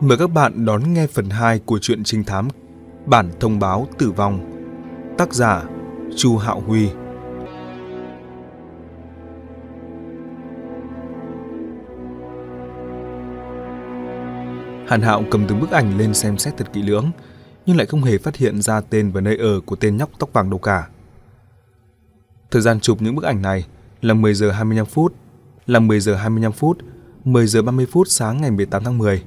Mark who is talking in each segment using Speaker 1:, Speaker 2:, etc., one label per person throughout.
Speaker 1: Mời các bạn đón nghe phần 2 của truyện trinh thám Bản thông báo tử vong. Tác giả Chu Hạo Huy. Hàn Hạo cầm từng bức ảnh lên xem xét thật kỹ lưỡng, Nhưng lại không hề phát hiện ra tên và nơi ở của tên nhóc tóc vàng đâu cả. Thời gian chụp những bức ảnh này là 10 giờ 25 phút, Là 10 giờ 25 phút 10 giờ 30 phút sáng ngày 18 tháng 10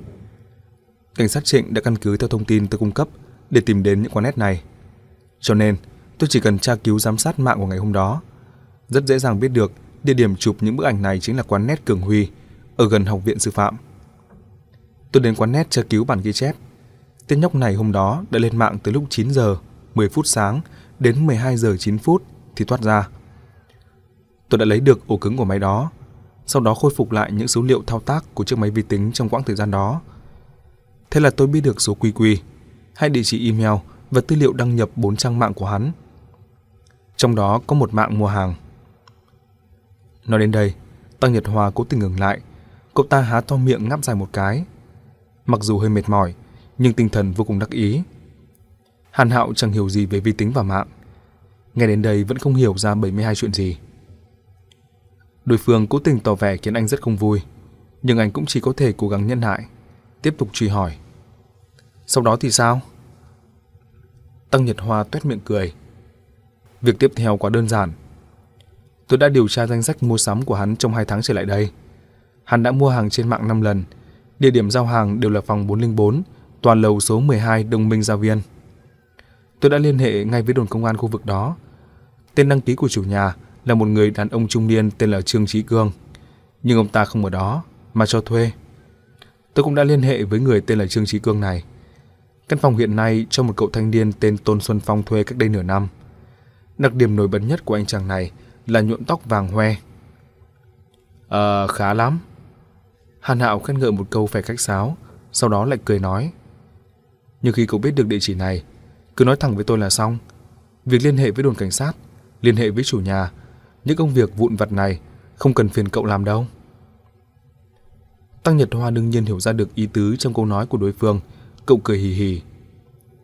Speaker 1: Cảnh sát Trịnh đã căn cứ theo thông tin tôi cung cấp để tìm đến những quán nét này. Cho nên, tôi chỉ cần tra cứu giám sát mạng của ngày hôm đó. Rất dễ dàng biết được địa điểm chụp những bức ảnh này chính là quán nét Cường Huy ở gần Học viện Sư phạm. Tôi đến quán nét tra cứu bản ghi chép. Tên nhóc này hôm đó đã lên mạng từ lúc 9 giờ 10 phút sáng đến 12 giờ 9 phút thì thoát ra. Tôi đã lấy được ổ cứng của máy đó, sau đó khôi phục lại những số liệu thao tác của chiếc máy vi tính trong quãng thời gian đó Thế là tôi biết được số quy quy, hai địa chỉ email và tư liệu đăng nhập bốn trang mạng của hắn. Trong đó có một mạng mua hàng. Nói đến đây, Tăng Nhật Hòa cố tình ngừng lại. Cậu ta há to miệng ngáp dài một cái. Mặc dù hơi mệt mỏi, nhưng tinh thần vô cùng đắc ý. Hàn Hạo chẳng hiểu gì về vi tính và mạng. Nghe đến đây vẫn không hiểu ra 72 chuyện gì. Đối phương cố tình tỏ vẻ khiến anh rất không vui, nhưng anh cũng chỉ có thể cố gắng nhân hại, tiếp tục truy hỏi. Sau đó thì sao? Tăng Nhật Hoa tuét miệng cười. Việc tiếp theo quá đơn giản. Tôi đã điều tra danh sách mua sắm của hắn trong hai tháng trở lại đây. Hắn đã mua hàng trên mạng 5 lần. Địa điểm giao hàng đều là phòng 404, toàn lầu số 12 Đồng Minh Gia Viên. Tôi đã liên hệ ngay với đồn công an khu vực đó. Tên đăng ký của chủ nhà là một người đàn ông trung niên tên là Trương Trí Cương. Nhưng ông ta không ở đó, mà cho thuê. Tôi cũng đã liên hệ với người tên là Trương Trí Cương này. Căn phòng hiện nay cho một cậu thanh niên tên Tôn Xuân Phong thuê cách đây nửa năm. Đặc điểm nổi bật nhất của anh chàng này là nhuộm tóc vàng hoe. Ờ, khá lắm. Hàn Hạo khen ngợi một câu phải khách sáo, sau đó lại cười nói. Nhưng khi cậu biết được địa chỉ này, cứ nói thẳng với tôi là xong. Việc liên hệ với đồn cảnh sát, liên hệ với chủ nhà, những công việc vụn vặt này không cần phiền cậu làm đâu. Tăng Nhật Hoa đương nhiên hiểu ra được ý tứ trong câu nói của đối phương, cậu cười hì hì.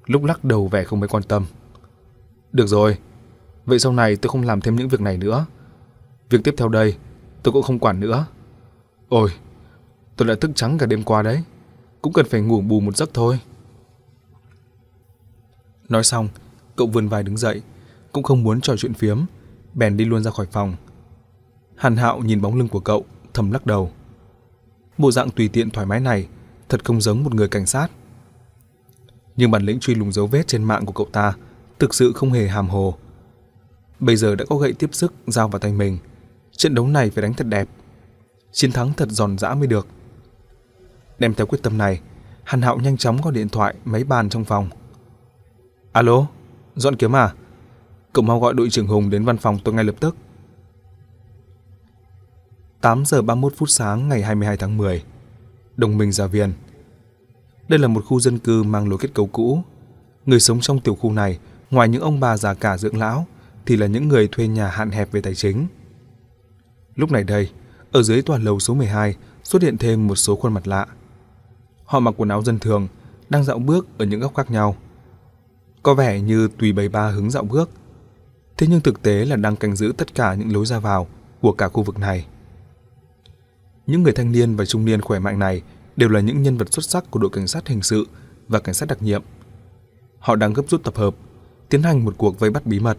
Speaker 1: Lúc lắc đầu vẻ không mấy quan tâm. Được rồi, vậy sau này tôi không làm thêm những việc này nữa. Việc tiếp theo đây, tôi cũng không quản nữa. Ôi, tôi đã thức trắng cả đêm qua đấy, cũng cần phải ngủ bù một giấc thôi. Nói xong, cậu vươn vai đứng dậy, cũng không muốn trò chuyện phiếm, bèn đi luôn ra khỏi phòng. Hàn Hạo nhìn bóng lưng của cậu, thầm lắc đầu. Bộ dạng tùy tiện thoải mái này thật không giống một người cảnh sát. Nhưng bản lĩnh truy lùng dấu vết trên mạng của cậu ta thực sự không hề hàm hồ. Bây giờ đã có gậy tiếp sức giao vào tay mình. Trận đấu này phải đánh thật đẹp. Chiến thắng thật giòn giã mới được. Đem theo quyết tâm này, Hàn Hạo nhanh chóng gọi điện thoại mấy bàn trong phòng. Alo, dọn kiếm à? Cậu mau gọi đội trưởng Hùng đến văn phòng tôi ngay lập tức. 8 giờ 31 phút sáng ngày 22 tháng 10. Đồng Minh Gia Viên. Đây là một khu dân cư mang lối kết cấu cũ. Người sống trong tiểu khu này, ngoài những ông bà già cả dưỡng lão, thì là những người thuê nhà hạn hẹp về tài chính. Lúc này đây, ở dưới tòa lầu số 12 xuất hiện thêm một số khuôn mặt lạ. Họ mặc quần áo dân thường, đang dạo bước ở những góc khác nhau. Có vẻ như tùy bầy ba hứng dạo bước. Thế nhưng thực tế là đang canh giữ tất cả những lối ra vào của cả khu vực này. Những người thanh niên và trung niên khỏe mạnh này đều là những nhân vật xuất sắc của đội cảnh sát hình sự và cảnh sát đặc nhiệm. Họ đang gấp rút tập hợp, tiến hành một cuộc vây bắt bí mật.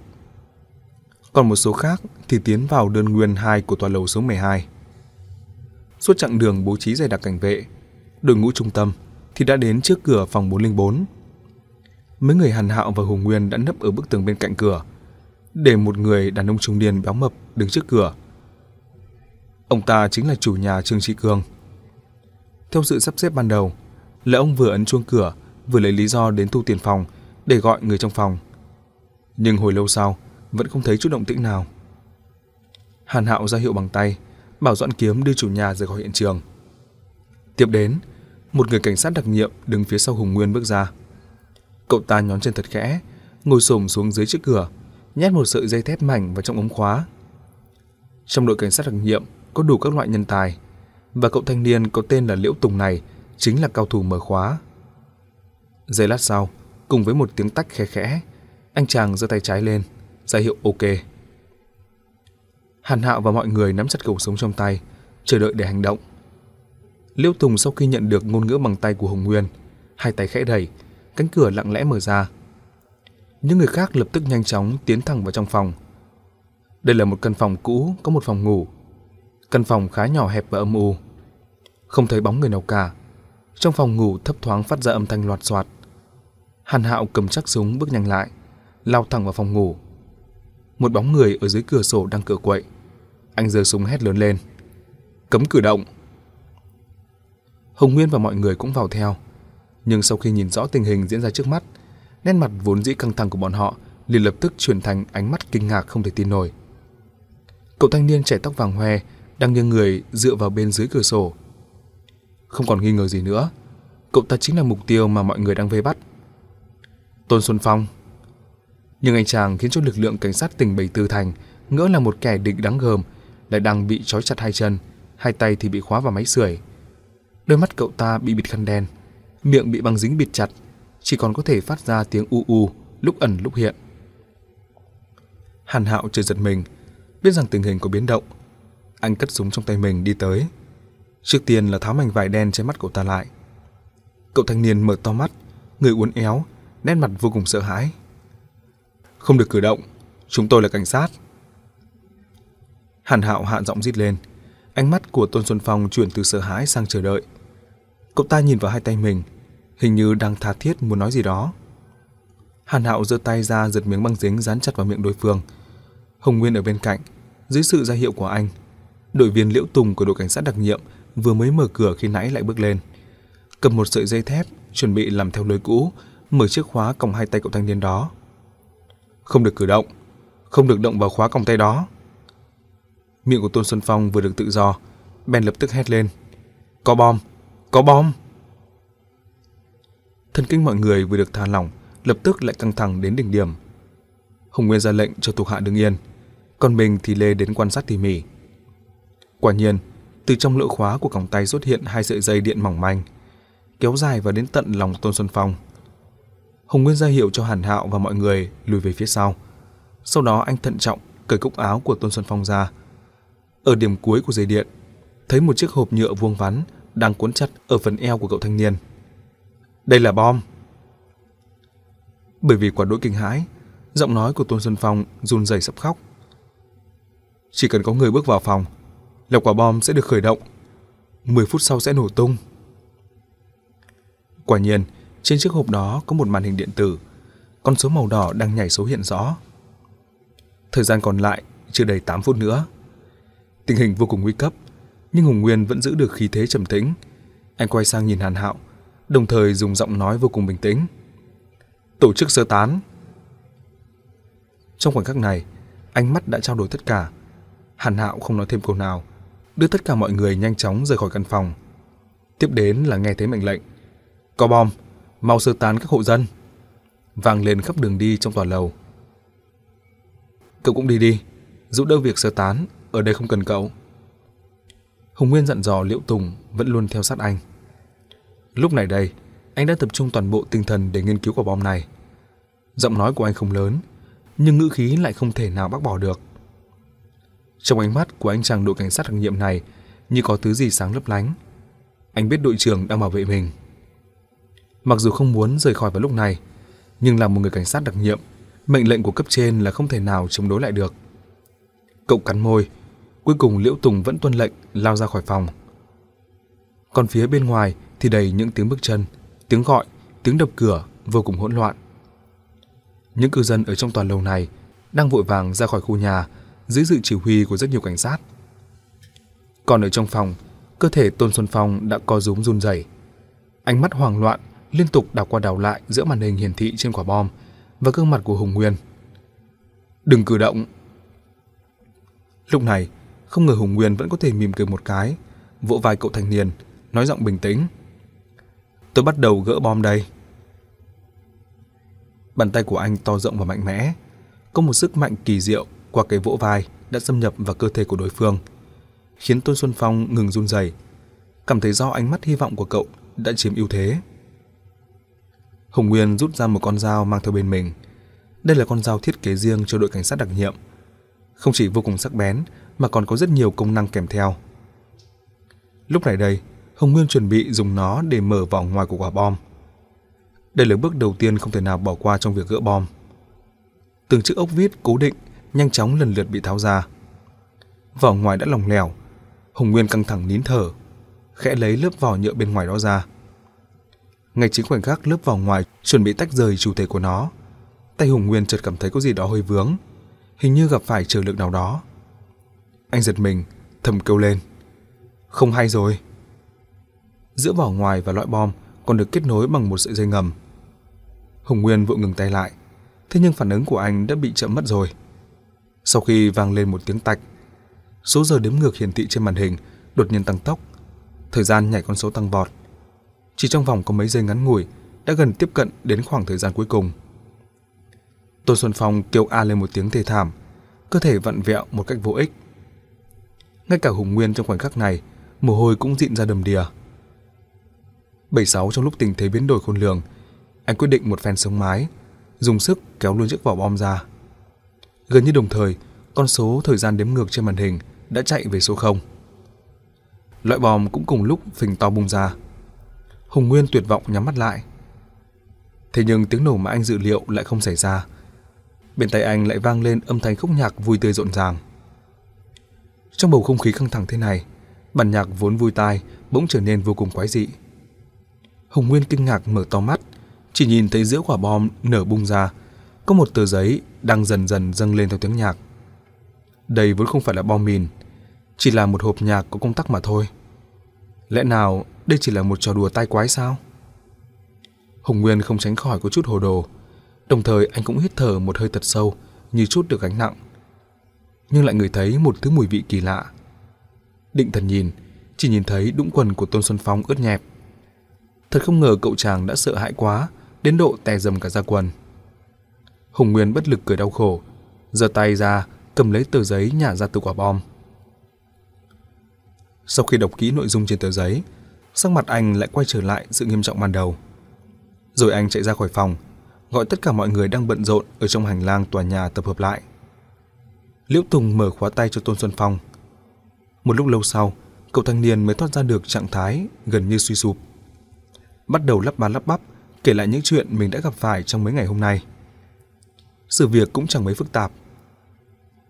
Speaker 1: Còn một số khác thì tiến vào đơn nguyên 2 của tòa lầu số 12. Suốt chặng đường bố trí dày đặc cảnh vệ, đội ngũ trung tâm thì đã đến trước cửa phòng 404. Mấy người Hàn Hạo và Hùng Nguyên đã nấp ở bức tường bên cạnh cửa, để một người đàn ông trung niên béo mập đứng trước cửa Ông ta chính là chủ nhà Trương Trị cường. Theo sự sắp xếp ban đầu, là ông vừa ấn chuông cửa, vừa lấy lý do đến thu tiền phòng để gọi người trong phòng. Nhưng hồi lâu sau, vẫn không thấy chút động tĩnh nào. Hàn Hạo ra hiệu bằng tay, bảo Doãn Kiếm đưa chủ nhà rời khỏi hiện trường. Tiếp đến, một người cảnh sát đặc nhiệm đứng phía sau Hùng Nguyên bước ra. Cậu ta nhón chân thật khẽ, ngồi xổm xuống dưới chiếc cửa, nhét một sợi dây thép mảnh vào trong ống khóa. Trong đội cảnh sát đặc nhiệm có đủ các loại nhân tài và cậu thanh niên có tên là Liễu Tùng này chính là cao thủ mở khóa. Giây lát sau, cùng với một tiếng tách khẽ khẽ, anh chàng giơ tay trái lên, ra hiệu ok. Hàn Hạo và mọi người nắm chặt khẩu súng trong tay, chờ đợi để hành động. Liễu Tùng sau khi nhận được ngôn ngữ bằng tay của Hồng Nguyên, hai tay khẽ đẩy, cánh cửa lặng lẽ mở ra. Những người khác lập tức nhanh chóng tiến thẳng vào trong phòng. Đây là một căn phòng cũ có một phòng ngủ. Căn phòng khá nhỏ hẹp và âm u. Không thấy bóng người nào cả. Trong phòng ngủ thấp thoáng phát ra âm thanh loạt soạt. Hàn Hạo cầm chắc súng bước nhanh lại, lao thẳng vào phòng ngủ. Một bóng người ở dưới cửa sổ đang cửa quậy. Anh giơ súng hét lớn lên. Cấm cử động. Hồng Nguyên và mọi người cũng vào theo. Nhưng sau khi nhìn rõ tình hình diễn ra trước mắt, nét mặt vốn dĩ căng thẳng của bọn họ liền lập tức chuyển thành ánh mắt kinh ngạc không thể tin nổi. Cậu thanh niên trẻ tóc vàng hoe đang nghiêng người dựa vào bên dưới cửa sổ. Không còn nghi ngờ gì nữa, cậu ta chính là mục tiêu mà mọi người đang vây bắt. Tôn Xuân Phong Nhưng anh chàng khiến cho lực lượng cảnh sát tỉnh Bảy Tư Thành ngỡ là một kẻ địch đáng gờm lại đang bị trói chặt hai chân, hai tay thì bị khóa vào máy sưởi. Đôi mắt cậu ta bị bịt khăn đen, miệng bị băng dính bịt chặt, chỉ còn có thể phát ra tiếng u u, lúc ẩn lúc hiện. Hàn Hạo chợt giật mình, biết rằng tình hình có biến động. Anh cất súng trong tay mình đi tới. Trước tiên là tháo mảnh vải đen trên mắt cậu ta lại. Cậu thanh niên mở to mắt, người uốn éo, nét mặt vô cùng sợ hãi. Không được cử động, chúng tôi là cảnh sát. Hàn Hạo hạ giọng rít lên. Ánh mắt của Tôn Xuân Phong chuyển từ sợ hãi sang chờ đợi. Cậu ta nhìn vào hai tay mình, hình như đang tha thiết muốn nói gì đó. Hàn Hạo giơ tay ra giật miếng băng dính dán chặt vào miệng đối phương. Hồng Nguyên ở bên cạnh, dưới sự ra hiệu của anh, đội viên Liễu Tùng của đội cảnh sát đặc nhiệm vừa mới mở cửa khi nãy lại bước lên, cầm một sợi dây thép chuẩn bị làm theo lối cũ, mở chiếc khóa còng hai tay cậu thanh niên đó. Không được cử động, không được động vào khóa còng tay đó. Miệng của Tôn Xuân Phong vừa được tự do, bèn lập tức hét lên. Có bom, có bom. Thần kinh mọi người vừa được thả lỏng, lập tức lại căng thẳng đến đỉnh điểm. Hồng Nguyên ra lệnh cho thuộc hạ đứng yên, còn mình thì lê đến quan sát tỉ mỉ. Quả nhiên, từ trong lỗ khóa của còng tay xuất hiện hai sợi dây điện mỏng manh, kéo dài và đến tận lòng Tôn Xuân Phong. Hồng Nguyên ra hiệu cho Hàn Hạo và mọi người lùi về phía sau. Sau đó anh thận trọng cởi cúc áo của Tôn Xuân Phong ra. Ở điểm cuối của dây điện, thấy một chiếc hộp nhựa vuông vắn đang cuốn chặt ở phần eo của cậu thanh niên. Đây là bom. Bởi vì quả đỗi kinh hãi, giọng nói của Tôn Xuân Phong run rẩy sắp khóc. Chỉ cần có người bước vào phòng, là quả bom sẽ được khởi động. 10 phút sau sẽ nổ tung. Quả nhiên, trên chiếc hộp đó có một màn hình điện tử, con số màu đỏ đang nhảy số hiện rõ. Thời gian còn lại chưa đầy 8 phút nữa. Tình hình vô cùng nguy cấp, nhưng Hùng Nguyên vẫn giữ được khí thế trầm tĩnh. Anh quay sang nhìn Hàn Hạo, đồng thời dùng giọng nói vô cùng bình tĩnh. Tổ chức sơ tán. Trong khoảnh khắc này, ánh mắt đã trao đổi tất cả. Hàn Hạo không nói thêm câu nào, đưa tất cả mọi người nhanh chóng rời khỏi căn phòng. Tiếp đến là nghe thấy mệnh lệnh. Có bom, mau sơ tán các hộ dân. Vang lên khắp đường đi trong tòa lầu. Cậu cũng đi đi, giúp đỡ việc sơ tán, ở đây không cần cậu. Hùng Nguyên dặn dò Liễu Tùng vẫn luôn theo sát anh. Lúc này đây, anh đã tập trung toàn bộ tinh thần để nghiên cứu quả bom này. Giọng nói của anh không lớn, nhưng ngữ khí lại không thể nào bác bỏ được. Trong ánh mắt của anh chàng đội cảnh sát đặc nhiệm này như có thứ gì sáng lấp lánh. Anh biết đội trưởng đang bảo vệ mình. Mặc dù không muốn rời khỏi vào lúc này, nhưng là một người cảnh sát đặc nhiệm, mệnh lệnh của cấp trên là không thể nào chống đối lại được. Cậu cắn môi, cuối cùng Liễu Tùng vẫn tuân lệnh lao ra khỏi phòng. Còn phía bên ngoài thì đầy những tiếng bước chân, tiếng gọi, tiếng đập cửa vô cùng hỗn loạn. Những cư dân ở trong tòa lầu này đang vội vàng ra khỏi khu nhà dưới sự chỉ huy của rất nhiều cảnh sát. Còn ở trong phòng, cơ thể Tôn Xuân Phong đã co rúm run rẩy. Ánh mắt hoảng loạn liên tục đảo qua đảo lại giữa màn hình hiển thị trên quả bom và gương mặt của Hùng Nguyên. Đừng cử động. Lúc này, không ngờ Hùng Nguyên vẫn có thể mỉm cười một cái, vỗ vai cậu thanh niên, nói giọng bình tĩnh. Tôi bắt đầu gỡ bom đây. Bàn tay của anh to rộng và mạnh mẽ, có một sức mạnh kỳ diệu qua cái vỗ vai đã xâm nhập vào cơ thể của đối phương, khiến Tôn Xuân Phong ngừng run rẩy, cảm thấy do ánh mắt hy vọng của cậu đã chiếm ưu thế. Hồng Nguyên rút ra một con dao mang theo bên mình. Đây là con dao thiết kế riêng cho đội cảnh sát đặc nhiệm. Không chỉ vô cùng sắc bén mà còn có rất nhiều công năng kèm theo. Lúc này đây, Hồng Nguyên chuẩn bị dùng nó để mở vỏ ngoài của quả bom. Đây là bước đầu tiên không thể nào bỏ qua trong việc gỡ bom. Từng chiếc ốc vít cố định nhanh chóng lần lượt bị tháo ra. Vỏ ngoài đã lỏng lẻo, Hồng Nguyên căng thẳng nín thở, khẽ lấy lớp vỏ nhựa bên ngoài đó ra. Ngay chính khoảnh khắc lớp vỏ ngoài chuẩn bị tách rời chủ thể của nó, tay Hồng Nguyên chợt cảm thấy có gì đó hơi vướng, hình như gặp phải trở lực nào đó. Anh giật mình, thầm kêu lên. Không hay rồi. Giữa vỏ ngoài và loại bom còn được kết nối bằng một sợi dây ngầm. Hồng Nguyên vội ngừng tay lại, thế nhưng phản ứng của anh đã bị chậm mất rồi. Sau khi vang lên một tiếng tạch, số giờ đếm ngược hiển thị trên màn hình đột nhiên tăng tốc, thời gian nhảy con số tăng vọt. Chỉ trong vòng có mấy giây ngắn ngủi đã gần tiếp cận đến khoảng thời gian cuối cùng. Tôn Xuân Phong kêu a lên một tiếng thê thảm, cơ thể vặn vẹo một cách vô ích. Ngay cả Hùng Nguyên trong khoảnh khắc này, mồ hôi cũng dịn ra đầm đìa. 76 trong lúc tình thế biến đổi khôn lường, anh quyết định một phen sống mái, dùng sức kéo luôn chiếc vỏ bom ra. Gần như đồng thời, con số thời gian đếm ngược trên màn hình đã chạy về số 0. Loại bom cũng cùng lúc phình to bung ra. Hùng Nguyên tuyệt vọng nhắm mắt lại. Thế nhưng tiếng nổ mà anh dự liệu lại không xảy ra. Bên tay anh lại vang lên âm thanh khúc nhạc vui tươi rộn ràng. Trong bầu không khí căng thẳng thế này, bản nhạc vốn vui tai bỗng trở nên vô cùng quái dị. Hồng Nguyên kinh ngạc mở to mắt, chỉ nhìn thấy giữa quả bom nở bung ra, có một tờ giấy đang dần dần dâng lên theo tiếng nhạc. Đây vốn không phải là bom mìn, chỉ là một hộp nhạc có công tắc mà thôi. Lẽ nào đây chỉ là một trò đùa tai quái sao? Hồng Nguyên không tránh khỏi có chút hồ đồ, đồng thời anh cũng hít thở một hơi thật sâu như chút được gánh nặng. Nhưng lại ngửi thấy một thứ mùi vị kỳ lạ. Định thần nhìn, chỉ nhìn thấy đũng quần của Tôn Xuân Phong ướt nhẹp. Thật không ngờ cậu chàng đã sợ hãi quá, đến độ tè dầm cả da quần. Hùng Nguyên bất lực cười đau khổ, giơ tay ra, cầm lấy tờ giấy nhả ra từ quả bom. Sau khi đọc kỹ nội dung trên tờ giấy, sắc mặt anh lại quay trở lại sự nghiêm trọng ban đầu. Rồi anh chạy ra khỏi phòng, gọi tất cả mọi người đang bận rộn ở trong hành lang tòa nhà tập hợp lại. Liễu Tùng mở khóa tay cho Tôn Xuân Phong. Một lúc lâu sau, cậu thanh niên mới thoát ra được trạng thái gần như suy sụp. Bắt đầu lắp ba lắp bắp, kể lại những chuyện mình đã gặp phải trong mấy ngày hôm nay. Sự việc cũng chẳng mấy phức tạp.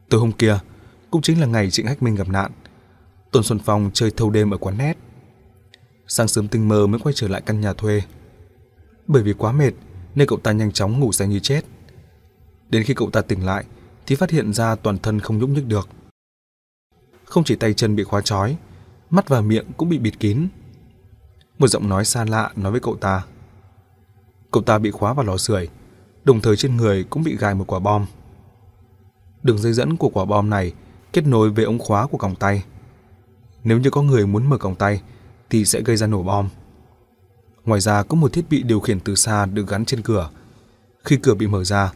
Speaker 1: Tối hôm kia, cũng chính là ngày Trịnh Hách Minh gặp nạn. Tôn Xuân Phong chơi thâu đêm ở quán nét. Sáng sớm tinh mơ mới quay trở lại căn nhà thuê. Bởi vì quá mệt nên cậu ta nhanh chóng ngủ say như chết. Đến khi cậu ta tỉnh lại thì phát hiện ra toàn thân không nhúc nhích được. Không chỉ tay chân bị khóa trói, mắt và miệng cũng bị bịt kín. Một giọng nói xa lạ nói với cậu ta. Cậu ta bị khóa vào lò sưởi, đồng thời trên người cũng bị gài một quả bom. Đường dây dẫn của quả bom này kết nối với ống khóa của còng tay. Nếu như có người muốn mở còng tay thì sẽ gây ra nổ bom. Ngoài ra có một thiết bị điều khiển từ xa được gắn trên cửa. Khi cửa bị mở ra,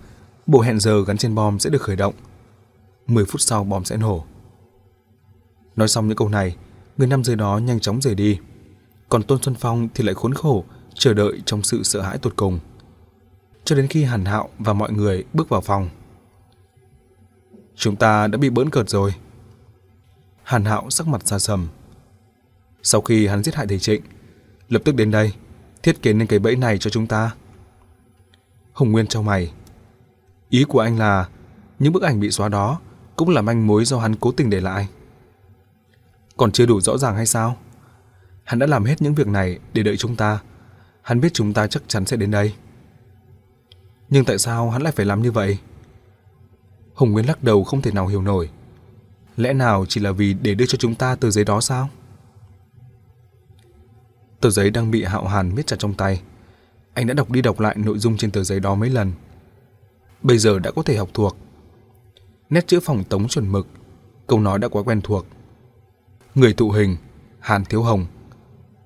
Speaker 1: bộ hẹn giờ gắn trên bom sẽ được khởi động. 10 phút sau bom sẽ nổ. Nói xong những câu này, người nam giới đó nhanh chóng rời đi. Còn Tôn Xuân Phong thì lại khốn khổ, chờ đợi trong sự sợ hãi tột cùng. Cho đến khi Hàn Hạo và mọi người bước vào phòng. Chúng ta đã bị bỡn cợt rồi. Hàn Hạo sắc mặt xa sầm. Sau khi hắn giết hại thầy Trịnh, lập tức đến đây, thiết kế nên cái bẫy này cho chúng ta. Hồng Nguyên cho mày. Ý của anh là những bức ảnh bị xóa đó cũng là manh mối do hắn cố tình để lại. Còn chưa đủ rõ ràng hay sao? Hắn đã làm hết những việc này để đợi chúng ta. Hắn biết chúng ta chắc chắn sẽ đến đây. Nhưng tại sao hắn lại phải làm như vậy? Hồng Nguyên lắc đầu không thể nào hiểu nổi. Lẽ nào chỉ là vì để đưa cho chúng ta tờ giấy đó sao? Tờ giấy đang bị Hạo Hàn miết chặt trong tay. Anh đã đọc đi đọc lại nội dung trên tờ giấy đó mấy lần. Bây giờ đã có thể học thuộc. Nét chữ phòng tống chuẩn mực, câu nói đã quá quen thuộc. Người thụ hình, Hàn Thiếu Hồng.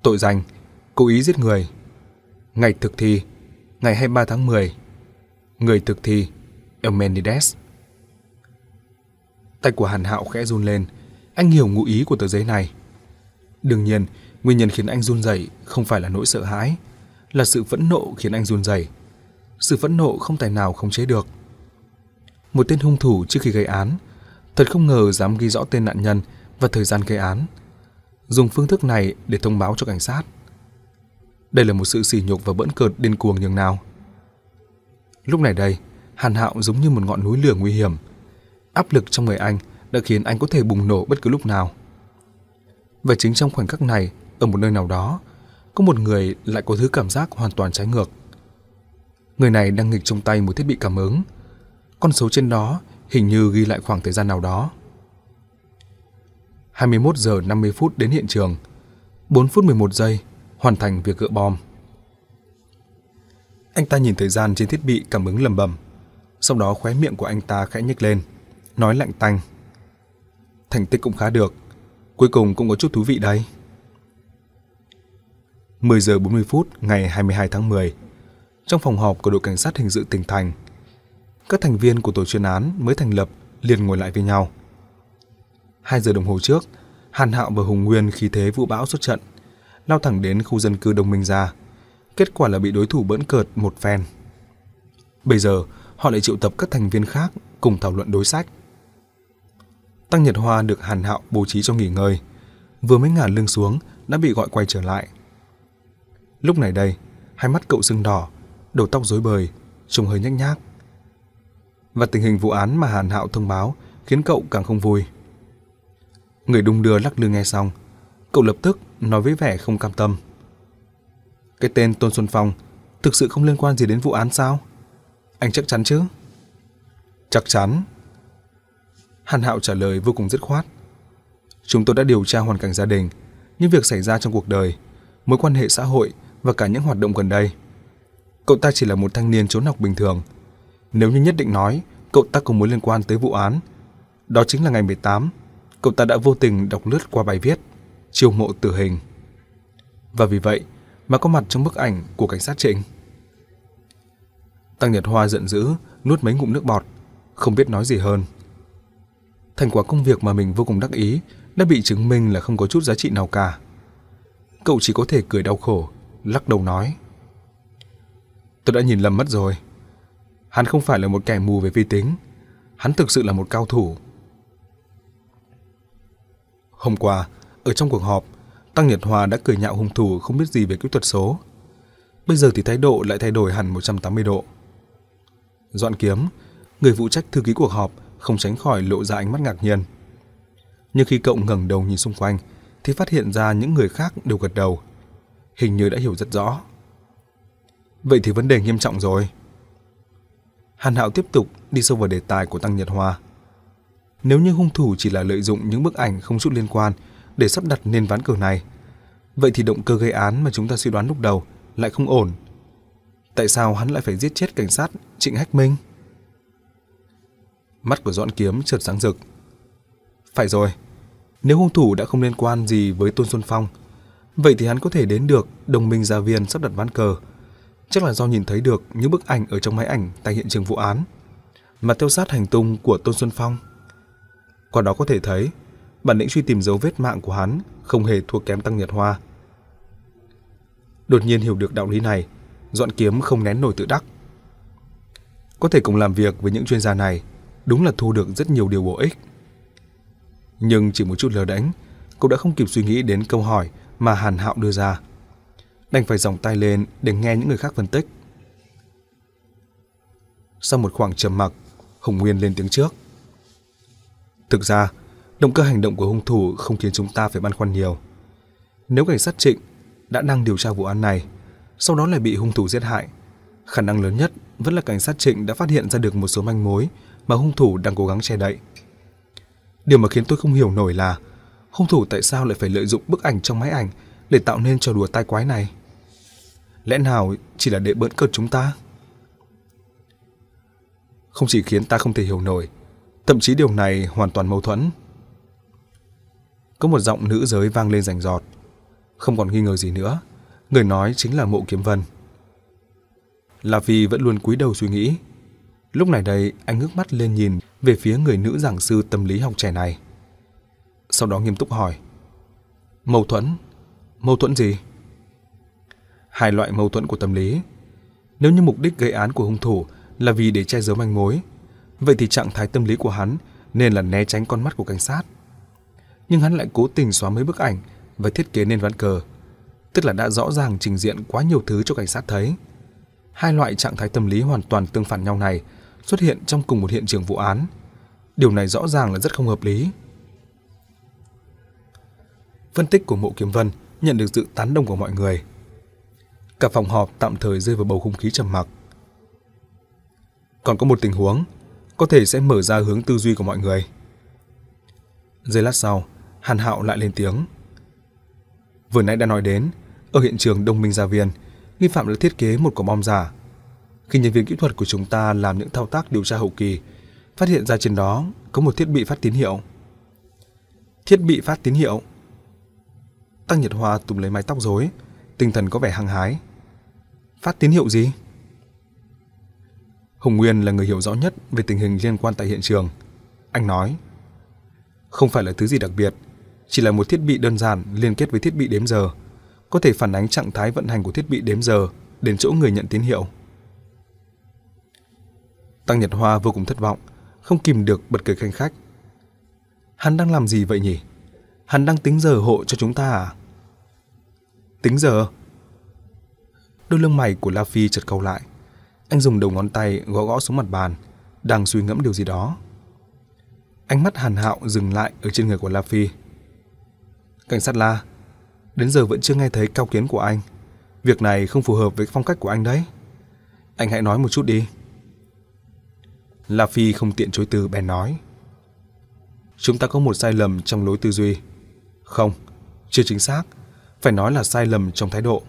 Speaker 1: Tội danh, cố ý giết người. Ngày thực thi, ngày 23 tháng 10. Người thực thi, Eumenides. Tay của Hàn Hạo khẽ run lên, anh hiểu ngụ ý của tờ giấy này. Đương nhiên, nguyên nhân khiến anh run rẩy không phải là nỗi sợ hãi, là sự phẫn nộ khiến anh run rẩy. Sự phẫn nộ không tài nào khống chế được. Một tên hung thủ trước khi gây án, thật không ngờ dám ghi rõ tên nạn nhân và thời gian gây án. Dùng phương thức này để thông báo cho cảnh sát. Đây là một sự sỉ nhục và bỡn cợt điên cuồng nhường nào. Lúc này đây, Hàn Hạo giống như một ngọn núi lửa nguy hiểm. Áp lực trong người anh đã khiến anh có thể bùng nổ bất cứ lúc nào. Và chính trong khoảnh khắc này, ở một nơi nào đó, có một người lại có thứ cảm giác hoàn toàn trái ngược. Người này đang nghịch trong tay một thiết bị cảm ứng. Con số trên đó hình như ghi lại khoảng thời gian nào đó. 21 giờ 50 phút đến hiện trường, 4 phút 11 giây hoàn thành việc gỡ bom. Anh ta nhìn thời gian trên thiết bị cảm ứng lầm bầm, sau đó khóe miệng của anh ta khẽ nhếch lên, nói lạnh tanh. Thành tích cũng khá được, cuối cùng cũng có chút thú vị đây. 10 giờ 40 phút ngày 22 tháng 10, trong phòng họp của đội cảnh sát hình sự tỉnh thành, các thành viên của tổ chuyên án mới thành lập liền ngồi lại với nhau. 2 giờ đồng hồ trước, Hàn Hạo và Hùng Nguyên khi thế vũ bão xuất trận, lao thẳng đến khu dân cư Đông Minh ra. Kết quả là bị đối thủ bỡn cợt một phen. Bây giờ, họ lại triệu tập các thành viên khác cùng thảo luận đối sách. Tăng Nhật Hoa được Hàn Hạo bố trí cho nghỉ ngơi, vừa mới ngả lưng xuống đã bị gọi quay trở lại. Lúc này đây, hai mắt cậu sưng đỏ, đầu tóc rối bời, trông hơi nhếch nhác. Và tình hình vụ án mà Hàn Hạo thông báo khiến cậu càng không vui. Người đung đưa lắc lư nghe xong, cậu lập tức nói với vẻ không cam tâm. Cái tên Tôn Xuân Phong thực sự không liên quan gì đến vụ án sao? Anh chắc chắn chứ? Chắc chắn. Hàn Hạo trả lời vô cùng dứt khoát. Chúng tôi đã điều tra hoàn cảnh gia đình, những việc xảy ra trong cuộc đời, mối quan hệ xã hội và cả những hoạt động gần đây. Cậu ta chỉ là một thanh niên trốn học bình thường. Nếu như nhất định nói cậu ta có mối liên quan tới vụ án, đó chính là ngày 18, cậu ta đã vô tình đọc lướt qua bài viết chiêu mộ tử hình. Và vì vậy mà có mặt trong bức ảnh của cảnh sát Trịnh. Tăng Nhật Hoa giận dữ, nuốt mấy ngụm nước bọt, không biết nói gì hơn. Thành quả công việc mà mình vô cùng đắc ý đã bị chứng minh là không có chút giá trị nào cả. Cậu chỉ có thể cười đau khổ, lắc đầu nói. Tôi đã nhìn lầm mất rồi. Hắn không phải là một kẻ mù về vi tính. Hắn thực sự là một cao thủ. Hôm qua, ở trong cuộc họp, Tăng Nhật Hòa đã cười nhạo hung thủ không biết gì về kỹ thuật số. Bây giờ thì thái độ lại thay đổi hẳn 180 độ. Dọn kiếm, người phụ trách thư ký cuộc họp không tránh khỏi lộ ra ánh mắt ngạc nhiên. Nhưng khi cậu ngẩng đầu nhìn xung quanh thì phát hiện ra những người khác đều gật đầu. Hình như đã hiểu rất rõ. Vậy thì vấn đề nghiêm trọng rồi. Hàn Hạo tiếp tục đi sâu vào đề tài của Tăng Nhật Hoa. Nếu như hung thủ chỉ là lợi dụng những bức ảnh không chút liên quan để sắp đặt nên ván cờ này, vậy thì động cơ gây án mà chúng ta suy đoán lúc đầu lại không ổn. Tại sao hắn lại phải giết chết cảnh sát Trịnh Hách Minh? Mắt của Doãn Kiếm chợt sáng rực. Phải rồi, nếu hung thủ đã không liên quan gì với Tôn Xuân Phong, vậy thì hắn có thể đến được đồng minh gia viên sắp đặt ván cờ. Chắc là do nhìn thấy được những bức ảnh ở trong máy ảnh tại hiện trường vụ án, mà theo sát hành tung của Tôn Xuân Phong. Qua đó có thể thấy, bản lĩnh truy tìm dấu vết mạng của hắn không hề thua kém Tăng Nhật Hoa. Đột nhiên hiểu được đạo lý này, Dọn Kiếm không nén nổi tự đắc. Có thể cùng làm việc với những chuyên gia này, đúng là thu được rất nhiều điều bổ ích. Nhưng chỉ một chút lờ đánh, cậu đã không kịp suy nghĩ đến câu hỏi mà Hàn Hạo đưa ra. Đành phải dòng tay lên để nghe những người khác phân tích. Sau một khoảng trầm mặc, hồng Nguyên lên tiếng trước. Thực ra, động cơ hành động của hung thủ không khiến chúng ta phải băn khoăn nhiều. Nếu cảnh sát Trịnh đã đang điều tra vụ án này, sau đó lại bị hung thủ giết hại, khả năng lớn nhất vẫn là cảnh sát Trịnh đã phát hiện ra được một số manh mối mà hung thủ đang cố gắng che đậy. Điều mà khiến tôi không hiểu nổi là hung thủ tại sao lại phải lợi dụng bức ảnh trong máy ảnh để tạo nên trò đùa tai quái này? Lẽ nào chỉ là để bỡn cợt chúng ta? Không chỉ khiến ta không thể hiểu nổi, thậm chí điều này hoàn toàn mâu thuẫn. Có một giọng nữ giới vang lên rành rọt. Không còn nghi ngờ gì nữa, người nói chính là Mộ Kiếm Vân. La Phi vẫn luôn cúi đầu suy nghĩ. Lúc này đây, anh ngước mắt lên nhìn về phía người nữ giảng sư tâm lý học trẻ này. Sau đó nghiêm túc hỏi. Mâu thuẫn? Mâu thuẫn gì? Hai loại mâu thuẫn của tâm lý. Nếu như mục đích gây án của hung thủ là vì để che giấu manh mối, vậy thì trạng thái tâm lý của hắn nên là né tránh con mắt của cảnh sát. Nhưng hắn lại cố tình xóa mấy bức ảnh và thiết kế nên ván cờ, tức là đã rõ ràng trình diện quá nhiều thứ cho cảnh sát thấy. Hai loại trạng thái tâm lý hoàn toàn tương phản nhau này xuất hiện trong cùng một hiện trường vụ án. Điều này rõ ràng là rất không hợp lý. Phân tích của Mộ Kiếm Vân nhận được sự tán đồng của mọi người. Cả phòng họp tạm thời rơi vào bầu không khí trầm mặc. Còn có một tình huống, có thể sẽ mở ra hướng tư duy của mọi người. Giây lát sau, Hàn Hạo lại lên tiếng. Vừa nãy đã nói đến, ở hiện trường Đông Minh Gia Viên, nghi phạm đã thiết kế một quả bom giả. Khi nhân viên kỹ thuật của chúng ta làm những thao tác điều tra hậu kỳ, phát hiện ra trên đó có một thiết bị phát tín hiệu. Thiết bị phát tín hiệu? Tăng Nhật Hoa túm lấy mái tóc rối, tinh thần có vẻ hăng hái. Phát tín hiệu gì? Hồng Nguyên là người hiểu rõ nhất về tình hình liên quan tại hiện trường. Anh nói, không phải là thứ gì đặc biệt, chỉ là một thiết bị đơn giản liên kết với thiết bị đếm giờ, có thể phản ánh trạng thái vận hành của thiết bị đếm giờ đến chỗ người nhận tín hiệu. Tăng Nhật Hoa vô cùng thất vọng, không kìm được bật cười khanh khách. Hắn đang làm gì vậy nhỉ? Hắn đang tính giờ hộ cho chúng ta à? Tính giờ? Đôi lông mày của La Phi chợt cau lại. Anh dùng đầu ngón tay gõ gõ xuống mặt bàn, đang suy ngẫm điều gì đó. Ánh mắt Hàn Hạo dừng lại ở trên người của La Phi. Cảnh sát La, đến giờ vẫn chưa nghe thấy cao kiến của anh. Việc này không phù hợp với phong cách của anh đấy. Anh hãy nói một chút đi. La Phi không tiện chối từ bèn nói. Chúng ta có một sai lầm trong lối tư duy. Không, chưa chính xác, phải nói là sai lầm trong thái độ.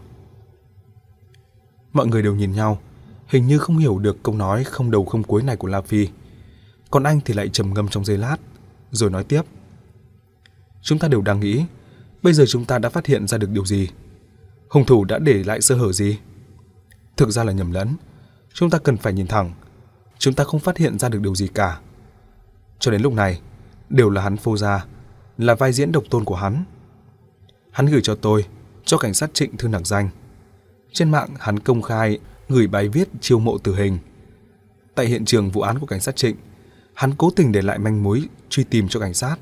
Speaker 1: Mọi người đều nhìn nhau, hình như không hiểu được câu nói không đầu không cuối này của La Phi. Còn anh thì lại trầm ngâm trong giây lát, rồi nói tiếp. Chúng ta đều đang nghĩ, bây giờ chúng ta đã phát hiện ra được điều gì? Hung thủ đã để lại sơ hở gì? Thực ra là nhầm lẫn. Chúng ta cần phải nhìn thẳng. Chúng ta không phát hiện ra được điều gì cả. Cho đến lúc này, đều là hắn phô ra, là vai diễn độc tôn của hắn. Hắn gửi cho tôi, cho cảnh sát Trịnh thư nặc danh. Trên mạng hắn công khai gửi bài viết chiêu mộ tử hình. Tại hiện trường vụ án của cảnh sát Trịnh, hắn cố tình để lại manh mối truy tìm cho cảnh sát.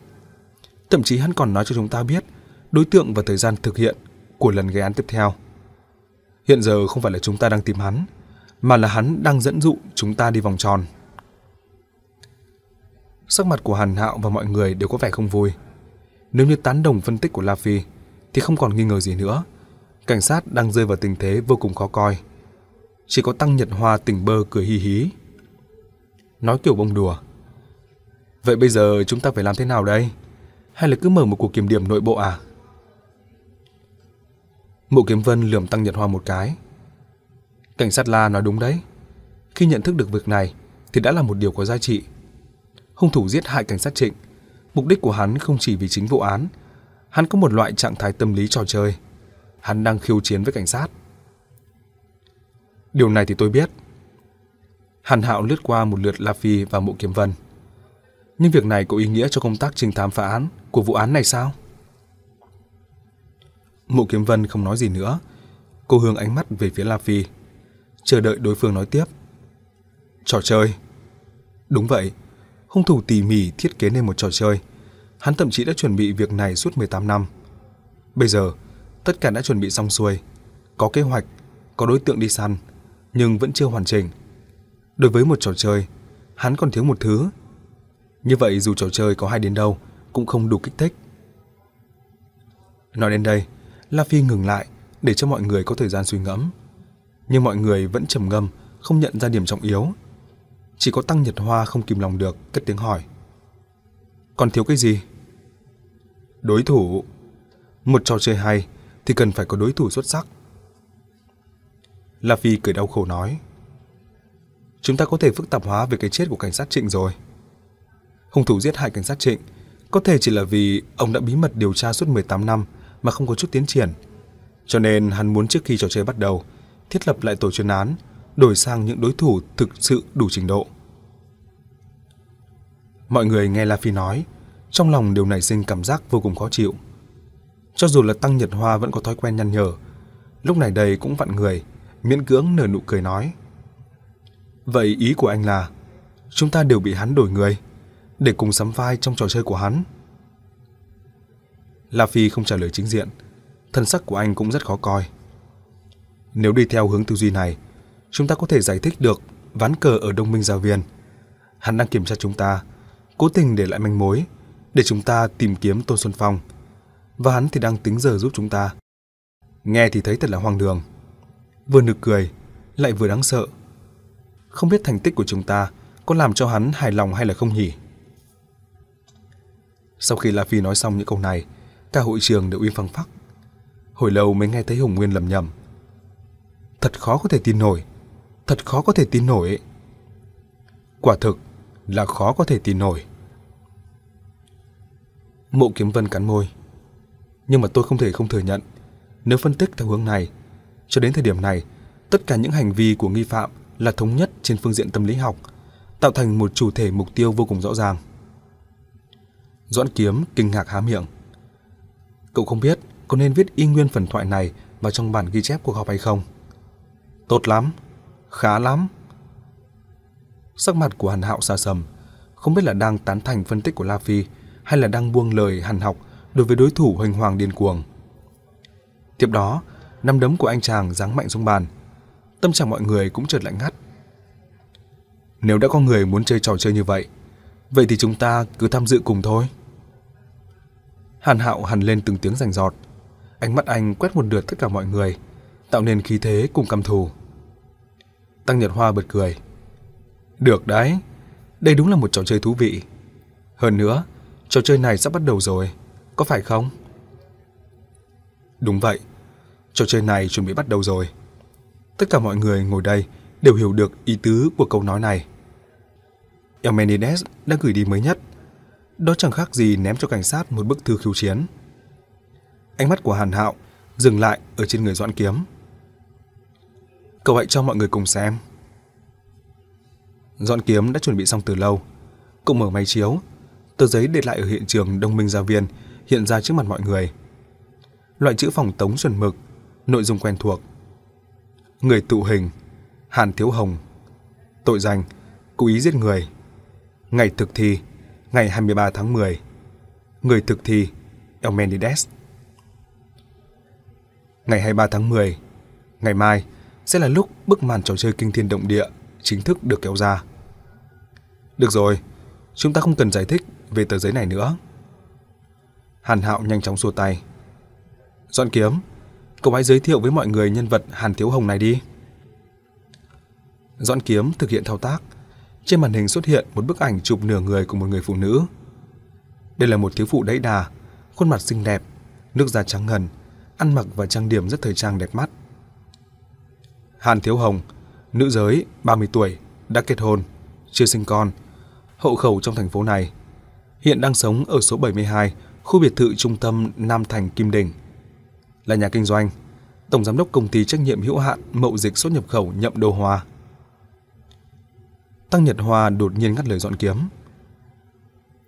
Speaker 1: Thậm chí hắn còn nói cho chúng ta biết đối tượng và thời gian thực hiện của lần gây án tiếp theo. Hiện giờ không phải là chúng ta đang tìm hắn, mà là hắn đang dẫn dụ chúng ta đi vòng tròn. Sắc mặt của Hàn Hạo và mọi người đều có vẻ không vui. Nếu như tán đồng phân tích của La Phi, thì không còn nghi ngờ gì nữa. Cảnh sát đang rơi vào tình thế vô cùng khó coi. Chỉ có Tăng Nhật Hoa tỉnh bơ cười hí hí. Nói kiểu bông đùa. Vậy bây giờ chúng ta phải làm thế nào đây? Hay là cứ mở một cuộc kiểm điểm nội bộ à? Mộ Kiếm Vân lườm Tăng Nhật Hoa một cái. Cảnh sát La nói đúng đấy. Khi nhận thức được việc này thì đã là một điều có giá trị. Hung thủ giết hại cảnh sát Trịnh, mục đích của hắn không chỉ vì chính vụ án, hắn có một loại trạng thái tâm lý trò chơi. Hắn đang khiêu chiến với cảnh sát. Điều này thì tôi biết. Hàn Hạo lướt qua một lượt La Phi và Mộ Kiếm Vân. Nhưng việc này có ý nghĩa cho công tác trinh thám phá án của vụ án này sao? Mộ Kiếm Vân không nói gì nữa. Cô hướng ánh mắt về phía La Phi, chờ đợi đối phương nói tiếp. Trò chơi. Đúng vậy, hung thủ tỉ mỉ thiết kế nên một trò chơi. Hắn thậm chí đã chuẩn bị việc này suốt 18 năm. Bây giờ, tất cả đã chuẩn bị xong xuôi. Có kế hoạch, có đối tượng đi săn, nhưng vẫn chưa hoàn chỉnh. Đối với một trò chơi, hắn còn thiếu một thứ. Như vậy dù trò chơi có hay đến đâu, cũng không đủ kích thích. Nói đến đây, La Phi ngừng lại để cho mọi người có thời gian suy ngẫm. Nhưng mọi người vẫn trầm ngâm, không nhận ra điểm trọng yếu. Chỉ có Tăng Nhật Hoa không kìm lòng được, cất tiếng hỏi. Còn thiếu cái gì? Đối thủ. Một trò chơi hay thì cần phải có đối thủ xuất sắc. La Phi cười đau khổ nói. Chúng ta có thể phức tạp hóa về cái chết của cảnh sát Trịnh rồi. Hung thủ giết hại cảnh sát Trịnh có thể chỉ là vì ông đã bí mật điều tra suốt 18 năm mà không có chút tiến triển. Cho nên hắn muốn trước khi trò chơi bắt đầu, thiết lập lại tổ chuyên án, đổi sang những đối thủ thực sự đủ trình độ. Mọi người nghe La Phi nói, trong lòng đều nảy sinh cảm giác vô cùng khó chịu. Cho dù là Tăng Nhật Hoa vẫn có thói quen nhăn nhở, lúc này đây cũng vặn người, miễn cưỡng nở nụ cười nói. Vậy ý của anh là chúng ta đều bị hắn đổi người để cùng sắm vai trong trò chơi của hắn. La Phi không trả lời chính diện, thân sắc của anh cũng rất khó coi. Nếu đi theo hướng tư duy này, chúng ta có thể giải thích được ván cờ ở Đông Minh Gia Viên. Hắn đang kiểm tra chúng ta, cố tình để lại manh mối để chúng ta tìm kiếm Tôn Xuân Phong. Và hắn thì đang tính giờ giúp chúng ta. Nghe thì thấy thật là hoang đường. Vừa nực cười, lại vừa đáng sợ. Không biết thành tích của chúng ta có làm cho hắn hài lòng hay là không nhỉ? Sau khi La Phi nói xong những câu này, cả hội trường đều im phăng phắc. Hồi lâu mới nghe thấy Hồng Nguyên lầm nhầm. Thật khó có thể tin nổi, thật khó có thể tin nổi. Quả thực là khó có thể tin nổi. Mộ Kiếm Vân cắn môi. Nhưng mà tôi không thể không thừa nhận, nếu phân tích theo hướng này, cho đến thời điểm này, tất cả những hành vi của nghi phạm là thống nhất trên phương diện tâm lý học, tạo thành một chủ thể mục tiêu vô cùng rõ ràng. Doãn Kiếm kinh ngạc há miệng. Cậu không biết có nên viết y nguyên phần thoại này vào trong bản ghi chép cuộc họp hay không? Tốt lắm, khá lắm. Sắc mặt của Hàn Hạo xa sầm, không biết là đang tán thành phân tích của La Phi hay là đang buông lời hàn học đối với đối thủ hoành hoàng điên cuồng. Tiếp đó, năm đấm của anh chàng giáng mạnh xuống bàn. Tâm trạng mọi người cũng chợt lạnh ngắt. Nếu đã có người muốn chơi trò chơi như vậy, vậy thì chúng ta cứ tham dự cùng thôi. Hàn Hạo hằn lên từng tiếng rành giọt, ánh mắt anh quét một lượt tất cả mọi người, tạo nên khí thế cùng căm thù. Tăng Nhật Hoa bật cười. Được đấy, đây đúng là một trò chơi thú vị. Hơn nữa, trò chơi này sắp bắt đầu rồi, có phải không? Đúng vậy, trò chơi này chuẩn bị bắt đầu rồi. Tất cả mọi người ngồi đây đều hiểu được ý tứ của câu nói này. Eumenides đã gửi đi mới nhất. Đó chẳng khác gì ném cho cảnh sát một bức thư khiêu chiến. Ánh mắt của Hàn Hạo dừng lại ở trên người Doãn Kiếm. Cậu hãy cho mọi người cùng xem. Doãn Kiếm đã chuẩn bị xong từ lâu. Cậu mở máy chiếu, tờ giấy để lại ở hiện trường Đông Minh Gia Viên hiện ra trước mặt mọi người. Loại chữ phòng tống chuẩn mực, nội dung quen thuộc. Người tụ hình, Hàn Thiếu Hồng. Tội danh, cố ý giết người. Ngày thực thi, ngày 23 tháng 10. Người thực thi, Elmenides. Ngày 23 tháng 10, ngày mai sẽ là lúc bức màn trò chơi kinh thiên động địa chính thức được kéo ra. Được rồi, chúng ta không cần giải thích về tờ giấy này nữa. Hàn Hạo nhanh chóng xua tay. Doãn Kiếm, cậu hãy giới thiệu với mọi người nhân vật Hàn Thiếu Hồng này đi. Doãn Kiếm thực hiện thao tác. Trên màn hình xuất hiện một bức ảnh chụp nửa người của một người phụ nữ. Đây là một thiếu phụ đẫy đà, khuôn mặt xinh đẹp, nước da trắng ngần, ăn mặc và trang điểm rất thời trang đẹp mắt. Hàn Thiếu Hồng, nữ giới, 30 tuổi, đã kết hôn, chưa sinh con, hậu khẩu trong thành phố này. Hiện đang sống ở số 72 khu biệt thự trung tâm Nam Thành Kim Đình. Là nhà kinh doanh, tổng giám đốc công ty trách nhiệm hữu hạn mậu dịch xuất nhập khẩu Nhậm Đô Hoa. Tăng Nhật Hoa đột nhiên ngắt lời dọn kiếm.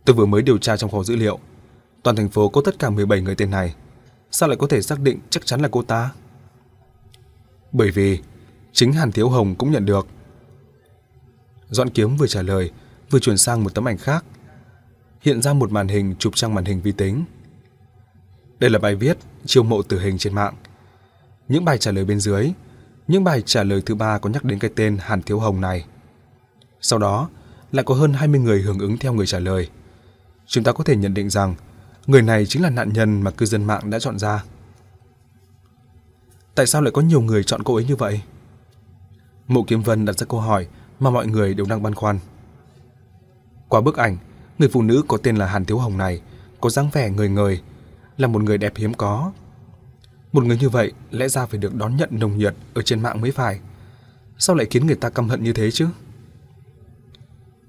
Speaker 1: Tôi vừa mới điều tra trong kho dữ liệu, toàn thành phố có tất cả 17 người tên này, sao lại có thể xác định chắc chắn là cô ta? Bởi vì chính Hàn Thiếu Hồng cũng nhận được. Dọn kiếm vừa trả lời, vừa chuyển sang một tấm ảnh khác hiện ra một màn hình chụp trang màn hình vi tính. Đây là bài viết chiêu mộ tử hình trên mạng. Những bài trả lời bên dưới, những bài trả lời thứ ba có nhắc đến cái tên Hàn Thiếu Hồng này. Sau đó, lại có hơn 20 người hưởng ứng theo người trả lời. Chúng ta có thể nhận định rằng người này chính là nạn nhân mà cư dân mạng đã chọn ra. Tại sao lại có nhiều người chọn cô ấy như vậy? Mộ Kiếm Vân đặt ra câu hỏi mà mọi người đều đang băn khoăn. Qua bức ảnh, Người phụ nữ có tên là Hàn Thiếu Hồng này có dáng vẻ người người, là một người đẹp hiếm có. Một người như vậy lẽ ra phải được đón nhận nồng nhiệt ở trên mạng mới phải. Sao lại khiến người ta căm hận như thế chứ?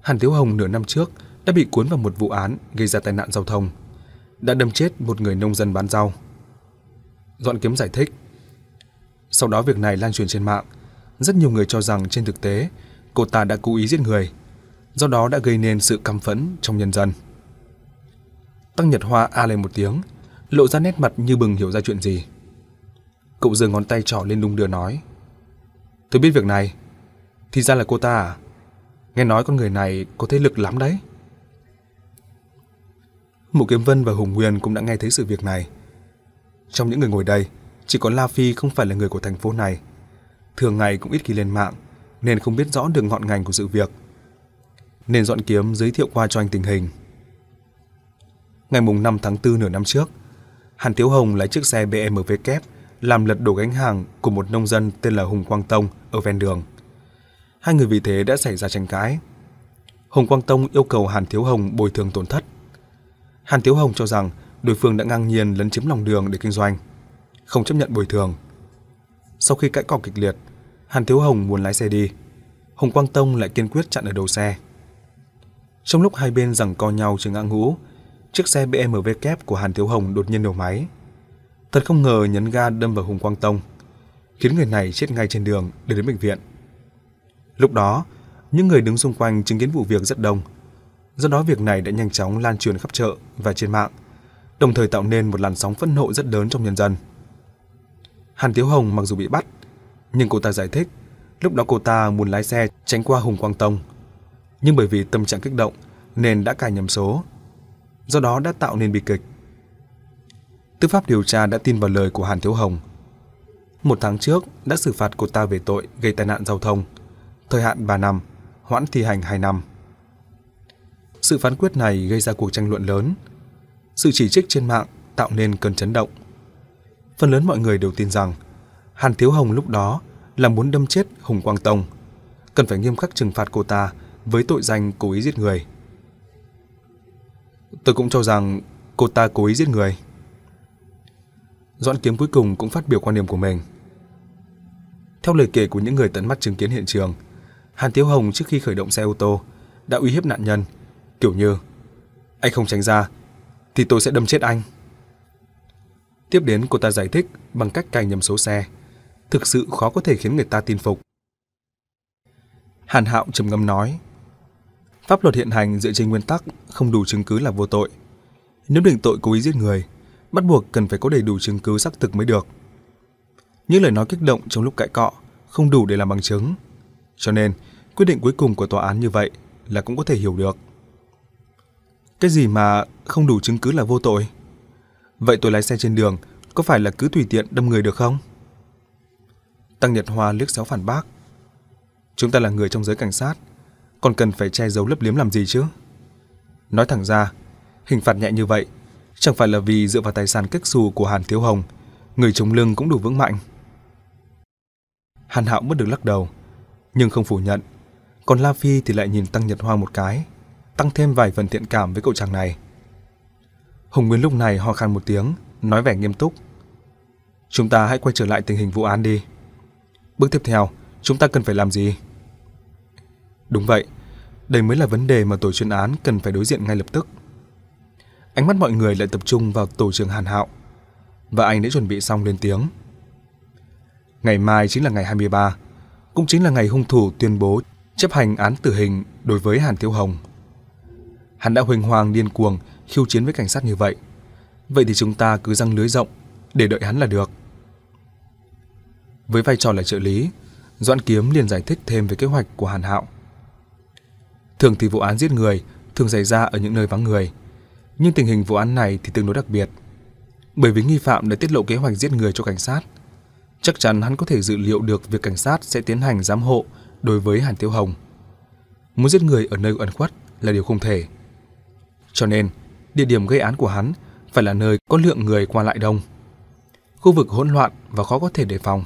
Speaker 1: Hàn Tiếu Hồng nửa năm trước đã bị cuốn vào một vụ án gây ra tai nạn giao thông, đã đâm chết một người nông dân bán rau. Dọn kiếm giải thích. Sau đó việc này lan truyền trên mạng, rất nhiều người cho rằng trên thực tế cô ta đã cố ý giết người do đó đã gây nên sự căm phẫn trong nhân dân. Tăng Nhật Hoa a lên một tiếng, lộ ra nét mặt như bừng hiểu ra chuyện gì. Cậu giơ ngón tay trỏ lên đung đưa nói. Tôi biết việc này. Thì ra là cô ta à? Nghe nói con người này có thế lực lắm đấy. Mộ Kiếm Vân và Hùng Nguyên cũng đã nghe thấy sự việc này. Trong những người ngồi đây, chỉ có La Phi không phải là người của thành phố này. Thường ngày cũng ít khi lên mạng, nên không biết rõ được ngọn ngành của sự việc. Nên dọn kiếm giới thiệu qua cho anh tình hình. Ngày mùng 5 tháng 4 nửa năm trước, Hàn Tiếu Hồng lái chiếc xe BMW kép làm lật đổ gánh hàng của một nông dân tên là Hùng Quang Tông ở ven đường. Hai người vì thế đã xảy ra tranh cãi. Hồng Quang Tông yêu cầu Hàn Thiếu Hồng bồi thường tổn thất. Hàn Thiếu Hồng cho rằng đối phương đã ngang nhiên lấn chiếm lòng đường để kinh doanh, không chấp nhận bồi thường. Sau khi cãi cọ kịch liệt, Hàn Thiếu Hồng muốn lái xe đi. Hồng Quang Tông lại kiên quyết chặn ở đầu xe. Trong lúc hai bên giằng co nhau trên ngã ngũ, chiếc xe BMW kép của Hàn Thiếu Hồng đột nhiên nổ máy. Thật không ngờ nhấn ga đâm vào Hùng Quang Tông, khiến người này chết ngay trên đường để đến bệnh viện. Lúc đó, những người đứng xung quanh chứng kiến vụ việc rất đông. Do đó việc này đã nhanh chóng lan truyền khắp chợ và trên mạng, đồng thời tạo nên một làn sóng phẫn nộ rất lớn trong nhân dân. Hàn Tiếu Hồng mặc dù bị bắt, nhưng cô ta giải thích lúc đó cô ta muốn lái xe tránh qua Hùng Quang Tông. Nhưng bởi vì tâm trạng kích động nên đã cài nhầm số. Do đó đã tạo nên bi kịch. Tư pháp điều tra đã tin vào lời của Hàn Thiếu Hồng. Một tháng trước đã xử phạt cô ta về tội gây tai nạn giao thông, thời hạn 3 năm, hoãn thi hành 2 năm. Sự phán quyết này gây ra cuộc tranh luận lớn. Sự chỉ trích trên mạng tạo nên cơn chấn động. Phần lớn mọi người đều tin rằng Hàn Thiếu Hồng lúc đó là muốn đâm chết Hùng Quang Tông, cần phải nghiêm khắc trừng phạt cô ta với tội danh cố ý giết người. Tôi cũng cho rằng cô ta cố ý giết người. Doãn Kiếm cuối cùng cũng phát biểu quan điểm của mình. Theo lời kể của những người tận mắt chứng kiến hiện trường, Hàn Tiếu Hồng trước khi khởi động xe ô tô đã uy hiếp nạn nhân, kiểu như anh không tránh ra thì tôi sẽ đâm chết anh. Tiếp đến cô ta giải thích bằng cách cài nhầm số xe, thực sự khó có thể khiến người ta tin phục. Hàn Hạo trầm ngâm nói, pháp luật hiện hành dựa trên nguyên tắc không đủ chứng cứ là vô tội. Nếu định tội cố ý giết người, bắt buộc cần phải có đầy đủ chứng cứ xác thực mới được. Những lời nói kích động trong lúc cãi cọ không đủ để làm bằng chứng. Cho nên, quyết định cuối cùng của tòa án như vậy là cũng có thể hiểu được. Cái gì mà không đủ chứng cứ là vô tội? Vậy tôi lái xe trên đường có phải là cứ tùy tiện đâm người được không? Tăng Nhật Hoa liếc xéo phản bác. Chúng ta là người trong giới cảnh sát, còn cần phải che giấu lấp liếm làm gì chứ? Nói thẳng ra, hình phạt nhẹ như vậy chẳng phải là vì dựa vào tài sản cách xù của Hàn Thiếu Hồng, người chống lưng cũng đủ vững mạnh. Hàn Hạo bất được lắc đầu, nhưng không phủ nhận. Còn La Phi thì lại nhìn Tăng Nhật Hoa một cái, tăng thêm vài phần thiện cảm với cậu chàng này. Hùng Nguyên lúc này ho khan một tiếng, nói vẻ nghiêm túc. Chúng ta hãy quay trở lại tình hình vụ án đi. Bước tiếp theo, chúng ta cần phải làm gì? Đúng vậy, đây mới là vấn đề mà tổ chuyên án cần phải đối diện ngay lập tức. Ánh mắt mọi người lại tập trung vào tổ trưởng Hàn Hạo, và anh đã chuẩn bị xong lên tiếng. Ngày mai chính là ngày 23, cũng chính là ngày hung thủ tuyên bố chấp hành án tử hình đối với Hàn Tiêu Hồng. Hắn đã huỳnh hoàng điên cuồng khiêu chiến với cảnh sát như vậy. Vậy thì chúng ta cứ răng lưới rộng để đợi hắn là được. Với vai trò là trợ lý, Doãn Kiếm liền giải thích thêm về kế hoạch của Hàn Hạo. Thường thì vụ án giết người thường xảy ra ở những nơi vắng người, nhưng tình hình vụ án này thì tương đối đặc biệt. Bởi vì nghi phạm đã tiết lộ kế hoạch giết người cho cảnh sát, chắc chắn hắn có thể dự liệu được việc cảnh sát sẽ tiến hành giám hộ đối với Hàn Tiêu Hồng. Muốn giết người ở nơi ẩn khuất là điều không thể. Cho nên, địa điểm gây án của hắn phải là nơi có lượng người qua lại đông. Khu vực hỗn loạn và khó có thể đề phòng.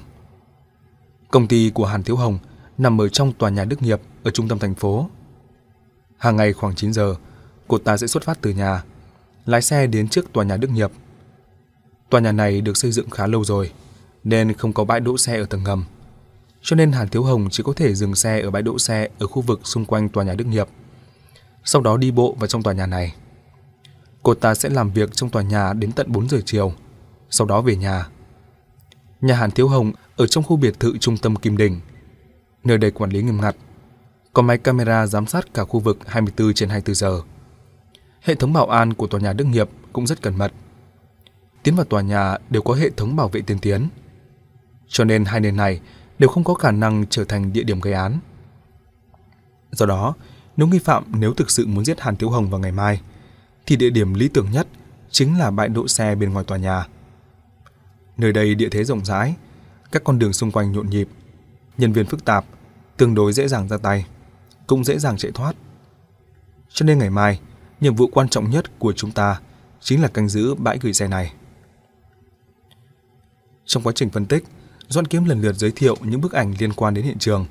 Speaker 1: Công ty của Hàn Thiếu Hồng nằm ở trong tòa nhà Đức Nghiệp ở trung tâm thành phố. Hàng ngày khoảng 9 giờ, cô ta sẽ xuất phát từ nhà, lái xe đến trước tòa nhà Đức Nghiệp. Tòa nhà này được xây dựng khá lâu rồi, nên không có bãi đỗ xe ở tầng ngầm. Cho nên Hàn Thiếu Hồng chỉ có thể dừng xe ở bãi đỗ xe ở khu vực xung quanh tòa nhà Đức Nghiệp. Sau đó đi bộ vào trong tòa nhà này. Cô ta sẽ làm việc trong tòa nhà đến tận 4 giờ chiều, sau đó về nhà. Nhà Hàn Thiếu Hồng ở trong khu biệt thự trung tâm Kim Đình. Nơi đây quản lý nghiêm ngặt, có máy camera giám sát cả khu vực 24 trên 24 giờ. Hệ thống bảo an của tòa nhà Đức Nghiệp cũng rất cẩn mật. tiến vào tòa nhà đều có hệ thống bảo vệ tiên tiến. Cho nên hai nơi này đều không có khả năng trở thành địa điểm gây án. Do đó, nếu nghi phạm nếu thực sự muốn giết Hàn Tiếu Hồng vào ngày mai, thì địa điểm lý tưởng nhất chính là bãi đỗ xe bên ngoài tòa nhà. Nơi đây địa thế rộng rãi, các con đường xung quanh nhộn nhịp, nhân viên phức tạp, tương đối dễ dàng ra tay, cũng dễ dàng chạy thoát. Cho nên ngày mai, nhiệm vụ quan trọng nhất của chúng ta chính là canh giữ bãi gửi xe này. Trong quá trình phân tích, Doãn Kiếm lần lượt giới thiệu những bức ảnh liên quan đến hiện trường.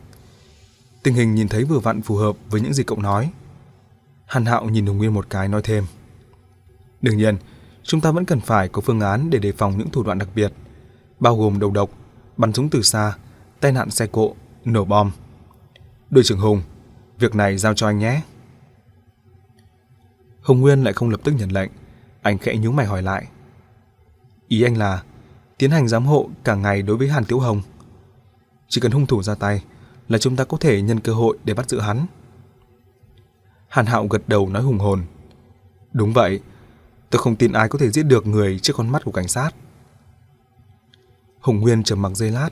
Speaker 1: Tình hình nhìn thấy vừa vặn phù hợp với những gì cậu nói. Hàn Hạo nhìn Hùng Nguyên một cái nói thêm. Đương nhiên, chúng ta vẫn cần phải có phương án để đề phòng những thủ đoạn đặc biệt, bao gồm đầu độc, bắn súng từ xa, tai nạn xe cộ, nổ bom. Đội trưởng Hùng, việc này giao cho anh nhé. Hồng Nguyên lại không lập tức nhận lệnh, anh khẽ nhíu mày hỏi lại. Ý anh là tiến hành giám hộ cả ngày đối với Hàn Tiểu Hồng. Chỉ cần hung thủ ra tay là chúng ta có thể nhân cơ hội để bắt giữ hắn. Hàn Hạo gật đầu nói hùng hồn. Đúng vậy, tôi không tin ai có thể giết được người trước con mắt của cảnh sát. Hùng Nguyên trầm mặc giây lát,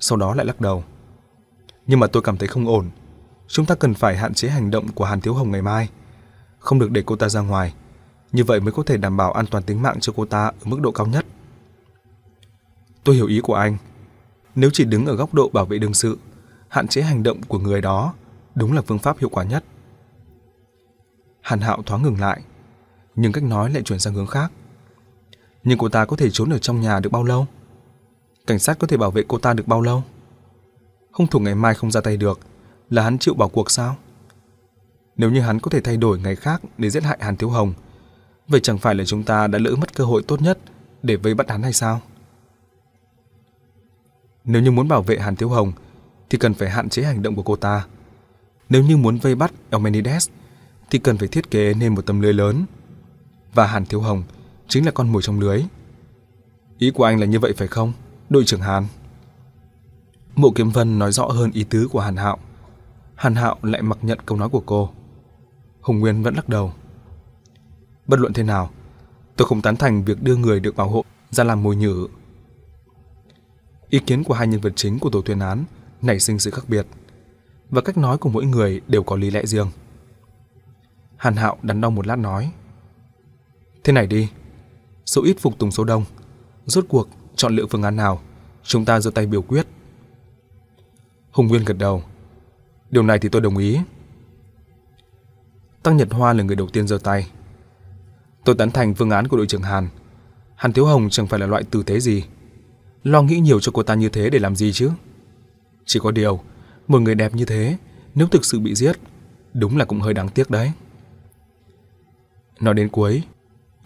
Speaker 1: sau đó lại lắc đầu. Nhưng mà tôi cảm thấy không ổn. Chúng ta cần phải hạn chế hành động của Hàn Thiếu Hồng ngày mai. Không được để cô ta ra ngoài. Như vậy mới có thể đảm bảo an toàn tính mạng cho cô ta ở mức độ cao nhất. Tôi hiểu ý của anh. Nếu chỉ đứng ở góc độ bảo vệ đương sự, hạn chế hành động của người đó đúng là phương pháp hiệu quả nhất. Hàn Hạo thoáng ngừng lại, nhưng cách nói lại chuyển sang hướng khác. Nhưng cô ta có thể trốn ở trong nhà được bao lâu? Cảnh sát có thể bảo vệ cô ta được bao lâu? Hung thủ ngày mai không ra tay được, là hắn chịu bỏ cuộc sao? Nếu như hắn có thể thay đổi ngày khác để giết hại Hàn Thiếu Hồng, vậy chẳng phải là chúng ta đã lỡ mất cơ hội tốt nhất để vây bắt hắn hay sao? Nếu như muốn bảo vệ Hàn Thiếu Hồng thì cần phải hạn chế hành động của cô ta. Nếu như muốn vây bắt Elmenides, thì cần phải thiết kế nên một tấm lưới lớn. Và Hàn Thiếu Hồng chính là con mồi trong lưới. Ý của anh là như vậy phải không, đội trưởng Hàn? Mộ Kiếm Vân nói rõ hơn ý tứ của Hàn Hạo. Hàn Hạo lại mặc nhận câu nói của cô. Hùng Nguyên vẫn lắc đầu. Bất luận thế nào, tôi không tán thành việc đưa người được bảo hộ ra làm mồi nhử. Ý kiến của hai nhân vật chính của tổ tuyên án nảy sinh sự khác biệt, và cách nói của mỗi người đều có lý lẽ riêng. Hàn Hạo đắn đo một lát nói: "Thế này đi, số ít phục tùng số đông, rốt cuộc chọn lựa phương án nào, chúng ta giơ tay biểu quyết." Hùng Nguyên gật đầu. "Điều này thì tôi đồng ý." Tăng Nhật Hoa là người đầu tiên giơ tay. Tôi tán thành phương án của đội trưởng Hàn. Hàn Thiếu Hồng chẳng phải là loại tử tế gì. Lo nghĩ nhiều cho cô ta như thế để làm gì chứ? Chỉ có điều, một người đẹp như thế, nếu thực sự bị giết, đúng là cũng hơi đáng tiếc đấy. Nói đến cuối,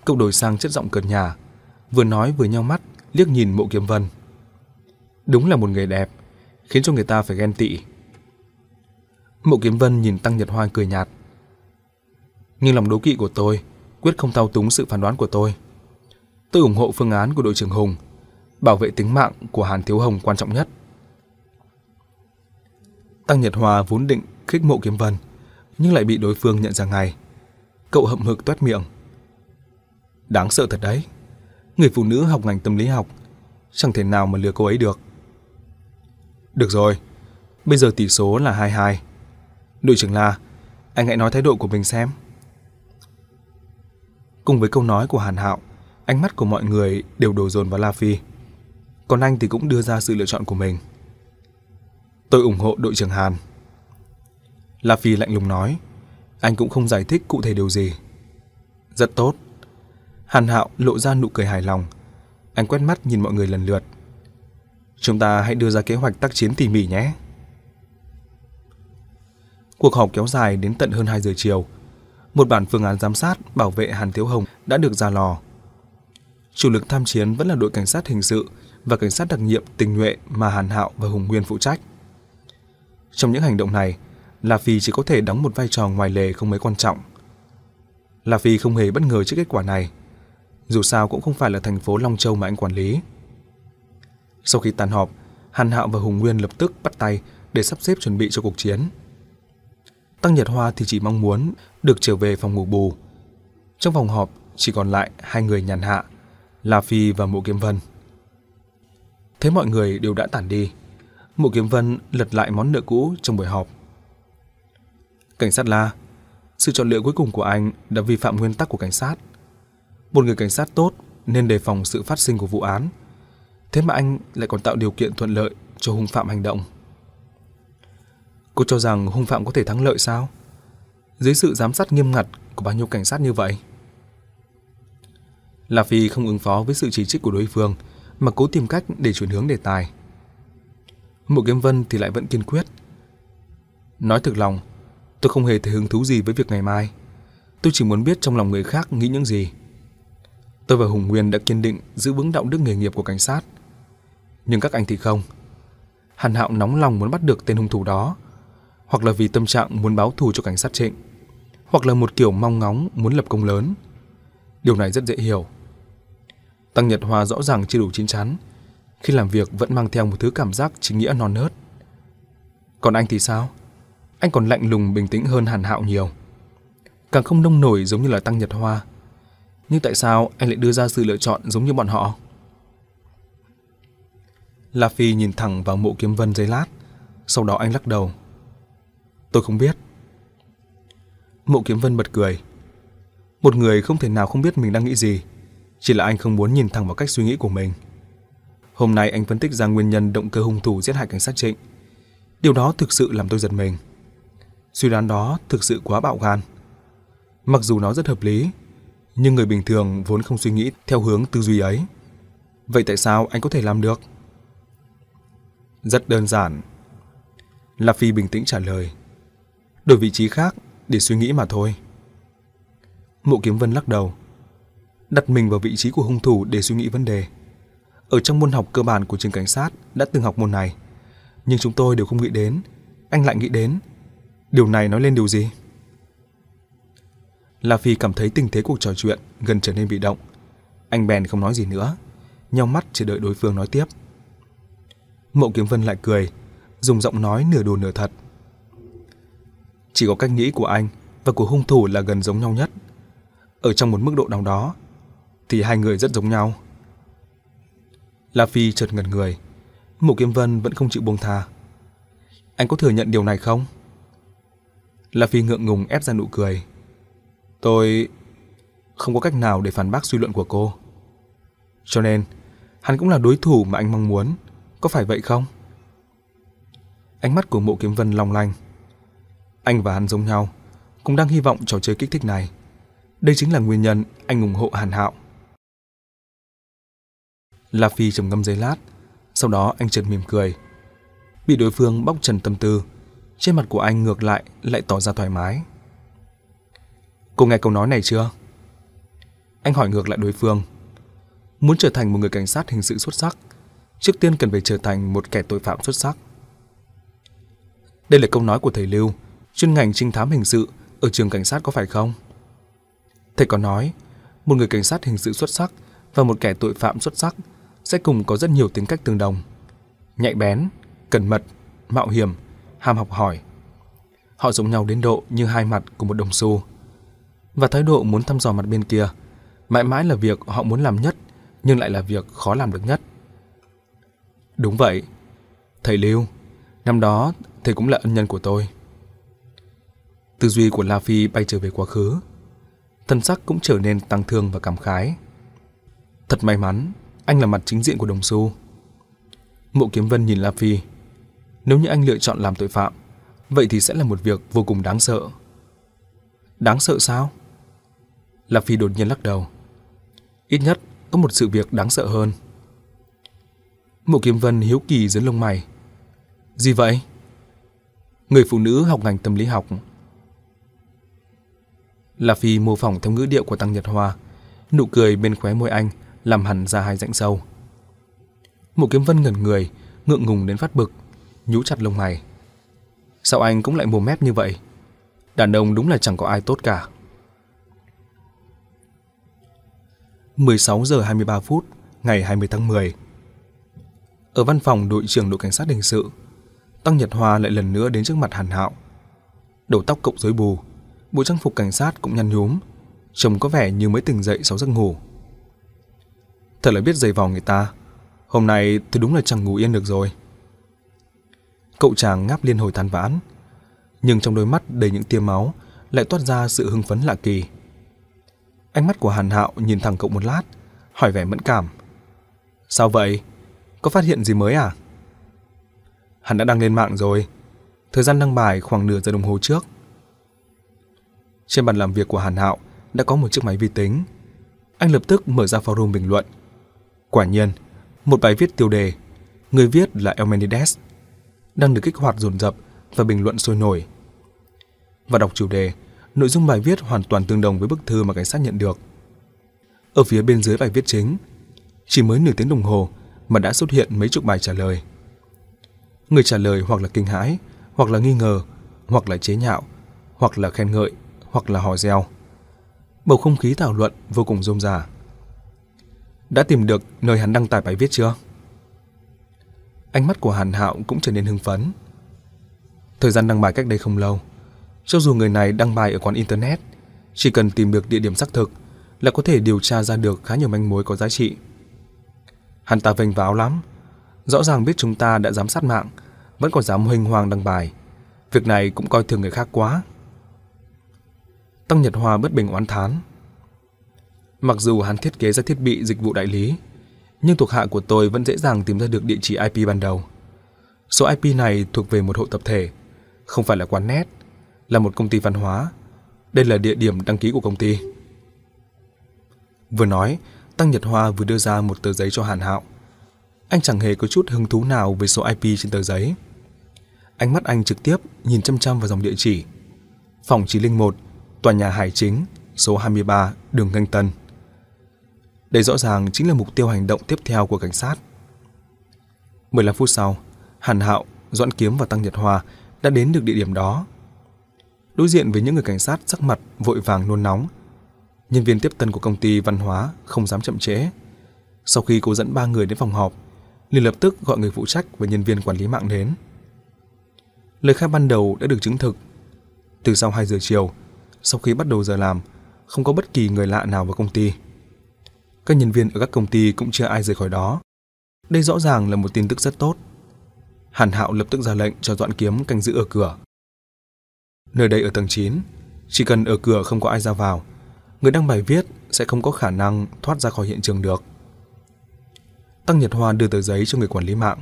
Speaker 1: cậu đổi sang chất giọng cợt nhà, vừa nói vừa nhau mắt, liếc nhìn Mộ Kiếm Vân. Đúng là một người đẹp, khiến cho người ta phải ghen tị. Mộ Kiếm Vân nhìn Tăng Nhật Hoa cười nhạt. Nhưng lòng đố kỵ của tôi quyết không thao túng sự phán đoán của tôi. Tôi ủng hộ phương án của đội trưởng Hùng, bảo vệ tính mạng của Hàn Thiếu Hồng quan trọng nhất. Tăng Nhật Hòa vốn định khích mộ Kiếm Vân, nhưng lại bị đối phương nhận ra ngay. Cậu hậm hực toát miệng. Đáng sợ thật đấy. Người phụ nữ học ngành tâm lý học, chẳng thể nào mà lừa cô ấy được. Được rồi, bây giờ tỷ số là 22. Đội trưởng La, anh hãy nói thái độ của mình xem. Cùng với câu nói của Hàn Hạo, ánh mắt của mọi người đều đổ dồn vào La Phi. Còn anh thì cũng đưa ra sự lựa chọn của mình. Tôi ủng hộ đội trưởng Hàn. La Phi lạnh lùng nói, anh cũng không giải thích cụ thể điều gì. Rất tốt. Hàn Hạo lộ ra nụ cười hài lòng. Anh quét mắt nhìn mọi người lần lượt. Chúng ta hãy đưa ra kế hoạch tác chiến tỉ mỉ nhé. Cuộc họp kéo dài đến tận hơn 2 giờ chiều. Một bản phương án giám sát bảo vệ Hàn Thiếu Hồng đã được ra lò. Chủ lực tham chiến vẫn là đội cảnh sát hình sự và cảnh sát đặc nhiệm tình nhuệ mà Hàn Hạo và Hùng Nguyên phụ trách. Trong những hành động này, La Phi chỉ có thể đóng một vai trò ngoài lề không mấy quan trọng. La Phi không hề bất ngờ trước kết quả này. Dù sao cũng không phải là thành phố Long Châu mà anh quản lý. Sau khi tàn họp, Hàn Hạo và Hùng Nguyên lập tức bắt tay để sắp xếp chuẩn bị cho cuộc chiến. Tăng Nhật Hoa thì chỉ mong muốn được trở về phòng ngủ bù. Trong phòng họp chỉ còn lại hai người nhàn hạ, La Phi và Mộ Kiếm Vân. Thế mọi người đều đã tản đi. Mộ Kiếm Vân lật lại món nợ cũ trong buổi họp. Cảnh sát La, sự chọn lựa cuối cùng của anh đã vi phạm nguyên tắc của cảnh sát. Một người cảnh sát tốt nên đề phòng sự phát sinh của vụ án. Thế mà anh lại còn tạo điều kiện thuận lợi cho hung phạm hành động. Cô cho rằng hung phạm có thể thắng lợi sao? Dưới sự giám sát nghiêm ngặt của bao nhiêu cảnh sát như vậy? La Phi không ứng phó với sự chỉ trích của đối phương mà cố tìm cách để chuyển hướng đề tài. Mộ Kiếm Vân thì lại vẫn kiên quyết. Nói thực lòng, tôi không hề thấy hứng thú gì với việc ngày mai. Tôi chỉ muốn biết trong lòng người khác nghĩ những gì. Tôi và Hùng Nguyên đã kiên định giữ vững đạo đức nghề nghiệp của cảnh sát. Nhưng các anh thì không. Hàn Hạo nóng lòng muốn bắt được tên hung thủ đó, hoặc là vì tâm trạng muốn báo thù cho cảnh sát Trịnh, hoặc là một kiểu mong ngóng muốn lập công lớn. Điều này rất dễ hiểu. Tăng Nhật Hoa rõ ràng chưa đủ chín chắn, khi làm việc vẫn mang theo một thứ cảm giác chính nghĩa non nớt. Còn anh thì sao? Anh còn lạnh lùng bình tĩnh hơn Hàn Hạo nhiều. Càng không nông nổi giống như là Tăng Nhật Hoa. Nhưng tại sao anh lại đưa ra sự lựa chọn giống như bọn họ? La Phi nhìn thẳng vào mộ kiếm vân giấy lát, sau đó anh lắc đầu. Tôi không biết. Mộ kiếm vân bật cười. Một người không thể nào không biết mình đang nghĩ gì, chỉ là anh không muốn nhìn thẳng vào cách suy nghĩ của mình. Hôm nay anh phân tích ra nguyên nhân động cơ hung thủ giết hại cảnh sát Trịnh. Điều đó thực sự làm tôi giật mình. Suy đoán đó thực sự quá bạo gan. Mặc dù nó rất hợp lý, nhưng người bình thường vốn không suy nghĩ theo hướng tư duy ấy. Vậy tại sao anh có thể làm được? Rất đơn giản. La Phi bình tĩnh trả lời. Đổi vị trí khác để suy nghĩ mà thôi. Mộ Kiếm Vân lắc đầu. Đặt mình vào vị trí của hung thủ để suy nghĩ vấn đề. Ở trong môn học cơ bản của trường cảnh sát đã từng học môn này. Nhưng chúng tôi đều không nghĩ đến. Anh lại nghĩ đến. Điều này nói lên điều gì? La Phi cảm thấy tình thế cuộc trò chuyện gần trở nên bị động. Anh bèn không nói gì nữa, nhau mắt chỉ đợi đối phương nói tiếp. Mộ Kiếm Vân lại cười, dùng giọng nói nửa đùa nửa thật. Chỉ có cách nghĩ của anh và của hung thủ là gần giống nhau nhất. Ở trong một mức độ nào đó thì hai người rất giống nhau. La Phi chợt ngẩn người, Mộ Kiếm Vân vẫn không chịu buông tha. Anh có thừa nhận điều này không? La Phi ngượng ngùng ép ra nụ cười. Tôi không có cách nào để phản bác suy luận của cô. Cho nên, hắn cũng là đối thủ mà anh mong muốn. Có phải vậy không? Ánh mắt của mộ kiếm vân long lanh. Anh và hắn giống nhau, cũng đang hy vọng trò chơi kích thích này. Đây chính là nguyên nhân anh ủng hộ Hàn Hạo. La Phi trầm ngâm giây lát, sau đó anh chợt mỉm cười. Bị đối phương bóc trần tâm tư, trên mặt của anh ngược lại lại tỏ ra thoải mái. Cô nghe câu nói này chưa? Anh hỏi ngược lại đối phương. Muốn trở thành một người cảnh sát hình sự xuất sắc, trước tiên cần phải trở thành một kẻ tội phạm xuất sắc. Đây là câu nói của thầy Lưu, chuyên ngành trinh thám hình sự ở trường cảnh sát có phải không? Thầy có nói, một người cảnh sát hình sự xuất sắc và một kẻ tội phạm xuất sắc sẽ cùng có rất nhiều tính cách tương đồng. Nhạy bén, cẩn mật, mạo hiểm, ham học hỏi. Họ giống nhau đến độ như hai mặt của một đồng xu. Và thái độ muốn thăm dò mặt bên kia mãi mãi là việc họ muốn làm nhất nhưng lại là việc khó làm được nhất. Đúng vậy. Thầy Lưu, năm đó thầy cũng là ân nhân của tôi. Tư duy của La Phi bay trở về quá khứ. Thân sắc cũng trở nên tăng thương và cảm khái. Thật may mắn, anh là mặt chính diện của đồng xu. Mộ Kiếm Vân nhìn La Phi. Nếu như anh lựa chọn làm tội phạm, vậy thì sẽ là một việc vô cùng đáng sợ. Đáng sợ sao? La Phi đột nhiên lắc đầu. Ít nhất có một sự việc đáng sợ hơn. Mộ Kiếm Vân hiếu kỳ dưới lông mày. Gì vậy? Người phụ nữ học ngành tâm lý học. La Phi mô phỏng theo ngữ điệu của Tăng Nhật Hoa, nụ cười bên khóe môi anh làm hẳn ra hai rãnh sâu. Mộ Kiếm Vân ngẩn người, ngượng ngùng đến phát bực, nhú chặt lông mày. Sao anh cũng lại mồm mép như vậy? Đàn ông đúng là chẳng có ai tốt cả. 16 giờ 23 phút ngày 20 tháng 10. Ở văn phòng đội trưởng đội cảnh sát hình sự, Tăng Nhật Hoa lại lần nữa đến trước mặt Hàn Hạo. Đầu tóc cộng rối bù, bộ trang phục cảnh sát cũng nhăn nhúm, trông có vẻ như mới tỉnh dậy sau giấc ngủ. Thật là biết giày vò người ta. Hôm nay tôi đúng là chẳng ngủ yên được rồi. Cậu chàng ngáp liên hồi than vãn, nhưng trong đôi mắt đầy những tia máu lại toát ra sự hưng phấn lạ kỳ. Ánh mắt của Hàn Hạo nhìn thẳng cậu một lát, hỏi vẻ mẫn cảm. Sao vậy? Có phát hiện gì mới à? Hắn đã đăng lên mạng rồi. Thời gian đăng bài khoảng nửa giờ đồng hồ trước. Trên bàn làm việc của Hàn Hạo đã có một chiếc máy vi tính. Anh lập tức mở ra forum bình luận. Quả nhiên, một bài viết tiêu đề, người viết là Elmenides, đang được kích hoạt dồn dập và bình luận sôi nổi. Và đọc chủ đề, nội dung bài viết hoàn toàn tương đồng với bức thư mà cảnh sát nhận được. Ở phía bên dưới bài viết chính, chỉ mới nửa tiếng đồng hồ mà đã xuất hiện mấy chục bài trả lời. Người trả lời hoặc là kinh hãi, hoặc là nghi ngờ, hoặc là chế nhạo, hoặc là khen ngợi, hoặc là hò reo. Bầu không khí thảo luận vô cùng rôm rả. Đã tìm được nơi hắn đăng tải bài viết chưa? Ánh mắt của Hàn Hạo cũng trở nên hưng phấn. Thời gian đăng bài cách đây không lâu, cho dù người này đăng bài ở quán internet, chỉ cần tìm được địa điểm xác thực là có thể điều tra ra được khá nhiều manh mối có giá trị. Hắn ta vênh váo lắm, rõ ràng biết chúng ta đã giám sát mạng, vẫn còn dám huênh hoang đăng bài. Việc này cũng coi thường người khác quá. Tăng Nhật Hoa bất bình oán thán. Mặc dù hắn thiết kế ra thiết bị dịch vụ đại lý, nhưng thuộc hạ của tôi vẫn dễ dàng tìm ra được địa chỉ IP ban đầu. Số IP này thuộc về một hộ tập thể, không phải là quán net, là một công ty văn hóa. Đây là địa điểm đăng ký của công ty. Vừa nói, Tăng Nhật Hoa vừa đưa ra một tờ giấy cho Hàn Hạo. Anh chẳng hề có chút hứng thú nào với số IP trên tờ giấy. Ánh mắt anh trực tiếp nhìn chăm chăm vào dòng địa chỉ. Phòng 901, tòa nhà Hải Chính, số 23, đường Nganh Tân. Đây rõ ràng chính là mục tiêu hành động tiếp theo của cảnh sát. 15 phút sau, Hàn Hạo, Doãn Kiếm và Tăng Nhật Hoa đã đến được địa điểm đó. Đối diện với những người cảnh sát sắc mặt vội vàng nôn nóng, nhân viên tiếp tân của công ty văn hóa không dám chậm trễ. Sau khi cô dẫn ba người đến phòng họp, liền lập tức gọi người phụ trách và nhân viên quản lý mạng đến. Lời khai ban đầu đã được chứng thực. Từ sau 2 giờ chiều, sau khi bắt đầu giờ làm, không có bất kỳ người lạ nào vào công ty. Các nhân viên ở các công ty cũng chưa ai rời khỏi đó. Đây rõ ràng là một tin tức rất tốt. Hàn Hạo lập tức ra lệnh cho Doãn Kiếm canh giữ ở cửa. Nơi đây ở tầng 9, chỉ cần ở cửa không có ai ra vào, người đăng bài viết sẽ không có khả năng thoát ra khỏi hiện trường được. Tăng Nhật Hoa đưa tờ giấy cho người quản lý mạng.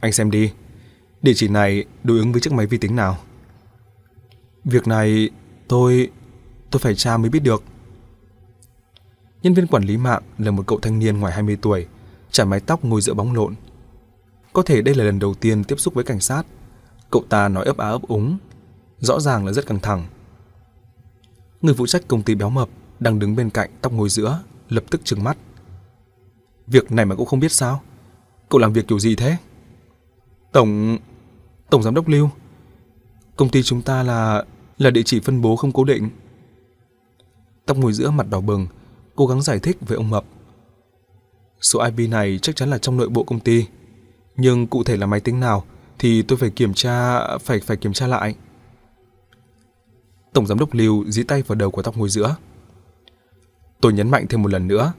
Speaker 1: Anh xem đi, địa chỉ này đối ứng với chiếc máy vi tính nào? Việc này tôi... tôi phải tra mới biết được. Nhân viên quản lý mạng là một cậu thanh niên ngoài 20 tuổi, chải mái tóc ngồi giữa bóng lộn. Có thể đây là lần đầu tiên tiếp xúc với cảnh sát. Cậu ta nói ấp á ấp úng, rõ ràng là rất căng thẳng. Người phụ trách công ty béo mập đang đứng bên cạnh tóc ngồi giữa, lập tức trừng mắt. Việc này mà cũng không biết sao? Cậu làm việc kiểu gì thế? Tổng... Tổng giám đốc Lưu. Công ty chúng ta là... là địa chỉ phân bố không cố định. Tóc ngồi giữa mặt đỏ bừng, cố gắng giải thích với ông Mập. Số IP này chắc chắn là trong nội bộ công ty, nhưng cụ thể là máy tính nào thì tôi phải kiểm tra phải phải kiểm tra lại. Tổng giám đốc Lưu dí tay vào đầu của tóc ngồi giữa. Tôi nhấn mạnh thêm một lần nữa,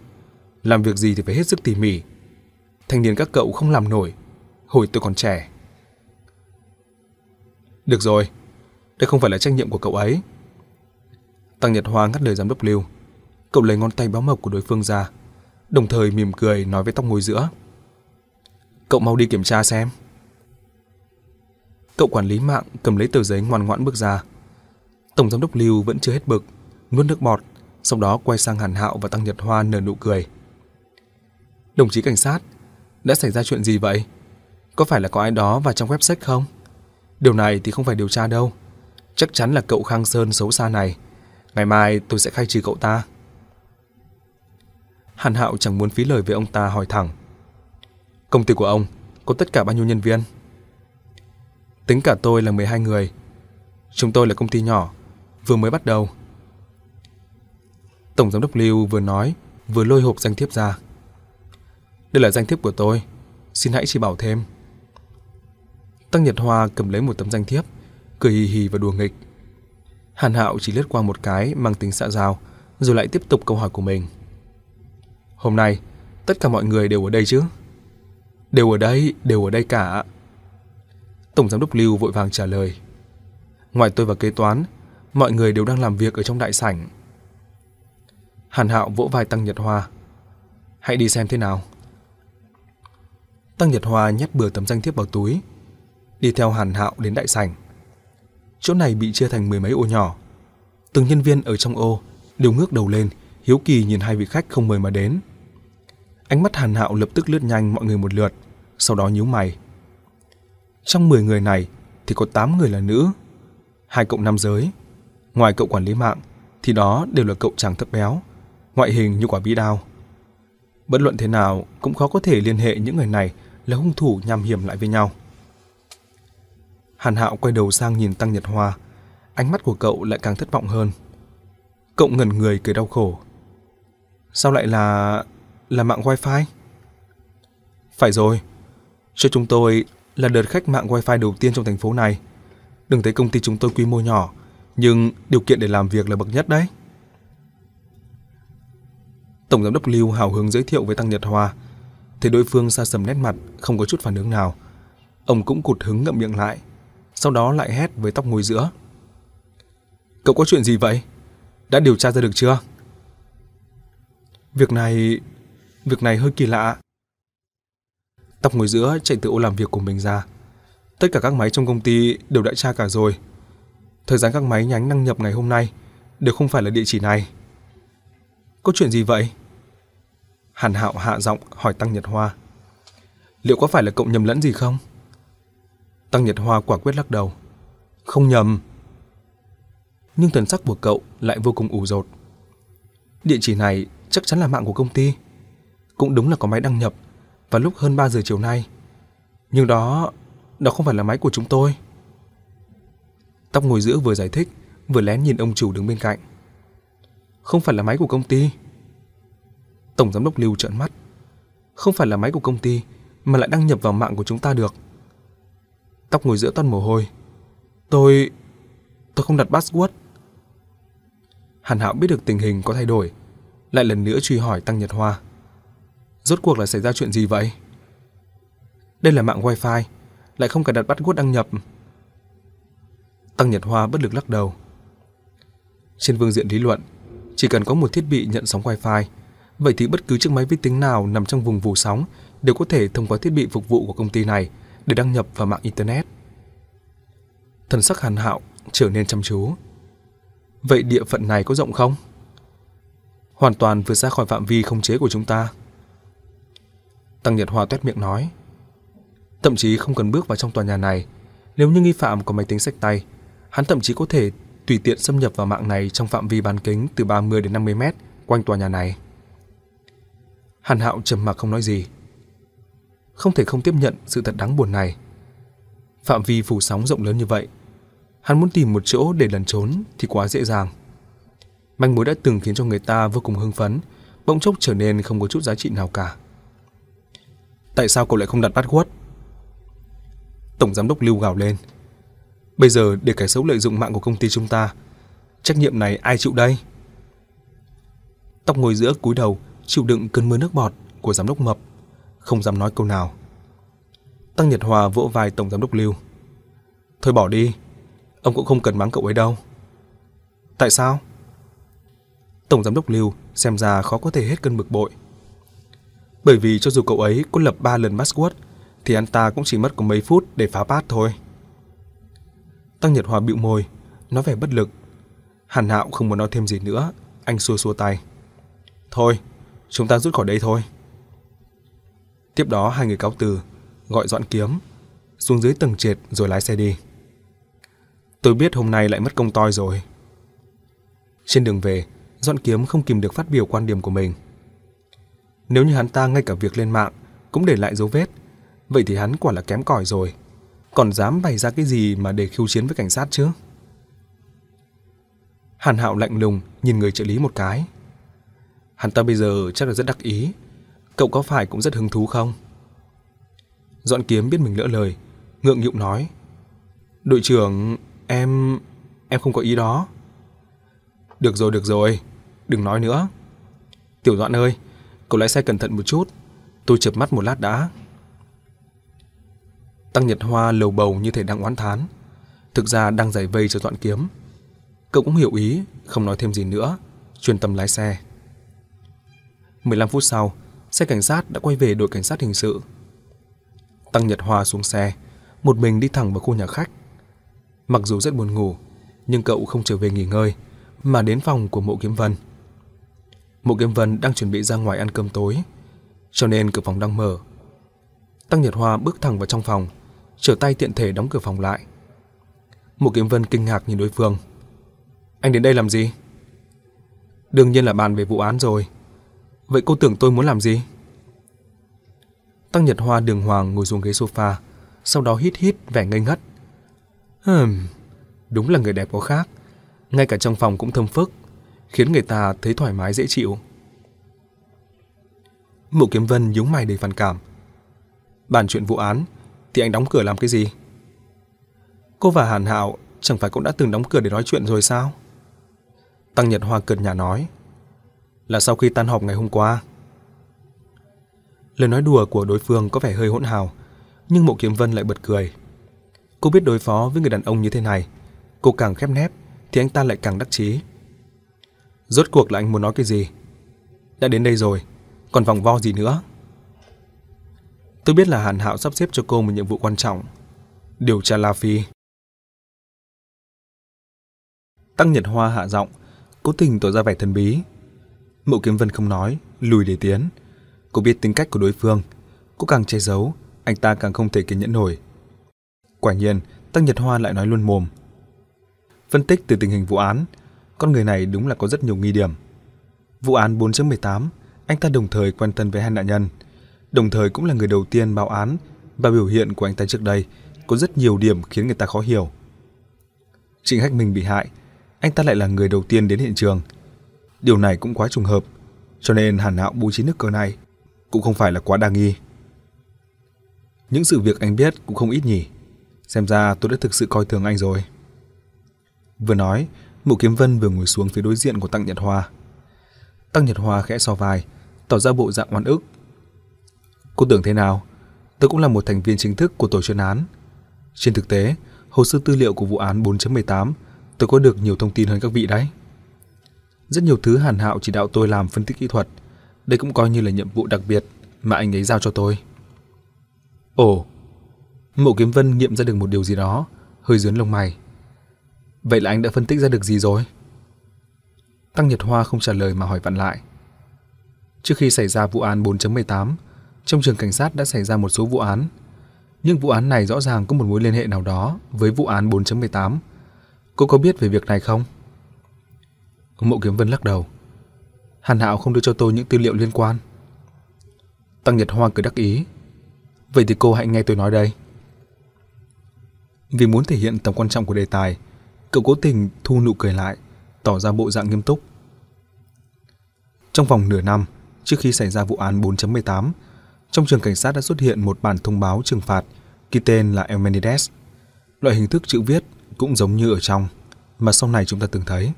Speaker 1: làm việc gì thì phải hết sức tỉ mỉ. Thanh niên các cậu không làm nổi, hồi tôi còn trẻ. Được rồi, đây không phải là trách nhiệm của cậu ấy. Tăng Nhật Hoa ngắt lời giám đốc Lưu. Cậu lấy ngón tay béo mộc của đối phương ra, đồng thời mỉm cười nói với tóc ngồi giữa. Cậu mau đi kiểm tra xem. Cậu quản lý mạng cầm lấy tờ giấy ngoan ngoãn bước ra. Tổng giám đốc Lưu vẫn chưa hết bực, nuốt nước bọt, sau đó quay sang Hàn Hạo và Tăng Nhật Hoa nở nụ cười. Đồng chí cảnh sát, đã xảy ra chuyện gì vậy? Có phải là có ai đó vào trong website không? Điều này thì không phải điều tra đâu. Chắc chắn là cậu Khang Sơn xấu xa này. Ngày mai tôi sẽ khai trừ cậu ta. Hàn Hạo chẳng muốn phí lời với ông ta hỏi thẳng. Công ty của ông có tất cả bao nhiêu nhân viên? Tính cả tôi là 12 người. Chúng tôi là công ty nhỏ, vừa mới bắt đầu. Tổng giám đốc Lưu vừa nói, vừa lôi hộp danh thiếp ra. Đây là danh thiếp của tôi, xin hãy chỉ bảo thêm. Tăng Nhật Hoa cầm lấy một tấm danh thiếp, cười hì hì và đùa nghịch. Hàn Hạo chỉ lướt qua một cái mang tính xạ giao, rồi lại tiếp tục câu hỏi của mình. Hôm nay, Tất cả mọi người đều ở đây chứ? Đều ở đây, đều ở đây cả. Tổng giám đốc Lưu vội vàng trả lời. Ngoài tôi và kế toán, mọi người đều đang làm việc ở trong đại sảnh. Hàn Hạo vỗ vai Tăng Nhật Hoa. Hãy đi xem thế nào. Tăng Nhật Hoa nhét bừa tấm danh thiếp vào túi, đi theo Hàn Hạo đến đại sảnh. Chỗ này bị chia thành mười mấy ô nhỏ. Từng nhân viên ở trong ô đều ngước đầu lên, hiếu kỳ nhìn hai vị khách không mời mà đến. Ánh mắt Hàn Hạo lập tức lướt nhanh mọi người một lượt, sau đó nhíu mày. Trong 10 người này thì có 8 người là nữ, hai cậu nam giới. Ngoài cậu quản lý mạng thì đó đều là cậu chàng thấp béo, ngoại hình như quả bí đao. Bất luận thế nào cũng khó có thể liên hệ những người này là hung thủ nhằm hiểm lại với nhau. Hàn Hạo quay đầu sang nhìn Tăng Nhật Hoa, ánh mắt của cậu lại càng thất vọng hơn. Cậu ngẩn người cười đau khổ. Sao lại là là mạng wifi? Phải rồi, cho chúng tôi là đợt khách mạng wifi đầu tiên trong thành phố này. Đừng thấy công ty chúng tôi quy mô nhỏ, nhưng điều kiện để làm việc là bậc nhất đấy. Tổng giám đốc Lưu hào hứng giới thiệu với Tăng Nhật Hoa, thấy đối phương xa sầm nét mặt, không có chút phản ứng nào. Ông cũng cụt hứng ngậm miệng lại, sau đó lại hét với tóc ngồi giữa. Cậu có chuyện gì vậy? Đã điều tra ra được chưa? Việc này... Việc này hơi kỳ lạ. Tóc ngồi giữa chạy từ ô làm việc của mình ra. Tất cả các máy trong công ty đều đã tra cả rồi. Thời gian các máy nhánh đăng nhập ngày hôm nay đều không phải là địa chỉ này. Có chuyện gì vậy? Hàn Hạo hạ giọng hỏi Tăng Nhật Hoa. Liệu có phải là cậu nhầm lẫn gì không? Tăng Nhật Hoa quả quyết lắc đầu. Không nhầm. Nhưng thần sắc của cậu lại vô cùng ủ rột. Địa chỉ này chắc chắn là mạng của công ty. Cũng đúng là có máy đăng nhập vào lúc hơn 3 giờ chiều nay. Nhưng đó, đó không phải là máy của chúng tôi. Tóc ngồi giữa vừa giải thích, vừa lén nhìn ông chủ đứng bên cạnh. Không phải là máy của công ty. Tổng giám đốc Lưu trợn mắt. Không phải là máy của công ty mà lại đăng nhập vào mạng của chúng ta được. Tóc ngồi giữa toàn mồ hôi. Tôi... tôi không đặt password. Hàn Hạo biết được tình hình có thay đổi, lại lần nữa truy hỏi Tăng Nhật Hoa. Rốt cuộc là xảy ra chuyện gì vậy? Đây là mạng wifi, lại không cần đặt password đăng nhập. Tăng Nhật Hoa bất lực lắc đầu. Trên phương diện lý luận, chỉ cần có một thiết bị nhận sóng wifi, vậy thì bất cứ chiếc máy vi tính nào nằm trong vùng vù sóng đều có thể thông qua thiết bị phục vụ của công ty này để đăng nhập vào mạng internet. Thần sắc Hàn Hạo trở nên chăm chú. Vậy địa phận này có rộng không? Hoàn toàn vượt ra khỏi phạm vi không chế của chúng ta. Tăng Nhật Hoa tuét miệng nói. Thậm chí không cần bước vào trong tòa nhà này, nếu như nghi phạm có máy tính sách tay, hắn thậm chí có thể tùy tiện xâm nhập vào mạng này trong phạm vi bán kính từ 30 đến 50 mét quanh tòa nhà này. Hàn Hạo trầm mặc không nói gì. Không thể không tiếp nhận sự thật đáng buồn này. Phạm vi phủ sóng rộng lớn như vậy, hắn muốn tìm một chỗ để lẩn trốn thì quá dễ dàng. Manh mối đã từng khiến cho người ta vô cùng hưng phấn, bỗng chốc trở nên không có chút giá trị nào cả. Tại sao cậu lại không đặt bắt khuất? Tổng giám đốc Lưu gào lên. Bây giờ để kẻ xấu lợi dụng mạng của công ty chúng ta, trách nhiệm này ai chịu đây? Tóc ngồi giữa cúi đầu, chịu đựng cơn mưa nước bọt của giám đốc Mập, không dám nói câu nào. Tăng Nhật Hòa vỗ vai tổng giám đốc Lưu. Thôi bỏ đi, ông cũng không cần mắng cậu ấy đâu. Tại sao? Tổng giám đốc Lưu xem ra khó có thể hết cơn bực bội. Bởi vì cho dù cậu ấy có lập 3 lần password thì anh ta cũng chỉ mất có mấy phút để phá pass thôi. Tăng Nhật Hòa bĩu môi, nói vẻ bất lực. Hàn Hạo không muốn nói thêm gì nữa, anh xua xua tay. Thôi, chúng ta rút khỏi đây thôi. Tiếp đó hai người cáo từ, gọi dọn kiếm, xuống dưới tầng trệt rồi lái xe đi. Tôi biết hôm nay lại mất công toi rồi. Trên đường về, dọn kiếm không kìm được phát biểu quan điểm của mình. Nếu như hắn ta ngay cả việc lên mạng cũng để lại dấu vết, vậy thì hắn quả là kém cỏi rồi. Còn dám bày ra cái gì mà để khiêu chiến với cảnh sát chứ? Hàn Hạo lạnh lùng nhìn người trợ lý một cái. Hắn ta bây giờ chắc là rất đắc ý. Cậu có phải cũng rất hứng thú không? Dọn kiếm biết mình lỡ lời, ngượng nghịu nói. Đội trưởng, em... em không có ý đó. Được rồi, được rồi, đừng nói nữa. Tiểu Doãn ơi, cậu lái xe cẩn thận một chút, Tôi chợp mắt một lát đã. Tăng Nhật Hoa lầu bầu như thể đang oán thán. Thực ra đang giải vây cho dọn kiếm. Cậu cũng hiểu ý, không nói thêm gì nữa, chuyên tâm lái xe. 15 phút sau, xe cảnh sát đã quay về đội cảnh sát hình sự. Tăng Nhật Hoa xuống xe, một mình đi thẳng vào khu nhà khách. Mặc dù rất buồn ngủ, nhưng cậu không trở về nghỉ ngơi, mà đến phòng của Mộ Kiếm Vân. Mộ Kiếm Vân đang chuẩn bị ra ngoài ăn cơm tối, cho nên cửa phòng đang mở. Tăng Nhật Hoa bước thẳng vào trong phòng, trở tay tiện thể đóng cửa phòng lại. Mộ Kiếm Vân kinh ngạc nhìn đối phương. Anh đến đây làm gì? Đương nhiên là bàn về vụ án rồi. Vậy cô tưởng tôi muốn làm gì? Tăng Nhật Hoa đường hoàng ngồi xuống ghế sofa, sau đó hít hít vẻ ngây ngất. Hừm, đúng là người đẹp có khác. Ngay cả trong phòng cũng thơm phức, khiến người ta thấy thoải mái dễ chịu. Mộ Kiếm Vân nhướng mày đầy phản cảm. Bàn chuyện vụ án thì anh đóng cửa làm cái gì? Cô và Hàn Hạo chẳng phải cũng đã từng đóng cửa để nói chuyện rồi sao? Tăng Nhật Hoa cợt nhà nói. Là sau khi tan họp ngày hôm qua. Lời nói đùa của đối phương có vẻ hơi hỗn hào, nhưng Mộ Kiếm Vân lại bật cười. Cô biết đối phó với người đàn ông như thế này, cô càng khép nép thì anh ta lại càng đắc chí. Rốt cuộc là anh muốn nói cái gì? Đã đến đây rồi, còn vòng vo gì nữa? Tôi biết là Hàn Hạo sắp xếp cho cô một nhiệm vụ quan trọng, điều tra La Phi. Tăng Nhật Hoa hạ giọng, cố tình tỏ ra vẻ thần bí. Mộ Kiếm Vân không nói, lùi để tiến. Cô biết tính cách của đối phương, cô càng che giấu, anh ta càng không thể kiên nhẫn nổi. Quả nhiên, Tăng Nhật Hoa lại nói luôn mồm. Phân tích từ tình hình vụ án, con người này đúng là có rất nhiều nghi điểm. Vụ án 4.18, anh ta đồng thời quen thân với hai nạn nhân, đồng thời cũng là người đầu tiên báo án và biểu hiện của anh ta trước đây có rất nhiều điểm khiến người ta khó hiểu. Trịnh Hách Minh bị hại, anh ta lại là người đầu tiên đến hiện trường. Điều này cũng quá trùng hợp, cho nên Hàn Hạo bố trí nước cờ này cũng không phải là quá đa nghi. Những sự việc anh biết cũng không ít nhỉ. Xem ra tôi đã thực sự coi thường anh rồi. Vừa nói, Mộ Kiếm Vân vừa ngồi xuống phía đối diện của Tăng Nhật Hoa. Tăng Nhật Hoa khẽ so vai, tỏ ra bộ dạng oan ức. Cô tưởng thế nào? Tôi cũng là một thành viên chính thức của tổ chuyên án. Trên thực tế, hồ sơ tư liệu của vụ án 4.18 tôi có được nhiều thông tin hơn các vị đấy. Rất nhiều thứ Hàn Hạo chỉ đạo tôi làm phân tích kỹ thuật. Đây cũng coi như là nhiệm vụ đặc biệt mà anh ấy giao cho tôi. Ồ, Mộ Kiếm Vân nghiệm ra được một điều gì đó, hơi dướn lông mày. Vậy là anh đã phân tích ra được gì rồi? Tăng Nhật Hoa không trả lời mà hỏi vặn lại. Trước khi xảy ra vụ án 4.18, trong trường cảnh sát đã xảy ra một số vụ án. Nhưng vụ án này rõ ràng có một mối liên hệ nào đó với vụ án 4.18. Cô có biết về việc này không? Mộ Kiếm Vân lắc đầu. Hàn Hạo không đưa cho tôi những tư liệu liên quan. Tăng Nhật Hoa cười đắc ý. Vậy thì cô hãy nghe tôi nói đây. Vì muốn thể hiện tầm quan trọng của đề tài, cậu cố tình thu nụ cười lại, tỏ ra bộ dạng nghiêm túc. Trong vòng nửa năm, trước khi xảy ra vụ án 4.18, trong trường cảnh sát đã xuất hiện một bản thông báo trừng phạt ghi tên là Eumenides. Loại hình thức chữ viết cũng giống như ở trong, mà sau này chúng ta từng thấy.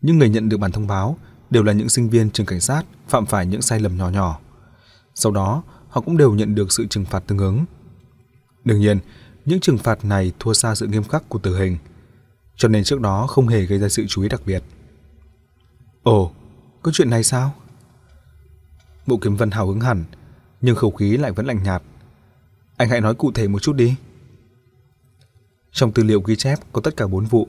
Speaker 1: Những người nhận được bản thông báo đều là những sinh viên trường cảnh sát phạm phải những sai lầm nhỏ nhỏ. Sau đó, họ cũng đều nhận được sự trừng phạt tương ứng. Đương nhiên, những trừng phạt này thua xa sự nghiêm khắc của tử hình, cho nên trước đó không hề gây ra sự chú ý đặc biệt. Ồ, có chuyện này sao? Bộ Kiếm Vân hào hứng hẳn, nhưng khẩu khí lại vẫn lạnh nhạt. Anh hãy nói cụ thể một chút đi. Trong tư liệu ghi chép có tất cả 4 vụ.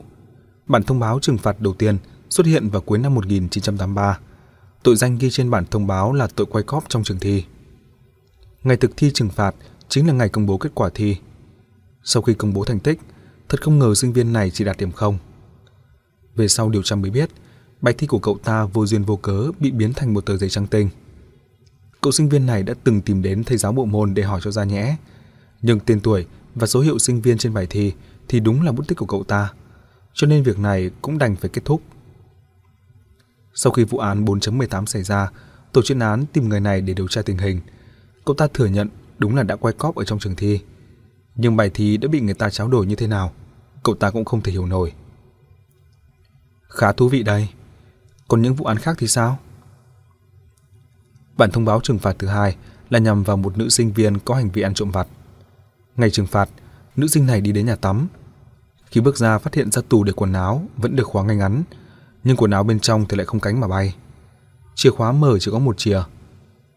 Speaker 1: Bản thông báo trừng phạt đầu tiên xuất hiện vào cuối năm 1983. Tội danh ghi trên bản thông báo là tội quay cóp trong trường thi. Ngày thực thi trừng phạt chính là ngày công bố kết quả thi. Sau khi công bố thành tích, thật không ngờ sinh viên này chỉ đạt điểm không. Về sau điều tra mới biết, bài thi của cậu ta vô duyên vô cớ bị biến thành một tờ giấy trắng tinh. Cậu sinh viên này đã từng tìm đến thầy giáo bộ môn để hỏi cho ra nhẽ, nhưng tên tuổi và số hiệu sinh viên trên bài thi thì đúng là bút tích của cậu ta, cho nên việc này cũng đành phải kết thúc. Sau khi vụ án 4.18 xảy ra, tổ chuyên án tìm người này để điều tra tình hình. Cậu ta thừa nhận đúng là đã quay cóp ở trong trường thi. Nhưng bài thi đã bị người ta tráo đổi như thế nào, cậu ta cũng không thể hiểu nổi. Khá thú vị đây. Còn những vụ án khác thì sao? Bản thông báo trừng phạt thứ hai là nhằm vào một nữ sinh viên có hành vi ăn trộm vặt. Ngày trừng phạt, nữ sinh này đi đến nhà tắm. Khi bước ra phát hiện ra tủ để quần áo vẫn được khóa ngay ngắn, nhưng quần áo bên trong thì lại không cánh mà bay. Chìa khóa mở chỉ có một chìa.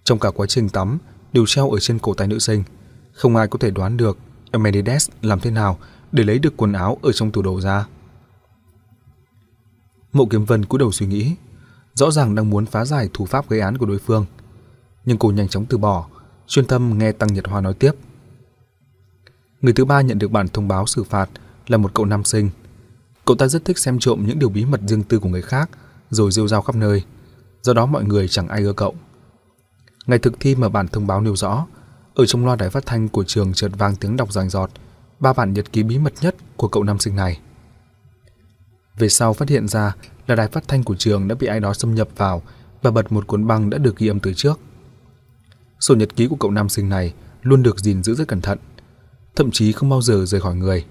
Speaker 1: Trong cả quá trình tắm đều treo ở trên cổ tay nữ sinh, không ai có thể đoán được Amenides làm thế nào để lấy được quần áo ở trong tủ đồ ra. Mộ Kiếm Vân cúi đầu suy nghĩ, rõ ràng đang muốn phá giải thủ pháp gây án của đối phương, nhưng cô nhanh chóng từ bỏ, chuyên tâm nghe Tăng Nhật Hoa nói tiếp. Người thứ ba nhận được bản thông báo xử phạt là một cậu nam sinh. Cậu ta rất thích xem trộm những điều bí mật riêng tư của người khác, rồi rêu rao khắp nơi. Do đó mọi người chẳng ai ưa cậu. Ngày thực thi mà bản thông báo nêu rõ, ở trong loa đài phát thanh của trường chợt vang tiếng đọc rành rọt ba bản nhật ký bí mật nhất của cậu nam sinh này. Về sau phát hiện ra là đài phát thanh của trường đã bị ai đó xâm nhập vào và bật một cuốn băng đã được ghi âm từ trước. Sổ nhật ký của cậu nam sinh này luôn được gìn giữ rất cẩn thận, thậm chí không bao giờ rời khỏi người.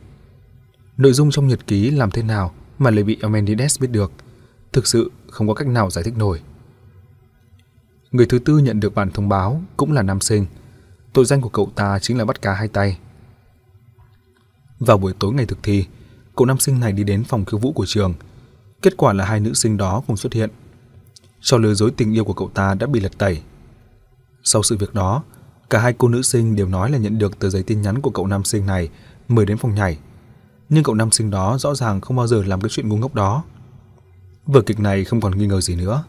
Speaker 1: Nội dung trong nhật ký làm thế nào mà lại bị Amendides biết được, thực sự không có cách nào giải thích nổi. Người thứ tư nhận được bản thông báo cũng là nam sinh. Tội danh của cậu ta chính là bắt cá hai tay. Vào buổi tối ngày thực thi, cậu nam sinh này đi đến phòng khiêu vũ của trường. Kết quả là hai nữ sinh đó cùng xuất hiện. Trò lừa dối tình yêu của cậu ta đã bị lật tẩy. Sau sự việc đó, cả hai cô nữ sinh đều nói là nhận được tờ giấy tin nhắn của cậu nam sinh này mời đến phòng nhảy. Nhưng cậu nam sinh đó rõ ràng không bao giờ làm cái chuyện ngu ngốc đó. Vở kịch này không còn nghi ngờ gì nữa,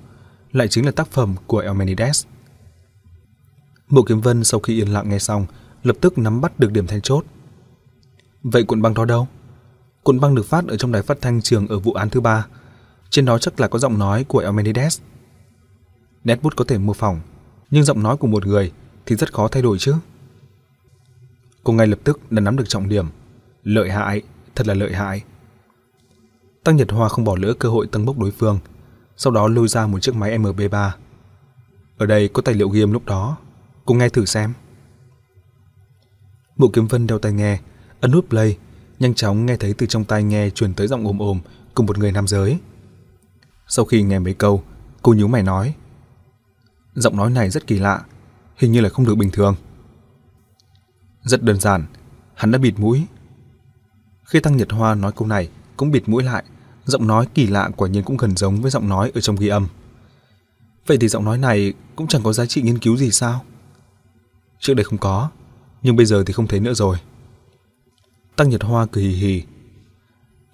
Speaker 1: lại chính là tác phẩm của Elmenides. Mộ Kiếm Vân sau khi yên lặng nghe xong, lập tức nắm bắt được điểm then chốt. Vậy cuộn băng đó đâu? Cuộn băng được phát ở trong đài phát thanh trường ở vụ án thứ ba. Trên đó chắc là có giọng nói của Elmenides. Nét bút có thể mô phỏng, nhưng giọng nói của một người thì rất khó thay đổi chứ. Cô ngay lập tức đã nắm được trọng điểm. Lợi hại, thật là lợi hại. Tăng Nhật Hoa không bỏ lỡ cơ hội tăng bốc đối phương, sau đó lôi ra một chiếc máy MB3. Ở đây có tài liệu ghi âm lúc đó, cô nghe thử xem. Mộ Kiếm Vân đeo tai nghe, ấn nút play, nhanh chóng nghe thấy từ trong tai nghe truyền tới giọng ồm ồm cùng một người nam giới. Sau khi nghe mấy câu, cô nhíu mày nói: Giọng nói này rất kỳ lạ, hình như là không được bình thường. Rất đơn giản, hắn đã bịt mũi. Khi Tăng Nhật Hoa nói câu này, cũng bịt mũi lại, giọng nói kỳ lạ quả nhiên cũng gần giống với giọng nói ở trong ghi âm. Vậy thì giọng nói này cũng chẳng có giá trị nghiên cứu gì sao? Trước đây không có, nhưng bây giờ thì không thấy nữa rồi. Tăng Nhật Hoa cười hì hì.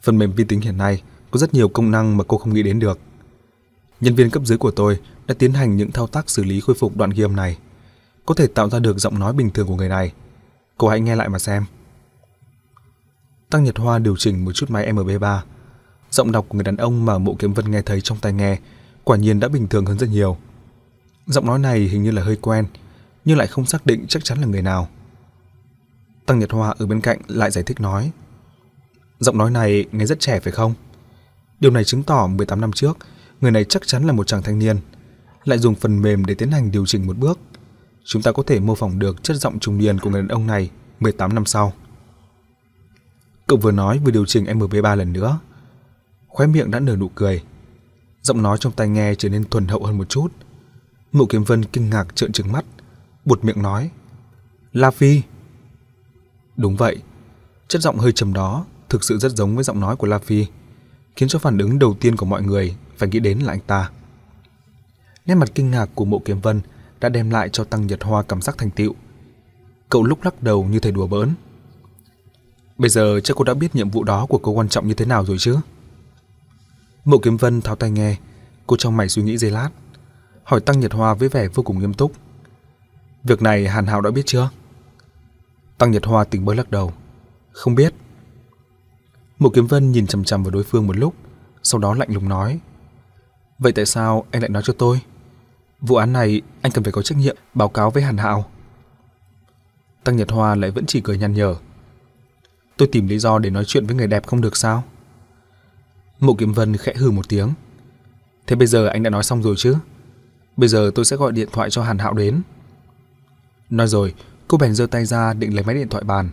Speaker 1: Phần mềm vi tính hiện nay có rất nhiều công năng mà cô không nghĩ đến được. Nhân viên cấp dưới của tôi đã tiến hành những thao tác xử lý khôi phục đoạn ghi âm này, có thể tạo ra được giọng nói bình thường của người này. Cô hãy nghe lại mà xem. Tăng Nhật Hoa điều chỉnh một chút máy MB3. Giọng đọc của người đàn ông mà Mộ Kiếm Vân nghe thấy trong tai nghe quả nhiên đã bình thường hơn rất nhiều. Giọng nói này hình như là hơi quen, nhưng lại không xác định chắc chắn là người nào. Tăng Nhật Hoa ở bên cạnh lại giải thích nói. Giọng nói này nghe rất trẻ phải không? Điều này chứng tỏ 18 năm trước, người này chắc chắn là một chàng thanh niên, lại dùng phần mềm để tiến hành điều chỉnh một bước. Chúng ta có thể mô phỏng được chất giọng trung niên của người đàn ông này 18 năm sau. Cậu vừa nói vừa điều chỉnh MP3 lần nữa. Khóe miệng đã nở nụ cười. Giọng nói trong tai nghe trở nên thuần hậu hơn một chút. Mộ Kiếm Vân kinh ngạc trợn trừng mắt, buột miệng nói: "La Phi." Đúng vậy, chất giọng hơi trầm đó thực sự rất giống với giọng nói của La Phi, khiến cho phản ứng đầu tiên của mọi người phải nghĩ đến là anh ta. Nét mặt kinh ngạc của Mộ Kiếm Vân đã đem lại cho Tăng Nhật Hoa cảm giác thành tựu. Cậu lúc lắc đầu như thầy đùa bỡn. Bây giờ chắc cô đã biết nhiệm vụ đó của cô quan trọng như thế nào rồi chứ? Mộ Kiếm Vân tháo tay nghe, cô trong mày suy nghĩ giây lát, hỏi Tăng Nhật Hoa với vẻ vô cùng nghiêm túc. Việc này Hàn Hạo đã biết chưa? Tăng Nhật Hoa tỉnh bơ lắc đầu. Không biết. Mộ Kiếm Vân nhìn chằm chằm vào đối phương một lúc, sau đó lạnh lùng nói. Vậy tại sao anh lại nói cho tôi? Vụ án này anh cần phải có trách nhiệm báo cáo với Hàn Hạo. Tăng Nhật Hoa lại vẫn chỉ cười nhăn nhở. Tôi tìm lý do để nói chuyện với người đẹp không được sao? Mộ Kiếm Vân khẽ hừ một tiếng. Thế bây giờ anh đã nói xong rồi chứ? Bây giờ tôi sẽ gọi điện thoại cho Hàn Hạo đến. Nói rồi, cô bèn giơ tay ra định lấy máy điện thoại bàn.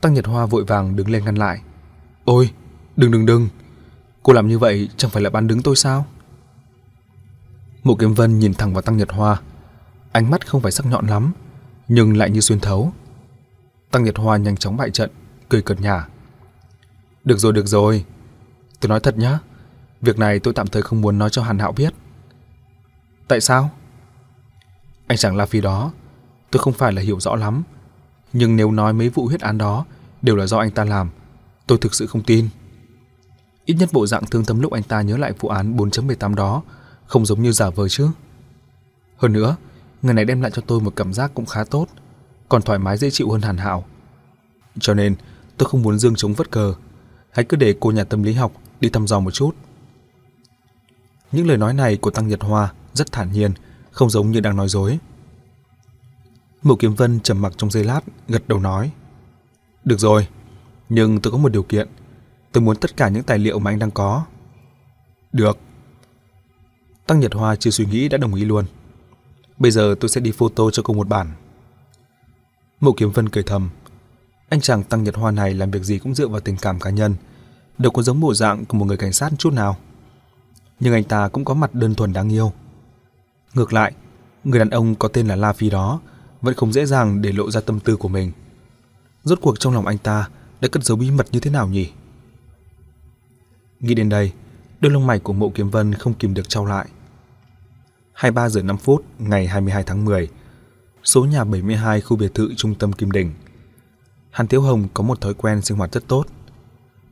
Speaker 1: Tăng Nhật Hoa vội vàng đứng lên ngăn lại. Ôi, đừng đừng đừng. Cô làm như vậy chẳng phải là bán đứng tôi sao? Mộ Kiếm Vân nhìn thẳng vào Tăng Nhật Hoa. Ánh mắt không phải sắc nhọn lắm, nhưng lại như xuyên thấu. Tăng Nhật Hoa nhanh chóng bại trận, cười cợt nhả. Được rồi, được rồi. Tôi nói thật nhá, việc này tôi tạm thời không muốn nói cho Hàn Hạo biết. Tại sao? Anh chẳng là phi đó, tôi không phải là hiểu rõ lắm, nhưng nếu nói mấy vụ huyết án đó đều là do anh ta làm, tôi thực sự không tin. Ít nhất bộ dạng thương tâm lúc anh ta nhớ lại vụ án 4.18 đó không giống như giả vờ chứ. Hơn nữa, người này đem lại cho tôi một cảm giác cũng khá tốt, còn thoải mái dễ chịu hơn Hàn Hạo. Cho nên, tôi không muốn dương chống vất cờ. Hãy cứ để cô nhà tâm lý học đi thăm dò một chút. Những lời nói này của Tăng Nhật Hoa rất thản nhiên, không giống như đang nói dối. Mộ Kiếm Vân trầm mặc trong giây lát, gật đầu nói: "Được rồi, nhưng tôi có một điều kiện. Tôi muốn tất cả những tài liệu mà anh đang có." "Được." Tăng Nhật Hoa chưa suy nghĩ đã đồng ý luôn. Bây giờ tôi sẽ đi photo cho cô một bản. Mộ Kiếm Vân cười thầm. Anh chàng Tăng Nhật Hoa này làm việc gì cũng dựa vào tình cảm cá nhân, đâu có giống bộ dạng của một người cảnh sát chút nào. Nhưng anh ta cũng có mặt đơn thuần đáng yêu. Ngược lại, người đàn ông có tên là La Phi đó vẫn không dễ dàng để lộ ra tâm tư của mình. Rốt cuộc trong lòng anh ta đã cất giấu bí mật như thế nào nhỉ? Nghĩ đến đây, đôi lông mày của Mộ Kiếm Vân không kìm được trao lại. 23 giờ 5 phút ngày 22 tháng 10, số nhà 72 khu biệt thự trung tâm Kim Đình. Hàn Tiếu Hồng có một thói quen sinh hoạt rất tốt.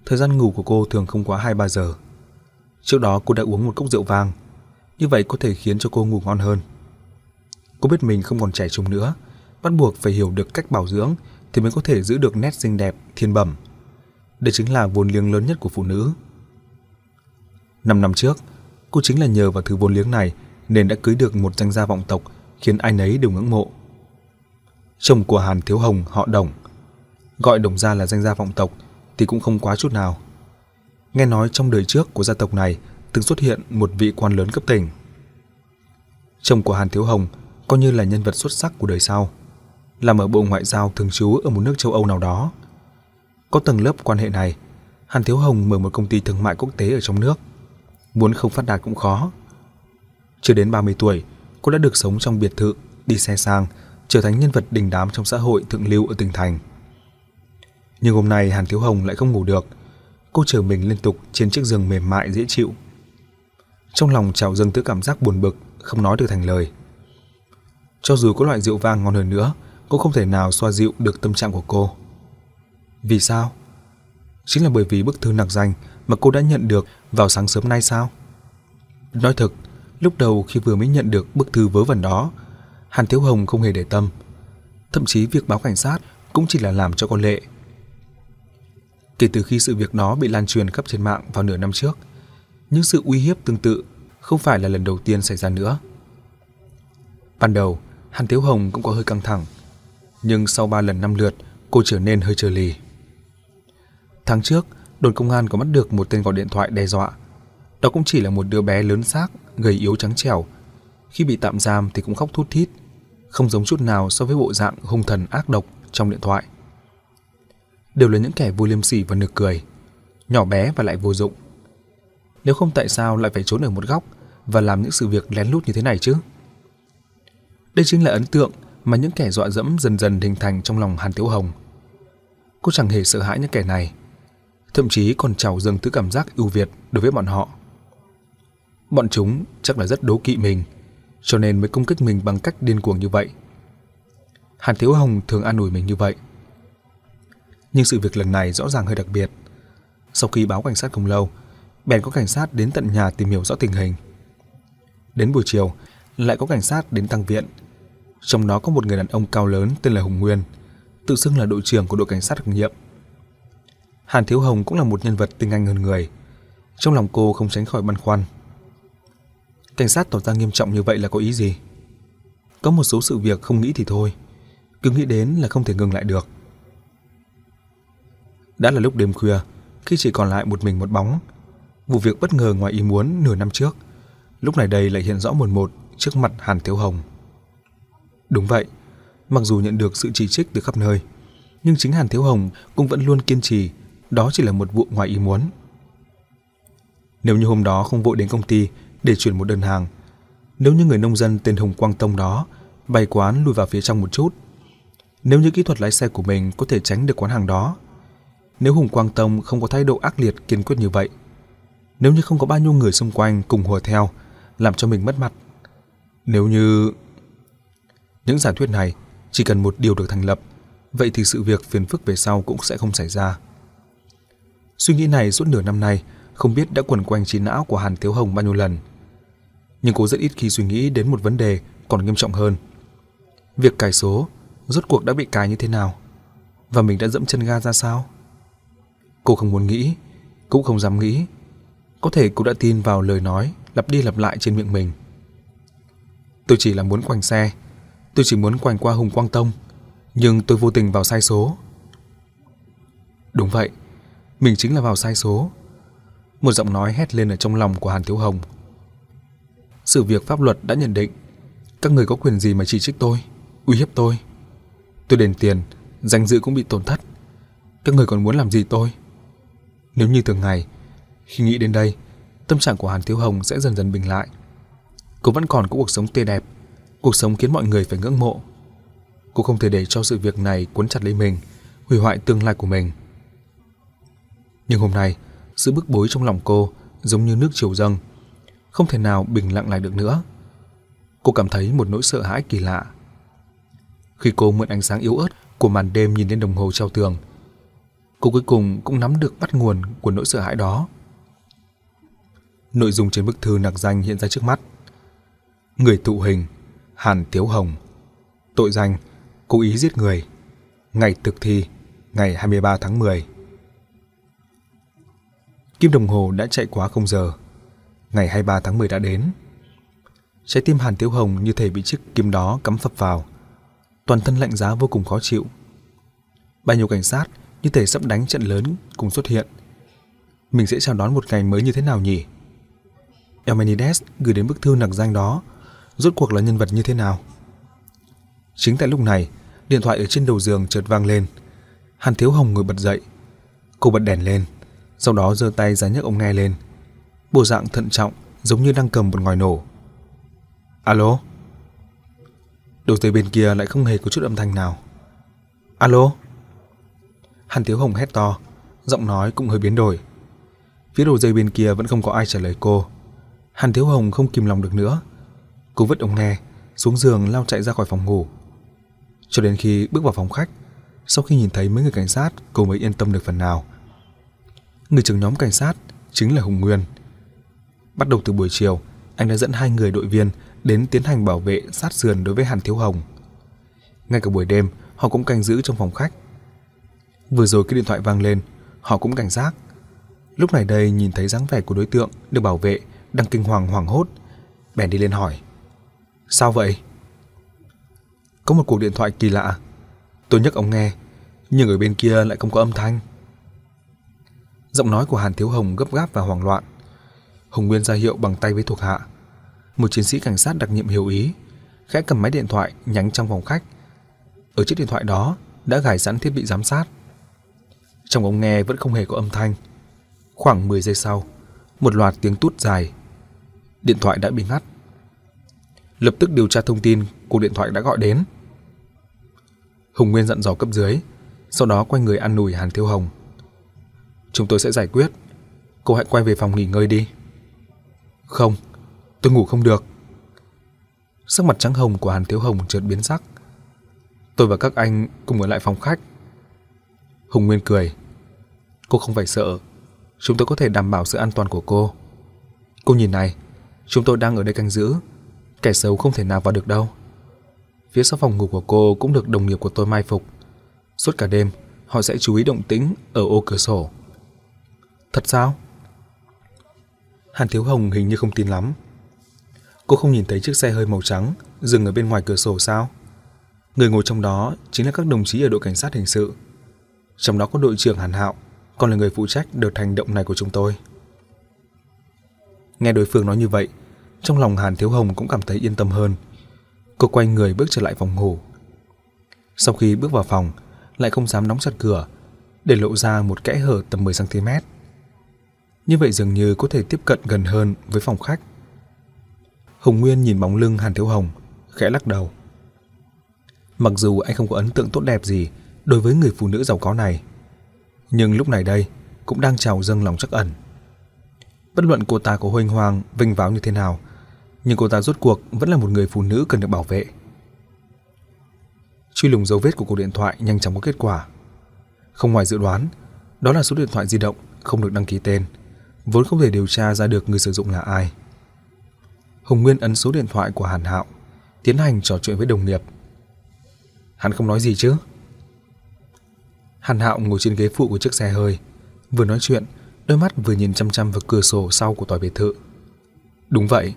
Speaker 1: Thời gian ngủ của cô thường không quá 2-3 giờ. Trước đó cô đã uống một cốc rượu vang, như vậy có thể khiến cho cô ngủ ngon hơn. Cô biết mình không còn trẻ trung nữa, bắt buộc phải hiểu được cách bảo dưỡng thì mới có thể giữ được nét xinh đẹp, thiên bẩm. Đây chính là vốn liếng lớn nhất của phụ nữ. Năm năm trước, cô chính là nhờ vào thứ vốn liếng này nên đã cưới được một danh gia vọng tộc khiến ai nấy đều ngưỡng mộ. Chồng của Hàn Thiếu Hồng họ Đồng, gọi Đồng gia là danh gia vọng tộc thì cũng không quá chút nào. Nghe nói trong đời trước của gia tộc này từng xuất hiện một vị quan lớn cấp tỉnh. Chồng của Hàn Thiếu Hồng coi như là nhân vật xuất sắc của đời sau, làm ở bộ ngoại giao thường trú ở một nước châu Âu nào đó. Có tầng lớp quan hệ này, Hàn Thiếu Hồng mở một công ty thương mại quốc tế ở trong nước. Muốn không phát đạt cũng khó. Chưa đến 30 tuổi, cô đã được sống trong biệt thự, đi xe sang, trở thành nhân vật đình đám trong xã hội thượng lưu ở tỉnh thành. Nhưng hôm nay Hàn Thiếu Hồng lại không ngủ được. Cô chờ mình liên tục trên chiếc giường mềm mại dễ chịu. Trong lòng trào dâng tới cảm giác buồn bực, không nói được thành lời. Cho dù có loại rượu vang ngon hơn nữa, cũng không thể nào xoa dịu được tâm trạng của cô. Vì sao? Chính là bởi vì bức thư nặc danh mà cô đã nhận được vào sáng sớm nay sao? Nói thật, lúc đầu khi vừa mới nhận được bức thư vớ vẩn đó, Hàn Thiếu Hồng không hề để tâm. Thậm chí việc báo cảnh sát cũng chỉ là làm cho con lệ. Kể từ khi sự việc đó bị lan truyền khắp trên mạng vào nửa năm trước, những sự uy hiếp tương tự không phải là lần đầu tiên xảy ra nữa. Ban đầu, Hàn Tiếu Hồng cũng có hơi căng thẳng, nhưng sau ba lần năm lượt, cô trở nên hơi trở lì. Tháng trước, đồn công an có bắt được một tên gọi điện thoại đe dọa. Đó cũng chỉ là một đứa bé lớn xác, gầy yếu trắng trẻo. Khi bị tạm giam thì cũng khóc thút thít, không giống chút nào so với bộ dạng hung thần ác độc trong điện thoại. Đều là những kẻ vô liêm sỉ và nực cười, nhỏ bé và lại vô dụng. Nếu không tại sao lại phải trốn ở một góc và làm những sự việc lén lút như thế này chứ? Đây chính là ấn tượng mà những kẻ dọa dẫm dần dần hình thành trong lòng Hàn Tiểu Hồng. Cô chẳng hề sợ hãi những kẻ này, thậm chí còn trào dâng thứ cảm giác ưu việt đối với bọn họ. Bọn chúng chắc là rất đố kỵ mình, cho nên mới công kích mình bằng cách điên cuồng như vậy. Hàn Thiếu Hồng thường an ủi mình như vậy. Nhưng sự việc lần này rõ ràng hơi đặc biệt. Sau khi báo cảnh sát không lâu, bèn có cảnh sát đến tận nhà tìm hiểu rõ tình hình. Đến buổi chiều, lại có cảnh sát đến tăng viện. Trong đó có một người đàn ông cao lớn tên là Hùng Nguyên, tự xưng là đội trưởng của đội cảnh sát đặc nhiệm. Hàn Thiếu Hồng cũng là một nhân vật tinh anh hơn người. Trong lòng cô không tránh khỏi băn khoăn. Cảnh sát tỏ ra nghiêm trọng như vậy là có ý gì? Có một số sự việc không nghĩ thì thôi, cứ nghĩ đến là không thể ngừng lại được. Đã là lúc đêm khuya, khi chỉ còn lại một mình một bóng, vụ việc bất ngờ ngoài ý muốn nửa năm trước, lúc này đây lại hiện rõ một một trước mặt Hàn Thiếu Hồng. Đúng vậy, mặc dù nhận được sự chỉ trích từ khắp nơi, nhưng chính Hàn Thiếu Hồng cũng vẫn luôn kiên trì đó chỉ là một vụ ngoài ý muốn. Nếu như hôm đó không vội đến công ty để chuyển một đơn hàng, nếu như người nông dân tên Hồng Quang Tông đó bày quán lùi vào phía trong một chút. Nếu như kỹ thuật lái xe của mình có thể tránh được quán hàng đó, nếu Hùng Quang Tông không có thái độ ác liệt kiên quyết như vậy, nếu như không có bao nhiêu người xung quanh cùng hùa theo, làm cho mình mất mặt. Nếu như những giả thuyết này chỉ cần một điều được thành lập, vậy thì sự việc phiền phức về sau cũng sẽ không xảy ra. Suy nghĩ này suốt nửa năm nay không biết đã quẩn quanh trí não của Hàn Tiếu Hồng bao nhiêu lần. Nhưng cô rất ít khi suy nghĩ đến một vấn đề còn nghiêm trọng hơn. Việc cài số rốt cuộc đã bị cài như thế nào? Và mình đã dẫm chân ga ra sao? Cô không muốn nghĩ, cũng không dám nghĩ. Có thể cô đã tin vào lời nói lặp đi lặp lại trên miệng mình. Tôi chỉ là muốn quành xe, tôi chỉ muốn quanh qua Hùng Quang Tông, nhưng tôi vô tình vào sai số. Đúng vậy, mình chính là vào sai số. Một giọng nói hét lên ở trong lòng của Hàn Thiếu Hồng. Sự việc pháp luật đã nhận định, các người có quyền gì mà chỉ trích tôi, uy hiếp tôi. Tôi đền tiền, danh dự cũng bị tổn thất. Các người còn muốn làm gì tôi? Nếu như thường ngày, khi nghĩ đến đây, tâm trạng của Hàn Thiếu Hồng sẽ dần dần bình lại. Cô vẫn còn có cuộc sống tươi đẹp, cuộc sống khiến mọi người phải ngưỡng mộ. Cô không thể để cho sự việc này cuốn chặt lấy mình, hủy hoại tương lai của mình. Nhưng hôm nay, sự bức bối trong lòng cô giống như nước triều dâng, không thể nào bình lặng lại được nữa. Cô cảm thấy một nỗi sợ hãi kỳ lạ. Khi cô mượn ánh sáng yếu ớt của màn đêm nhìn lên đồng hồ treo tường, cô cuối cùng cũng nắm được bắt nguồn của nỗi sợ hãi đó. Nội dung trên bức thư nặc danh hiện ra trước mắt. Người thụ hình Hàn Tiếu Hồng. Tội danh, Cố ý giết người. Ngày thực thi, Ngày 23 tháng 10 Kim đồng hồ đã chạy quá không giờ. Ngày 23 tháng 10 đã đến. Trái tim Hàn Tiếu Hồng như thể bị chiếc kim đó cắm phập vào. Toàn thân lạnh giá vô cùng khó chịu. Bao nhiêu cảnh sát như thể sắp đánh trận lớn cùng xuất hiện. Mình sẽ chào đón một ngày mới như thế nào nhỉ? Elmenides gửi đến bức thư nặc danh đó rốt cuộc là nhân vật như thế nào. Chính tại lúc này, điện thoại ở trên đầu giường chợt vang lên. Hàn Thiếu Hồng ngồi bật dậy. Cô bật đèn lên, sau đó giơ tay ra nhấc ông nghe lên. Bộ dạng thận trọng, giống như đang cầm một ngòi nổ. Alo? Đầu dây bên kia lại không hề có chút âm thanh nào. Alo? Hàn Thiếu Hồng hét to, giọng nói cũng hơi biến đổi. Phía đầu dây bên kia vẫn không có ai trả lời cô. Hàn Thiếu Hồng không kìm lòng được nữa. Cô vứt ống nghe, xuống giường lao chạy ra khỏi phòng ngủ. Cho đến khi bước vào phòng khách, sau khi nhìn thấy mấy người cảnh sát, cô mới yên tâm được phần nào. Người trưởng nhóm cảnh sát chính là Hùng Nguyên. Bắt đầu từ buổi chiều, anh đã dẫn hai người đội viên đến tiến hành bảo vệ sát sườn đối với Hàn Thiếu Hồng. Ngay cả buổi đêm, họ cũng canh giữ trong phòng khách. Vừa rồi cái điện thoại vang lên, họ cũng cảnh giác. Lúc này đây nhìn thấy dáng vẻ của đối tượng được bảo vệ đang kinh hoàng hoảng hốt, bèn đi lên hỏi. Sao vậy? Có một cuộc điện thoại kỳ lạ. Tôi nhấc ống nghe, nhưng ở bên kia lại không có âm thanh. Giọng nói của Hàn Thiếu Hồng gấp gáp và hoảng loạn. Hồng Nguyên ra hiệu bằng tay với thuộc hạ. Một chiến sĩ cảnh sát đặc nhiệm hiểu ý, khẽ cầm máy điện thoại nhánh trong phòng khách. Ở chiếc điện thoại đó đã gài sẵn thiết bị giám sát. Trong ống nghe vẫn không hề có âm thanh. Khoảng 10 giây sau, một loạt tiếng tút dài. Điện thoại đã bị ngắt. Lập tức điều tra thông tin cuộc điện thoại đã gọi đến. Hùng Nguyên dặn dò cấp dưới, sau đó quay người ăn nùi Hàn Thiếu Hồng. Chúng tôi sẽ giải quyết. Cô hãy quay về phòng nghỉ ngơi đi. Không, tôi ngủ không được. Sắc mặt trắng hồng của Hàn Thiếu Hồng chợt biến sắc. Tôi và các anh cùng ở lại phòng khách. Hùng Nguyên cười. Cô không phải sợ. Chúng tôi có thể đảm bảo sự an toàn của cô. Cô nhìn này, chúng tôi đang ở đây canh giữ. Kẻ xấu không thể nào vào được đâu. Phía sau phòng ngủ của cô cũng được đồng nghiệp của tôi mai phục. Suốt cả đêm, họ sẽ chú ý động tĩnh ở ô cửa sổ. Thật sao? Hàn Thiếu Hồng hình như không tin lắm. Cô không nhìn thấy chiếc xe hơi màu trắng dừng ở bên ngoài cửa sổ sao? Người ngồi trong đó chính là các đồng chí ở đội cảnh sát hình sự. Trong đó có đội trưởng Hàn Hạo, còn là người phụ trách đợt hành động này của chúng tôi. Nghe đối phương nói như vậy, trong lòng Hàn Thiếu Hồng cũng cảm thấy yên tâm hơn. Cô quay người bước trở lại phòng ngủ. Sau khi bước vào phòng, lại không dám đóng chặt cửa, để lộ ra một kẽ hở tầm 10cm. Như vậy dường như có thể tiếp cận gần hơn với phòng khách. Hồng Nguyên nhìn bóng lưng Hàn Thiếu Hồng, khẽ lắc đầu. Mặc dù anh không có ấn tượng tốt đẹp gì đối với người phụ nữ giàu có này, nhưng lúc này đây cũng đang trào dâng lòng chắc ẩn. Bất luận cô ta có huênh hoang, vinh váo như thế nào, nhưng cô ta rốt cuộc vẫn là một người phụ nữ cần được bảo vệ. Truy lùng dấu vết của cuộc điện thoại nhanh chóng có kết quả. Không ngoài dự đoán, đó là số điện thoại di động không được đăng ký tên, vốn không thể điều tra ra được người sử dụng là ai. Hùng Nguyên ấn số điện thoại của Hàn Hạo, tiến hành trò chuyện với đồng nghiệp. Hắn không nói gì chứ? Hàn Hạo ngồi trên ghế phụ của chiếc xe hơi, vừa nói chuyện, đôi mắt vừa nhìn chăm chăm vào cửa sổ sau của tòa biệt thự. Đúng vậy.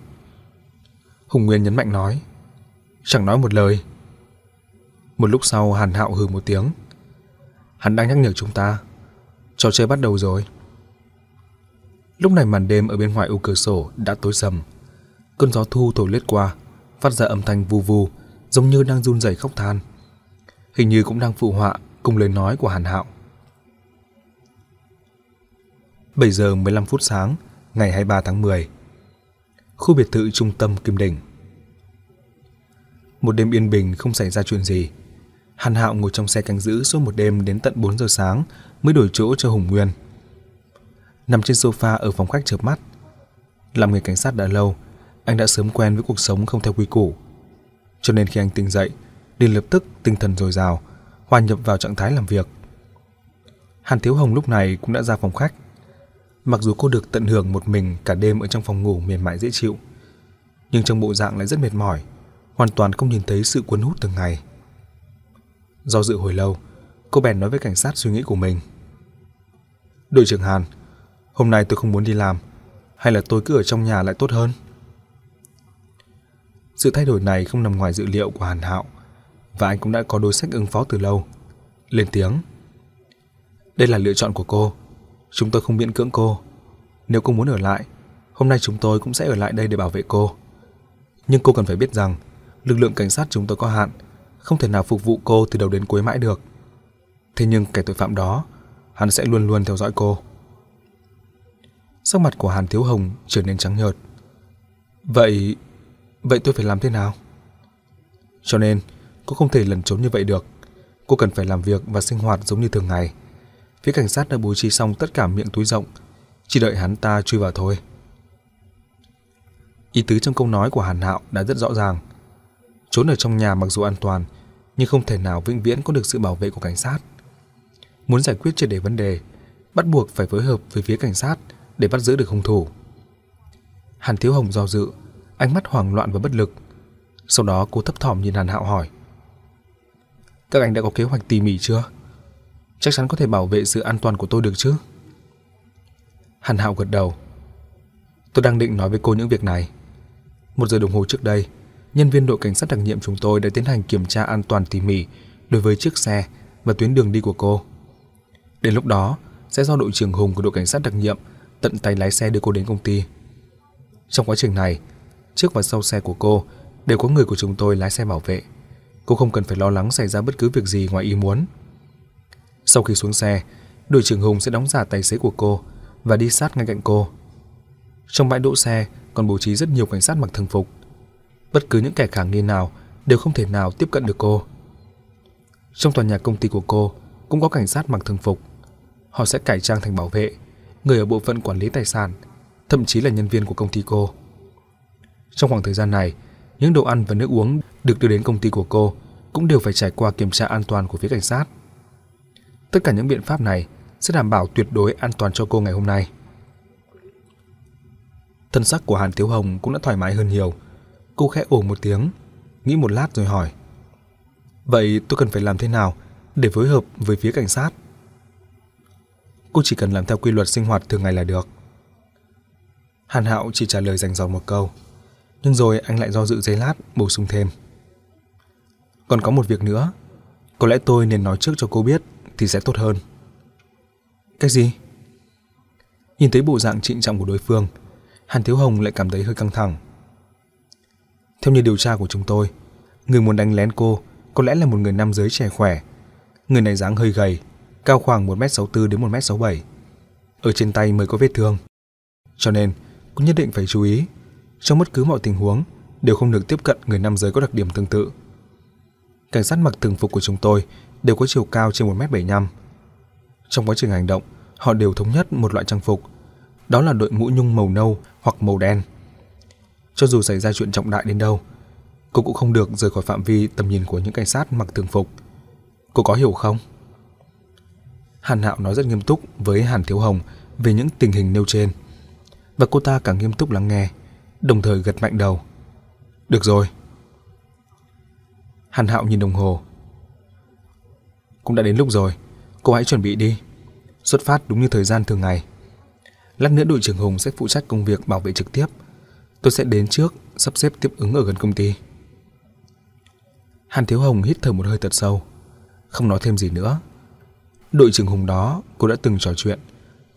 Speaker 1: Hùng Nguyên nhấn mạnh nói, chẳng nói một lời. Một lúc sau Hàn Hạo hừ một tiếng. Hắn đang nhắc nhở chúng ta, trò chơi bắt đầu rồi. Lúc này màn đêm ở bên ngoài ô cửa sổ đã tối sầm. Cơn gió thu thổi lướt qua, phát ra âm thanh vù vù, giống như đang run rẩy khóc than. Hình như cũng đang phụ họa cùng lời nói của Hàn Hạo. 7 giờ 15 phút sáng, ngày 23 tháng 10. Khu biệt thự trung tâm Kim Đỉnh. Một đêm yên bình không xảy ra chuyện gì. Hàn Hạo ngồi trong xe canh giữ suốt một đêm đến tận 4 giờ sáng mới đổi chỗ cho Hùng Nguyên. Nằm trên sofa ở phòng khách chợp mắt. Làm người cảnh sát đã lâu, anh đã sớm quen với cuộc sống không theo quy củ. Cho nên khi anh tỉnh dậy, liền lập tức tinh thần dồi dào, hòa nhập vào trạng thái làm việc. Hàn Thiếu Hồng lúc này cũng đã ra phòng khách. Mặc dù cô được tận hưởng một mình cả đêm ở trong phòng ngủ mềm mại dễ chịu, nhưng trong bộ dạng lại rất mệt mỏi, hoàn toàn không nhìn thấy sự cuốn hút từng ngày. Do dự hồi lâu, cô bèn nói với cảnh sát suy nghĩ của mình. Đội trưởng Hàn, hôm nay tôi không muốn đi làm, hay là tôi cứ ở trong nhà lại tốt hơn? Sự thay đổi này không nằm ngoài dự liệu của Hàn Hạo, và anh cũng đã có đối sách ứng phó từ lâu. Lên tiếng. Đây là lựa chọn của cô. Chúng tôi không miễn cưỡng cô. Nếu cô muốn ở lại, hôm nay chúng tôi cũng sẽ ở lại đây để bảo vệ cô. Nhưng cô cần phải biết rằng, lực lượng cảnh sát chúng tôi có hạn, không thể nào phục vụ cô từ đầu đến cuối mãi được. Thế nhưng kẻ tội phạm đó, hắn sẽ luôn luôn theo dõi cô. Sắc mặt của Hàn Thiếu Hồng trở nên trắng nhợt. Vậy, vậy tôi phải làm thế nào? Cho nên, cô không thể lẩn trốn như vậy được. Cô cần phải làm việc và sinh hoạt giống như thường ngày. Phía cảnh sát đã bố trí xong tất cả miệng túi rộng, chỉ đợi hắn ta chui vào thôi. Ý tứ trong câu nói của Hàn Hạo đã rất rõ ràng. Trốn ở trong nhà mặc dù an toàn, nhưng không thể nào vĩnh viễn có được sự bảo vệ của cảnh sát. Muốn giải quyết triệt đề vấn đề, bắt buộc phải phối hợp với phía cảnh sát để bắt giữ được hung thủ. Hàn Thiếu Hồng do dự, ánh mắt hoảng loạn và bất lực. Sau đó cô thấp thỏm nhìn Hàn Hạo hỏi: "Các anh đã có kế hoạch tỉ mỉ chưa? Chắc chắn có thể bảo vệ sự an toàn của tôi được chứ?" Hàn Hạo gật đầu. "Tôi đang định nói với cô những việc này. Một giờ đồng hồ trước đây, nhân viên đội cảnh sát đặc nhiệm chúng tôi đã tiến hành kiểm tra an toàn tỉ mỉ đối với chiếc xe và tuyến đường đi của cô. Đến lúc đó, sẽ do đội trưởng Hùng của đội cảnh sát đặc nhiệm tận tay lái xe đưa cô đến công ty. Trong quá trình này, trước và sau xe của cô đều có người của chúng tôi lái xe bảo vệ. Cô không cần phải lo lắng xảy ra bất cứ việc gì ngoài ý muốn. Sau khi xuống xe, đội trưởng Hùng sẽ đóng giả tài xế của cô và đi sát ngay cạnh cô. Trong bãi đỗ xe còn bố trí rất nhiều cảnh sát mặc thường phục. Bất cứ những kẻ khả nghi nào đều không thể nào tiếp cận được cô. Trong tòa nhà công ty của cô cũng có cảnh sát mặc thường phục. Họ sẽ cải trang thành bảo vệ, người ở bộ phận quản lý tài sản, thậm chí là nhân viên của công ty cô. Trong khoảng thời gian này, những đồ ăn và nước uống được đưa đến công ty của cô cũng đều phải trải qua kiểm tra an toàn của phía cảnh sát. Tất cả những biện pháp này sẽ đảm bảo tuyệt đối an toàn cho cô ngày hôm nay. Thân sắc của Hàn Thiếu Hồng cũng đã thoải mái hơn nhiều. Cô khẽ ồ một tiếng, nghĩ một lát rồi hỏi: "Vậy tôi cần phải làm thế nào để phối hợp với phía cảnh sát?" Cô chỉ cần làm theo quy luật sinh hoạt thường ngày là được. Hàn Hạo chỉ trả lời dành dò một câu, nhưng rồi anh lại do dự giây lát bổ sung thêm. Còn có một việc nữa, có lẽ tôi nên nói trước cho cô biết thì sẽ tốt hơn. Cái gì? Nhìn thấy bộ dạng trịnh trọng của đối phương, Hàn Thiếu Hồng lại cảm thấy hơi căng thẳng. Theo như điều tra của chúng tôi, người muốn đánh lén cô có lẽ là một người nam giới trẻ khỏe. Người này dáng hơi gầy, cao khoảng 1m64 đến 1m67. Ở trên tay mới có vết thương. Cho nên, cũng nhất định phải chú ý, trong bất cứ mọi tình huống đều không được tiếp cận người nam giới có đặc điểm tương tự. Cảnh sát mặc thường phục của chúng tôi đều có chiều cao trên 1m75. Trong quá trình hành động, họ đều thống nhất một loại trang phục, đó là đội mũ nhung màu nâu hoặc màu đen. Cho dù xảy ra chuyện trọng đại đến đâu, cô cũng không được rời khỏi phạm vi tầm nhìn của những cảnh sát mặc thường phục. Cô có hiểu không? Hàn Hạo nói rất nghiêm túc với Hàn Thiếu Hồng về những tình hình nêu trên. Và cô ta càng nghiêm túc lắng nghe, đồng thời gật mạnh đầu. Được rồi. Hàn Hạo nhìn đồng hồ. Cũng đã đến lúc rồi, cô hãy chuẩn bị đi. Xuất phát đúng như thời gian thường ngày. Lát nữa đội trưởng Hùng sẽ phụ trách công việc bảo vệ trực tiếp. Tôi sẽ đến trước, sắp xếp tiếp ứng ở gần công ty. Hàn Thiếu Hồng hít thở một hơi thật sâu, không nói thêm gì nữa. Đội trưởng Hùng đó cô đã từng trò chuyện,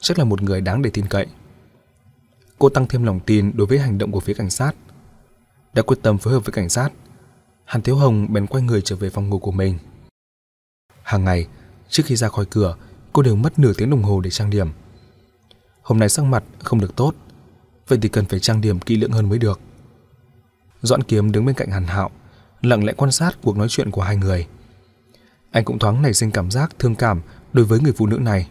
Speaker 1: chắc là một người đáng để tin cậy. Cô tăng thêm lòng tin đối với hành động của phía cảnh sát. Đã quyết tâm phối hợp với cảnh sát, Hàn Thiếu Hồng bèn quay người trở về phòng ngủ của mình. Hàng ngày, trước khi ra khỏi cửa, cô đều mất nửa tiếng đồng hồ để trang điểm. Hôm nay sắc mặt không được tốt, vậy thì cần phải trang điểm kỹ lưỡng hơn mới được. Doãn Kiếm đứng bên cạnh Hàn Hạo, lặng lẽ quan sát cuộc nói chuyện của hai người. Anh cũng thoáng nảy sinh cảm giác thương cảm đối với người phụ nữ này.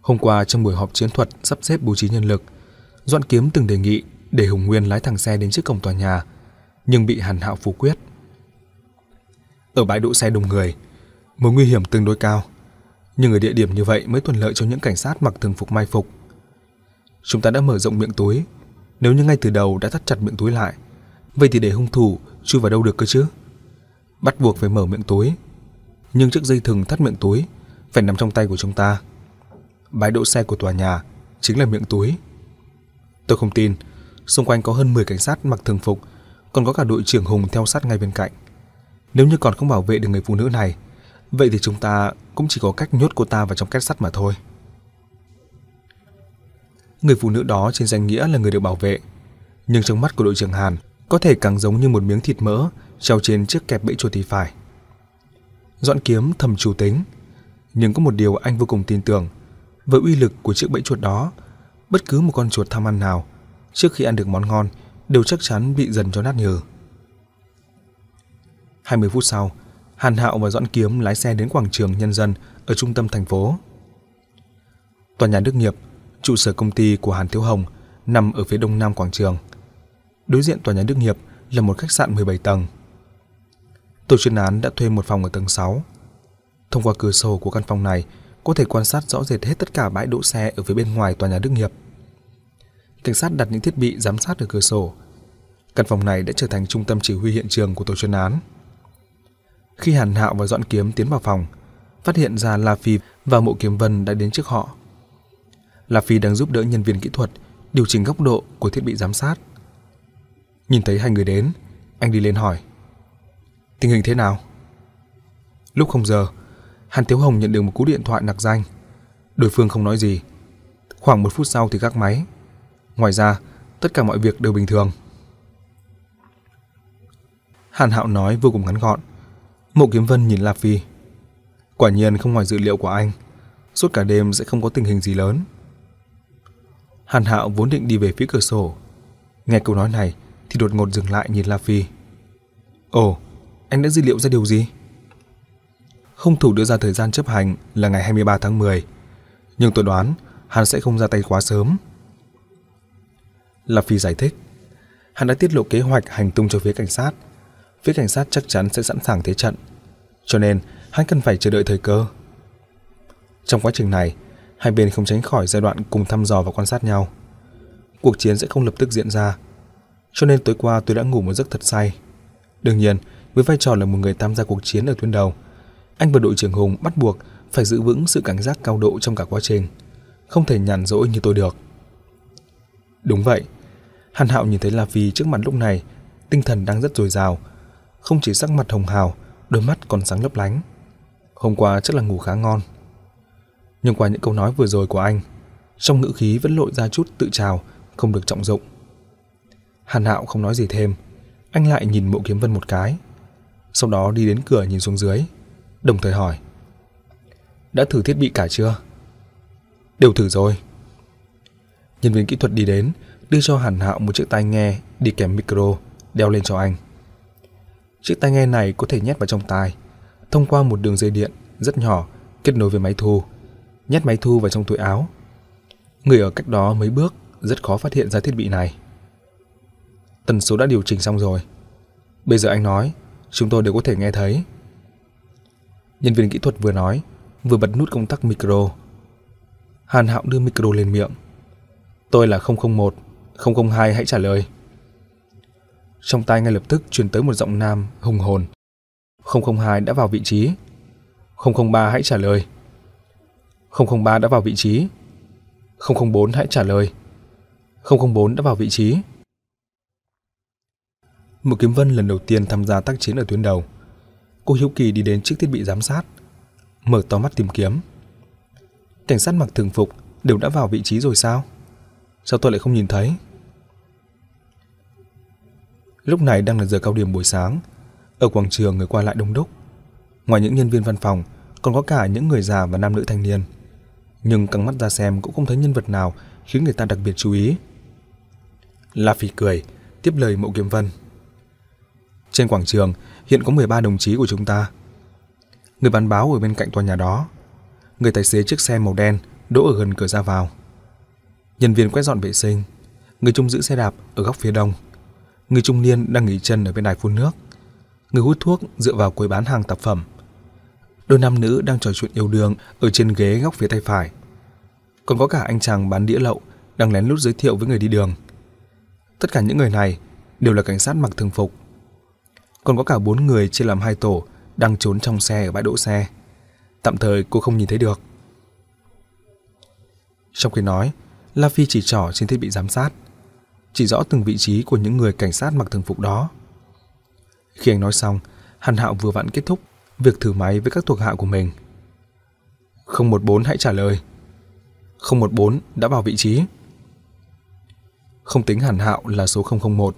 Speaker 1: Hôm qua trong buổi họp chiến thuật sắp xếp bố trí nhân lực, Doãn Kiếm từng đề nghị để Hùng Nguyên lái thằng xe đến trước cổng tòa nhà, nhưng bị Hàn Hạo phủ quyết. Ở bãi đỗ xe đông người, mối nguy hiểm tương đối cao, nhưng ở địa điểm như vậy mới thuận lợi cho những cảnh sát mặc thường phục mai phục. Chúng ta đã mở rộng miệng túi, nếu như ngay từ đầu đã thắt chặt miệng túi lại, vậy thì để hung thủ chui vào đâu được cơ chứ? Bắt buộc phải mở miệng túi, nhưng chiếc dây thừng thắt miệng túi phải nằm trong tay của chúng ta. Bãi đỗ xe của tòa nhà chính là miệng túi. Tôi không tin, xung quanh có hơn 10 cảnh sát mặc thường phục, còn có cả đội trưởng Hùng theo sát ngay bên cạnh. Nếu như còn không bảo vệ được người phụ nữ này, vậy thì chúng ta cũng chỉ có cách nhốt cô ta vào trong két sắt mà thôi. Người phụ nữ đó trên danh nghĩa là người được bảo vệ, nhưng trong mắt của đội trưởng Hàn có thể càng giống như một miếng thịt mỡ treo trên chiếc kẹp bẫy chuột thì phải. Dọn kiếm thầm chủ tính, nhưng có một điều anh vô cùng tin tưởng, với uy lực của chiếc bẫy chuột đó, bất cứ một con chuột tham ăn nào trước khi ăn được món ngon đều chắc chắn bị dần cho nát nhừ. 20 phút sau, Hàn Hạo và Doãn Kiếm lái xe đến quảng trường nhân dân ở trung tâm thành phố. Tòa nhà Đức Nghiệp, trụ sở công ty của Hàn Thiếu Hồng, nằm ở phía đông nam quảng trường. Đối diện tòa nhà Đức Nghiệp là một khách sạn 17 tầng. Tổ chuyên án đã thuê một phòng ở tầng 6. Thông qua cửa sổ của căn phòng này, có thể quan sát rõ rệt hết tất cả bãi đỗ xe ở phía bên ngoài tòa nhà Đức Nghiệp. Cảnh sát đặt những thiết bị giám sát ở cửa sổ. Căn phòng này đã trở thành trung tâm chỉ huy hiện trường của tổ chuyên án. Khi Hàn Hạo và Doãn Kiếm tiến vào phòng, phát hiện ra La Phi và Mộ Kiếm Vân đã đến trước họ. La Phi đang giúp đỡ nhân viên kỹ thuật điều chỉnh góc độ của thiết bị giám sát. Nhìn thấy hai người đến, anh đi lên hỏi. Tình hình thế nào? Lúc không giờ, Hàn Tiếu Hồng nhận được một cú điện thoại nặc danh. Đối phương không nói gì. Khoảng một phút sau thì gác máy. Ngoài ra, tất cả mọi việc đều bình thường. Hàn Hạo nói vô cùng ngắn gọn. Mộ Kiếm Vân nhìn La Phi. Quả nhiên không ngoài dự liệu của anh, suốt cả đêm sẽ không có tình hình gì lớn. Hàn Hạo vốn định đi về phía cửa sổ. Nghe câu nói này thì đột ngột dừng lại nhìn La Phi. Ồ, anh đã dữ liệu ra điều gì? Không thủ đưa ra thời gian chấp hành là ngày 23 tháng 10, nhưng tôi đoán hắn sẽ không ra tay quá sớm. La Phi giải thích, hắn đã tiết lộ kế hoạch hành tung cho phía cảnh sát phía cảnh sát chắc chắn sẽ sẵn sàng thế trận. Cho nên, hắn cần phải chờ đợi thời cơ. Trong quá trình này, hai bên không tránh khỏi giai đoạn cùng thăm dò và quan sát nhau. Cuộc chiến sẽ không lập tức diễn ra. Cho nên tối qua tôi đã ngủ một giấc thật say. Đương nhiên, với vai trò là một người tham gia cuộc chiến ở tuyến đầu, anh và đội trưởng Hùng bắt buộc phải giữ vững sự cảnh giác cao độ trong cả quá trình, không thể nhàn rỗi như tôi được. Đúng vậy, Hàn Hạo nhìn thấy La Phi trước mặt lúc này, tinh thần đang rất dồi dào, không chỉ sắc mặt hồng hào, đôi mắt còn sáng lấp lánh. Hôm qua chắc là ngủ khá ngon. Nhưng qua những câu nói vừa rồi của anh, trong ngữ khí vẫn lộ ra chút tự trào, không được trọng dụng. Hàn Hạo không nói gì thêm, anh lại nhìn Mộ Kiếm Vân một cái, sau đó đi đến cửa nhìn xuống dưới, đồng thời hỏi: "Đã thử thiết bị cả chưa?" "Đều thử rồi." Nhân viên kỹ thuật đi đến, đưa cho Hàn Hạo một chiếc tai nghe đi kèm micro, đeo lên cho anh. Chiếc tai nghe này có thể nhét vào trong tai, thông qua một đường dây điện rất nhỏ kết nối với máy thu, nhét máy thu vào trong túi áo. Người ở cách đó mấy bước rất khó phát hiện ra thiết bị này. Tần số đã điều chỉnh xong rồi. Bây giờ anh nói, chúng tôi đều có thể nghe thấy. Nhân viên kỹ thuật vừa nói, vừa bật nút công tắc micro. Hàn Hạo đưa micro lên miệng. Tôi là 001, 002 hãy trả lời. Trong tai ngay lập tức truyền tới một giọng nam hùng hồn. 002 đã vào vị trí. 003 hãy trả lời. 003 đã vào vị trí. 004 hãy trả lời. 004 đã vào vị trí. Một kiếm vân lần đầu tiên tham gia tác chiến ở tuyến đầu. Cô hiếu kỳ đi đến chiếc thiết bị giám sát, mở to mắt tìm kiếm. Cảnh sát mặc thường phục đều đã vào vị trí rồi sao? Sao tôi lại không nhìn thấy? Lúc này đang là giờ cao điểm buổi sáng, ở quảng trường người qua lại đông đúc. Ngoài những nhân viên văn phòng, còn có cả những người già và nam nữ thanh niên. Nhưng căng mắt ra xem cũng không thấy nhân vật nào khiến người ta đặc biệt chú ý. La Phi cười, tiếp lời Mộ Kiếm Vân. Trên quảng trường hiện có 13 đồng chí của chúng ta. Người bán báo ở bên cạnh tòa nhà đó. Người tài xế chiếc xe màu đen đỗ ở gần cửa ra vào. Nhân viên quét dọn vệ sinh. Người trông giữ xe đạp ở góc phía đông. Người trung niên đang nghỉ chân ở bên đài phun nước. Người hút thuốc dựa vào quầy bán hàng tạp phẩm. Đôi nam nữ đang trò chuyện yêu đương ở trên ghế góc phía tay phải. Còn có cả anh chàng bán đĩa lậu đang lén lút giới thiệu với người đi đường. Tất cả những người này đều là cảnh sát mặc thường phục. Còn có cả bốn người chia làm hai tổ đang trốn trong xe ở bãi đỗ xe. Tạm thời cô không nhìn thấy được. Trong khi nói, La Phi chỉ trỏ trên thiết bị giám sát, chỉ rõ từng vị trí của những người cảnh sát mặc thường phục đó. Khi anh nói xong, Hàn Hạo vừa vặn kết thúc việc thử máy với các thuộc hạ của mình. 014 hãy trả lời. 014 đã vào vị trí. Không tính Hàn Hạo là số 001.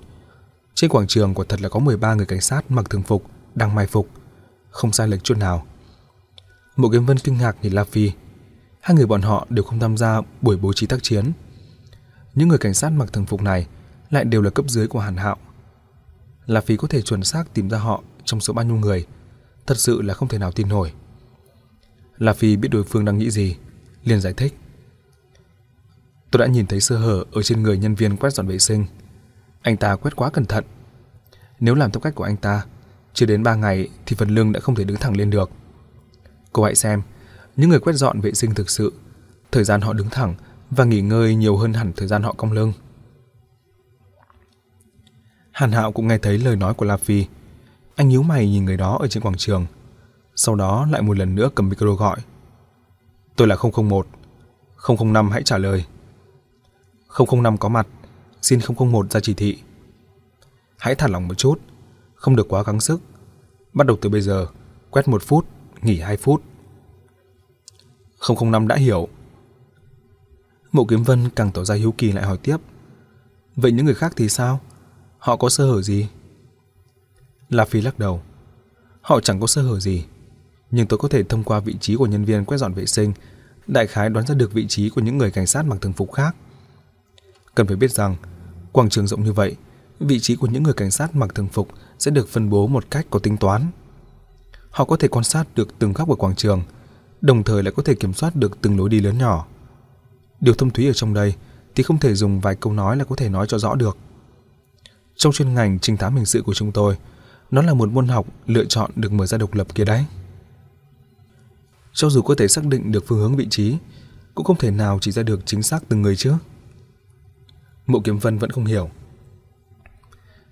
Speaker 1: Trên quảng trường quả thật là có 13 người cảnh sát mặc thường phục đang mai phục, không sai lệch chút nào. Mộ Kiếm Vân kinh ngạc nhìn La Phi. Hai người bọn họ đều không tham gia buổi bố trí tác chiến. Những người cảnh sát mặc thường phục này lại đều là cấp dưới của Hàn Hạo. La Phi có thể chuẩn xác tìm ra họ trong số bao nhiêu người, thật sự là không thể nào tin nổi. La Phi biết đối phương đang nghĩ gì, liền giải thích. Tôi đã nhìn thấy sơ hở ở trên người nhân viên quét dọn vệ sinh. Anh ta quét quá cẩn thận. Nếu làm theo cách của anh ta, chưa đến 3 ngày thì phần lưng đã không thể đứng thẳng lên được. Cô hãy xem, những người quét dọn vệ sinh thực sự, thời gian họ đứng thẳng và nghỉ ngơi nhiều hơn hẳn thời gian họ cong lưng. Hàn Hạo cũng nghe thấy lời nói của La Phi. Anh nhíu mày nhìn người đó ở trên quảng trường. Sau đó lại một lần nữa cầm micro gọi. Tôi là 001. 005 hãy trả lời. 005 có mặt, xin 001 ra chỉ thị. Hãy thả lỏng một chút, không được quá gắng sức. Bắt đầu từ bây giờ, quét một phút, nghỉ 2 phút. 005 đã hiểu. Mộ Kiếm Vân càng tỏ ra hiếu kỳ lại hỏi tiếp. Vậy những người khác thì sao? Họ có sơ hở gì? La Phi lắc đầu. Họ chẳng có sơ hở gì. Nhưng tôi có thể thông qua vị trí của nhân viên quét dọn vệ sinh, đại khái đoán ra được vị trí của những người cảnh sát mặc thường phục khác. Cần phải biết rằng, quảng trường rộng như vậy, vị trí của những người cảnh sát mặc thường phục sẽ được phân bố một cách có tính toán. Họ có thể quan sát được từng góc của quảng trường, đồng thời lại có thể kiểm soát được từng lối đi lớn nhỏ. Điều thâm thúy ở trong đây thì không thể dùng vài câu nói là có thể nói cho rõ được. Trong chuyên ngành trinh thám hình sự của chúng tôi, nó là một môn học lựa chọn được mở ra độc lập kia đấy. Cho dù có thể xác định được phương hướng vị trí, cũng không thể nào chỉ ra được chính xác từng người chứ. Mộ Kiếm Vân vẫn không hiểu.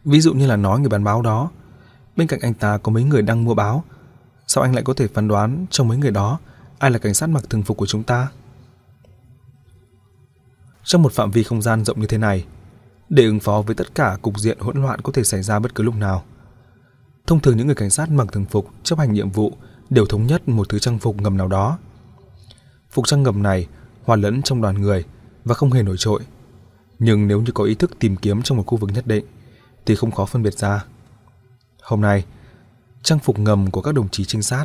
Speaker 1: Ví dụ như là nói người bán báo đó, bên cạnh anh ta có mấy người đang mua báo, sao anh lại có thể phán đoán trong mấy người đó ai là cảnh sát mặc thường phục của chúng ta? Trong một phạm vi không gian rộng như thế này, để ứng phó với tất cả cục diện hỗn loạn có thể xảy ra bất cứ lúc nào. Thông thường những người cảnh sát mặc thường phục chấp hành nhiệm vụ đều thống nhất một thứ trang phục ngầm nào đó. Phục trang ngầm này hòa lẫn trong đoàn người và không hề nổi trội. Nhưng nếu như có ý thức tìm kiếm trong một khu vực nhất định thì không khó phân biệt ra. Hôm nay, trang phục ngầm của các đồng chí trinh sát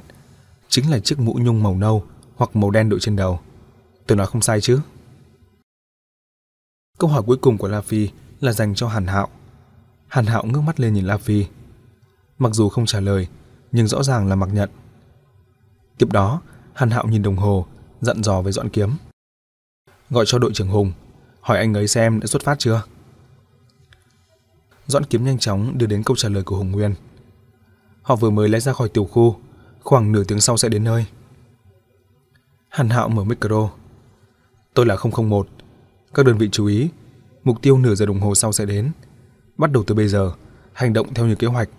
Speaker 1: chính là chiếc mũ nhung màu nâu hoặc màu đen đội trên đầu. Tôi nói không sai chứ? Câu hỏi cuối cùng của La Phi là dành cho Hàn Hạo. Hàn Hạo ngước mắt lên nhìn La Phi. Mặc dù không trả lời, nhưng rõ ràng là mặc nhận. Tiếp đó, Hàn Hạo nhìn đồng hồ, dặn dò với Doãn Kiếm. Gọi cho đội trưởng Hùng, hỏi anh ấy xem đã xuất phát chưa. Doãn Kiếm nhanh chóng đưa đến câu trả lời của Hùng Nguyên. Họ vừa mới lái ra khỏi tiểu khu, khoảng nửa tiếng sau sẽ đến nơi. Hàn Hạo mở micro. Tôi là 001. Các đơn vị chú ý, mục tiêu nửa giờ đồng hồ sau sẽ đến. Bắt đầu từ bây giờ, hành động theo như kế hoạch,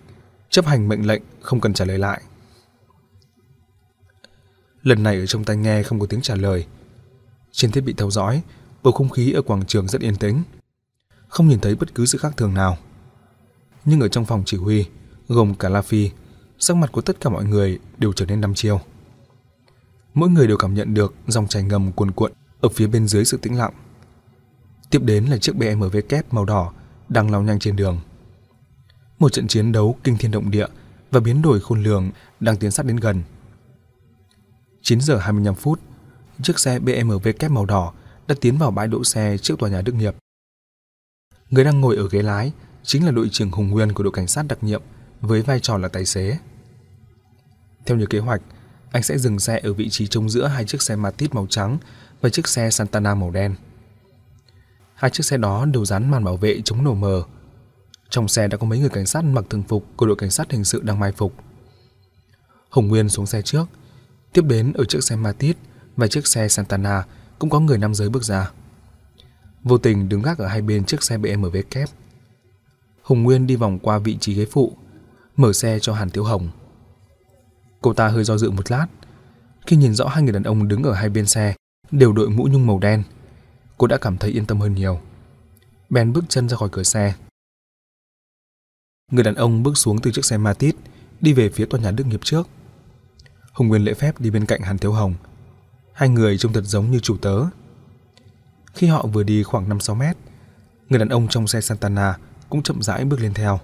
Speaker 1: chấp hành mệnh lệnh không cần trả lời lại. Lần này ở trong tai nghe không có tiếng trả lời. Trên thiết bị theo dõi, bầu không khí ở quảng trường rất yên tĩnh. Không nhìn thấy bất cứ sự khác thường nào. Nhưng ở trong phòng chỉ huy, gồm cả La Phi, sắc mặt của tất cả mọi người đều trở nên đăm chiêu. Mỗi người đều cảm nhận được dòng chảy ngầm cuồn cuộn ở phía bên dưới sự tĩnh lặng. Tiếp đến là chiếc BMW kép màu đỏ đang lao nhanh trên đường. Một trận chiến đấu kinh thiên động địa và biến đổi khôn lường đang tiến sát đến gần. 9 giờ 25 phút, chiếc xe BMW kép màu đỏ đã tiến vào bãi đỗ xe trước tòa nhà Đức Nghiệp. Người đang ngồi ở ghế lái chính là đội trưởng Hùng Nguyên của đội cảnh sát đặc nhiệm với vai trò là tài xế. Theo như kế hoạch, anh sẽ dừng xe ở vị trí trông giữa hai chiếc xe Matiz màu trắng và chiếc xe Santana màu đen. Hai chiếc xe đó đều dán màn bảo vệ chống nổ mờ. Trong xe đã có mấy người cảnh sát mặc thường phục của đội cảnh sát hình sự đang mai phục. Hồng Nguyên xuống xe trước, tiếp đến ở chiếc xe Matiz và chiếc xe Santana cũng có người nam giới bước ra. Vô tình đứng gác ở hai bên chiếc xe BMW kép. Hùng Nguyên đi vòng qua vị trí ghế phụ, mở xe cho Hàn Tiếu Hồng. Cô ta hơi do dự một lát, khi nhìn rõ hai người đàn ông đứng ở hai bên xe đều đội mũ nhung màu đen, cô đã cảm thấy yên tâm hơn nhiều. Ben bước chân ra khỏi cửa xe. Người đàn ông bước xuống từ chiếc xe Matiz, đi về phía tòa nhà Đức Nghiệp trước. Hùng Nguyên lễ phép đi bên cạnh Hàn Thiếu Hồng. Hai người trông thật giống như chủ tớ. Khi họ vừa đi khoảng 5-6 mét, người đàn ông trong xe Santana cũng chậm rãi bước lên theo.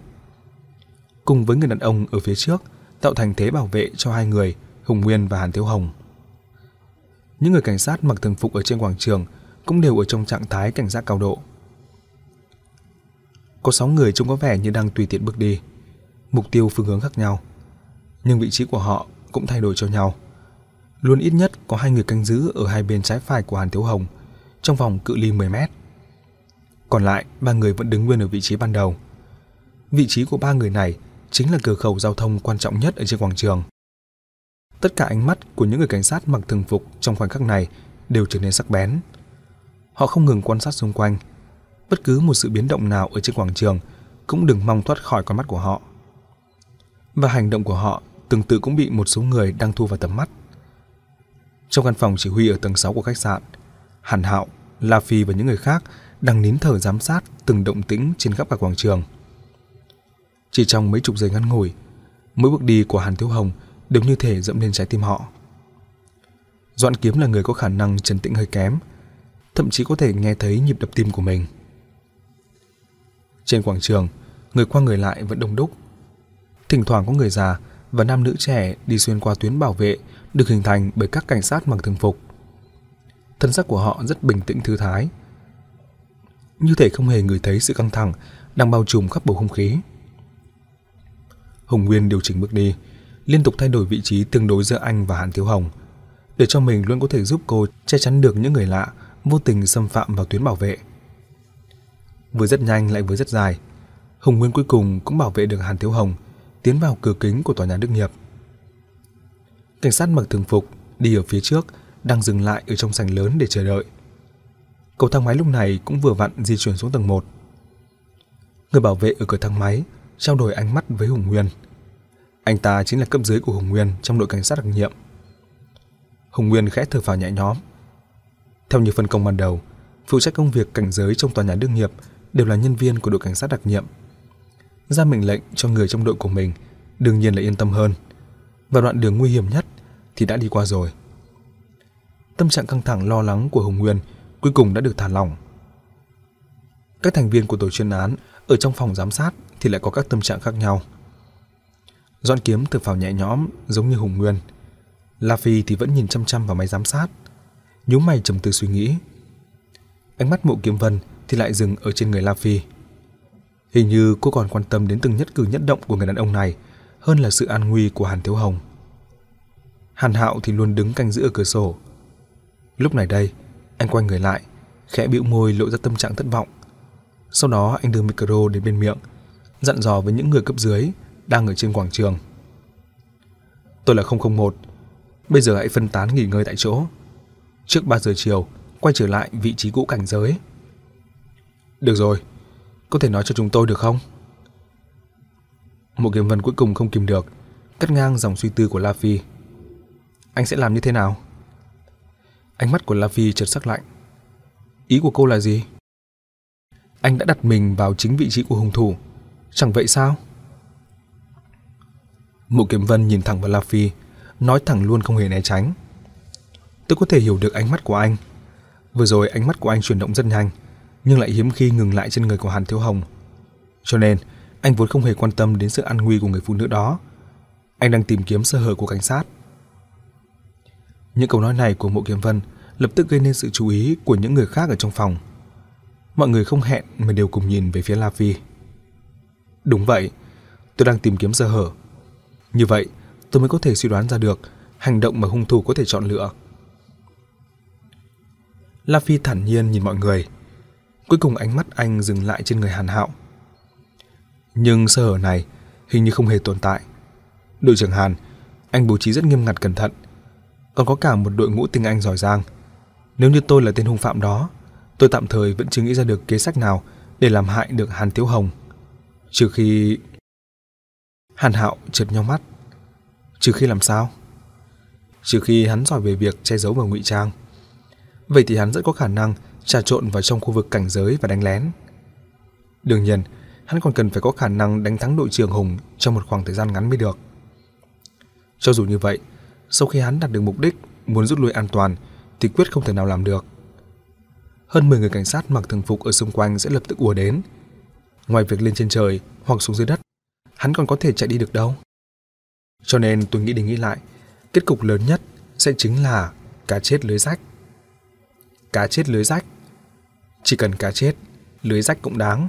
Speaker 1: Cùng với người đàn ông ở phía trước, tạo thành thế bảo vệ cho hai người, Hùng Nguyên và Hàn Thiếu Hồng. Những người cảnh sát mặc thường phục ở trên quảng trường cũng đều ở trong trạng thái cảnh giác cao độ. Có 6 người trông có vẻ như đang tùy tiện bước đi, mục tiêu phương hướng khác nhau, nhưng vị trí của họ cũng thay đổi cho nhau. Luôn ít nhất có hai người canh giữ ở hai bên trái phải của Hàn Tiếu Hồng trong vòng cự ly 10 mét. Còn lại, ba người vẫn đứng nguyên ở vị trí ban đầu. Vị trí của ba người này chính là cửa khẩu giao thông quan trọng nhất ở trên quảng trường. Tất cả ánh mắt của những người cảnh sát mặc thường phục trong khoảnh khắc này đều trở nên sắc bén. Họ không ngừng quan sát xung quanh. Bất cứ một sự biến động nào ở trên quảng trường cũng đừng mong thoát khỏi con mắt của họ. Và hành động của họ tương tự cũng bị một số người đang thu vào tầm mắt. Trong căn phòng chỉ huy ở tầng 6 của khách sạn, Hàn Hạo, La Phi và những người khác đang nín thở giám sát từng động tĩnh trên khắp cả quảng trường. Chỉ trong mấy chục giây ngắn ngủi, mỗi bước đi của Hàn Thiếu Hồng đều như thể dẫm lên trái tim họ. Doãn Kiếm là người có khả năng trấn tĩnh hơi kém, thậm chí có thể nghe thấy nhịp đập tim của mình. Trên quảng trường, người qua người lại vẫn đông đúc. Thỉnh thoảng có người già và nam nữ trẻ đi xuyên qua tuyến bảo vệ được hình thành bởi các cảnh sát mặc thường phục. Thân sắc của họ rất bình tĩnh thư thái, như thể không hề người thấy sự căng thẳng đang bao trùm khắp bầu không khí. Hồng Nguyên điều chỉnh bước đi, liên tục thay đổi vị trí tương đối giữa anh và Hàn Thiếu Hồng, để cho mình luôn có thể giúp cô che chắn được những người lạ vô tình xâm phạm vào tuyến bảo vệ. Vừa rất nhanh lại vừa rất dài, Hồng Nguyên cuối cùng cũng bảo vệ được Hàn Thiếu Hồng tiến vào cửa kính của tòa nhà Đức Nghiệp. Cảnh sát mặc thường phục đi ở phía trước đang dừng lại ở trong sảnh lớn để chờ đợi. Cầu thang máy lúc này cũng vừa vặn di chuyển xuống tầng 1. Người bảo vệ ở cửa thang máy trao đổi ánh mắt với Hùng Nguyên. Anh ta chính là cấp dưới của Hùng Nguyên trong đội cảnh sát đặc nhiệm. Hùng Nguyên khẽ thở phào nhẹ nhõm. Theo như phân công ban đầu, phụ trách công việc cảnh giới trong tòa nhà đương nghiệp đều là nhân viên của đội cảnh sát đặc nhiệm. Ra mệnh lệnh cho người trong đội của mình đương nhiên là yên tâm hơn. Và đoạn đường nguy hiểm nhất thì đã đi qua rồi. Tâm trạng căng thẳng lo lắng của Hùng Nguyên cuối cùng đã được thả lỏng. Các thành viên của tổ chuyên án ở trong phòng giám sát thì lại có các tâm trạng khác nhau. Doan Kiếm thở phào nhẹ nhõm giống như Hùng Nguyên. La Phi thì vẫn nhìn chăm chăm vào máy giám sát, nhíu mày trầm tư suy nghĩ. Ánh mắt Mộ Kiếm Vân thì lại dừng ở trên người La Phi. Hình như cô còn quan tâm đến từng nhất cử nhất động của người đàn ông này hơn là sự an nguy của Hàn Thiếu Hồng. Hàn Hạo thì luôn đứng canh giữ ở cửa sổ. Lúc này đây, anh quay người lại, khẽ bĩu môi lộ ra tâm trạng thất vọng. Sau đó anh đưa micro đến bên miệng, dặn dò với những người cấp dưới đang ở trên quảng trường. Tôi là 001, bây giờ hãy phân tán nghỉ ngơi tại chỗ. Trước 3 giờ chiều, quay trở lại vị trí cũ cảnh giới. Được rồi, có thể nói cho chúng tôi được không? Một kiếm vân cuối cùng không kìm được, cắt ngang dòng suy tư của La Phi. Anh sẽ làm như thế nào? Ánh mắt của La Phi chợt sắc lạnh. Ý của cô là gì? Anh đã đặt mình vào chính vị trí của hung thủ. Chẳng vậy sao? Mộ Kiếm Vân nhìn thẳng vào La Phi, nói thẳng luôn không hề né tránh. Tôi có thể hiểu được ánh mắt của anh. Vừa rồi ánh mắt của anh chuyển động rất nhanh, nhưng lại hiếm khi ngừng lại trên người của Hàn Thiếu Hồng. Cho nên, anh vốn không hề quan tâm đến sự an nguy của người phụ nữ đó. Anh đang tìm kiếm sơ hở của cảnh sát. Những câu nói này của Mộ Kiếm Vân lập tức gây nên sự chú ý của những người khác ở trong phòng. Mọi người không hẹn mà đều cùng nhìn về phía La Phi. Đúng vậy, tôi đang tìm kiếm sơ hở. Như vậy, tôi mới có thể suy đoán ra được hành động mà hung thủ có thể chọn lựa. La Phi thản nhiên nhìn mọi người. Cuối cùng ánh mắt anh dừng lại trên người Hàn Hạo. Nhưng sơ hở này hình như không hề tồn tại. Đội trưởng Hàn, anh bố trí rất nghiêm ngặt cẩn thận. Còn có cả một đội ngũ tinh anh giỏi giang. Nếu như tôi là tên hung phạm đó, tôi tạm thời vẫn chưa nghĩ ra được kế sách nào để làm hại được Hàn Tiếu Hồng. Trừ khi... Hàn Hạo chợt nhau mắt. Trừ khi làm sao? Trừ khi hắn giỏi về việc che giấu và ngụy trang. Vậy thì hắn rất có khả năng trà trộn vào trong khu vực cảnh giới và đánh lén. Đương nhiên, hắn còn cần phải có khả năng đánh thắng đội trưởng Hùng trong một khoảng thời gian ngắn mới được. Cho dù như vậy, sau khi hắn đạt được mục đích muốn rút lui an toàn thì quyết không thể nào làm được. Hơn 10 người cảnh sát mặc thường phục ở xung quanh sẽ lập tức ùa đến. Ngoài việc lên trên trời hoặc xuống dưới đất, hắn còn có thể chạy đi được đâu. Cho nên tôi nghĩ đi nghĩ lại, kết cục lớn nhất sẽ chính là cá chết lưới rách. Cá chết lưới rách. Chỉ cần cá chết, lưới rách cũng đáng.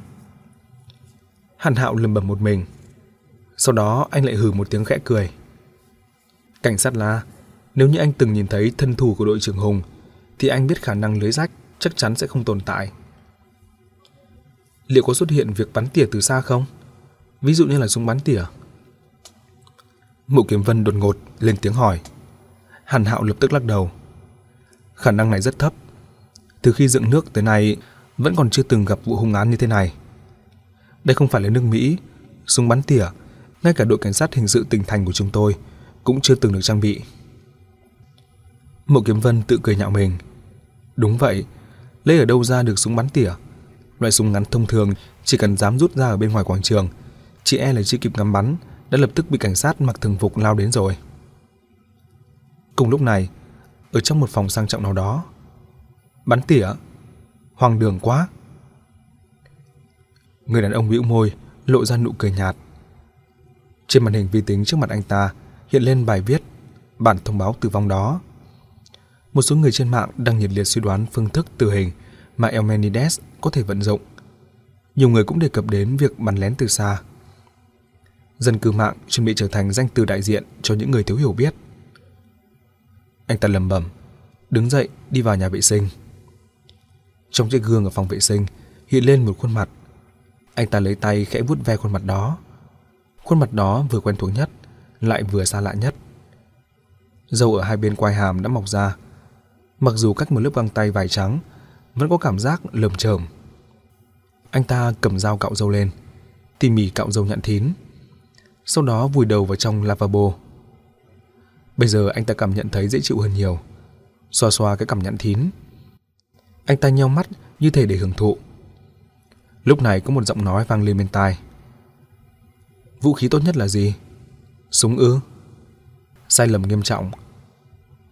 Speaker 1: Hàn Hạo lầm bầm một mình. Sau đó anh lại hừ một tiếng khẽ cười. Cảnh sát là nếu như anh từng nhìn thấy thân thủ của đội trưởng Hùng, thì anh biết khả năng lưới rách chắc chắn sẽ không tồn tại. Liệu có xuất hiện việc bắn tỉa từ xa không? Ví dụ như là súng bắn tỉa. Mộ Kiếm Vân đột ngột lên tiếng hỏi. Hàn Hạo lập tức lắc đầu. Khả năng này rất thấp. Từ khi dựng nước tới nay vẫn còn chưa từng gặp vụ hung án như thế này. Đây không phải là nước Mỹ, súng bắn tỉa, ngay cả đội cảnh sát hình sự tỉnh thành của chúng tôi cũng chưa từng được trang bị. Mộ Kiếm Vân tự cười nhạo mình. Đúng vậy, lấy ở đâu ra được súng bắn tỉa? Loại súng ngắn thông thường chỉ cần dám rút ra ở bên ngoài quảng trường, chị e là chưa kịp ngắm bắn đã lập tức bị cảnh sát mặc thường phục lao đến rồi. Cùng lúc này, ở trong một phòng sang trọng nào đó, bắn tỉa, hoang đường quá. Người đàn ông bĩu môi, lộ ra nụ cười nhạt. Trên màn hình vi tính trước mặt anh ta hiện lên bài viết bản thông báo tử vong đó. Một số người trên mạng đang nhiệt liệt suy đoán phương thức tử hình mà Elmenides có thể vận dụng. Nhiều người cũng đề cập đến việc bắn lén từ xa. Dân cư mạng chuẩn bị trở thành danh từ đại diện cho những người thiếu hiểu biết. Anh ta lầm bầm, đứng dậy đi vào nhà vệ sinh. Trong chiếc gương ở phòng vệ sinh hiện lên một khuôn mặt. Anh ta lấy tay khẽ vuốt ve khuôn mặt đó. Khuôn mặt đó vừa quen thuộc nhất, lại vừa xa lạ nhất. Dâu ở hai bên quai hàm đã mọc ra. Mặc dù cách một lớp găng tay vải trắng, vẫn có cảm giác lởm chởm. Anh ta cầm dao cạo dâu lên, tỉ mỉ cạo dâu nhặn thín. Sau đó vùi đầu vào trong lavabo. Bây giờ anh ta cảm nhận thấy dễ chịu hơn nhiều. Xoa xoa cái cằm nhận thín. Anh ta nheo mắt như thể để hưởng thụ. Lúc này có một giọng nói vang lên bên tai. Vũ khí tốt nhất là gì? Súng ư? Sai lầm nghiêm trọng.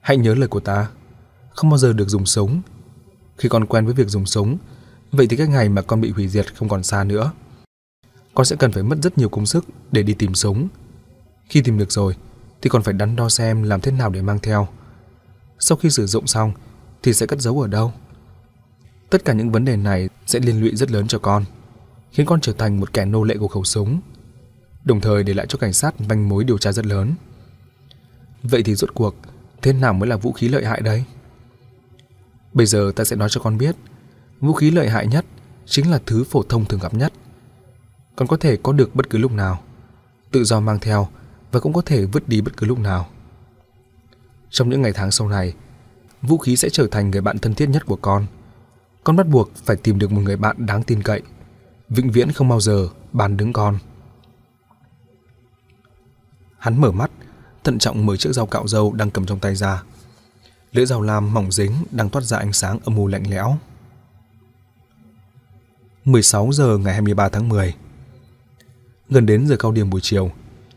Speaker 1: Hãy nhớ lời của ta. Không bao giờ được dùng súng. Khi con quen với việc dùng súng, vậy thì các ngày mà con bị hủy diệt không còn xa nữa. Con sẽ cần phải mất rất nhiều công sức để đi tìm súng. Khi tìm được rồi, thì còn phải đắn đo xem làm thế nào để mang theo. Sau khi sử dụng xong, thì sẽ cất giấu ở đâu? Tất cả những vấn đề này sẽ liên lụy rất lớn cho con, khiến con trở thành một kẻ nô lệ của khẩu súng. đồng thời để lại cho cảnh sát manh mối điều tra rất lớn. Vậy thì rốt cuộc, thế nào mới là vũ khí lợi hại đây? Bây giờ ta sẽ nói cho con biết, vũ khí lợi hại nhất chính là thứ phổ thông thường gặp nhất. Con có thể có được bất cứ lúc nào, tự do mang theo và cũng có thể vứt đi bất cứ lúc nào. Trong những ngày tháng sau này, vũ khí sẽ trở thành người bạn thân thiết nhất của con. Con bắt buộc phải tìm được một người bạn đáng tin cậy, vĩnh viễn không bao giờ bàn đứng con. Hắn mở mắt, thận trọng mở chiếc dao cạo dâu đang cầm trong tay ra. Lưỡi dao lam mỏng dính đang toát ra ánh sáng âm u lạnh lẽo. 16 giờ ngày 23 tháng 10. Gần đến giờ cao điểm buổi chiều,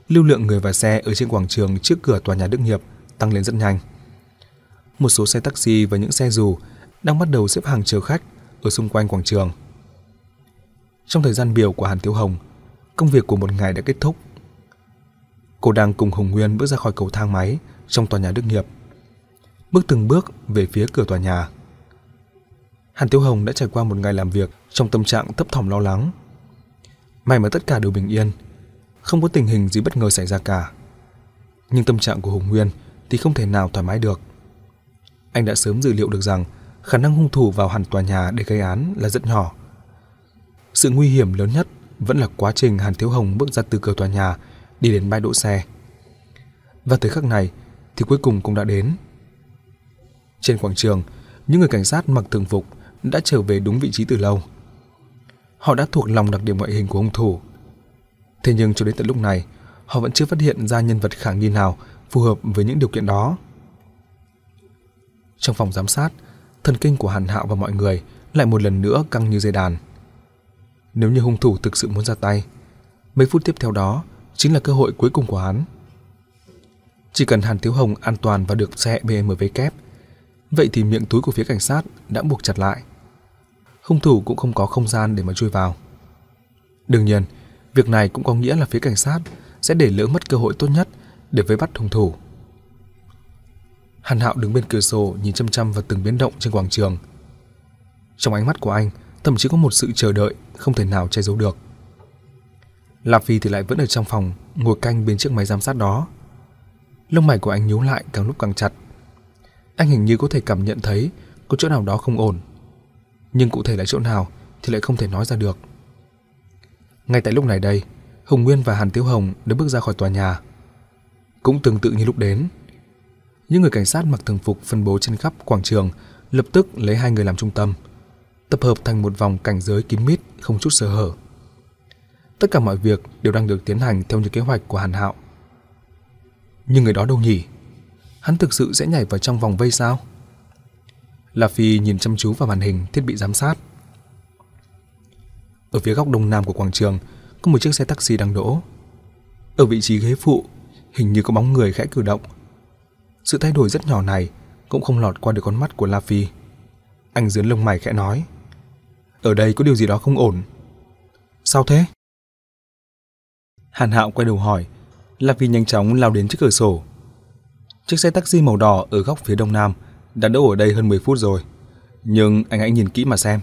Speaker 1: lưu lượng người và xe ở trên quảng trường trước cửa tòa nhà Đức Hiệp tăng lên rất nhanh. Một số xe taxi và những xe dù đang bắt đầu xếp hàng chờ khách ở xung quanh quảng trường. Trong thời gian biểu của Hàn Tiếu Hồng, công việc của một ngày đã kết thúc. Cô đang cùng Hồng Nguyên bước ra khỏi cầu thang máy trong tòa nhà Đức Nghiệp. Bước từng bước về phía cửa tòa nhà. Hàn Tiếu Hồng đã trải qua một ngày làm việc trong tâm trạng thấp thỏm lo lắng. May mà tất cả đều bình yên, không có tình hình gì bất ngờ xảy ra cả. Nhưng tâm trạng của Hồng Nguyên thì không thể nào thoải mái được. Anh đã sớm dự liệu được rằng khả năng hung thủ vào hẳn tòa nhà để gây án là rất nhỏ. Sự nguy hiểm lớn nhất vẫn là quá trình Hàn Thiếu Hồng bước ra từ cửa tòa nhà đi đến bãi đỗ xe. Và thời khắc này thì cuối cùng cũng đã đến. Trên quảng trường, những người cảnh sát mặc thường phục đã trở về đúng vị trí từ lâu. Họ đã thuộc lòng đặc điểm ngoại hình của hung thủ. Thế nhưng cho đến tận lúc này, họ vẫn chưa phát hiện ra nhân vật khả nghi nào phù hợp với những điều kiện đó. Trong phòng giám sát, thần kinh của Hàn Hạo và mọi người lại một lần nữa căng như dây đàn. Nếu như hung thủ thực sự muốn ra tay, mấy phút tiếp theo đó chính là cơ hội cuối cùng của hắn. Chỉ cần Hàn Tiếu Hồng an toàn và được xe BMW kép, vậy thì miệng túi của phía cảnh sát đã buộc chặt lại. Hung thủ cũng không có không gian để mà chui vào. Đương nhiên, việc này cũng có nghĩa là phía cảnh sát sẽ để lỡ mất cơ hội tốt nhất để vây bắt hung thủ. Hàn Hạo đứng bên cửa sổ nhìn chăm chăm vào từng biến động trên quảng trường. Trong ánh mắt của anh, thậm chí có một sự chờ đợi không thể nào che giấu được. Lạp Phi thì lại vẫn ở trong phòng, ngồi canh bên chiếc máy giám sát đó. Lông mày của anh nhíu lại càng lúc càng chặt. Anh hình như có thể cảm nhận thấy có chỗ nào đó không ổn. Nhưng cụ thể là chỗ nào thì lại không thể nói ra được. Ngay tại lúc này đây, Hồng Nguyên và Hàn Tiếu Hồng đã bước ra khỏi tòa nhà. Cũng tương tự như lúc đến, những người cảnh sát mặc thường phục phân bố trên khắp quảng trường lập tức lấy hai người làm trung tâm, tập hợp thành một vòng cảnh giới kín mít không chút sơ hở. Tất cả mọi việc đều đang được tiến hành theo như kế hoạch của Hàn Hạo. Nhưng người đó đâu nhỉ? Hắn thực sự sẽ nhảy vào trong vòng vây sao? La Phi nhìn chăm chú vào màn hình thiết bị giám sát. Ở phía góc đông nam của quảng trường có một chiếc xe taxi đang đỗ. Ở vị trí ghế phụ, hình như có bóng người khẽ cử động. Sự thay đổi rất nhỏ này cũng không lọt qua được con mắt của La Phi. Anh dướn lông mày khẽ nói. Ở đây có điều gì đó không ổn. Sao thế? Hàn Hạo quay đầu hỏi. La Phi nhanh chóng lao đến trước cửa sổ. Chiếc xe taxi màu đỏ ở góc phía đông nam đã đỗ ở đây hơn 10 phút rồi. Nhưng anh hãy nhìn kỹ mà xem.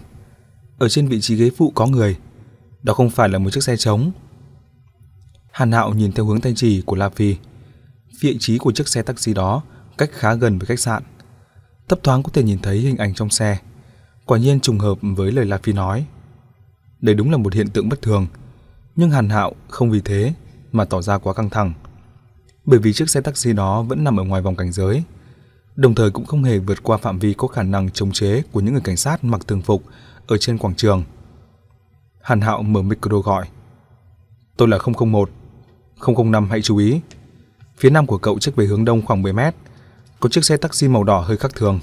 Speaker 1: Ở trên vị trí ghế phụ có người. Đó không phải là một chiếc xe trống. Hàn Hạo nhìn theo hướng tay chỉ của La Phi. Vị trí của chiếc xe taxi đó cách khá gần với khách sạn. Thấp thoáng có thể nhìn thấy hình ảnh trong xe. Quả nhiên trùng hợp với lời La Phi nói. Đây đúng là một hiện tượng bất thường, nhưng Hàn Hạo không vì thế mà tỏ ra quá căng thẳng. Bởi vì chiếc xe taxi đó vẫn nằm ở ngoài vòng cảnh giới, đồng thời cũng không hề vượt qua phạm vi có khả năng chống chế của những người cảnh sát mặc thường phục ở trên quảng trường. Hàn Hạo mở micro gọi. Tôi là 001. 005 hãy chú ý. Phía nam của cậu trách về hướng đông khoảng 10 mét, có chiếc xe taxi màu đỏ hơi khác thường.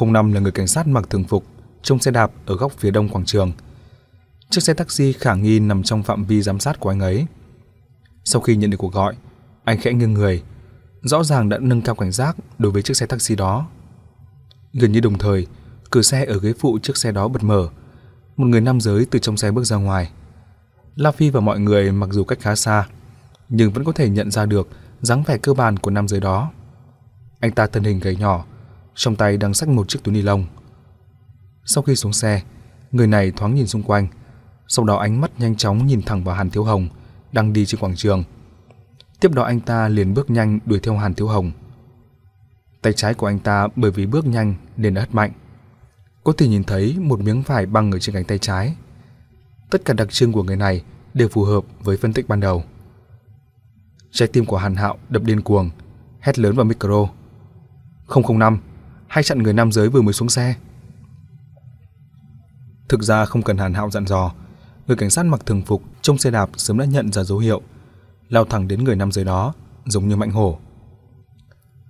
Speaker 1: 005 là người cảnh sát mặc thường phục, trông xe đạp ở góc phía đông quảng trường. Chiếc xe taxi khả nghi nằm trong phạm vi giám sát của anh ấy. Sau khi nhận được cuộc gọi, anh khẽ nghiêng người, rõ ràng đã nâng cao cảnh giác đối với chiếc xe taxi đó. Gần như đồng thời, cửa xe ở ghế phụ chiếc xe đó bật mở. Một người nam giới từ trong xe bước ra ngoài. La Phi và mọi người mặc dù cách khá xa, nhưng vẫn có thể nhận ra được dáng vẻ cơ bản của nam giới đó. Anh ta thân hình gầy nhỏ, trong tay đang xách một chiếc túi ni lông. Sau khi xuống xe, người này thoáng nhìn xung quanh, Sau đó ánh mắt nhanh chóng nhìn thẳng vào Hàn Thiếu Hồng đang đi trên quảng trường. Tiếp đó anh ta liền bước nhanh đuổi theo Hàn Thiếu Hồng. Tay trái của anh ta bởi vì bước nhanh nên đã hất mạnh. Có thể nhìn thấy một miếng vải băng ở trên cánh tay trái. Tất cả đặc trưng của người này đều phù hợp với phân tích ban đầu. Trái tim của Hàn Hạo đập điên cuồng, hét lớn vào micro. 005, hãy chặn người nam giới vừa mới xuống xe. Thực ra không cần Hàn Hạo dặn dò, người cảnh sát mặc thường phục trong xe đạp sớm đã nhận ra dấu hiệu, lao thẳng đến người nam giới đó, giống như mạnh hổ.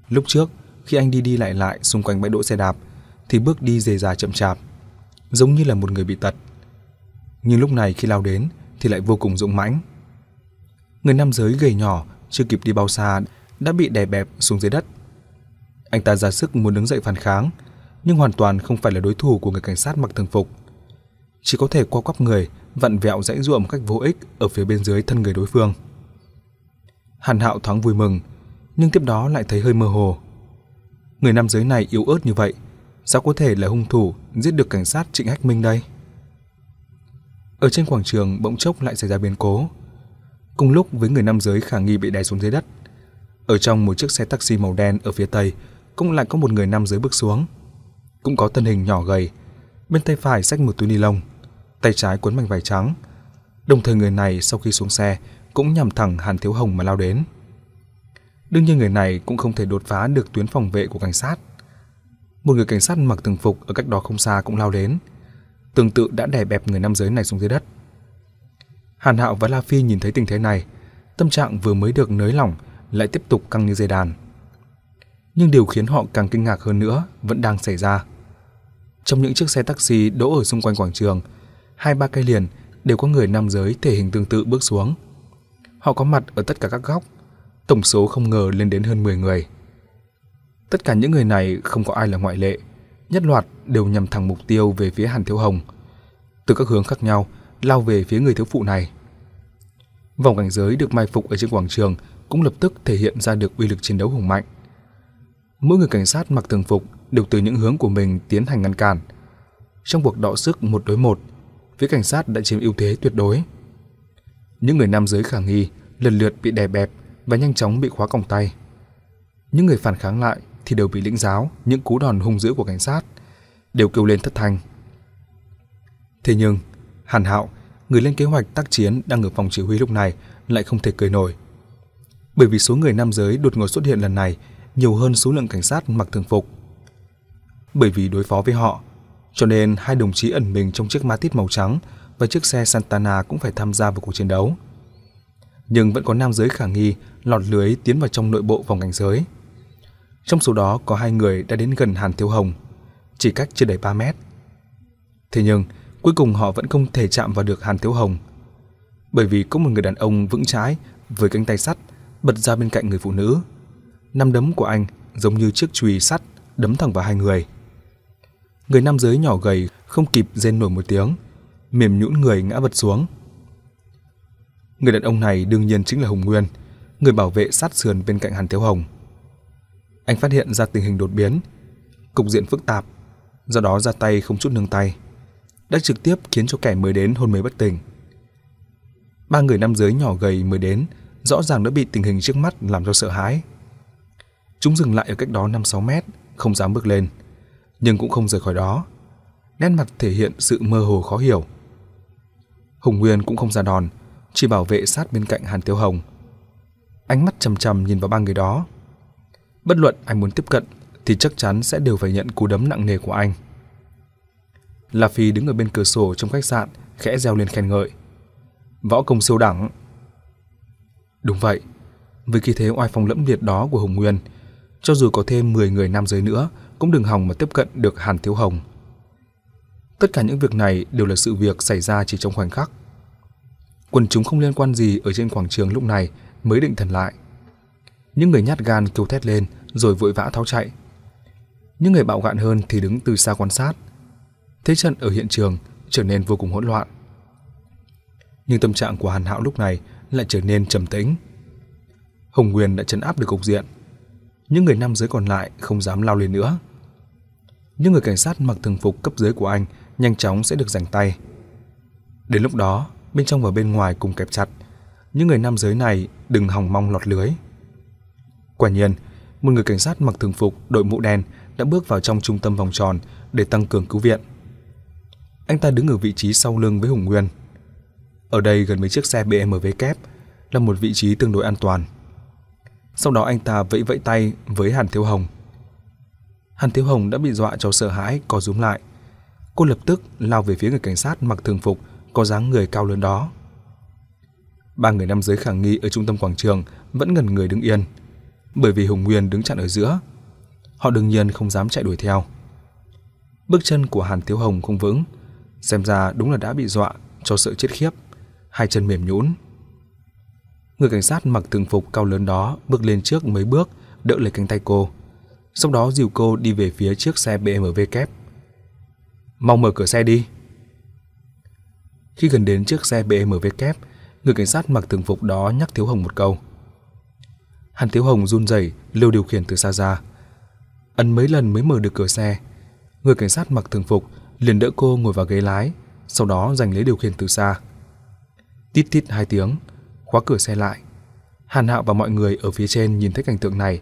Speaker 1: Lúc trước, khi anh đi đi lại lại xung quanh bãi đỗ xe đạp, thì bước đi dề dà chậm chạp, giống như là một người bị tật. Nhưng lúc này khi lao đến thì lại vô cùng dũng mãnh. Người nam giới gầy nhỏ chưa kịp đi bao xa đã bị đè bẹp xuống dưới đất. Anh ta ra sức muốn đứng dậy phản kháng, nhưng hoàn toàn không phải là đối thủ của người cảnh sát mặc thường phục. Chỉ có thể qua quắp người, vặn vẹo dãy ruộng một cách vô ích ở phía bên dưới thân người đối phương. Hàn Hạo thoáng vui mừng, nhưng tiếp đó lại thấy hơi mơ hồ. Người nam giới này yếu ớt như vậy, sao có thể là hung thủ giết được cảnh sát Trịnh Hách Minh đây? Ở trên quảng trường bỗng chốc lại xảy ra biến cố. Cùng lúc với người nam giới khả nghi bị đè xuống dưới đất, ở trong một chiếc xe taxi màu đen ở phía tây cũng lại có một người nam giới bước xuống. Cũng có thân hình nhỏ gầy, bên tay phải xách một túi ni lông, tay trái cuốn mảnh vải trắng. Đồng thời người này sau khi xuống xe cũng nhằm thẳng Hàn Thiếu Hồng mà lao đến. Đương nhiên người này cũng không thể đột phá được tuyến phòng vệ của cảnh sát. Một người cảnh sát mặc thường phục ở cách đó không xa cũng lao đến, tương tự đã đè bẹp người nam giới này xuống dưới đất. Hàn Hạo và La Phi nhìn thấy tình thế này, tâm trạng vừa mới được nới lỏng lại tiếp tục căng như dây đàn. Nhưng điều khiến họ càng kinh ngạc hơn nữa vẫn đang xảy ra. Trong những chiếc xe taxi đỗ ở xung quanh quảng trường, hai ba cây liền đều có người nam giới thể hình tương tự bước xuống. Họ có mặt ở tất cả các góc, tổng số không ngờ lên đến hơn 10 người. Tất cả những người này không có ai là ngoại lệ, nhất loạt đều nhằm thẳng mục tiêu về phía Hàn Thiếu Hồng. Từ các hướng khác nhau, lao về phía người thiếu phụ này. Vòng cảnh giới được mai phục ở trên quảng trường cũng lập tức thể hiện ra được uy lực chiến đấu hùng mạnh. Mỗi người cảnh sát mặc thường phục đều từ những hướng của mình tiến hành ngăn cản. Trong cuộc đọ sức một đối một, phía cảnh sát đã chiếm ưu thế tuyệt đối. Những người nam giới khả nghi lần lượt bị đè bẹp và nhanh chóng bị khóa còng tay. Những người phản kháng lại thì đều bị lĩnh giáo những cú đòn hung dữ của cảnh sát, đều kêu lên thất thanh. Thế nhưng, Hàn Hạo, người lên kế hoạch tác chiến đang ở phòng chỉ huy lúc này lại không thể cười nổi. Bởi vì số người nam giới đột ngột xuất hiện lần này nhiều hơn số lượng cảnh sát mặc thường phục. Bởi vì đối phó với họ, cho nên hai đồng chí ẩn mình trong chiếc Matiz màu trắng và chiếc xe Santana cũng phải tham gia vào cuộc chiến đấu. Nhưng vẫn có nam giới khả nghi lọt lưới tiến vào trong nội bộ vòng cảnh giới. Trong số đó có hai người đã đến gần Hàn Thiếu Hồng, chỉ cách chưa đầy 3 mét. Thế nhưng, cuối cùng họ vẫn không thể chạm vào được Hàn Thiếu Hồng. Bởi vì có một người đàn ông vững chãi với cánh tay sắt bật ra bên cạnh người phụ nữ. Năm đấm của anh giống như chiếc chùy sắt đấm thẳng vào hai người. Người nam giới nhỏ gầy không kịp rên nổi một tiếng, mềm nhũn người ngã vật xuống. Người đàn ông này đương nhiên chính là Hùng Nguyên, người bảo vệ sát sườn bên cạnh Hàn Thiếu Hồng. Anh phát hiện ra tình hình đột biến, cục diện phức tạp, do đó ra tay không chút nương tay, đã trực tiếp khiến cho kẻ mới đến hôn mê bất tỉnh. Ba người nam giới nhỏ gầy mới đến, rõ ràng đã bị tình hình trước mắt làm cho sợ hãi. Chúng dừng lại ở cách đó 5-6 mét, không dám bước lên, nhưng cũng không rời khỏi đó. Nét mặt thể hiện sự mơ hồ khó hiểu. Hùng Nguyên cũng không ra đòn, chỉ bảo vệ sát bên cạnh Hàn Tiêu Hồng. Ánh mắt trầm trầm nhìn vào ba người đó. Bất luận anh muốn tiếp cận thì chắc chắn sẽ đều phải nhận cú đấm nặng nề của anh. La Phi đứng ở bên cửa sổ trong khách sạn, khẽ reo lên khen ngợi. Võ công siêu đẳng. Đúng vậy, với khí thế oai phong lẫm liệt đó của Hùng Nguyên, cho dù có thêm 10 người nam giới nữa cũng đừng hòng mà tiếp cận được Hàn Thiếu Hồng. Tất cả những việc này đều là sự việc xảy ra chỉ trong khoảnh khắc. Quần chúng không liên quan gì ở trên quảng trường lúc này mới định thần lại. Những người nhát gan kêu thét lên rồi vội vã tháo chạy. Những người bạo gạn hơn thì đứng từ xa quan sát. Thế trận ở hiện trường trở nên vô cùng hỗn loạn. Nhưng tâm trạng của Hàn Hạo lúc này lại trở nên trầm tĩnh. Hồng Nguyên đã trấn áp được cục diện. Những người nam giới còn lại không dám lao lên nữa. Những người cảnh sát mặc thường phục cấp dưới của anh nhanh chóng sẽ được giành tay. Đến lúc đó, bên trong và bên ngoài cùng kẹp chặt, những người nam giới này đừng hòng mong lọt lưới. Quả nhiên, một người cảnh sát mặc thường phục đội mũ đen đã bước vào trong trung tâm vòng tròn để tăng cường cứu viện. Anh ta đứng ở vị trí sau lưng với Hùng Nguyên. Ở đây gần mấy chiếc xe BMW kép là một vị trí tương đối an toàn. Sau đó anh ta vẫy vẫy tay với Hàn Thiếu Hồng. Hàn Thiếu Hồng đã bị dọa cho sợ hãi co rúm lại. Cô lập tức lao về phía người cảnh sát mặc thường phục có dáng người cao lớn đó. Ba người nam giới khả nghi ở trung tâm quảng trường vẫn ngần người đứng yên, bởi vì Hùng Nguyên đứng chặn ở giữa. Họ đương nhiên không dám chạy đuổi theo. Bước chân của Hàn Thiếu Hồng không vững, xem ra đúng là đã bị dọa cho sợ chết khiếp, hai chân mềm nhũn. Người cảnh sát mặc thường phục cao lớn đó bước lên trước mấy bước, đỡ lấy cánh tay cô. Sau đó dìu cô đi về phía chiếc xe BMW kép. Mau mở cửa xe đi. Khi gần đến chiếc xe BMW kép, người cảnh sát mặc thường phục đó nhắc Thiếu Hồng một câu. Hàn Thiếu Hồng run rẩy lưu điều khiển từ xa ra. Ấn mấy lần mới mở được cửa xe. Người cảnh sát mặc thường phục liền đỡ cô ngồi vào ghế lái, sau đó giành lấy điều khiển từ xa. Tít tít hai tiếng, khóa cửa xe lại. Hàn Hạo và mọi người ở phía trên nhìn thấy cảnh tượng này.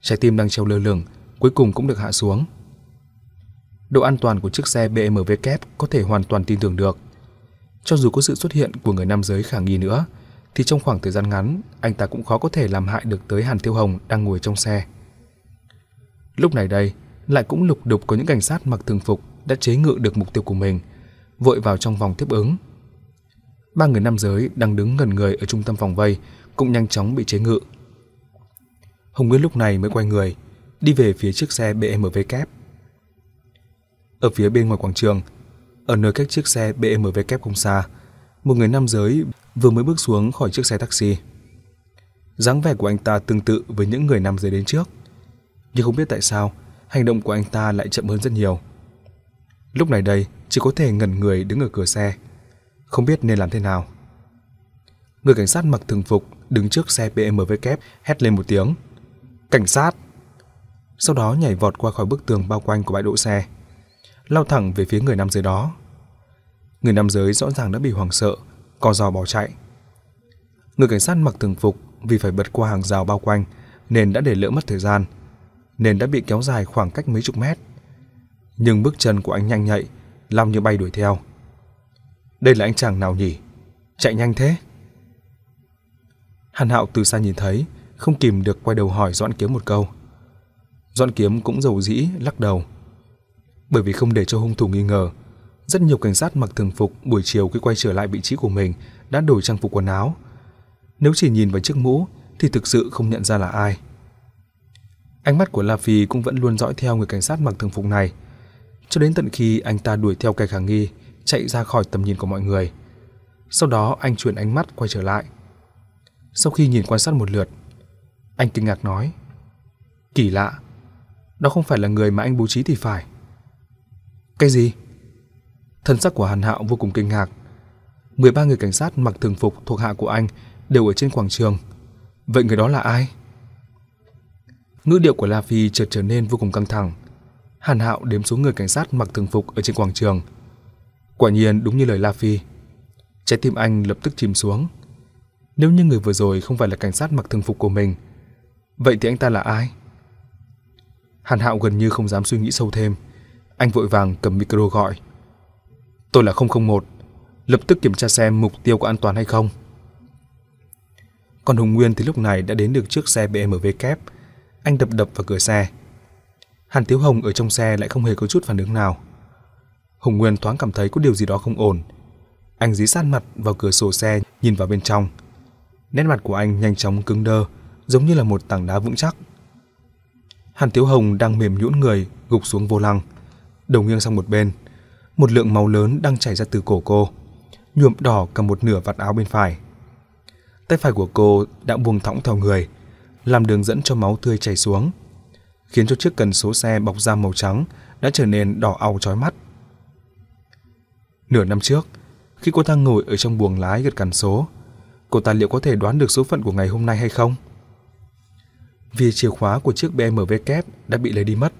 Speaker 1: Trái tim đang treo lơ lửng, cuối cùng cũng được hạ xuống. Độ an toàn của chiếc xe BMW kép có thể hoàn toàn tin tưởng được. Cho dù có sự xuất hiện của người nam giới khả nghi nữa, thì trong khoảng thời gian ngắn, anh ta cũng khó có thể làm hại được tới Hàn Tiêu Hồng đang ngồi trong xe. Lúc này đây, lại cũng lục đục có những cảnh sát mặc thường phục đã chế ngự được mục tiêu của mình, vội vào trong vòng tiếp ứng. Ba người nam giới đang đứng gần người ở trung tâm vòng vây cũng nhanh chóng bị chế ngự. Hồng Nguyên lúc này mới quay người, đi về phía chiếc xe BMW kép. Ở phía bên ngoài quảng trường, ở nơi cách chiếc xe BMW kép không xa, một người nam giới vừa mới bước xuống khỏi chiếc xe taxi. dáng vẻ của anh ta tương tự với những người nam giới đến trước, nhưng không biết tại sao hành động của anh ta lại chậm hơn rất nhiều. Lúc này đây, chỉ có thể ngẩn người đứng ở cửa xe, không biết nên làm thế nào. Người cảnh sát mặc thường phục đứng trước xe BMW kép hét lên một tiếng. Cảnh sát! Sau đó nhảy vọt qua khỏi bức tường bao quanh của bãi đỗ xe, lao thẳng về phía người nam giới đó. Người nam giới rõ ràng đã bị hoảng sợ, co giò bỏ chạy. Người cảnh sát mặc thường phục vì phải bật qua hàng rào bao quanh nên đã để lỡ mất thời gian, nên đã bị kéo dài khoảng cách mấy chục mét. Nhưng bước chân của anh nhanh nhạy, long như bay đuổi theo. Đây là anh chàng nào nhỉ? Chạy nhanh thế? Hàn Hạo từ xa nhìn thấy, không kìm được quay đầu hỏi Doãn Kiếm một câu. Doãn Kiếm cũng dầu dĩ lắc đầu. Bởi vì không để cho hung thủ nghi ngờ, rất nhiều cảnh sát mặc thường phục buổi chiều khi quay trở lại vị trí của mình đã đổi trang phục quần áo. Nếu chỉ nhìn vào chiếc mũ thì thực sự không nhận ra là ai. Ánh mắt của La Phi cũng vẫn luôn dõi theo người cảnh sát mặc thường phục này, cho đến tận khi anh ta đuổi theo kẻ khả nghi, chạy ra khỏi tầm nhìn của mọi người. Sau đó anh chuyển ánh mắt quay trở lại. Sau khi nhìn quan sát một lượt, anh kinh ngạc nói: "Kỳ lạ, đó không phải là người mà anh bố trí thì phải." "Cái gì?" Thân sắc của Hàn Hạo vô cùng kinh ngạc. 13 người cảnh sát mặc thường phục thuộc hạ của anh đều ở trên quảng trường. Vậy người đó là ai? Ngữ điệu của La Phi chợt trở nên vô cùng căng thẳng. Hàn Hạo đếm số người cảnh sát mặc thường phục ở trên quảng trường. Quả nhiên đúng như lời La Phi. Trái tim anh lập tức chìm xuống. Nếu như người vừa rồi không phải là cảnh sát mặc thường phục của mình, vậy thì anh ta là ai? Hàn Hạo gần như không dám suy nghĩ sâu thêm. Anh vội vàng cầm micro gọi. Tôi là 001, lập tức kiểm tra xem mục tiêu có an toàn hay không. Còn Hùng Nguyên thì lúc này đã đến được trước xe BMW kép. Anh đập đập vào cửa xe. Hàn Tiếu Hồng ở trong xe lại không hề có chút phản ứng nào. Hùng Nguyên thoáng cảm thấy có điều gì đó không ổn. Anh dí sát mặt vào cửa sổ xe nhìn vào bên trong. Nét mặt của anh nhanh chóng cứng đơ, giống như là một tảng đá vững chắc. Hàn Tiếu Hồng đang mềm nhũn người, gục xuống vô lăng, đầu nghiêng sang một bên, một lượng máu lớn đang chảy ra từ cổ cô, nhuộm đỏ cả một nửa vạt áo bên phải. Tay phải của cô đã buông thõng theo người, làm đường dẫn cho máu tươi chảy xuống, khiến cho chiếc cần số xe bọc da màu trắng đã trở nên đỏ au chói mắt. Nửa năm trước, khi cô ta ngồi ở trong buồng lái gật cần số, cô ta liệu có thể đoán được số phận của ngày hôm nay hay không? Vì chìa khóa của chiếc BMW kép đã bị lấy đi mất,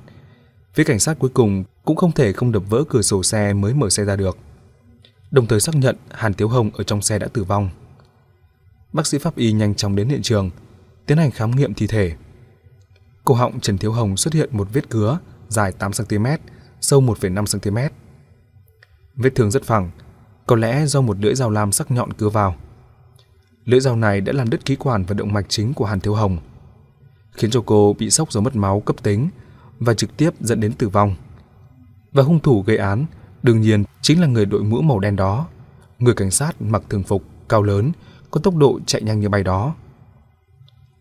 Speaker 1: phía cảnh sát cuối cùng cũng không thể không đập vỡ cửa sổ xe mới mở xe ra được. đồng thời xác nhận Hàn Tiếu Hồng ở trong xe đã tử vong. Bác sĩ pháp y nhanh chóng đến hiện trường, tiến hành khám nghiệm thi thể. Cổ họng Trần Thiếu Hồng xuất hiện một vết cứa dài 8 cm, sâu 1,5 cm. Vết thương rất phẳng, có lẽ do một lưỡi dao lam sắc nhọn cứa vào. Lưỡi dao này đã làm đứt khí quản và động mạch chính của Hàn Thiếu Hồng, khiến cho cô bị sốc do mất máu cấp tính và trực tiếp dẫn đến tử vong. Và hung thủ gây án đương nhiên chính là người đội mũ màu đen đó, người cảnh sát mặc thường phục, cao lớn, có tốc độ chạy nhanh như bay đó.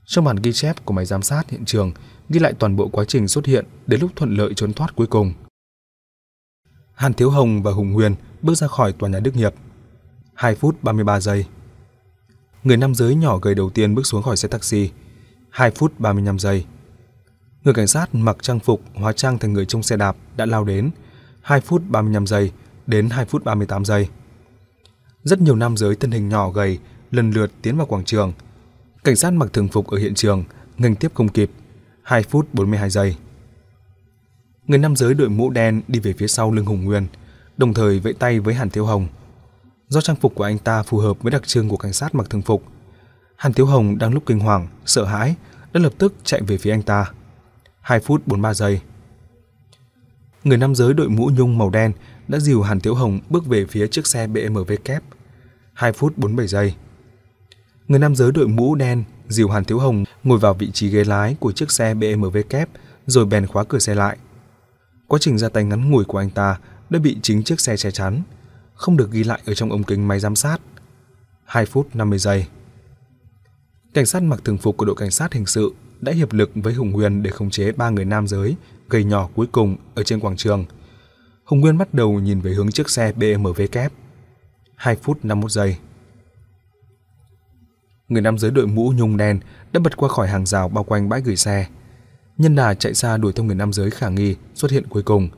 Speaker 1: Trong bản ghi chép của máy giám sát hiện trường, ghi lại toàn bộ quá trình xuất hiện đến lúc thuận lợi trốn thoát cuối cùng. Hàn Thiếu Hồng và Hùng Huyền bước ra khỏi tòa nhà Đức Nghiệp. 2 phút 33 giây. Người nam giới nhỏ gầy đầu tiên bước xuống khỏi xe taxi. 2 phút 35 giây. Người cảnh sát mặc trang phục, hóa trang thành người trong xe đạp đã lao đến 2 phút 35 giây đến 2 phút 38 giây. Rất nhiều nam giới thân hình nhỏ gầy lần lượt tiến vào quảng trường. Cảnh sát mặc thường phục ở hiện trường ngừng tiếp không kịp 2 phút 42 giây. Người nam giới đội mũ đen đi về phía sau lưng Hùng Nguyên, đồng thời vẫy tay với Hàn Thiếu Hồng. Do trang phục của anh ta phù hợp với đặc trưng của cảnh sát mặc thường phục, Hàn Thiếu Hồng đang lúc kinh hoàng, sợ hãi, đã lập tức chạy về phía anh ta. 2 phút 43 giây. Người nam giới đội mũ nhung màu đen đã dìu Hàn Thiếu Hồng bước về phía chiếc xe BMW kép. 2 phút 47 giây. Người nam giới đội mũ đen dìu Hàn Thiếu Hồng ngồi vào vị trí ghế lái của chiếc xe BMW kép rồi bèn khóa cửa xe lại. Quá trình ra tay ngắn ngủi của anh ta đã bị chính chiếc xe che chắn, không được ghi lại ở trong ống kính máy giám sát. 2 phút 50 giây. Cảnh sát mặc thường phục của đội cảnh sát hình sự đã hiệp lực với Hùng Nguyên để khống chế ba người nam giới gầy nhỏ cuối cùng ở trên quảng trường. Hùng Nguyên bắt đầu nhìn về hướng chiếc xe BMW kép. 2 phút 51 giây. Người nam giới đội mũ nhung đen đã bật qua khỏi hàng rào bao quanh bãi gửi xe. Nhân đà chạy xa đuổi theo người nam giới khả nghi xuất hiện cuối cùng,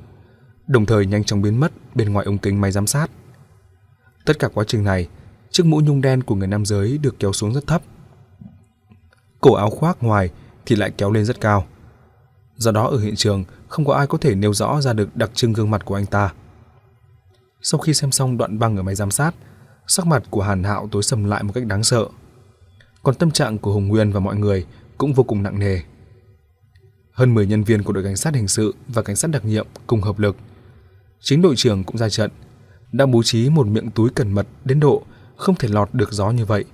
Speaker 1: đồng thời nhanh chóng biến mất bên ngoài ống kính máy giám sát. Tất cả quá trình này, chiếc mũ nhung đen của người nam giới được kéo xuống rất thấp. Cổ áo khoác ngoài thì lại kéo lên rất cao. Do đó ở hiện trường không có ai có thể nêu rõ ra được đặc trưng gương mặt của anh ta. Sau khi xem xong đoạn băng ở máy giám sát, sắc mặt của Hàn Hạo tối sầm lại một cách đáng sợ. Còn tâm trạng của Hùng Nguyên và mọi người cũng vô cùng nặng nề. Hơn 10 nhân viên của đội cảnh sát hình sự và cảnh sát đặc nhiệm cùng hợp lực. Chính đội trưởng cũng ra trận, đã bố trí một miệng túi cẩn mật đến độ không thể lọt được gió như vậy.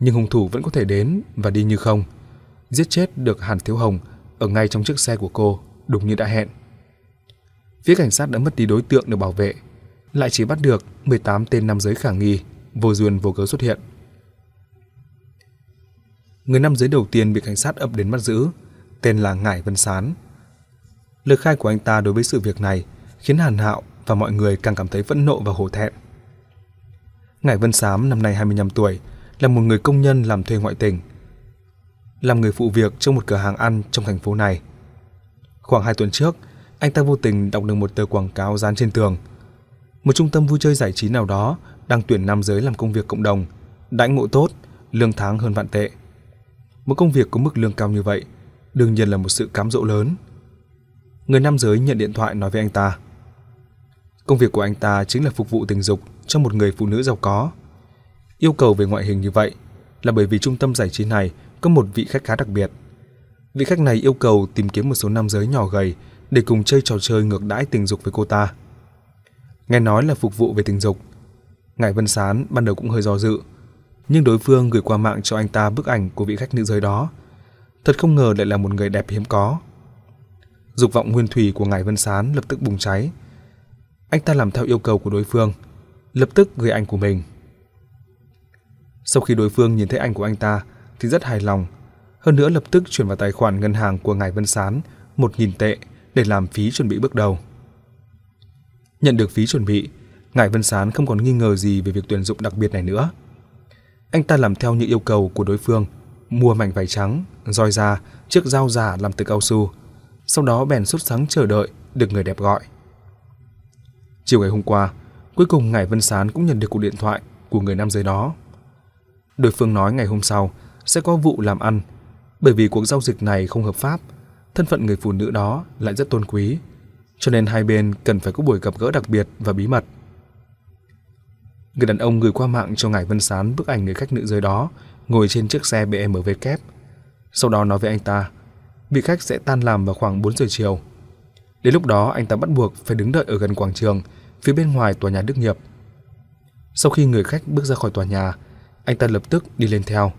Speaker 1: Nhưng hung thủ vẫn có thể đến và đi như không. Giết chết được Hàn Thiếu Hồng ở ngay trong chiếc xe của cô, đúng như đã hẹn. Phía cảnh sát đã mất đi đối tượng được bảo vệ, lại chỉ bắt được 18 tên nam giới khả nghi, vô duyên vô cớ xuất hiện. Người nam giới đầu tiên bị cảnh sát ập đến bắt giữ, tên là Ngải Vân Sán. Lời khai của anh ta đối với sự việc này khiến Hàn Hạo và mọi người càng cảm thấy phẫn nộ và hổ thẹn. Ngải Vân Sám năm nay 25 tuổi, là một người công nhân làm thuê ngoại tỉnh, làm người phụ việc trong một cửa hàng ăn trong thành phố này. Khoảng 2 tuần trước, anh ta vô tình đọc được một tờ quảng cáo dán trên tường. Một trung tâm vui chơi giải trí nào đó đang tuyển nam giới làm công việc cộng đồng, đãi ngộ tốt, lương tháng hơn vạn tệ. Một công việc có mức lương cao như vậy, đương nhiên là một sự cám dỗ lớn. Người nam giới nhận điện thoại nói với anh ta. Công việc của anh ta chính là phục vụ tình dục cho một người phụ nữ giàu có. Yêu cầu về ngoại hình như vậy là bởi vì trung tâm giải trí này có một vị khách khá đặc biệt. Vị khách này yêu cầu tìm kiếm một số nam giới nhỏ gầy để cùng chơi trò chơi ngược đãi tình dục với cô ta. Nghe nói là phục vụ về tình dục. Ngải Vân Sán ban đầu cũng hơi do dự, nhưng đối phương gửi qua mạng cho anh ta bức ảnh của vị khách nữ giới đó. Thật không ngờ lại là một người đẹp hiếm có. Dục vọng nguyên thủy của Ngải Vân Sán lập tức bùng cháy. Anh ta làm theo yêu cầu của đối phương, lập tức gửi ảnh của mình. Sau khi đối phương nhìn thấy ảnh của anh ta thì rất hài lòng. Hơn nữa lập tức chuyển vào tài khoản ngân hàng của ngài Vân Sán 1.000 tệ để làm phí chuẩn bị bước đầu. Nhận được phí chuẩn bị, ngài Vân Sán không còn nghi ngờ gì về việc tuyển dụng đặc biệt này nữa. Anh ta làm theo những yêu cầu của đối phương, mua mảnh vải trắng, roi da, chiếc dao giả làm từ cao su. Sau đó bèn xuất sáng chờ đợi được người đẹp gọi. Chiều ngày hôm qua, cuối cùng ngài Vân Sán cũng nhận được cuộc điện thoại của người nam giới đó. Đối phương nói ngày hôm sau sẽ có vụ làm ăn, bởi vì cuộc giao dịch này không hợp pháp, thân phận người phụ nữ đó lại rất tôn quý, cho nên hai bên cần phải có buổi gặp gỡ đặc biệt và bí mật. Người đàn ông gửi qua mạng cho ngài Vân Sán bức ảnh người khách nữ giới đó ngồi trên chiếc xe BMW kép. Sau đó nói với anh ta, vị khách sẽ tan làm vào khoảng 4 giờ chiều. Đến lúc đó anh ta bắt buộc phải đứng đợi ở gần quảng trường, phía bên ngoài tòa nhà Đức Nghiệp. Sau khi người khách bước ra khỏi tòa nhà, anh ta lập tức đi lên theo,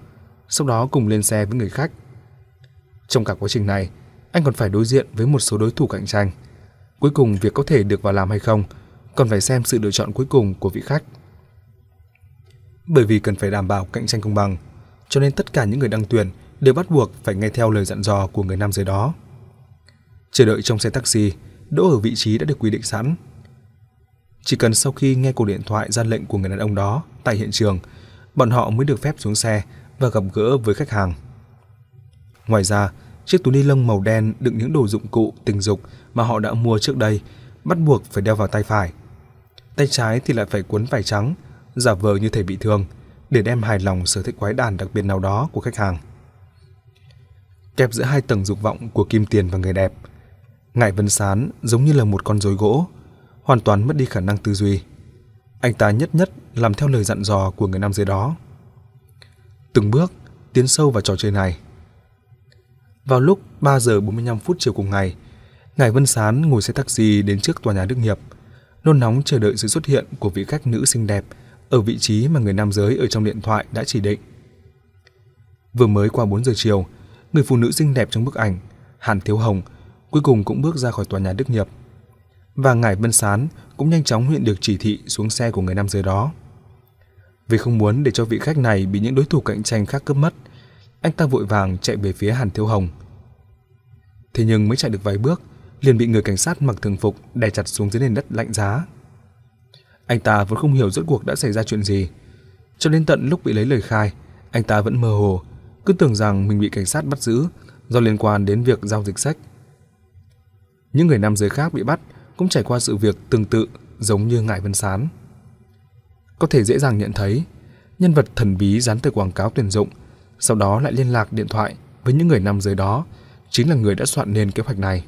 Speaker 1: sau đó cùng lên xe với người khách. Trong cả quá trình này, anh còn phải đối diện với một số đối thủ cạnh tranh. Cuối cùng việc có thể được vào làm hay không còn phải xem sự lựa chọn cuối cùng của vị khách. Bởi vì cần phải đảm bảo cạnh tranh công bằng, cho nên tất cả những người đăng tuyển đều bắt buộc phải nghe theo lời dặn dò của người nam giới đó. Chờ đợi trong xe taxi, đỗ ở vị trí đã được quy định sẵn. Chỉ cần sau khi nghe cuộc điện thoại ra lệnh của người đàn ông đó tại hiện trường, bọn họ mới được phép xuống xe và gặp gỡ với khách hàng. Ngoài ra, chiếc túi ni lông màu đen đựng những đồ dụng cụ tình dục mà họ đã mua trước đây bắt buộc phải đeo vào tay phải. Tay trái thì lại phải cuốn vải trắng, giả vờ như thể bị thương để đem hài lòng sở thích quái đản đặc biệt nào đó của khách hàng. Kẹp giữa hai tầng dục vọng của kim tiền và người đẹp, Ngại Vân Sán giống như là một con rối gỗ, hoàn toàn mất đi khả năng tư duy. Anh ta nhất nhất làm theo lời dặn dò của người nam giới đó. Từng bước tiến sâu vào trò chơi này. Vào lúc 3 giờ 45 phút chiều cùng ngày, Ngài Vân Sán ngồi xe taxi đến trước tòa nhà Đức Nghiệp, nôn nóng chờ đợi sự xuất hiện của vị khách nữ xinh đẹp ở vị trí mà người nam giới ở trong điện thoại đã chỉ định. Vừa mới qua 4 giờ chiều, người phụ nữ xinh đẹp trong bức ảnh, Hàn Thiếu Hồng, cuối cùng cũng bước ra khỏi tòa nhà Đức Nhập Và ngải Vân Sán cũng nhanh chóng huyện được chỉ thị xuống xe của người nam giới đó. Vì không muốn để cho vị khách này bị những đối thủ cạnh tranh khác cướp mất, anh ta vội vàng chạy về phía Hàn Thiếu Hồng. Thế nhưng mới chạy được vài bước, liền bị người cảnh sát mặc thường phục đè chặt xuống dưới nền đất lạnh giá. Anh ta vẫn không hiểu rốt cuộc đã xảy ra chuyện gì. Cho đến tận lúc bị lấy lời khai, anh ta vẫn mơ hồ, cứ tưởng rằng mình bị cảnh sát bắt giữ do liên quan đến việc giao dịch sách. Những người nam giới khác bị bắt cũng trải qua sự việc tương tự giống như Ngải Vân Sán. Có thể dễ dàng nhận thấy, nhân vật thần bí dán tờ quảng cáo tuyển dụng, sau đó lại liên lạc điện thoại với những người nam giới đó, chính là người đã soạn nên kế hoạch này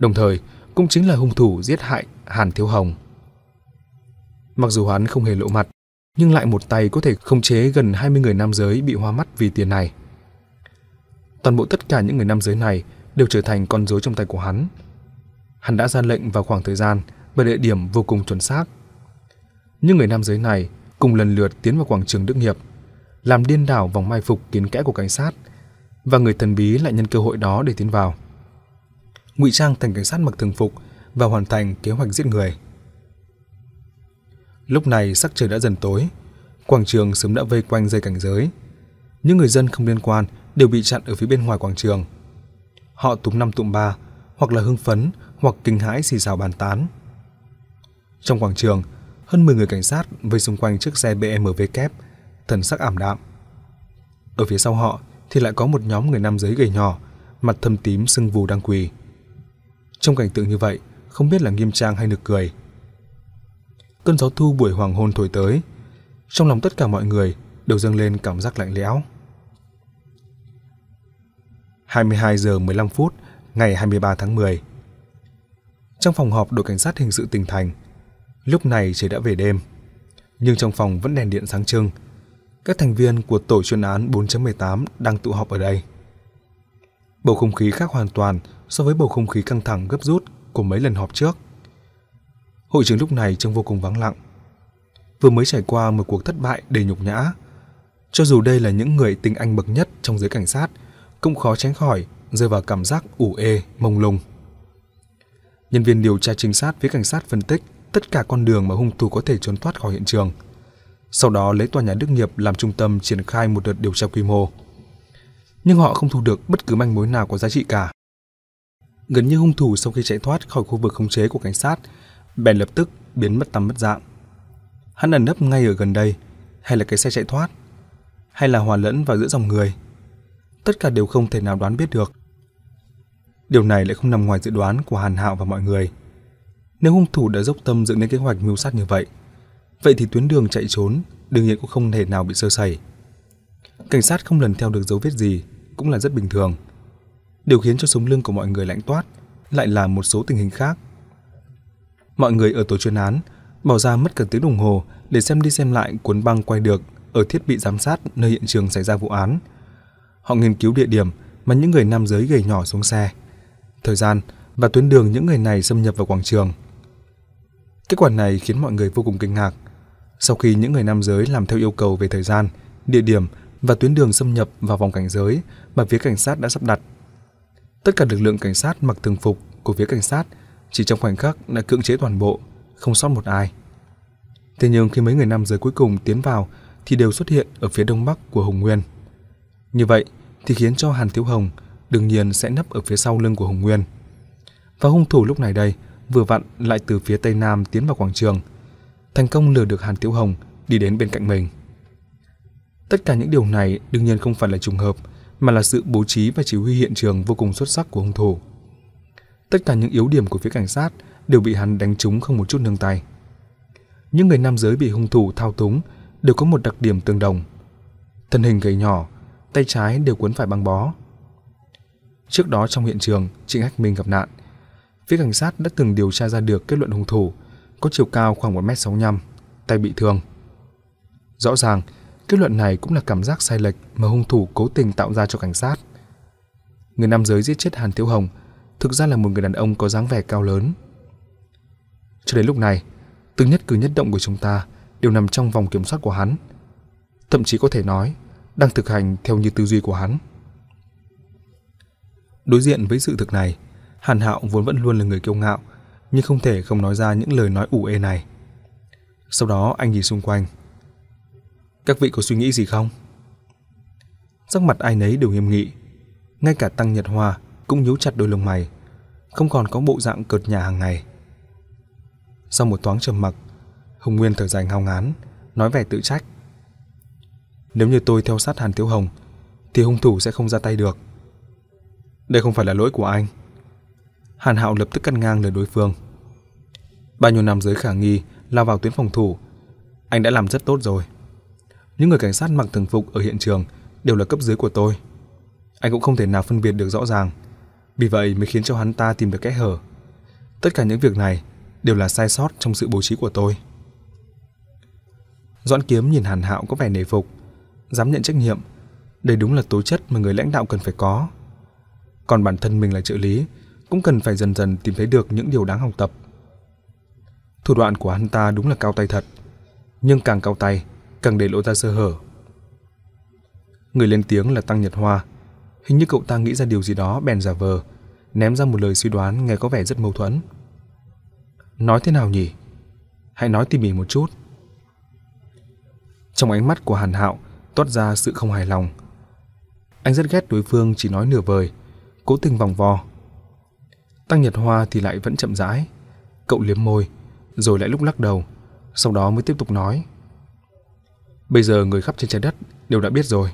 Speaker 1: đồng thời cũng chính là hung thủ giết hại Hàn Thiếu Hồng. Mặc dù hắn không hề lộ mặt, nhưng lại một tay có thể khống chế gần 20 người nam giới bị hoa mắt vì tiền này. Toàn bộ tất cả những người nam giới này đều trở thành con rối trong tay của hắn. Hắn đã ra lệnh vào khoảng thời gian và địa điểm vô cùng chuẩn xác. Những người nam giới này cùng lần lượt tiến vào quảng trường Đức Nghiệp, làm điên đảo vòng mai phục kiến kẽ của cảnh sát, và người thần bí lại nhân cơ hội đó để tiến vào ngụy trang thành cảnh sát mặc thường phục và hoàn thành kế hoạch giết người. Lúc này sắc trời đã dần tối, quảng trường sớm đã vây quanh dây cảnh giới. Những người dân không liên quan đều bị chặn ở phía bên ngoài quảng trường. Họ túm năm tụm ba, hoặc là hưng phấn, hoặc kinh hãi xì xào bàn tán. Trong quảng trường, hơn 10 người cảnh sát vây xung quanh chiếc xe BMW kép, thần sắc ảm đạm. Ở phía sau họ thì lại có một nhóm người nam giới gầy nhỏ, mặt thâm tím sưng vù đang quỳ. Trong cảnh tượng như vậy, không biết là nghiêm trang hay nực cười. Cơn gió thu buổi hoàng hôn thổi tới, trong lòng tất cả mọi người đều dâng lên cảm giác lạnh lẽo. 22 giờ 15 phút ngày 23 tháng 10. Trong phòng họp đội cảnh sát hình sự tỉnh thành, lúc này trời đã về đêm, nhưng trong phòng vẫn đèn điện sáng trưng. Các thành viên của tổ chuyên án 4.18 đang tụ họp ở đây. Bầu không khí khác hoàn toàn so với bầu không khí căng thẳng gấp rút của mấy lần họp trước. Hội trường lúc này trông vô cùng vắng lặng. Vừa mới trải qua một cuộc thất bại đầy nhục nhã. Cho dù đây là những người tinh anh bậc nhất trong giới cảnh sát, cũng khó tránh khỏi rơi vào cảm giác ủ ê, mông lung. Nhân viên điều tra trinh sát phía cảnh sát phân tích tất cả con đường mà hung thủ có thể trốn thoát khỏi hiện trường. Sau đó lấy tòa nhà Đức Nghiệp làm trung tâm triển khai một đợt điều tra quy mô. Nhưng họ không thu được bất cứ manh mối nào có giá trị cả. Gần như hung thủ sau khi chạy thoát khỏi khu vực khống chế của cảnh sát, bèn lập tức biến mất tăm mất dạng. Hắn ẩn nấp ngay ở gần đây, hay là cái xe chạy thoát, hay là hòa lẫn vào giữa dòng người. Tất cả đều không thể nào đoán biết được. Điều này lại không nằm ngoài dự đoán của Hàn Hạo và mọi người. Nếu hung thủ đã dốc tâm dựng nên kế hoạch mưu sát như vậy, vậy thì tuyến đường chạy trốn đương nhiên cũng không thể nào bị sơ sẩy. Cảnh sát không lần theo được dấu vết gì cũng là rất bình thường. Điều khiến cho sống lưng của mọi người lạnh toát lại là một số tình hình khác. Mọi người ở tổ chuyên án bỏ ra mất cả tiếng đồng hồ để xem đi xem lại cuốn băng quay được ở thiết bị giám sát nơi hiện trường xảy ra vụ án. Họ nghiên cứu địa điểm mà những người nam giới gầy nhỏ xuống xe, thời gian và tuyến đường những người này xâm nhập vào quảng trường. Kết quả này khiến mọi người vô cùng kinh ngạc. Sau khi những người nam giới làm theo yêu cầu về thời gian, địa điểm và tuyến đường xâm nhập vào vòng cảnh giới mà phía cảnh sát đã sắp đặt, tất cả lực lượng cảnh sát mặc thường phục của phía cảnh sát chỉ trong khoảnh khắc đã cưỡng chế toàn bộ, không sót một ai. Thế nhưng khi mấy người nam giới cuối cùng tiến vào thì đều xuất hiện ở phía đông bắc của Hồng Nguyên. Như vậy thì khiến cho Hàn Thiếu Hồng đương nhiên sẽ nấp ở phía sau lưng của Hồng Nguyên. Và hung thủ lúc này đây vừa vặn lại từ phía tây nam tiến vào quảng trường, thành công lừa được Hàn Thiếu Hồng đi đến bên cạnh mình. Tất cả những điều này đương nhiên không phải là trùng hợp, mà là sự bố trí và chỉ huy hiện trường vô cùng xuất sắc của hung thủ. Tất cả những yếu điểm của phía cảnh sát đều bị hắn đánh trúng không một chút nương tay. Những người nam giới bị hung thủ thao túng đều có một đặc điểm tương đồng. Thân hình gầy nhỏ, tay trái đều cuốn phải băng bó. Trước đó trong hiện trường, Trịnh Hách Minh gặp nạn. Phía cảnh sát đã từng điều tra ra được kết luận hung thủ có chiều cao khoảng 1m65, tay bị thương. Rõ ràng, kết luận này cũng là cảm giác sai lệch mà hung thủ cố tình tạo ra cho cảnh sát. Người nam giới giết chết Hàn Thiếu Hồng thực ra là một người đàn ông có dáng vẻ cao lớn. Cho đến lúc này, từng nhất cử nhất động của chúng ta đều nằm trong vòng kiểm soát của hắn. Thậm chí có thể nói, đang thực hành theo như tư duy của hắn. Đối diện với sự thực này, Hàn Hạo vốn vẫn luôn là người kiêu ngạo, nhưng không thể không nói ra những lời nói ủ ê này. Sau đó anh nhìn xung quanh. Các vị có suy nghĩ gì không? Sắc mặt ai nấy đều nghiêm nghị, ngay cả Tăng Nhật Hoa cũng nhíu chặt đôi lông mày, không còn có bộ dạng cợt nhà hàng ngày. Sau một thoáng trầm mặc, Hồng Nguyên thở dài ngao ngán, nói vẻ tự trách. Nếu như tôi theo sát Hàn Thiếu Hồng, thì hung thủ sẽ không ra tay được. Đây không phải là lỗi của anh. Hàn Hạo lập tức cắt ngang lời đối phương. Bao nhiêu năm giới khả nghi lao vào tuyến phòng thủ, anh đã làm rất tốt rồi. Những người cảnh sát mặc thường phục ở hiện trường đều là cấp dưới của tôi. Anh cũng không thể nào phân biệt được rõ ràng, vì vậy mới khiến cho hắn ta tìm được kẽ hở. Tất cả những việc này đều là sai sót trong sự bố trí của tôi. Doãn Kiếm nhìn Hàn Hạo có vẻ nể phục, dám nhận trách nhiệm. Đây đúng là tố chất mà người lãnh đạo cần phải có. Còn bản thân mình là trợ lý, cũng cần phải dần dần tìm thấy được những điều đáng học tập. Thủ đoạn của hắn ta đúng là cao tay thật, nhưng càng cao tay, càng để lộ ra sơ hở. Người lên tiếng là Tăng Nhật Hoa, hình như cậu ta nghĩ ra điều gì đó bèn giả vờ, ném ra một lời suy đoán nghe có vẻ rất mâu thuẫn. Nói thế nào nhỉ? Hãy nói tỉ mỉ một chút. Trong ánh mắt của Hàn Hạo toát ra sự không hài lòng. Anh rất ghét đối phương chỉ nói nửa vời, cố tình vòng vo. Tăng Nhật Hoa thì lại vẫn chậm rãi, cậu liếm môi, rồi lại lúc lắc đầu, sau đó mới tiếp tục nói. Bây giờ người khắp trên trái đất đều đã biết rồi.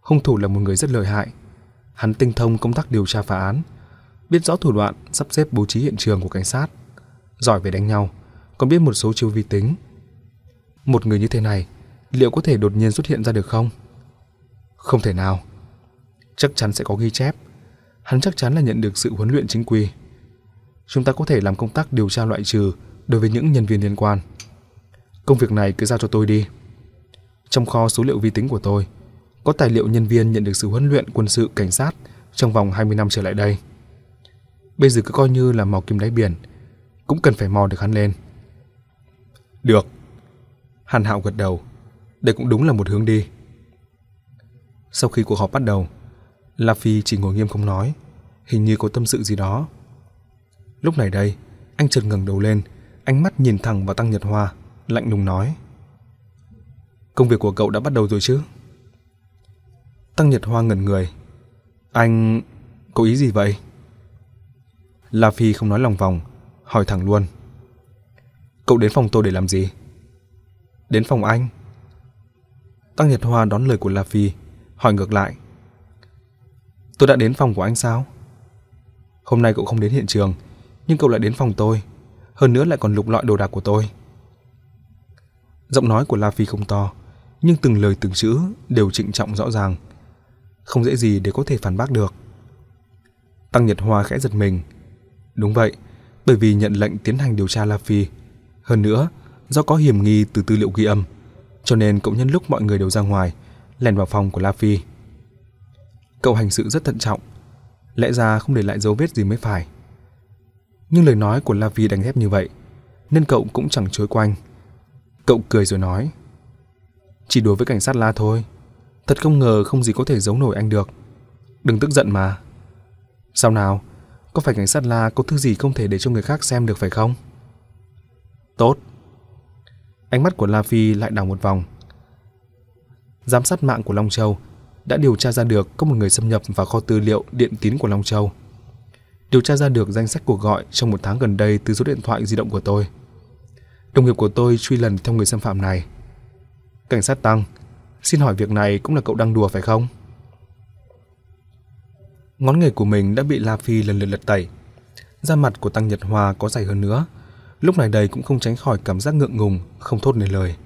Speaker 1: Hung thủ là một người rất lợi hại. Hắn tinh thông công tác điều tra phá án, biết rõ thủ đoạn sắp xếp bố trí hiện trường của cảnh sát, giỏi về đánh nhau, còn biết một số chiêu vi tính. Một người như thế này liệu có thể đột nhiên xuất hiện ra được không? Không thể nào. Chắc chắn sẽ có ghi chép. Hắn chắc chắn là nhận được sự huấn luyện chính quy. Chúng ta có thể làm công tác điều tra loại trừ đối với những nhân viên liên quan. Công việc này cứ giao cho tôi đi. Trong kho số liệu vi tính của tôi, có tài liệu nhân viên nhận được sự huấn luyện quân sự cảnh sát trong vòng 20 năm trở lại đây. Bây giờ cứ coi như là mò kim đáy biển, cũng cần phải mò được hắn lên. Được. Hàn Hạo gật đầu. Đây cũng đúng là một hướng đi. Sau khi cuộc họp bắt đầu, La Phi chỉ ngồi nghiêm không nói, hình như có tâm sự gì đó. Lúc này đây, anh chợt ngẩng đầu lên, ánh mắt nhìn thẳng vào Tăng Nhật Hoa, lạnh lùng nói: "Công việc của cậu đã bắt đầu rồi chứ?" Tăng Nhật Hoa ngẩn người. "Anh có ý gì vậy?" La Phi không nói lòng vòng, hỏi thẳng luôn. "Cậu đến phòng tôi để làm gì?" "Đến phòng anh." Tăng Nhật Hoa đón lời của La Phi, hỏi ngược lại. Tôi đã đến phòng của anh sao? Hôm nay cậu không đến hiện trường, nhưng cậu lại đến phòng tôi, hơn nữa lại còn lục lọi đồ đạc của tôi. Giọng nói của La Phi không to, nhưng từng lời từng chữ đều trịnh trọng rõ ràng, không dễ gì để có thể phản bác được. Tăng Nhật Hoa khẽ giật mình. Đúng vậy, bởi vì nhận lệnh tiến hành điều tra La Phi, hơn nữa, Do có hiểm nghi từ tư liệu ghi âm, cho nên cậu nhân lúc mọi người đều ra ngoài, lèn vào phòng của La Phi. Cậu hành sự rất thận trọng, lẽ ra không để lại dấu vết gì mới phải. Nhưng lời nói của La Phi đánh thép như vậy, nên cậu cũng chẳng chối quanh. Cậu cười rồi nói: "Chỉ đối với cảnh sát La thôi, thật không ngờ không gì có thể giấu nổi anh được. Đừng tức giận mà." Sao nào? Có phải cảnh sát La có thứ gì không thể để cho người khác xem được phải không? Tốt. Ánh mắt của La Phi lại đảo một vòng. Giám sát mạng của Long Châu đã điều tra ra được có một người xâm nhập vào kho tư liệu điện tín của Long Châu. Điều tra ra được danh sách cuộc gọi trong một tháng gần đây từ số điện thoại di động của tôi. Đồng nghiệp của tôi truy lần theo người xâm phạm này. Cảnh sát Tăng, xin hỏi việc này cũng là cậu đang đùa phải không? Ngón nghề của mình đã bị La Phi lần lượt lật tẩy. Da mặt của Tăng Nhật Hoa có dày hơn nữa. Lúc này đây cũng không tránh khỏi cảm giác ngượng ngùng, không thốt nên lời.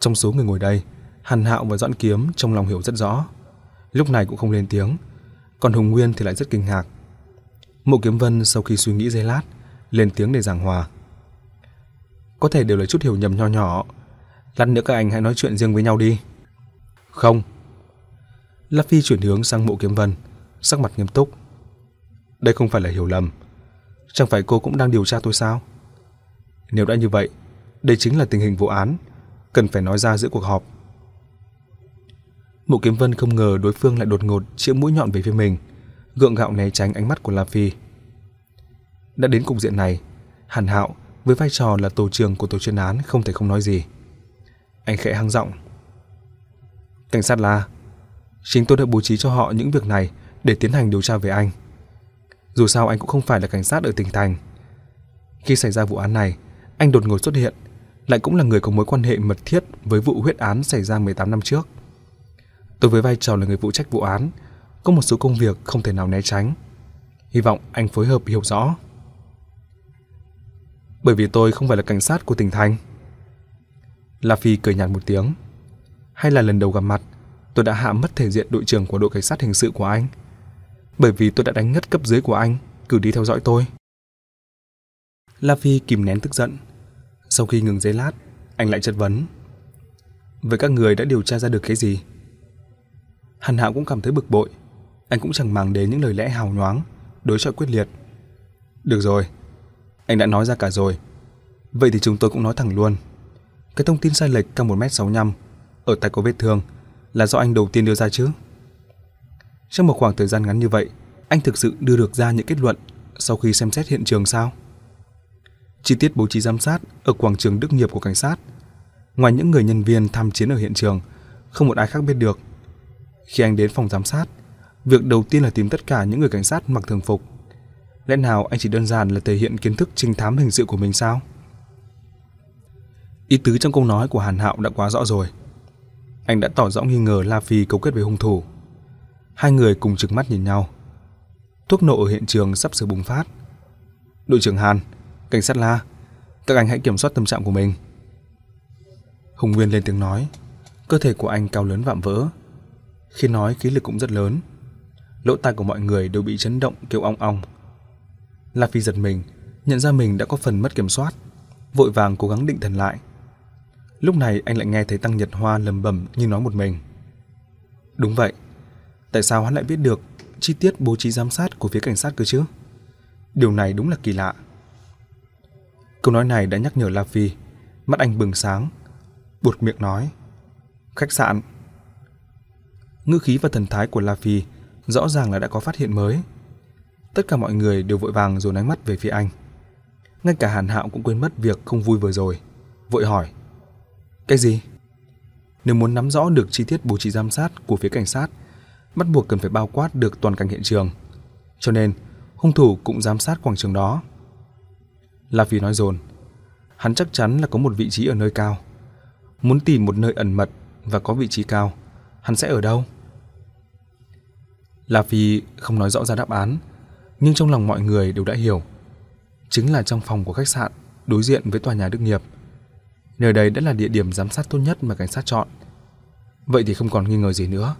Speaker 1: Trong số người ngồi đây, Hàn Hạo và Doãn Kiếm trong lòng hiểu rất rõ. Lúc này cũng không lên tiếng, còn Hùng Nguyên thì lại rất kinh ngạc. Mộ Kiếm Vân sau khi suy nghĩ giây lát, lên tiếng để giảng hòa. Có thể đều là chút hiểu nhầm nho nhỏ. Lát nữa các anh hãy nói chuyện riêng với nhau đi. Không. La Phi chuyển hướng sang Mộ Kiếm Vân, sắc mặt nghiêm túc. Đây không phải là hiểu lầm. Chẳng phải cô cũng đang điều tra tôi sao? Nếu đã như vậy, đây chính là tình hình vụ án, cần phải nói ra giữa cuộc họp. Mộ Kiếm Vân không ngờ đối phương lại đột ngột chĩa mũi nhọn về phía mình, gượng gạo né tránh ánh mắt của La Phi. Đã đến cục diện này, Hàn Hạo với vai trò là tổ trưởng của tổ chuyên án không thể không nói gì. Anh khẽ hăng giọng. Cảnh sát là chính tôi đã bố trí cho họ những việc này để tiến hành điều tra về anh. Dù sao anh cũng không phải là cảnh sát ở tỉnh thành. Khi xảy ra vụ án này, anh đột ngột xuất hiện, lại cũng là người có mối quan hệ mật thiết với vụ huyết án xảy ra 18 năm trước. Tôi với vai trò là người phụ trách vụ án, có một số công việc không thể nào né tránh. Hy vọng anh phối hợp hiểu rõ. Bởi vì tôi không phải là cảnh sát của tỉnh thành. La Phi cười nhạt một tiếng. Hay là lần đầu gặp mặt, tôi đã hạ mất thể diện đội trưởng của đội cảnh sát hình sự của anh? Bởi vì tôi đã đánh ngất cấp dưới của anh, cử đi theo dõi tôi. La Phi kìm nén tức giận. Sau khi ngừng giây lát, anh lại chất vấn. Với các người đã điều tra ra được cái gì? Hàn Hạo cũng cảm thấy bực bội. Anh cũng chẳng màng đến những lời lẽ hào nhoáng, đối chọi quyết liệt. Được rồi, anh đã nói ra cả rồi. Vậy thì chúng tôi cũng nói thẳng luôn. Cái thông tin sai lệch cao 1m65 ở tay có vết thương là do anh đầu tiên đưa ra chứ? Trong một khoảng thời gian ngắn như vậy, anh thực sự đưa được ra những kết luận sau khi xem xét hiện trường sao? Chi tiết bố trí giám sát ở quảng trường Đức Nghiệp của cảnh sát. Ngoài những người nhân viên tham chiến ở hiện trường, không một ai khác biết được. Khi anh đến phòng giám sát, việc đầu tiên là tìm tất cả những người cảnh sát mặc thường phục. Lẽ nào anh chỉ đơn giản là thể hiện kiến thức trinh thám hình sự của mình sao? Ý tứ trong câu nói của Hàn Hạo đã quá rõ rồi. Anh đã tỏ rõ nghi ngờ La Phi cấu kết với hung thủ. Hai người cùng trừng mắt nhìn nhau. Thuốc nổ ở hiện trường sắp sửa bùng phát. Đội trưởng Hàn, cảnh sát La, các anh hãy kiểm soát tâm trạng của mình. Hùng Nguyên lên tiếng nói, cơ thể của anh cao lớn vạm vỡ. Khi nói khí lực cũng rất lớn. Lỗ tai của mọi người đều bị chấn động kêu ong ong. La Phi giật mình, nhận ra mình đã có phần mất kiểm soát, vội vàng cố gắng định thần lại. Lúc này anh lại nghe thấy Tăng Nhật Hoa lầm bầm như nói một mình. Đúng vậy, tại sao hắn lại biết được chi tiết bố trí giám sát của phía cảnh sát cơ chứ? Điều này đúng là kỳ lạ. Câu nói này đã nhắc nhở La Phi, mắt anh bừng sáng, buột miệng nói: "Khách sạn." Ngữ khí và thần thái của La Phi rõ ràng là đã có phát hiện mới. Tất cả mọi người đều vội vàng dồn ánh mắt về phía anh. Ngay cả Hàn Hạo cũng quên mất việc không vui vừa rồi, vội hỏi: "Cái gì?" Nếu muốn nắm rõ được chi tiết bố trí giám sát của phía cảnh sát, bắt buộc cần phải bao quát được toàn cảnh hiện trường. Cho nên, hung thủ cũng giám sát quảng trường đó. La Phi nói dồn, hắn chắc chắn là có một vị trí ở nơi cao. Muốn tìm một nơi ẩn mật và có vị trí cao, hắn sẽ ở đâu? La Phi không nói rõ ra đáp án, nhưng trong lòng mọi người đều đã hiểu. Chính là trong phòng của khách sạn đối diện với tòa nhà Đức Nghiệp. Nơi đây đã là địa điểm giám sát tốt nhất mà cảnh sát chọn. Vậy thì không còn nghi ngờ gì nữa.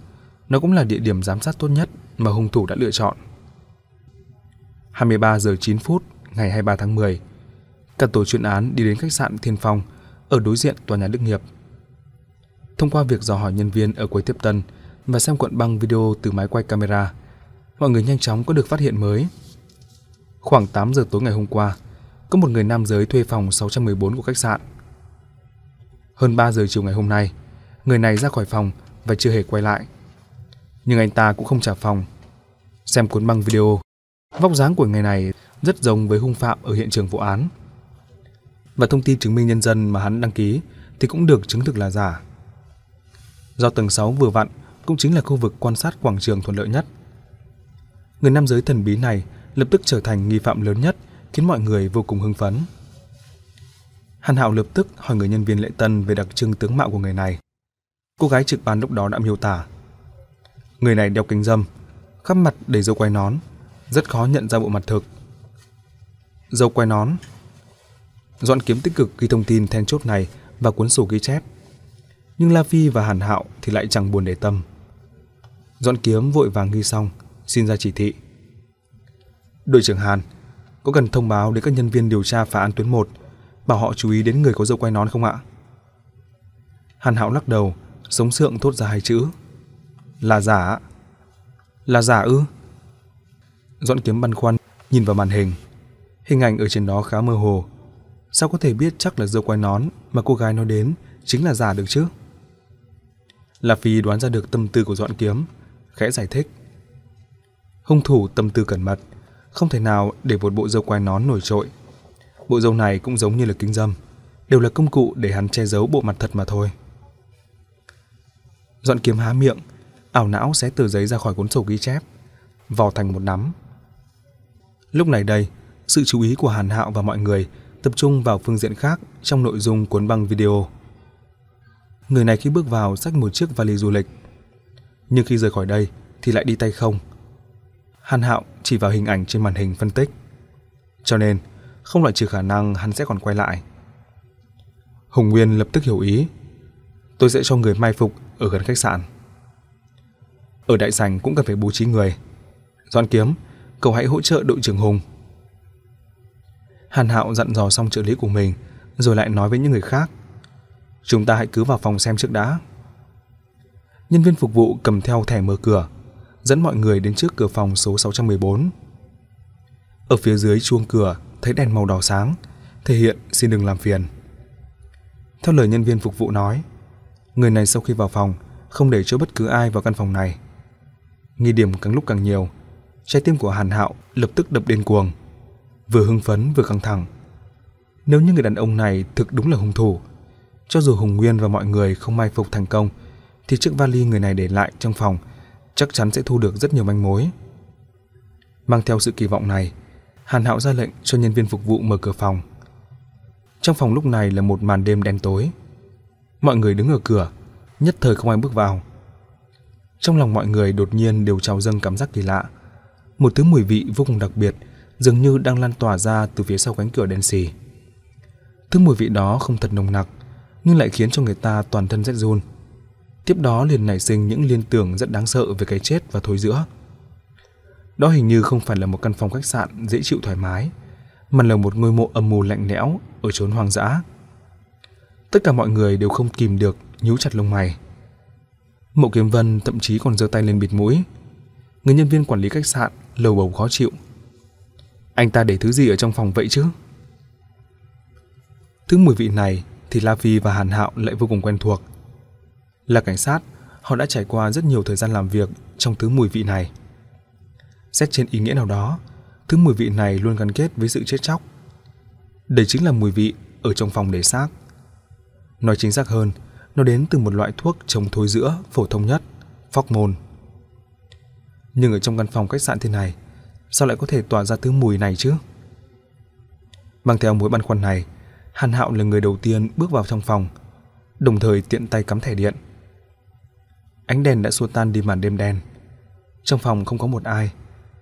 Speaker 1: Nó cũng là địa điểm giám sát tốt nhất mà hung thủ đã lựa chọn. 23 giờ 9 phút ngày 23 tháng 10, Cả tổ chuyên án đi đến khách sạn Thiên Phong ở đối diện tòa nhà Đức Nghiệp. Thông qua việc dò hỏi nhân viên ở quầy tiếp tân và xem cuộn băng video từ máy quay camera, mọi người nhanh chóng có được phát hiện mới. Khoảng 8 giờ tối ngày hôm qua, có một người nam giới thuê phòng 614 của khách sạn. Hơn 3 giờ chiều ngày hôm nay, người này ra khỏi phòng và chưa hề quay lại. Nhưng anh ta cũng không trả phòng. Xem cuốn băng video, vóc dáng của người này rất giống với hung phạm ở hiện trường vụ án. Và thông tin chứng minh nhân dân mà hắn đăng ký thì cũng được chứng thực là giả. Do tầng 6 vừa vặn cũng chính là khu vực quan sát quảng trường thuận lợi nhất. Người nam giới thần bí này lập tức trở thành nghi phạm lớn nhất, khiến mọi người vô cùng hưng phấn. Hàn Hạo lập tức hỏi người nhân viên lễ tân về đặc trưng tướng mạo của người này. Cô gái trực ban lúc đó đã miêu tả. Người này đeo kính dâm, khắp mặt đầy dâu quai nón, rất khó nhận ra bộ mặt thực. Dâu quai nón Dọn kiếm tích cực ghi thông tin then chốt này và cuốn sổ ghi chép. Nhưng La Phi và Hàn Hạo thì lại chẳng buồn để tâm. Dọn kiếm vội vàng ghi xong, xin ra chỉ thị. Đội trưởng Hàn, có cần thông báo đến các nhân viên điều tra phá án tuyến 1 bảo họ chú ý đến người có dâu quay nón không ạ? Hàn Hạo lắc đầu, sống sượng thốt ra hai chữ. Là giả. Là giả ư? Dọn kiếm băn khoăn, nhìn vào màn hình. Hình ảnh ở trên đó khá mơ hồ. Sao có thể biết chắc là dâu quay nón mà cô gái nói đến chính là giả được chứ? Là Phi đoán ra được tâm tư của dọn kiếm, khẽ giải thích. Hung thủ tâm tư cẩn mật, không thể nào để một bộ dâu quai nón nổi trội. Bộ râu này cũng giống như là kính dâm, đều là công cụ để hắn che giấu bộ mặt thật mà thôi. Dọn kiếm há miệng, ảo não xé tờ giấy ra khỏi cuốn sổ ghi chép, vò thành một nắm. Lúc này đây, sự chú ý của Hàn Hạo và mọi người tập trung vào phương diện khác trong nội dung cuốn băng video. Người này khi bước vào xách một chiếc vali du lịch, nhưng khi rời khỏi đây thì lại đi tay không. Hàn Hạo chỉ vào hình ảnh trên màn hình phân tích. Cho nên, không loại trừ khả năng hắn sẽ còn quay lại. Hùng Nguyên lập tức hiểu ý. Tôi sẽ cho người mai phục ở gần khách sạn. Ở đại sảnh cũng cần phải bố trí người. Doan Kiếm, cậu hãy hỗ trợ đội trưởng Hùng. Hàn Hạo dặn dò xong trợ lý của mình, rồi lại nói với những người khác. Chúng ta hãy cứ vào phòng xem trước đã. Nhân viên phục vụ cầm theo thẻ mở cửa, dẫn mọi người đến trước cửa phòng số 614. Ở phía dưới chuông cửa thấy đèn màu đỏ sáng, thể hiện xin đừng làm phiền. Theo lời nhân viên phục vụ nói, người này sau khi vào phòng không để cho bất cứ ai vào căn phòng này. Nghi điểm càng lúc càng nhiều, trái tim của Hàn Hạo lập tức đập điên cuồng, vừa hưng phấn vừa căng thẳng. Nếu như người đàn ông này thực đúng là hung thủ, cho dù Hùng Nguyên và mọi người không mai phục thành công, thì chiếc vali người này để lại trong phòng chắc chắn sẽ thu được rất nhiều manh mối. Mang theo sự kỳ vọng này, Hàn Hạo ra lệnh cho nhân viên phục vụ mở cửa phòng. Trong phòng lúc này là một màn đêm đen tối. Mọi người đứng ở cửa, nhất thời không ai bước vào. Trong lòng mọi người đột nhiên đều trào dâng cảm giác kỳ lạ. Một thứ mùi vị vô cùng đặc biệt, dường như đang lan tỏa ra từ phía sau cánh cửa đen xì. Thứ mùi vị đó không thật nồng nặc, nhưng lại khiến cho người ta toàn thân rét run. Tiếp đó liền nảy sinh những liên tưởng rất đáng sợ về cái chết và thối giữa. Đó hình như không phải là một căn phòng khách sạn dễ chịu thoải mái, mà là một ngôi mộ âm mưu lạnh lẽo ở chốn hoang dã. Tất cả mọi người đều không kìm được nhíu chặt lông mày. Mộ Kiếm Vân thậm chí còn giơ tay lên bịt mũi. Người nhân viên quản lý khách sạn lầu bầu khó chịu. Anh ta để thứ gì ở trong phòng vậy chứ? Thứ mùi vị này thì La Phi và Hàn Hạo lại vô cùng quen thuộc. Là cảnh sát, họ đã trải qua rất nhiều thời gian làm việc trong thứ mùi vị này. Xét trên ý nghĩa nào đó, thứ mùi vị này luôn gắn kết với sự chết chóc. Đây chính là mùi vị ở trong phòng để xác. Nói chính xác hơn, nó đến từ một loại thuốc chống thối giữa phổ thông nhất, phóc môn. Nhưng ở trong căn phòng khách sạn thế này, sao lại có thể tỏa ra thứ mùi này chứ? Mang theo mối băn khoăn này, Hàn Hạo là người đầu tiên bước vào trong phòng, đồng thời tiện tay cắm thẻ điện. Ánh đèn đã xua tan đi màn đêm đen. Trong phòng không có một ai,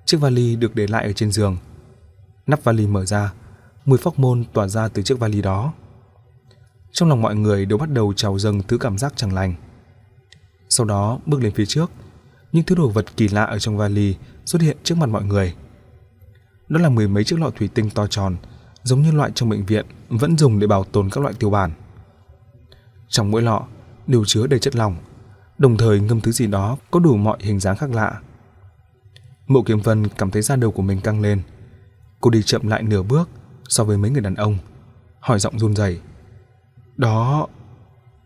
Speaker 1: chiếc vali được để lại ở trên giường. Nắp vali mở ra, mùi phóc môn tỏa ra từ chiếc vali đó. Trong lòng mọi người đều bắt đầu trào dâng thứ cảm giác chẳng lành. Sau đó bước lên phía trước, những thứ đồ vật kỳ lạ ở trong vali xuất hiện trước mặt mọi người. Đó là mười mấy chiếc lọ thủy tinh to tròn, giống như loại trong bệnh viện vẫn dùng để bảo tồn các loại tiêu bản. Trong mỗi lọ đều chứa đầy chất lỏng, đồng thời ngâm thứ gì đó có đủ mọi hình dáng khác lạ. Mộ Kiếm Vân cảm thấy da đầu của mình căng lên. Cô đi chậm lại nửa bước so với mấy người đàn ông, hỏi giọng run rẩy. "Đó,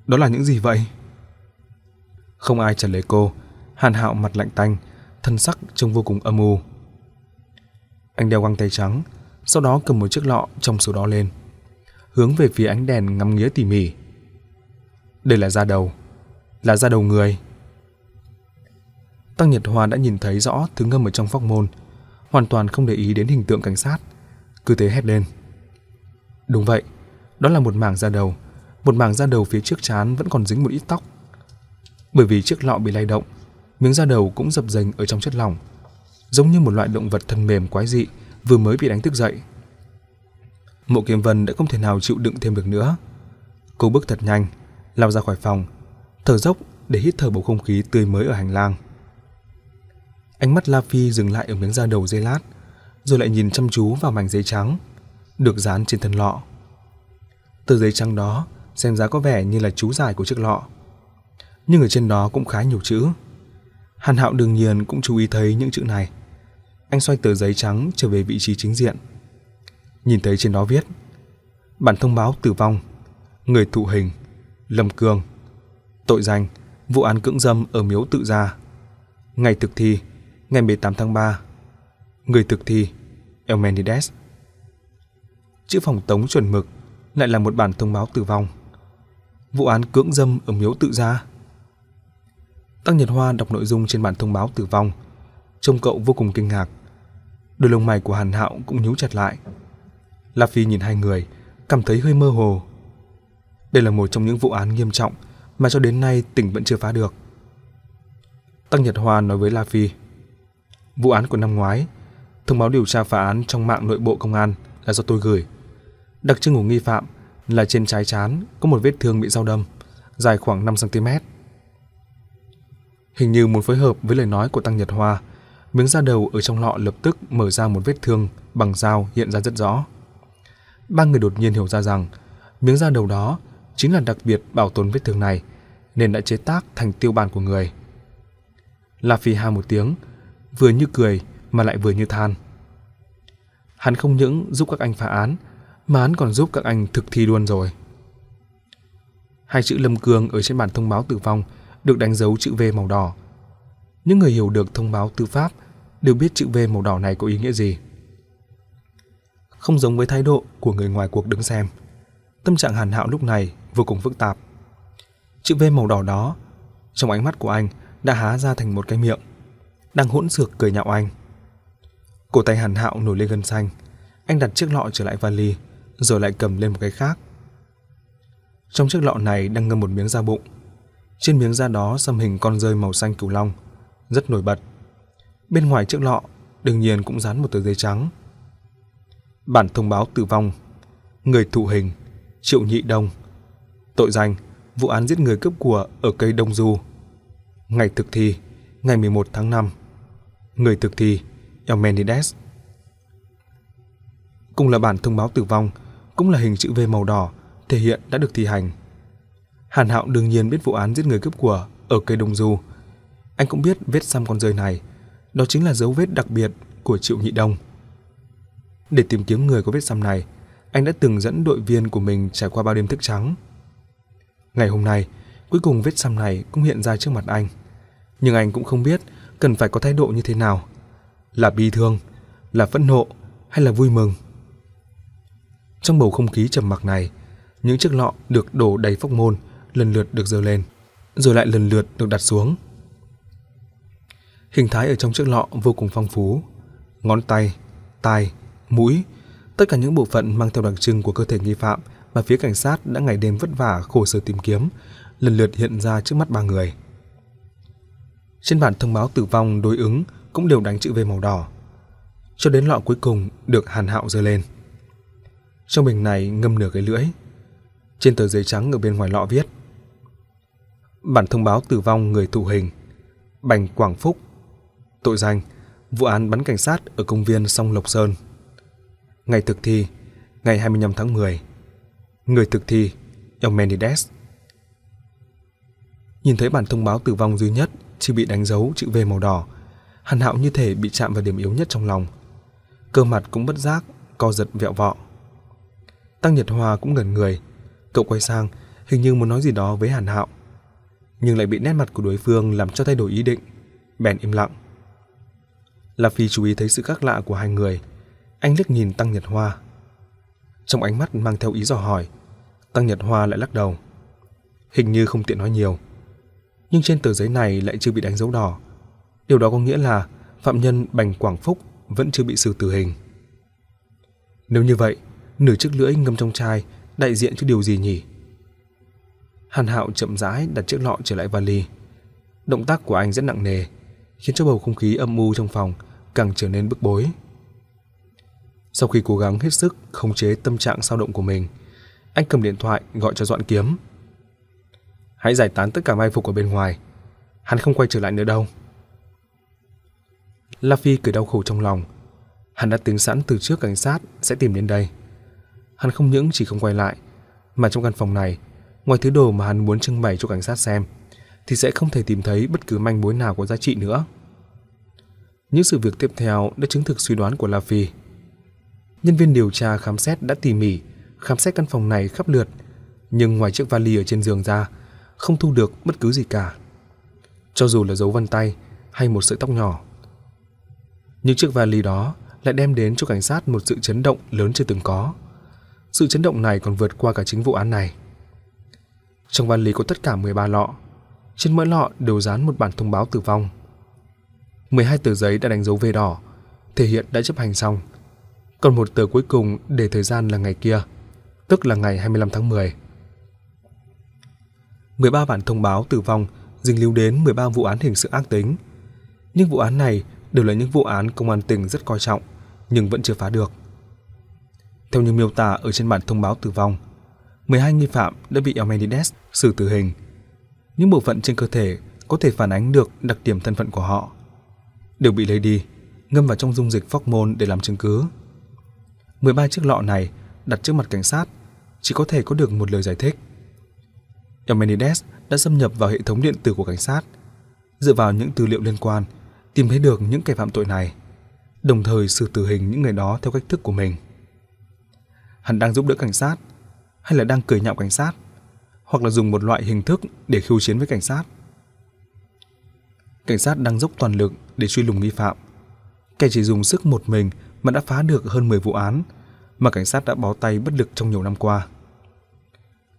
Speaker 1: đó là những gì vậy?" Không ai trả lời cô, Hàn Hạo mặt lạnh tanh, thân sắc trông vô cùng âm u. Anh đeo găng tay trắng, sau đó cầm một chiếc lọ trong số đó lên, hướng về phía ánh đèn ngắm nghía tỉ mỉ. Đây là da đầu, là da đầu người. Tăng Nhật Hoa đã nhìn thấy rõ thứ ngâm ở trong phóc môn, hoàn toàn không để ý đến hình tượng cảnh sát, cứ thế hét lên. Đúng vậy, đó là một mảng da đầu, một mảng da đầu phía trước trán vẫn còn dính một ít tóc. Bởi vì chiếc lọ bị lay động, miếng da đầu cũng dập dềnh ở trong chất lỏng, giống như một loại động vật thân mềm quái dị vừa mới bị đánh thức dậy. Mộ Kiếm Vân đã không thể nào chịu đựng thêm được nữa. Cô bước thật nhanh, lao ra khỏi phòng, thở dốc để hít thở bầu không khí tươi mới ở hành lang. Ánh mắt La Phi dừng lại ở miếng da đầu dây lát, rồi lại nhìn chăm chú vào mảnh giấy trắng được dán trên thân lọ. Tờ giấy trắng đó xem ra có vẻ như là chú giải của chiếc lọ, nhưng ở trên đó cũng khá nhiều chữ. Hàn Hạo đương nhiên cũng chú ý thấy những chữ này. Anh xoay tờ giấy trắng trở về vị trí chính diện. Nhìn thấy trên đó viết: Bản thông báo tử vong, người thụ hình, Lâm Cường, tội danh vụ án cưỡng dâm ở miếu tự gia. Ngày thực thi, ngày 18 tháng 3. Người thực thi, Elmenides. Chữ phòng tống chuẩn mực lại là một bản thông báo tử vong. Vụ án cưỡng dâm ở miếu tự gia. Tăng Nhật Hoa đọc nội dung trên bản thông báo tử vong, trông cậu vô cùng kinh ngạc. Đôi lông mày của Hàn Hạo cũng nhíu chặt lại. La Phi nhìn hai người, cảm thấy hơi mơ hồ. Đây là một trong những vụ án nghiêm trọng mà cho đến nay tỉnh vẫn chưa phá được. Tăng Nhật Hoa nói với La Phi, vụ án của năm ngoái, thông báo điều tra phá án trong mạng nội bộ công an là do tôi gửi. Đặc trưng của nghi phạm là trên trái chán có một vết thương bị dao đâm, dài khoảng 5 cm. Hình như muốn phối hợp với lời nói của Tăng Nhật Hoa, miếng da đầu ở trong lọ lập tức mở ra một vết thương bằng dao hiện ra rất rõ. Ba người đột nhiên hiểu ra rằng miếng da đầu đó chính là đặc biệt bảo tồn vết thương này, nên đã chế tác thành tiêu bản của người. La Phi ha một tiếng, vừa như cười mà lại vừa như than. Hắn không những giúp các anh phá án, mà hắn còn giúp các anh thực thi luôn rồi. Hai chữ Lâm Cương ở trên bản thông báo tử vong được đánh dấu chữ V màu đỏ. Những người hiểu được thông báo tư pháp đều biết chữ V màu đỏ này có ý nghĩa gì. Không giống với thái độ của người ngoài cuộc đứng xem, tâm trạng Hàn Hạo lúc này vô cùng phức tạp. Chữ V màu đỏ đó, trong ánh mắt của anh đã há ra thành một cái miệng, đang hỗn xược cười nhạo anh. Cổ tay Hàn Hạo nổi lên gân xanh, anh đặt chiếc lọ trở lại vali, rồi lại cầm lên một cái khác. Trong chiếc lọ này đang ngâm một miếng da bụng. Trên miếng da đó xăm hình con rơi màu xanh cửu long, rất nổi bật. Bên ngoài chiếc lọ đương nhiên cũng dán một tờ giấy trắng. Bản thông báo tử vong, người thụ hình, Triệu Nhị Đông. Tội danh, vụ án giết người cướp của ở cây Đông Du. Ngày thực thi, ngày 11 tháng 5. Người thực thi, Elmenides. Cùng là bản thông báo tử vong, cũng là hình chữ V màu đỏ, thể hiện đã được thi hành. Hàn Hạo đương nhiên biết vụ án giết người cướp của ở cây Đông Du. Anh cũng biết vết xăm con rơi này, đó chính là dấu vết đặc biệt của Triệu Nhị Đông. Để tìm kiếm người có vết xăm này, anh đã từng dẫn đội viên của mình trải qua bao đêm thức trắng. Ngày hôm nay, cuối cùng vết xăm này cũng hiện ra trước mặt anh. Nhưng anh cũng không biết cần phải có thái độ như thế nào. Là bi thương, là phẫn nộ hay là vui mừng. Trong bầu không khí trầm mặc này, những chiếc lọ được đổ đầy phóc môn lần lượt được dơ lên, rồi lại lần lượt được đặt xuống. Hình thái ở trong chiếc lọ vô cùng phong phú. Ngón tay, tai, mũi, tất cả những bộ phận mang theo đặc trưng của cơ thể nghi phạm mà phía cảnh sát đã ngày đêm vất vả khổ sở tìm kiếm, lần lượt hiện ra trước mắt ba người. Trên bản thông báo tử vong đối ứng cũng đều đánh chữ V màu đỏ. Cho đến lọ cuối cùng được Hàn Hạo giơ lên. Trong bình này ngâm nửa cái lưỡi. Trên tờ giấy trắng ở bên ngoài lọ viết: Bản thông báo tử vong người thụ hình, Bành Quảng Phúc. Tội danh: vụ án bắn cảnh sát ở công viên Song Lộc Sơn. Ngày thực thi: ngày 25 tháng 10. Người thực thi, Eumenides. Nhìn thấy bản thông báo tử vong duy nhất chỉ bị đánh dấu chữ V màu đỏ, Hàn Hạo như thể bị chạm vào điểm yếu nhất trong lòng. Cơ mặt cũng bất giác, co giật vẹo vọ. Tăng Nhật Hoa cũng ngẩn người. Cậu quay sang, hình như muốn nói gì đó với Hàn Hạo. Nhưng lại bị nét mặt của đối phương làm cho thay đổi ý định. Bèn im lặng. La Phi chú ý thấy sự khác lạ của hai người. Anh liếc nhìn Tăng Nhật Hoa. Trong ánh mắt mang theo ý dò hỏi, Tăng Nhật Hoa lại lắc đầu. Hình như không tiện nói nhiều. Nhưng trên tờ giấy này lại chưa bị đánh dấu đỏ. Điều đó có nghĩa là phạm nhân Bành Quảng Phúc vẫn chưa bị xử tử hình. Nếu như vậy, nửa chiếc lưỡi ngâm trong chai đại diện cho điều gì nhỉ? Hàn Hạo chậm rãi đặt chiếc lọ trở lại vali. Động tác của anh rất nặng nề, khiến cho bầu không khí âm u trong phòng càng trở nên bức bối. Sau khi cố gắng hết sức khống chế tâm trạng sao động của mình, anh cầm điện thoại gọi cho Doãn Kiếm. Hãy giải tán tất cả mai phục ở bên ngoài, hắn không quay trở lại nữa đâu. La Phi cười đau khổ trong lòng, hắn đã tính sẵn từ trước cảnh sát sẽ tìm đến đây. Hắn không những chỉ không quay lại, mà trong căn phòng này, ngoài thứ đồ mà hắn muốn trưng bày cho cảnh sát xem, thì sẽ không thể tìm thấy bất cứ manh mối nào có giá trị nữa. Những sự việc tiếp theo đã chứng thực suy đoán của La Phi. Nhân viên điều tra khám xét đã tỉ mỉ, khám xét căn phòng này khắp lượt, nhưng ngoài chiếc vali ở trên giường ra, không thu được bất cứ gì cả. Cho dù là dấu vân tay hay một sợi tóc nhỏ. Những chiếc vali đó lại đem đến cho cảnh sát một sự chấn động lớn chưa từng có. Sự chấn động này còn vượt qua cả chính vụ án này. Trong vali có tất cả 13 lọ. Trên mỗi lọ đều dán một bản thông báo tử vong. 12 tờ giấy đã đánh dấu V đỏ, thể hiện đã chấp hành xong. Còn một tờ cuối cùng để thời gian là ngày kia, tức là ngày 25 tháng 10. 13 bản thông báo tử vong dính lưu đến 13 vụ án hình sự ác tính. Những vụ án này đều là những vụ án công an tỉnh rất coi trọng nhưng vẫn chưa phá được. Theo như miêu tả ở trên bản thông báo tử vong, 12 nghi phạm đã bị Elmenides xử tử hình. Những bộ phận trên cơ thể có thể phản ánh được đặc điểm thân phận của họ đều bị lấy đi, ngâm vào trong dung dịch phóc môn để làm chứng cứ. 13 chiếc lọ này đặt trước mặt cảnh sát chỉ có thể có được một lời giải thích. Eumenides đã xâm nhập vào hệ thống điện tử của cảnh sát, dựa vào những tư liệu liên quan, tìm thấy được những kẻ phạm tội này đồng thời xử tử hình những người đó theo cách thức của mình. Hắn đang giúp đỡ cảnh sát, hay là đang cười nhạo cảnh sát, hoặc là dùng một loại hình thức để khiêu chiến với cảnh sát. Cảnh sát đang dốc toàn lực để truy lùng nghi phạm. Kẻ chỉ dùng sức một mình mà đã phá được hơn 10 vụ án mà cảnh sát đã bó tay bất lực trong nhiều năm qua.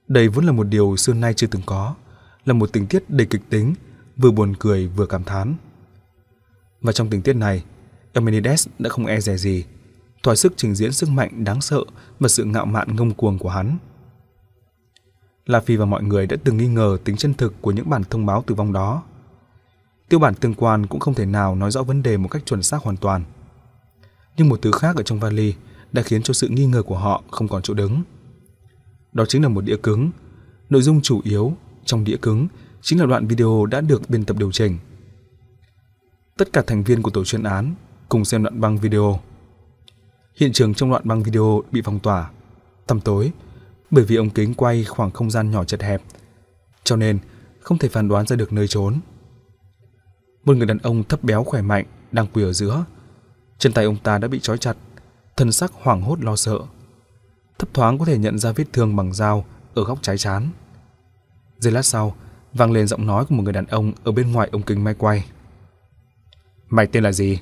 Speaker 1: Đây vốn là một điều xưa nay chưa từng có, là một tình tiết đầy kịch tính, vừa buồn cười vừa cảm thán. Và trong tình tiết này, Eumenides đã không e dè gì, thỏa sức trình diễn sức mạnh đáng sợ và sự ngạo mạn ngông cuồng của hắn. La Phi và mọi người đã từng nghi ngờ tính chân thực của những bản thông báo tử vong đó. Tiêu bản tương quan cũng không thể nào nói rõ vấn đề một cách chuẩn xác hoàn toàn. Nhưng một thứ khác ở trong vali đã khiến cho sự nghi ngờ của họ không còn chỗ đứng. Đó chính là một đĩa cứng. Nội dung chủ yếu trong đĩa cứng chính là đoạn video đã được biên tập điều chỉnh. Tất cả thành viên của tổ chuyên án cùng xem đoạn băng video. Hiện trường trong đoạn băng video bị phong tỏa, tầm tối, bởi vì ống kính quay khoảng không gian nhỏ chật hẹp, cho nên không thể phán đoán ra được nơi trốn. Một người đàn ông thấp béo khỏe mạnh đang quỳ ở giữa. Chân tay ông ta đã bị trói chặt, thân sắc hoảng hốt lo sợ. Thấp thoáng có thể nhận ra vết thương bằng dao ở góc trái chán. Giây lát sau, vang lên giọng nói của một người đàn ông ở bên ngoài ống kính máy quay. Mày tên là gì?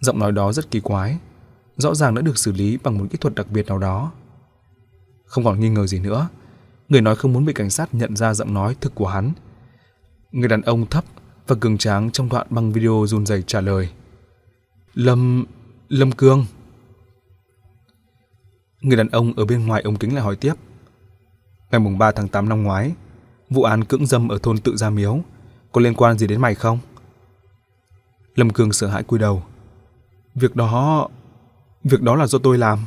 Speaker 1: Giọng nói đó rất kỳ quái, rõ ràng đã được xử lý bằng một kỹ thuật đặc biệt nào đó. Không còn nghi ngờ gì nữa, người nói không muốn bị cảnh sát nhận ra giọng nói thực của hắn. Người đàn ông thấp và cường tráng trong đoạn băng video run rẩy trả lời. Lâm... Lâm Cương. Người đàn ông ở bên ngoài ống kính lại hỏi tiếp. Ngày mùng 3 tháng 8 năm ngoái, vụ án cưỡng dâm ở thôn Tự Gia Miếu có liên quan gì đến mày không? Lâm Cương sợ hãi cúi đầu. Việc đó... Việc đó là do tôi làm.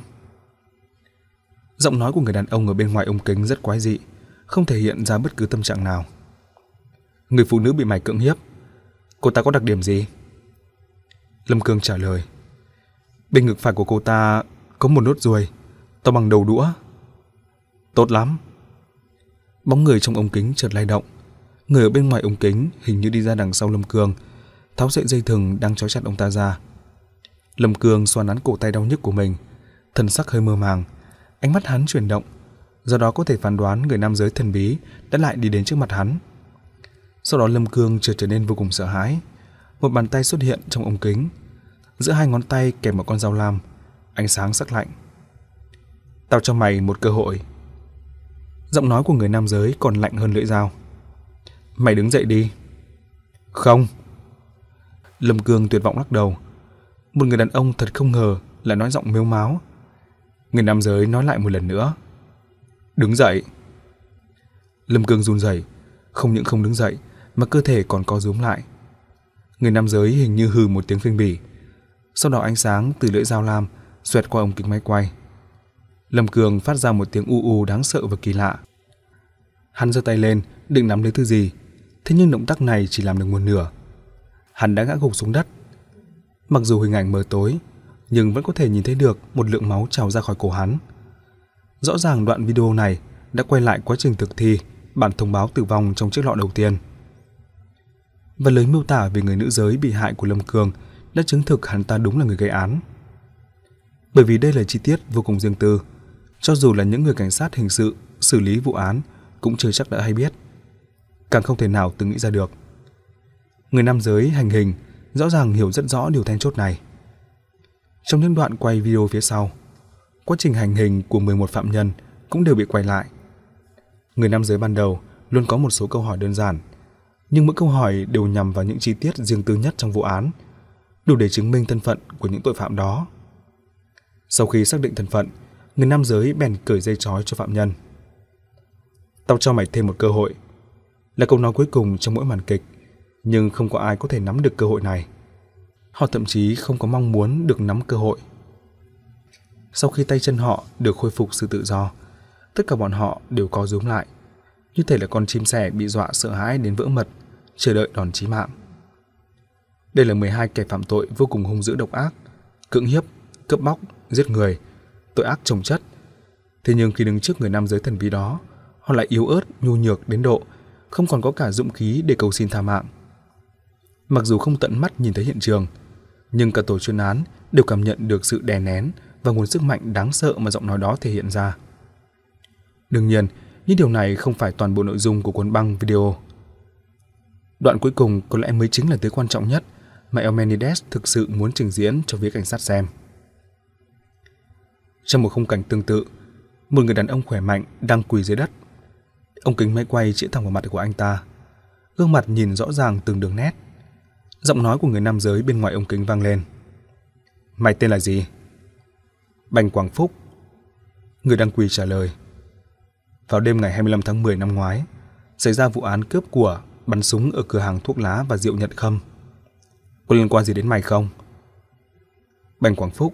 Speaker 1: Giọng nói của người đàn ông ở bên ngoài ống kính rất quái dị, không thể hiện ra bất cứ tâm trạng nào. Người phụ nữ bị mày cưỡng hiếp. Cô ta có đặc điểm gì? Lâm Cương trả lời. Bên ngực phải của cô ta có một nốt ruồi, to bằng đầu đũa. Tốt lắm. Bóng người trong ống kính chợt lay động. Người ở bên ngoài ống kính hình như đi ra đằng sau Lâm Cương, tháo sợi dây thừng đang trói chặt ông ta ra. Lâm Cương xoa nắn cổ tay đau nhức của mình, thần sắc hơi mơ màng, ánh mắt hắn chuyển động, do đó có thể phán đoán người nam giới thần bí đã lại đi đến trước mặt hắn. Sau đó Lâm Cương chợt trở nên vô cùng sợ hãi. Một bàn tay xuất hiện trong ống kính, giữa hai ngón tay kèm một con dao lam, ánh sáng sắc lạnh. Tao cho mày một cơ hội. Giọng nói của người nam giới còn lạnh hơn lưỡi dao. Mày đứng dậy đi. Không. Lâm Cương tuyệt vọng lắc đầu. Một người đàn ông thật không ngờ lại nói giọng mếu máo. Người nam giới nói lại một lần nữa. Đứng dậy. Lâm Cương run rẩy, không những không đứng dậy mà cơ thể còn co rúm lại. Người nam giới hình như hừ một tiếng phênh bỉ. Sau đó ánh sáng từ lưỡi dao lam xoẹt qua ống kính máy quay. Lâm Cường phát ra một tiếng u u đáng sợ và kỳ lạ. Hắn giơ tay lên, định nắm lấy thứ gì, thế nhưng động tác này chỉ làm được một nửa. Hắn đã ngã gục xuống đất. Mặc dù hình ảnh mờ tối, nhưng vẫn có thể nhìn thấy được một lượng máu trào ra khỏi cổ hắn. Rõ ràng đoạn video này đã quay lại quá trình thực thi bản thông báo tử vong trong chiếc lọ đầu tiên. Và lời miêu tả về người nữ giới bị hại của Lâm Cường đã chứng thực hắn ta đúng là người gây án. Bởi vì đây là chi tiết vô cùng riêng tư, cho dù là những người cảnh sát hình sự xử lý vụ án cũng chưa chắc đã hay biết. Càng không thể nào từng nghĩ ra được. Người nam giới hành hình rõ ràng hiểu rất rõ điều then chốt này. Trong những đoạn quay video phía sau, quá trình hành hình của 11 phạm nhân cũng đều bị quay lại. Người nam giới ban đầu luôn có một số câu hỏi đơn giản, nhưng mỗi câu hỏi đều nhằm vào những chi tiết riêng tư nhất trong vụ án, đủ để chứng minh thân phận của những tội phạm đó. Sau khi xác định thân phận, người nam giới bèn cởi dây trói cho phạm nhân. Tao cho mày thêm một cơ hội. Là câu nói cuối cùng trong mỗi màn kịch, nhưng không có ai có thể nắm được cơ hội này. Họ thậm chí không có mong muốn được nắm cơ hội. Sau khi tay chân họ được khôi phục sự tự do, tất cả bọn họ đều co rúm lại, như thể là con chim sẻ bị dọa sợ hãi đến vỡ mật, chờ đợi đòn chí mạng. Đây là 12 kẻ phạm tội vô cùng hung dữ độc ác, cưỡng hiếp, cướp bóc, giết người, tội ác trồng chất. Thế nhưng khi đứng trước người nam giới thần bí đó, họ lại yếu ớt, nhu nhược đến độ không còn có cả dũng khí để cầu xin tha mạng. Mặc dù không tận mắt nhìn thấy hiện trường, nhưng cả tổ chuyên án đều cảm nhận được sự đè nén và nguồn sức mạnh đáng sợ mà giọng nói đó thể hiện ra. Đương nhiên, những điều này không phải toàn bộ nội dung của cuốn băng video. Đoạn cuối cùng có lẽ mới chính là thứ quan trọng nhất mà Elmenides thực sự muốn trình diễn cho phía cảnh sát xem. Trong một khung cảnh tương tự, một người đàn ông khỏe mạnh đang quỳ dưới đất. Ông kính máy quay chĩa thẳng vào mặt của anh ta. Gương mặt nhìn rõ ràng từng đường nét. Giọng nói của người nam giới bên ngoài ống kính vang lên. Mày tên là gì? Bành Quảng Phúc. Người đang quỳ trả lời. Vào đêm ngày 25 tháng 10 năm ngoái, xảy ra vụ án cướp của, bắn súng ở cửa hàng thuốc lá và rượu nhật khâm. Có liên quan gì đến mày không? Bành Quảng Phúc.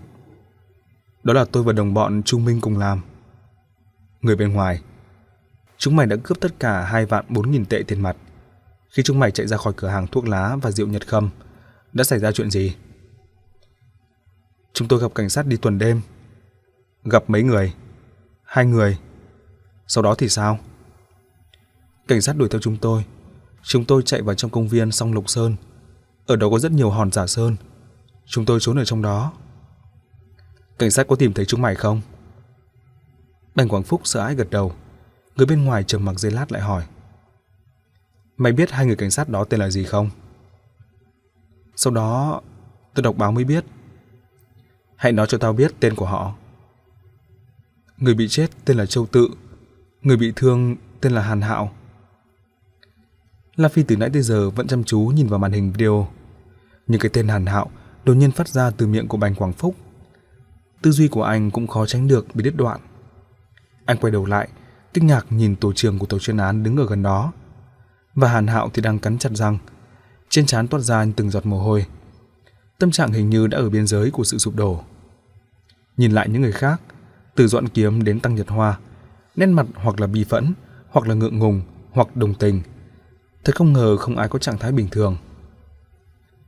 Speaker 1: Đó là tôi và đồng bọn Trung Minh cùng làm. Người bên ngoài. Chúng mày đã cướp tất cả 2 vạn 4 nghìn tệ tiền mặt. Khi chúng mày chạy ra khỏi cửa hàng thuốc lá và rượu nhật khâm, đã xảy ra chuyện gì? Chúng tôi gặp cảnh sát đi tuần đêm. Gặp mấy người? Hai người. Sau đó thì sao? Cảnh sát đuổi theo chúng tôi. Chúng tôi chạy vào trong công viên song Lục Sơn. Ở đó có rất nhiều hòn giả sơn. Chúng tôi trốn ở trong đó. Cảnh sát có tìm thấy chúng mày không? Bành Quảng Phúc sợ hãi gật đầu. Người bên ngoài trầm mặc giây lát lại hỏi. Mày biết hai người cảnh sát đó tên là gì không? Sau đó tôi đọc báo mới biết. Hãy nói cho tao biết tên của họ. Người bị chết tên là Châu Tự, người bị thương tên là Hàn Hạo. La Phi từ nãy tới giờ vẫn chăm chú nhìn vào màn hình video. Nhưng cái tên Hàn Hạo đột nhiên phát ra từ miệng của Bành Quảng Phúc. Tư duy của anh cũng khó tránh được bị đứt đoạn. Anh quay đầu lại, kinh ngạc nhìn tổ trưởng của tổ chuyên án đứng ở gần đó. Và Hàn Hạo thì đang cắn chặt răng, trên trán toát ra từng giọt mồ hôi. Tâm trạng hình như đã ở biên giới của sự sụp đổ. Nhìn lại những người khác, từ dọn Kiếm đến Tăng Nhật Hoa, nét mặt hoặc là bi phẫn, hoặc là ngượng ngùng, hoặc đồng tình. Thật không ngờ không ai có trạng thái bình thường.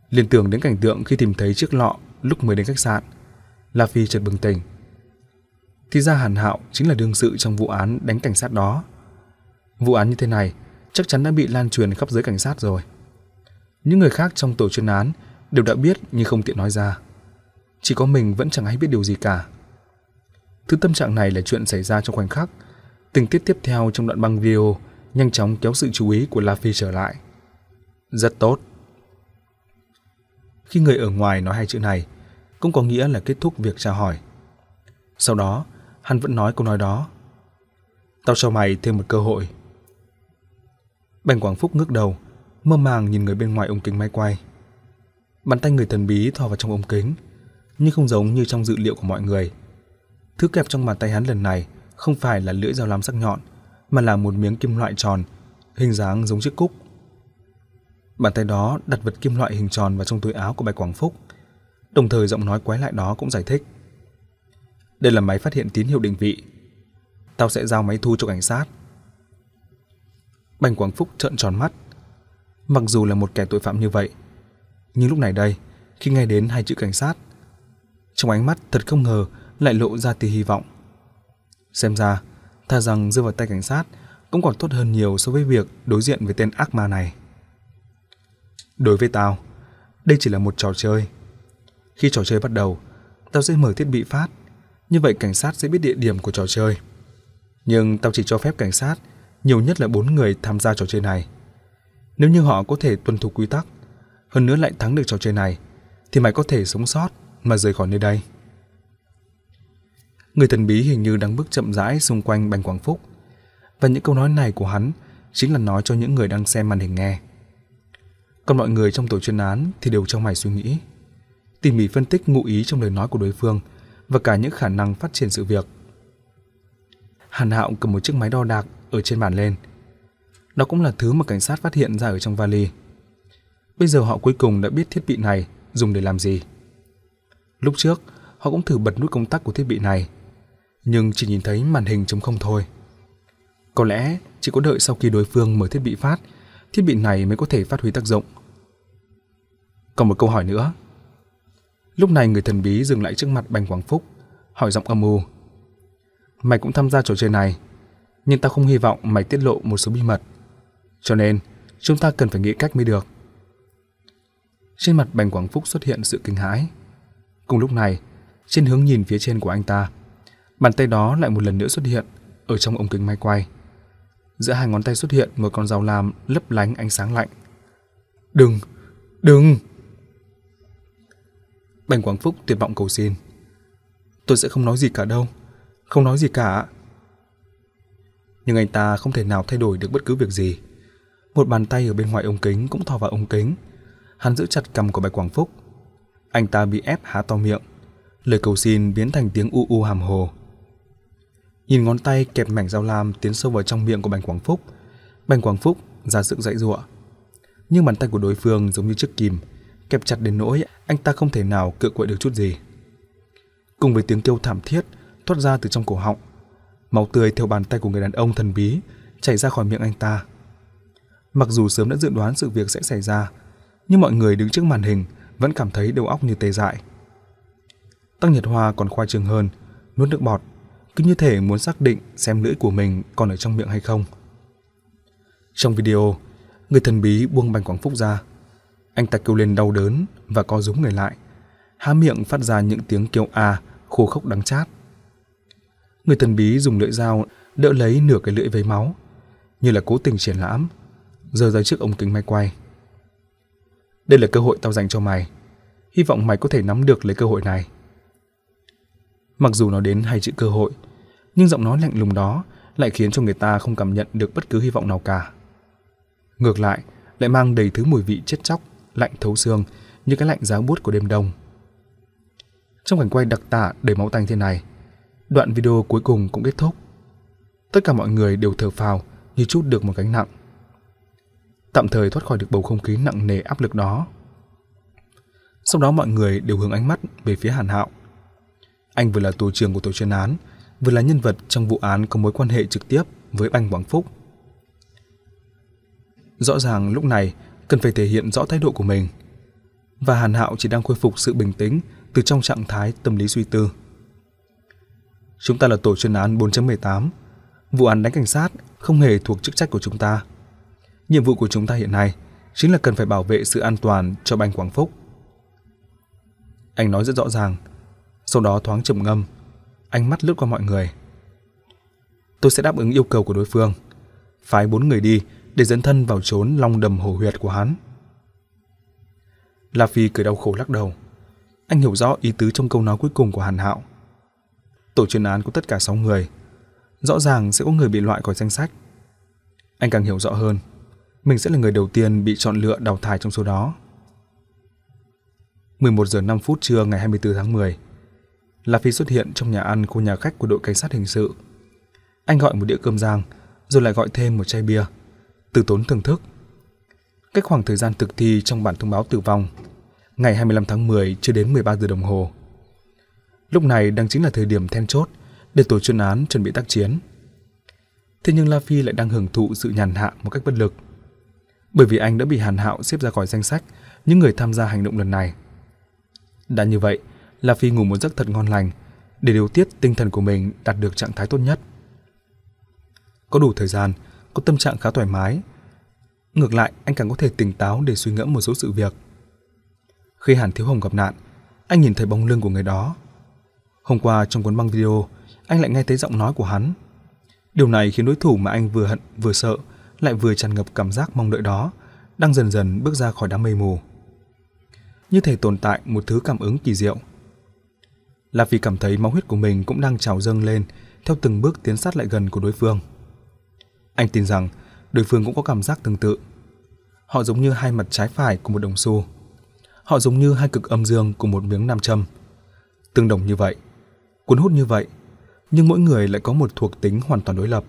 Speaker 1: Liên tưởng đến cảnh tượng khi tìm thấy chiếc lọ lúc mới đến khách sạn, La Phi chợt bừng tỉnh. Thì ra Hàn Hạo chính là đương sự trong vụ án đánh cảnh sát đó. Vụ án như thế này chắc chắn đã bị lan truyền khắp giới cảnh sát rồi. Những người khác trong tổ chuyên án đều đã biết nhưng không tiện nói ra. Chỉ có mình vẫn chẳng ai biết điều gì cả. Thứ tâm trạng này là chuyện xảy ra trong khoảnh khắc. Tình tiết tiếp theo trong đoạn băng video nhanh chóng kéo sự chú ý của La Phi trở lại. Rất tốt. Khi người ở ngoài nói hai chữ này, cũng có nghĩa là kết thúc việc tra hỏi. Sau đó, hắn vẫn nói câu nói đó. Tao cho mày thêm một cơ hội. Bành Quảng Phúc ngước đầu, mơ màng nhìn người bên ngoài ống kính máy quay. Bàn tay người thần bí thò vào trong ống kính, nhưng không giống như trong dự liệu của mọi người. Thứ kẹp trong bàn tay hắn lần này không phải là lưỡi dao lam sắc nhọn, mà là một miếng kim loại tròn, hình dáng giống chiếc cúc. Bàn tay đó đặt vật kim loại hình tròn vào trong túi áo của Bạch Quảng Phúc, đồng thời giọng nói quái lại đó cũng giải thích. Đây là máy phát hiện tín hiệu định vị. Tao sẽ giao máy thu cho cảnh sát. Bành Quảng Phúc trợn tròn mắt. Mặc dù là một kẻ tội phạm như vậy, nhưng lúc này đây, khi nghe đến hai chữ cảnh sát, trong ánh mắt thật không ngờ lại lộ ra tia hy vọng. Xem ra, tha rằng rơi vào tay cảnh sát cũng còn tốt hơn nhiều so với việc đối diện với tên ác ma này. Đối với tao, đây chỉ là một trò chơi. Khi trò chơi bắt đầu, tao sẽ mở thiết bị phát, như vậy cảnh sát sẽ biết địa điểm của trò chơi. Nhưng tao chỉ cho phép cảnh sát nhiều nhất là 4 người tham gia trò chơi này. Nếu như họ có thể tuân thủ quy tắc, hơn nữa lại thắng được trò chơi này, thì mày có thể sống sót mà rời khỏi nơi đây. Người thần bí hình như đang bước chậm rãi xung quanh Bành Quảng Phúc, và những câu nói này của hắn chính là nói cho những người đang xem màn hình nghe. Còn mọi người trong tổ chuyên án thì đều trong mày suy nghĩ, tỉ mỉ phân tích ngụ ý trong lời nói của đối phương và cả những khả năng phát triển sự việc. Hàn Hạo cầm một chiếc máy đo đạc ở trên bàn lên. Đó cũng là thứ mà cảnh sát phát hiện ra ở trong vali. Bây giờ họ cuối cùng đã biết thiết bị này dùng để làm gì. Lúc trước, họ cũng thử bật nút công tắc của thiết bị này, nhưng chỉ nhìn thấy màn hình trống không thôi. Có lẽ chỉ có đợi sau khi đối phương mở thiết bị phát, thiết bị này mới có thể phát huy tác dụng. Còn một câu hỏi nữa. Lúc này người thần bí dừng lại trước mặt Bành Quảng Phúc, hỏi giọng âm u. Mày cũng tham gia trò chơi này, nhưng tao không hy vọng mày tiết lộ một số bí mật. Cho nên, chúng ta cần phải nghĩ cách mới được. Trên mặt Bành Quảng Phúc xuất hiện sự kinh hãi. Cùng lúc này, trên hướng nhìn phía trên của anh ta, bàn tay đó lại một lần nữa xuất hiện ở trong ống kính máy quay. Giữa hai ngón tay xuất hiện một con dao lam lấp lánh ánh sáng lạnh. Đừng! Đừng! Bành Quảng Phúc tuyệt vọng cầu xin. Tôi sẽ không nói gì cả đâu. Không nói gì cả. Nhưng anh ta không thể nào thay đổi được bất cứ việc gì. Một bàn tay ở bên ngoài ống kính cũng thò vào ống kính. Hắn giữ chặt cầm của Bạch Quảng Phúc. Anh ta bị ép há to miệng. Lời cầu xin biến thành tiếng u u hàm hồ. Nhìn ngón tay kẹp mảnh dao lam tiến sâu vào trong miệng của Bành Quảng Phúc. Bành Quảng Phúc ra sức dãy giụa. Nhưng bàn tay của đối phương giống như chiếc kìm, kẹp chặt đến nỗi anh ta không thể nào cựa quậy được chút gì. Cùng với tiếng kêu thảm thiết thoát ra từ trong cổ họng, máu tươi theo bàn tay của người đàn ông thần bí chảy ra khỏi miệng anh ta. Mặc dù sớm đã dự đoán sự việc sẽ xảy ra, nhưng mọi người đứng trước màn hình vẫn cảm thấy đầu óc như tê dại. Tăng Nhật Hoa còn khoa trương hơn, nuốt nước bọt, cứ như thể muốn xác định xem lưỡi của mình còn ở trong miệng hay không. Trong video, người thần bí buông bành quảng phúc ra. Anh ta kêu lên đau đớn và co rúm người lại, há miệng phát ra những tiếng kêu a khô khốc đắng chát. Người thần bí dùng lưỡi dao đỡ lấy nửa cái lưỡi vấy máu, như là cố tình triển lãm, giơ ra trước ống kính máy quay. Đây là cơ hội tao dành cho mày. Hy vọng mày có thể nắm được lấy cơ hội này. Mặc dù nó đến hai chữ cơ hội, nhưng giọng nói lạnh lùng đó lại khiến cho người ta không cảm nhận được bất cứ hy vọng nào cả. Ngược lại, lại mang đầy thứ mùi vị chết chóc, lạnh thấu xương như cái lạnh giá buốt của đêm đông. Trong cảnh quay đặc tả đầy máu tanh thế này, đoạn video cuối cùng cũng kết thúc. Tất cả mọi người đều thở phào như chút được một gánh nặng. Tạm thời thoát khỏi được bầu không khí nặng nề áp lực đó. Sau đó mọi người đều hướng ánh mắt về phía Hàn Hạo. Anh vừa là tổ trưởng của tổ chuyên án, vừa là nhân vật trong vụ án có mối quan hệ trực tiếp với Bành Quảng Phúc. Rõ ràng lúc này cần phải thể hiện rõ thái độ của mình. Và Hàn Hạo chỉ đang khôi phục sự bình tĩnh từ trong trạng thái tâm lý suy tư. Chúng ta là tổ chuyên án 4.18. Vụ án đánh cảnh sát không hề thuộc chức trách của chúng ta. Nhiệm vụ của chúng ta hiện nay chính là cần phải bảo vệ sự an toàn cho banh Quảng Phúc. Anh nói rất rõ ràng, sau đó thoáng trầm ngâm, ánh mắt lướt qua mọi người. Tôi sẽ đáp ứng yêu cầu của đối phương, phái bốn người đi để dẫn thân vào trốn long đầm hổ huyệt của hắn. La Phi cười đau khổ lắc đầu. Anh hiểu rõ ý tứ trong câu nói cuối cùng của Hàn Hạo. Tổ chuyên án có tất cả 6 người. Rõ ràng sẽ có người bị loại khỏi danh sách. Anh càng hiểu rõ hơn, mình sẽ là người đầu tiên bị chọn lựa đào thải trong số đó. 11 giờ 5 phút trưa ngày 24 tháng 10, La Phi xuất hiện trong nhà ăn khu nhà khách của đội cảnh sát hình sự. Anh gọi một đĩa cơm rang, rồi lại gọi thêm một chai bia. Từ tốn thưởng thức. Cách khoảng thời gian thực thi trong bản thông báo tử vong, ngày 25 tháng 10 chưa đến 13 giờ đồng hồ. Lúc này đang chính là thời điểm then chốt để tổ chuyên án chuẩn bị tác chiến. Thế nhưng La Phi lại đang hưởng thụ sự nhàn hạ một cách bất lực. Bởi vì anh đã bị Hàn Hạo xếp ra khỏi danh sách những người tham gia hành động lần này. Đã như vậy, La Phi ngủ một giấc thật ngon lành để điều tiết tinh thần của mình đạt được trạng thái tốt nhất. Có đủ thời gian, có tâm trạng khá thoải mái. Ngược lại, anh càng có thể tỉnh táo để suy ngẫm một số sự việc. Khi Hàn Thiếu Hồng gặp nạn, anh nhìn thấy bóng lưng của người đó. Hôm qua trong cuốn băng video, anh lại nghe thấy giọng nói của hắn. Điều này khiến đối thủ mà anh vừa hận vừa sợ lại vừa tràn ngập cảm giác mong đợi đó, đang dần dần bước ra khỏi đám mây mù. Như thể tồn tại một thứ cảm ứng kỳ diệu. Là vì cảm thấy máu huyết của mình cũng đang trào dâng lên theo từng bước tiến sát lại gần của đối phương. Anh tin rằng đối phương cũng có cảm giác tương tự. Họ giống như hai mặt trái phải của một đồng xu. Họ giống như hai cực âm dương của một miếng nam châm. Tương đồng như vậy, cuốn hút như vậy, nhưng mỗi người lại có một thuộc tính hoàn toàn đối lập.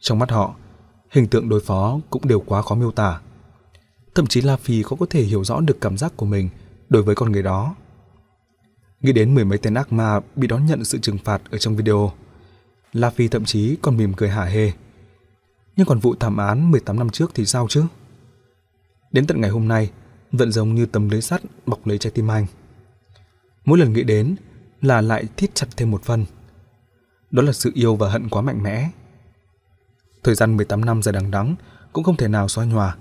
Speaker 1: Trong mắt họ, hình tượng đối phó cũng đều quá khó miêu tả. Thậm chí La Phi khó có thể hiểu rõ được cảm giác của mình đối với con người đó. Nghĩ đến mười mấy tên ác ma bị đón nhận sự trừng phạt ở trong video, La Phi thậm chí còn mỉm cười hả hê. Nhưng còn vụ thảm án 18 năm trước thì sao chứ? Đến tận ngày hôm nay, vẫn giống như tấm lưới sắt bọc lấy trái tim anh. Mỗi lần nghĩ đến là lại thiết chặt thêm một phần. Đó là sự yêu và hận quá mạnh mẽ. Thời gian 18 năm dài đằng đẵng cũng không thể nào xóa nhòa.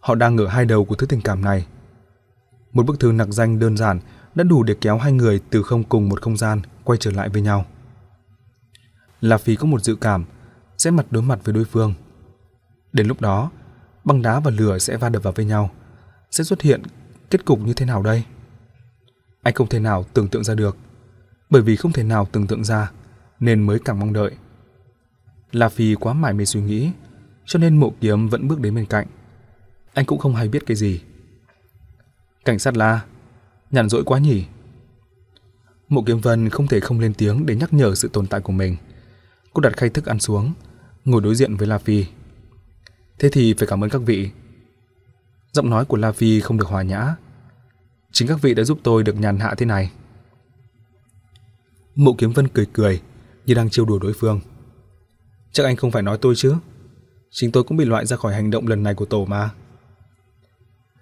Speaker 1: Họ đang ở hai đầu của thứ tình cảm này. Một bức thư nặc danh đơn giản đã đủ để kéo hai người từ không cùng một không gian quay trở lại với nhau. La Phi có một dự cảm sẽ mặt đối mặt với đối phương. Đến lúc đó, băng đá và lửa sẽ va đập vào với nhau. Sẽ xuất hiện kết cục như thế nào đây? Anh không thể nào tưởng tượng ra được. Bởi vì không thể nào tưởng tượng ra, nên mới càng mong đợi. La Phi quá mải mê suy nghĩ, cho nên mộ kiếm vẫn bước đến bên cạnh. Anh cũng không hay biết cái gì. Cảnh sát La, nhàn rỗi quá nhỉ? Mộ kiếm vân không thể không lên tiếng để nhắc nhở sự tồn tại của mình. Cô đặt khay thức ăn xuống, ngồi đối diện với La Phi. Thế thì phải cảm ơn các vị. Giọng nói của La Phi không được hòa nhã. Chính các vị đã giúp tôi được nhàn hạ thế này. Mộ kiếm vân cười cười, như đang trêu đùa đối phương. Chắc anh không phải nói tôi chứ? Chính tôi cũng bị loại ra khỏi hành động lần này của tổ mà.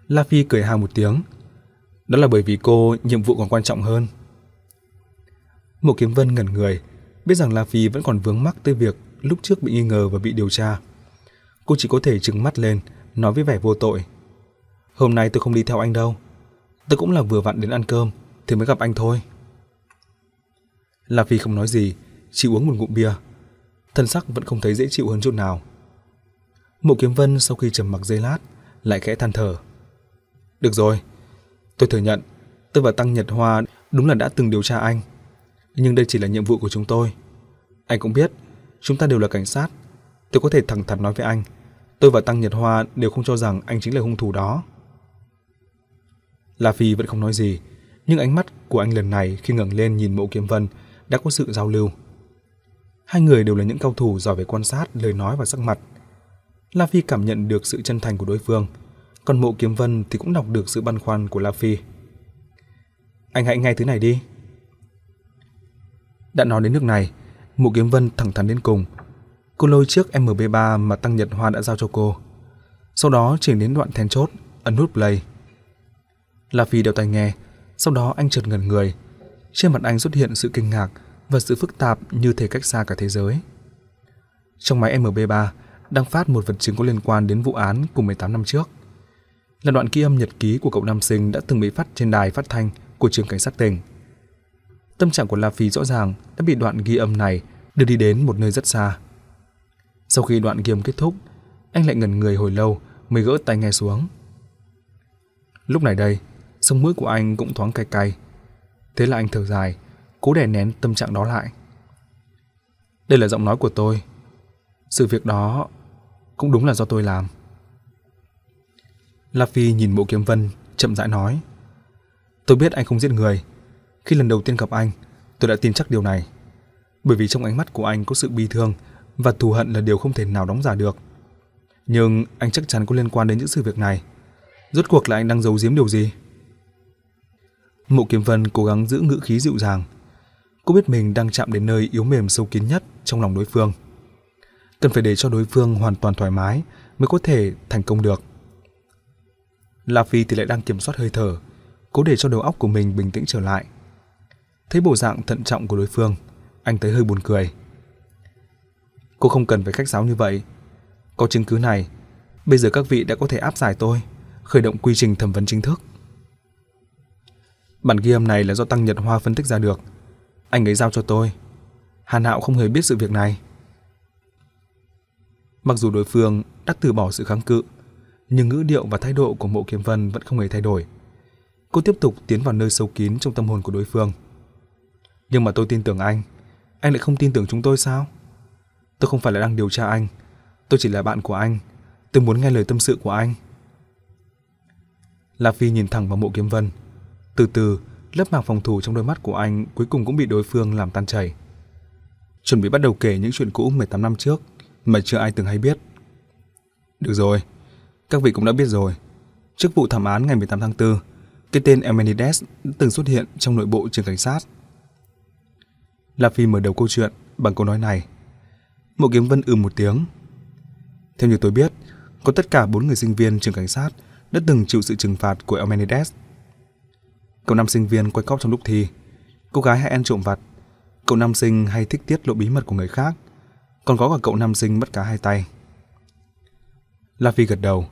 Speaker 1: La Phi cười hà một tiếng. Đó là bởi vì cô nhiệm vụ còn quan trọng hơn. Mộ kiếm vân ngẩn người, biết rằng La Phi vẫn còn vướng mắc tới việc lúc trước bị nghi ngờ và bị điều tra. Cô chỉ có thể trừng mắt lên, nói với vẻ vô tội. Hôm nay tôi không đi theo anh đâu. Tôi cũng là vừa vặn đến ăn cơm, thì mới gặp anh thôi. La Phi không nói gì, chỉ uống một ngụm bia. Thân sắc vẫn không thấy dễ chịu hơn chút nào. Mộ Kiếm Vân sau khi trầm mặc giây lát, lại khẽ than thở. Được rồi, tôi thừa nhận, tôi và Tăng Nhật Hoa đúng là đã từng điều tra anh. Nhưng đây chỉ là nhiệm vụ của chúng tôi. Anh cũng biết, chúng ta đều là cảnh sát. Tôi có thể thẳng thắn nói với anh, tôi và Tăng Nhật Hoa đều không cho rằng anh chính là hung thủ đó. La Phi vẫn không nói gì, nhưng ánh mắt của anh lần này khi ngẩng lên nhìn Mộ Kiếm Vân đã có sự giao lưu. Hai người đều là những cao thủ giỏi về quan sát lời nói và sắc mặt. La Phi cảm nhận được sự chân thành của đối phương, còn Mộ Kiếm Vân thì cũng đọc được sự băn khoăn của La Phi. Anh hãy nghe thứ này đi. Đã nói đến nước này, Mộ Kiếm Vân thẳng thắn đến cùng. Cô lôi chiếc MB3 mà Tăng Nhật Hoa đã giao cho cô. Sau đó chuyển đến đoạn then chốt, ấn nút play. La Phi đeo tai nghe, sau đó anh chợt ngẩn người. Trên mặt anh xuất hiện sự kinh ngạc và sự phức tạp như thể cách xa cả thế giới. Trong máy MB3 đang phát một vật chứng có liên quan đến vụ án của 18 năm trước. Là đoạn ghi âm nhật ký của cậu nam sinh đã từng bị phát trên đài phát thanh của trường cảnh sát tỉnh. Tâm trạng của La Phi rõ ràng đã bị đoạn ghi âm này đưa đi đến một nơi rất xa. Sau khi đoạn ghi âm kết thúc, anh lại ngẩn người hồi lâu mới gỡ tay nghe xuống. Lúc này đây, sông mũi của anh cũng thoáng cay cay. Thế là anh thở dài, cố đè nén tâm trạng đó lại. Đây là giọng nói của tôi. Sự việc đó cũng đúng là do tôi làm. La Phi nhìn bộ Kiếm Vân, chậm rãi nói: "Tôi biết anh không giết người. Khi lần đầu tiên gặp anh, tôi đã tin chắc điều này, bởi vì trong ánh mắt của anh có sự bi thương và thù hận là điều không thể nào đóng giả được. Nhưng anh chắc chắn có liên quan đến những sự việc này. Rốt cuộc là anh đang giấu giếm điều gì?" Mộ Kiếm Vân cố gắng giữ ngữ khí dịu dàng. Cô biết mình đang chạm đến nơi yếu mềm sâu kín nhất trong lòng đối phương. Cần phải để cho đối phương hoàn toàn thoải mái mới có thể thành công được. La Phi thì lại đang kiểm soát hơi thở, cố để cho đầu óc của mình bình tĩnh trở lại. Thấy bộ dạng thận trọng của đối phương, anh thấy hơi buồn cười. Cô không cần phải khách sáo như vậy. Có chứng cứ này, bây giờ các vị đã có thể áp giải tôi, khởi động quy trình thẩm vấn chính thức. Bản ghi âm này là do Tăng Nhật Hoa phân tích ra được. Anh ấy giao cho tôi. Hàn Hạo không hề biết sự việc này. Mặc dù đối phương đã từ bỏ sự kháng cự, nhưng ngữ điệu và thái độ của Mộ Kiếm Vân vẫn không hề thay đổi. Cô tiếp tục tiến vào nơi sâu kín trong tâm hồn của đối phương. Nhưng mà tôi tin tưởng anh, anh lại không tin tưởng chúng tôi sao? Tôi không phải là đang điều tra anh, tôi chỉ là bạn của anh, tôi muốn nghe lời tâm sự của anh. La Phi nhìn thẳng vào Mộ Kiếm Vân, từ từ, lớp màng phòng thủ trong đôi mắt của anh cuối cùng cũng bị đối phương làm tan chảy. Chuẩn bị bắt đầu kể những chuyện cũ 18 năm trước mà chưa ai từng hay biết. Được rồi, các vị cũng đã biết rồi. Trước vụ thảm án ngày 18 tháng 4, cái tên Emenides đã từng xuất hiện trong nội bộ trường cảnh sát. La Phi mở đầu câu chuyện bằng câu nói này. Mộ Kiếm Vân ừ một tiếng. Theo như tôi biết, có tất cả bốn người sinh viên trường cảnh sát đã từng chịu sự trừng phạt của Elmenides. Cậu nam sinh viên quay cóc trong lúc thi. Cô gái hay ăn trộm vặt. Cậu nam sinh hay thích tiết lộ bí mật của người khác. Còn có cả cậu nam sinh mất cả hai tay. La Phi gật đầu.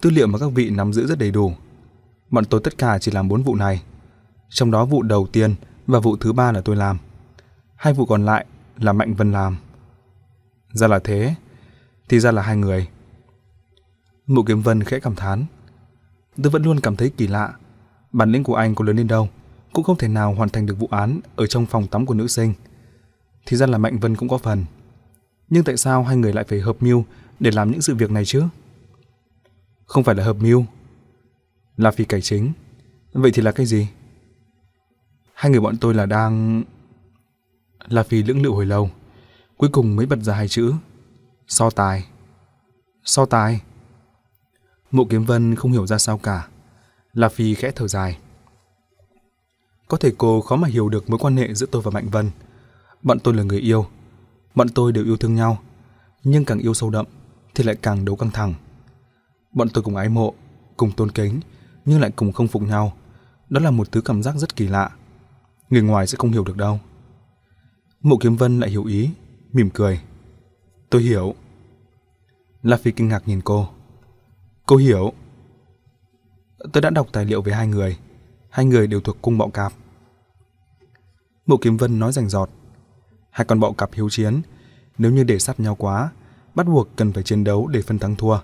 Speaker 1: Tư liệu mà các vị nắm giữ rất đầy đủ. Bọn tôi tất cả chỉ làm bốn vụ này. Trong đó vụ đầu tiên và vụ thứ ba là tôi làm. Hai vụ còn lại là Mạnh Vân làm. Ra là thế. Thì ra là hai người. Mụ Kiếm Vân khẽ cảm thán. Tôi vẫn luôn cảm thấy kỳ lạ Bản lĩnh của anh có lớn đến đâu, cũng không thể nào hoàn thành được vụ án ở trong phòng tắm của nữ sinh. Thì ra là Mạnh Vân cũng có phần. Nhưng tại sao hai người lại phải hợp mưu để làm những sự việc này chứ? Không phải là hợp mưu, là vì cải chính. Vậy thì là cái gì? Hai người bọn tôi là đang... Là vì lưỡng lự hồi lâu, cuối cùng mới bật ra hai chữ. So tài. So tài. Mộ Kiếm Vân không hiểu ra sao cả. La Phi khẽ thở dài. Có thể cô khó mà hiểu được mối quan hệ giữa tôi và Mạnh Vân. Bọn tôi là người yêu. Bọn tôi đều yêu thương nhau. Nhưng càng yêu sâu đậm thì lại càng đấu căng thẳng. Bọn tôi cùng ái mộ, cùng tôn kính, nhưng lại cùng không phục nhau. Đó là một thứ cảm giác rất kỳ lạ. Người ngoài sẽ không hiểu được đâu. Mộ Kiếm Vân lại hiểu ý, mỉm cười. Tôi hiểu. La Phi kinh ngạc nhìn cô. Cô hiểu. Tôi đã đọc tài liệu về hai người. Hai người đều thuộc cung bọ cạp. Mộ Kiếm Vân nói rành rọt. Hai con bọ cạp hiếu chiến, nếu như để sát nhau quá, bắt buộc cần phải chiến đấu để phân thắng thua.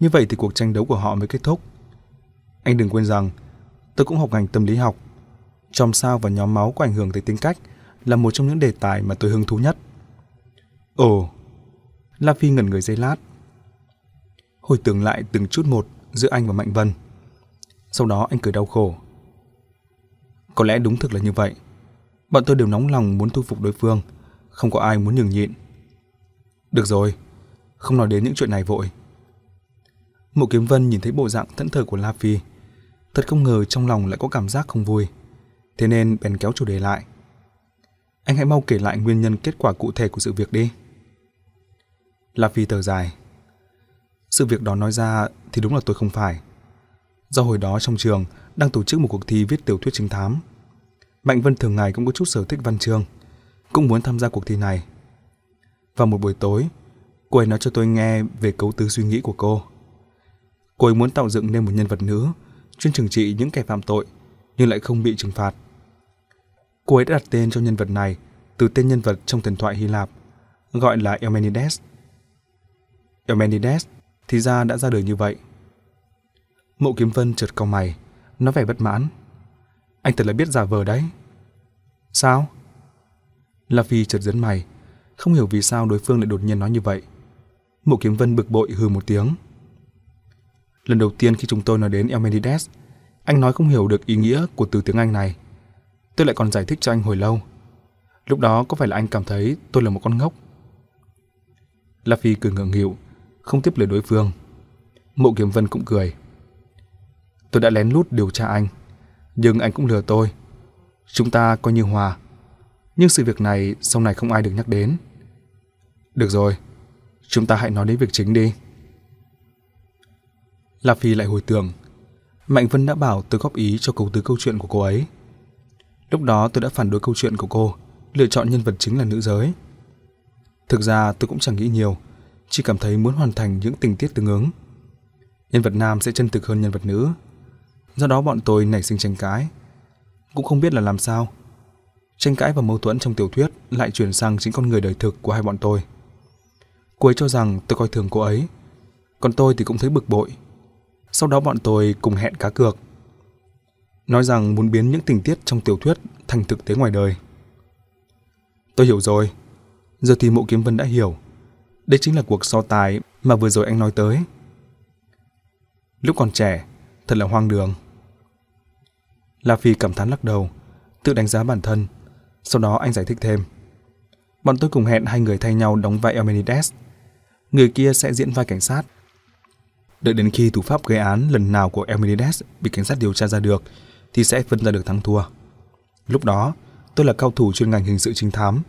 Speaker 1: Như vậy thì cuộc tranh đấu của họ mới kết thúc. Anh đừng quên rằng, tôi cũng học ngành tâm lý học. Trong sao và nhóm máu có ảnh hưởng tới tính cách là một trong những đề tài mà tôi hứng thú nhất. Ồ, La Phi ngẩn người giây lát. Hồi tưởng lại từng chút một giữa anh và Mạnh Vân. Sau đó anh cười đau khổ. Có lẽ đúng thực là như vậy. Bọn tôi đều nóng lòng muốn thu phục đối phương, không có ai muốn nhường nhịn. Được rồi, không nói đến những chuyện này vội. Mộ Kiếm Vân nhìn thấy bộ dạng thẫn thờ của La Phi, thật không ngờ trong lòng lại có cảm giác không vui, thế nên bèn kéo chủ đề lại. Anh hãy mau kể lại nguyên nhân kết quả cụ thể của sự việc đi. La Phi thở dài. Sự việc đó nói ra thì đúng là tôi không phải do hồi đó trong trường đang tổ chức một cuộc thi viết tiểu thuyết trinh thám. Mạnh Vân thường ngày cũng có chút sở thích văn chương, cũng muốn tham gia cuộc thi này. Vào một buổi tối, cô ấy nói cho tôi nghe về cấu tứ suy nghĩ của cô. Cô ấy muốn tạo dựng nên một nhân vật nữ, chuyên trừng trị những kẻ phạm tội, nhưng lại không bị trừng phạt. Cô ấy đã đặt tên cho nhân vật này từ tên nhân vật trong thần thoại Hy Lạp, gọi là Eumenides. Eumenides thì ra đã ra đời như vậy. Mộ Kiếm Vân chợt cau mày, nó vẻ bất mãn. Anh thật là biết giả vờ đấy. Sao? La Phi chợt giấn mày, không hiểu vì sao đối phương lại đột nhiên nói như vậy. Mộ Kiếm Vân bực bội hừ một tiếng. Lần đầu tiên khi chúng tôi nói đến Eumenides, anh nói không hiểu được ý nghĩa của từ tiếng Anh này. Tôi lại còn giải thích cho anh hồi lâu. Lúc đó có phải là anh cảm thấy tôi là một con ngốc? La Phi cười ngượng nghịu, không tiếp lời đối phương. Mộ Kiếm Vân cũng cười. Tôi đã lén lút điều tra anh, nhưng anh cũng lừa tôi. Chúng ta coi như hòa. Nhưng sự việc này sau này không ai được nhắc đến. Được rồi, chúng ta hãy nói đến việc chính đi. La Phi lại hồi tưởng. Mạnh Vân đã bảo tôi góp ý cho cấu tứ câu chuyện của cô ấy. Lúc đó tôi đã phản đối câu chuyện của cô, lựa chọn nhân vật chính là nữ giới. Thực ra tôi cũng chẳng nghĩ nhiều, chỉ cảm thấy muốn hoàn thành những tình tiết tương ứng. Nhân vật nam sẽ chân thực hơn nhân vật nữ. Do đó bọn tôi nảy sinh tranh cãi. Cũng không biết là làm sao. Tranh cãi và mâu thuẫn trong tiểu thuyết lại chuyển sang chính con người đời thực của hai bọn tôi. Cô ấy cho rằng tôi coi thường cô ấy, còn tôi thì cũng thấy bực bội. Sau đó bọn tôi cùng hẹn cá cược. Nói rằng muốn biến những tình tiết trong tiểu thuyết thành thực tế ngoài đời. Tôi hiểu rồi. Giờ thì mộ kiếm vân đã hiểu. Đây chính là cuộc so tài mà vừa rồi anh nói tới. Lúc còn trẻ, thật là hoang đường. La Phi cảm thán lắc đầu, tự đánh giá bản thân. Sau đó anh giải thích thêm. Bọn tôi cùng hẹn hai người thay nhau đóng vai Eumenides. Người kia sẽ diễn vai cảnh sát. Đợi đến khi thủ pháp gây án lần nào của Eumenides bị cảnh sát điều tra ra được thì sẽ phân ra được thắng thua. Lúc đó, tôi là cao thủ chuyên ngành hình sự trinh thám.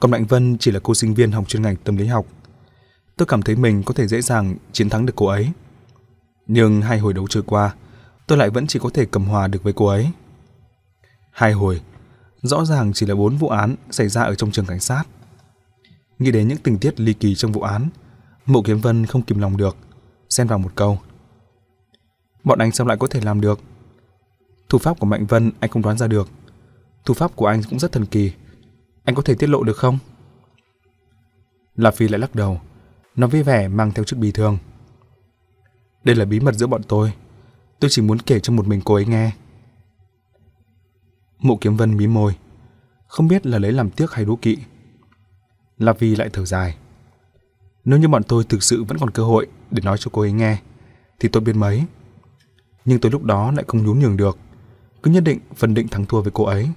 Speaker 1: Còn Mạnh Vân chỉ là cô sinh viên học chuyên ngành tâm lý học. Tôi cảm thấy mình có thể dễ dàng chiến thắng được cô ấy. Nhưng hai hồi đấu trôi qua, tôi lại vẫn chỉ có thể cầm hòa được với cô ấy. Hai hồi, rõ ràng chỉ là bốn vụ án xảy ra ở trong trường cảnh sát. Nghĩ đến những tình tiết ly kỳ trong vụ án, Mộ Kiếm Vân không kìm lòng được, xen vào một câu. Bọn anh sao lại có thể làm được? Thủ pháp của Mạnh Vân anh không đoán ra được. Thủ pháp của anh cũng rất thần kỳ. Anh có thể tiết lộ được không? La Phi lại lắc đầu, nó vui vẻ mang theo chút bì thường. Đây là bí mật giữa bọn tôi. Tôi chỉ muốn kể cho một mình cô ấy nghe. Mộ Kiếm Vân mí môi, không biết là lấy làm tiếc hay đố kỵ. La phi lại thở dài. Nếu như bọn tôi thực sự vẫn còn cơ hội để nói cho cô ấy nghe, thì tôi biết mấy. Nhưng tôi lúc đó lại không nhún nhường được, cứ nhất định phân định thắng thua với cô ấy.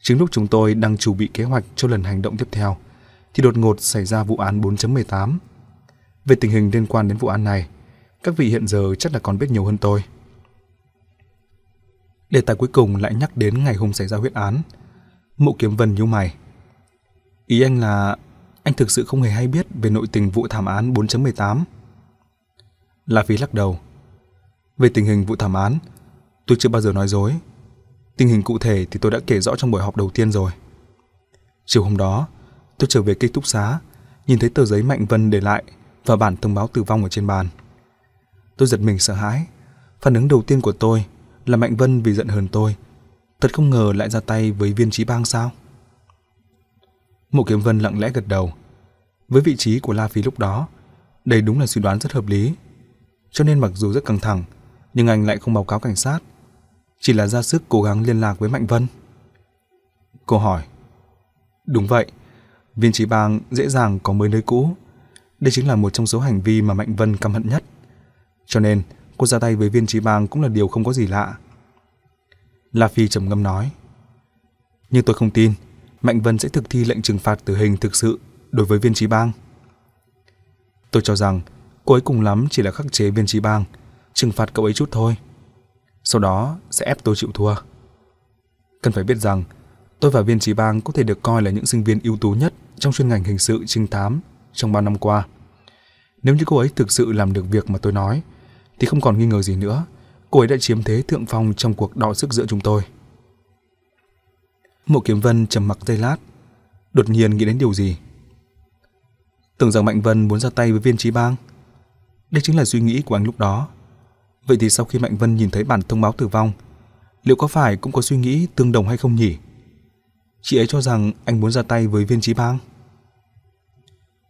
Speaker 1: Chính lúc chúng tôi đang chuẩn bị kế hoạch cho lần hành động tiếp theo, thì đột ngột xảy ra vụ án 4.18. Về tình hình liên quan đến vụ án này, các vị hiện giờ chắc là còn biết nhiều hơn tôi. Đề tài cuối cùng lại nhắc đến ngày hôm xảy ra huyết án. Mộ Kiếm Vân như mày. Ý anh là anh thực sự không hề hay biết về nội tình vụ thảm án 4.18. La Phi lắc đầu. Về tình hình vụ thảm án, tôi chưa bao giờ nói dối. Tình hình cụ thể thì tôi đã kể rõ trong buổi họp đầu tiên rồi. Chiều hôm đó, tôi trở về ký túc xá, nhìn thấy tờ giấy Mạnh Vân để lại và bản thông báo tử vong ở trên bàn. Tôi giật mình sợ hãi. Phản ứng đầu tiên của tôi là Mạnh Vân vì giận hờn tôi. Thật không ngờ lại ra tay với viên trí bang sao? Mộ Kiếm Vân lặng lẽ gật đầu. Với vị trí của La Phi lúc đó, đây đúng là suy đoán rất hợp lý. Cho nên mặc dù rất căng thẳng, nhưng anh lại không báo cáo cảnh sát. Chỉ là ra sức cố gắng liên lạc với Mạnh Vân. Cô hỏi. Đúng vậy, viên trí bang dễ dàng có mới nơi cũ. Đây chính là một trong số hành vi mà Mạnh Vân căm hận nhất. Cho nên, cô ra tay với viên trí bang cũng là điều không có gì lạ. La Phi trầm ngâm nói. Nhưng tôi không tin Mạnh Vân sẽ thực thi lệnh trừng phạt tử hình thực sự đối với viên trí bang. Tôi cho rằng cô ấy cùng lắm chỉ là khắc chế viên trí bang, trừng phạt cậu ấy chút thôi. Sau đó sẽ ép tôi chịu thua. Cần phải biết rằng tôi và viên trí bang có thể được coi là những sinh viên ưu tú nhất trong chuyên ngành hình sự trinh thám trong 3 năm qua. Nếu như cô ấy thực sự làm được việc mà tôi nói, thì không còn nghi ngờ gì nữa, cô ấy đã chiếm thế thượng phong trong cuộc đọ sức giữa chúng tôi. Mộ Kiếm Vân trầm mặc giây lát, đột nhiên nghĩ đến điều gì. Tưởng rằng Mạnh Vân muốn ra tay với viên trí bang. Đây chính là suy nghĩ của anh lúc đó. Vậy thì sau khi Mạnh Vân nhìn thấy bản thông báo tử vong, liệu có phải cũng có suy nghĩ tương đồng hay không nhỉ? Chị ấy cho rằng anh muốn ra tay với viên trí bang.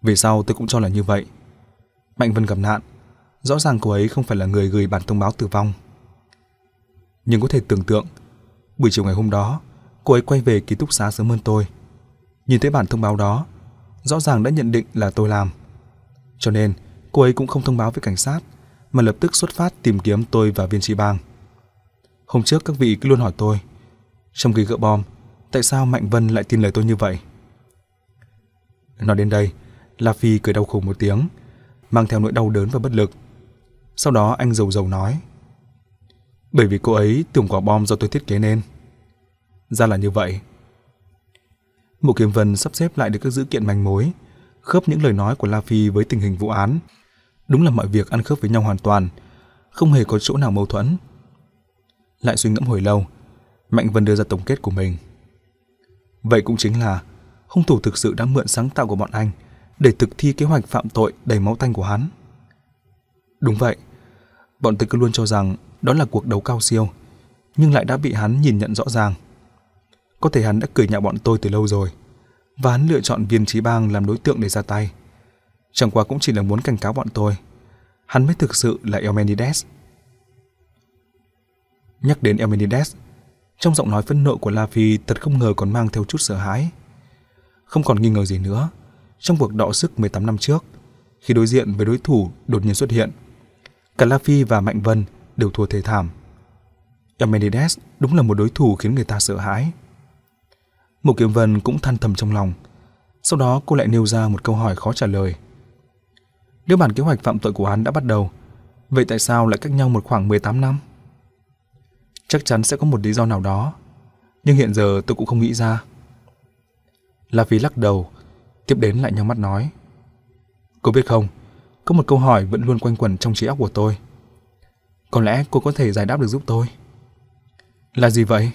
Speaker 1: Về sau tôi cũng cho là như vậy. Mạnh Vân gặp nạn, rõ ràng cô ấy không phải là người gửi bản thông báo tử vong. Nhưng có thể tưởng tượng, buổi chiều ngày hôm đó, cô ấy quay về ký túc xá sớm hơn tôi. Nhìn thấy bản thông báo đó, rõ ràng đã nhận định là tôi làm. Cho nên, cô ấy cũng không thông báo với cảnh sát, mà lập tức xuất phát tìm kiếm tôi và viên sĩ bang. Hôm trước các vị cứ luôn hỏi tôi, trong khi gỡ bom, tại sao Mạnh Vân lại tin lời tôi như vậy? Nói đến đây, La Phi cười đau khổ một tiếng, mang theo nỗi đau đớn và bất lực. Sau đó anh dầu dầu nói, bởi vì cô ấy tưởng quả bom do tôi thiết kế nên. Ra là như vậy. Mục Kiếm Vân sắp xếp lại được các dữ kiện manh mối, khớp những lời nói của La Phi với tình hình vụ án. Đúng là mọi việc ăn khớp với nhau hoàn toàn, không hề có chỗ nào mâu thuẫn. Lại suy ngẫm hồi lâu, Mạnh Vân đưa ra tổng kết của mình. Vậy cũng chính là hung thủ thực sự đã mượn sáng tạo của bọn anh để thực thi kế hoạch phạm tội đầy máu tanh của hắn. Đúng vậy, bọn tôi cứ luôn cho rằng đó là cuộc đấu cao siêu, nhưng lại đã bị hắn nhìn nhận rõ ràng. Có thể hắn đã cười nhạo bọn tôi từ lâu rồi, và hắn lựa chọn viên trí bang làm đối tượng để ra tay. Chẳng qua cũng chỉ là muốn cảnh cáo bọn tôi. Hắn mới thực sự là Elmenides. Nhắc đến Elmenides, trong giọng nói phẫn nộ của La Phi thật không ngờ còn mang theo chút sợ hãi. Không còn nghi ngờ gì nữa, trong cuộc đọ sức 18 năm trước, khi đối diện với đối thủ đột nhiên xuất hiện, cả La Phi và Mạnh Vân đều thua thế thảm. Elmenides đúng là một đối thủ khiến người ta sợ hãi. Mục Kiếm Vân cũng than thầm trong lòng. Sau đó cô lại nêu ra một câu hỏi khó trả lời. Nếu bản kế hoạch phạm tội của hắn đã bắt đầu, vậy tại sao lại cách nhau một khoảng 18 năm? Chắc chắn sẽ có một lý do nào đó, nhưng hiện giờ tôi cũng không nghĩ ra. La Phi lắc đầu, tiếp đến lại nhắm mắt nói. Cô biết không, có một câu hỏi vẫn luôn quanh quẩn trong trí óc của tôi. Có lẽ cô có thể giải đáp được giúp tôi. Là gì vậy?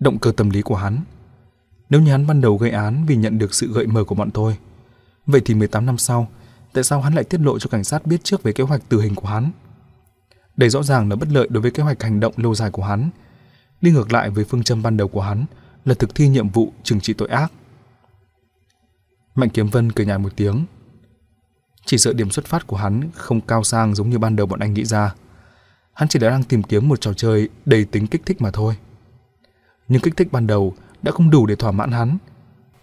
Speaker 1: Động cơ tâm lý của hắn. Nếu như hắn ban đầu gây án vì nhận được sự gợi mở của bọn tôi, vậy thì 18 năm sau, tại sao hắn lại tiết lộ cho cảnh sát biết trước về kế hoạch tử hình của hắn? Đây rõ ràng là bất lợi đối với kế hoạch hành động lâu dài của hắn, đi ngược lại với phương châm ban đầu của hắn là thực thi nhiệm vụ trừng trị tội ác. Mạnh Kiếm Vân cười nhạt một tiếng. Chỉ sợ điểm xuất phát của hắn không cao sang giống như ban đầu bọn anh nghĩ ra. Hắn chỉ đang tìm kiếm một trò chơi đầy tính kích thích mà thôi. Nhưng kích thích ban đầu đã không đủ để thỏa mãn hắn,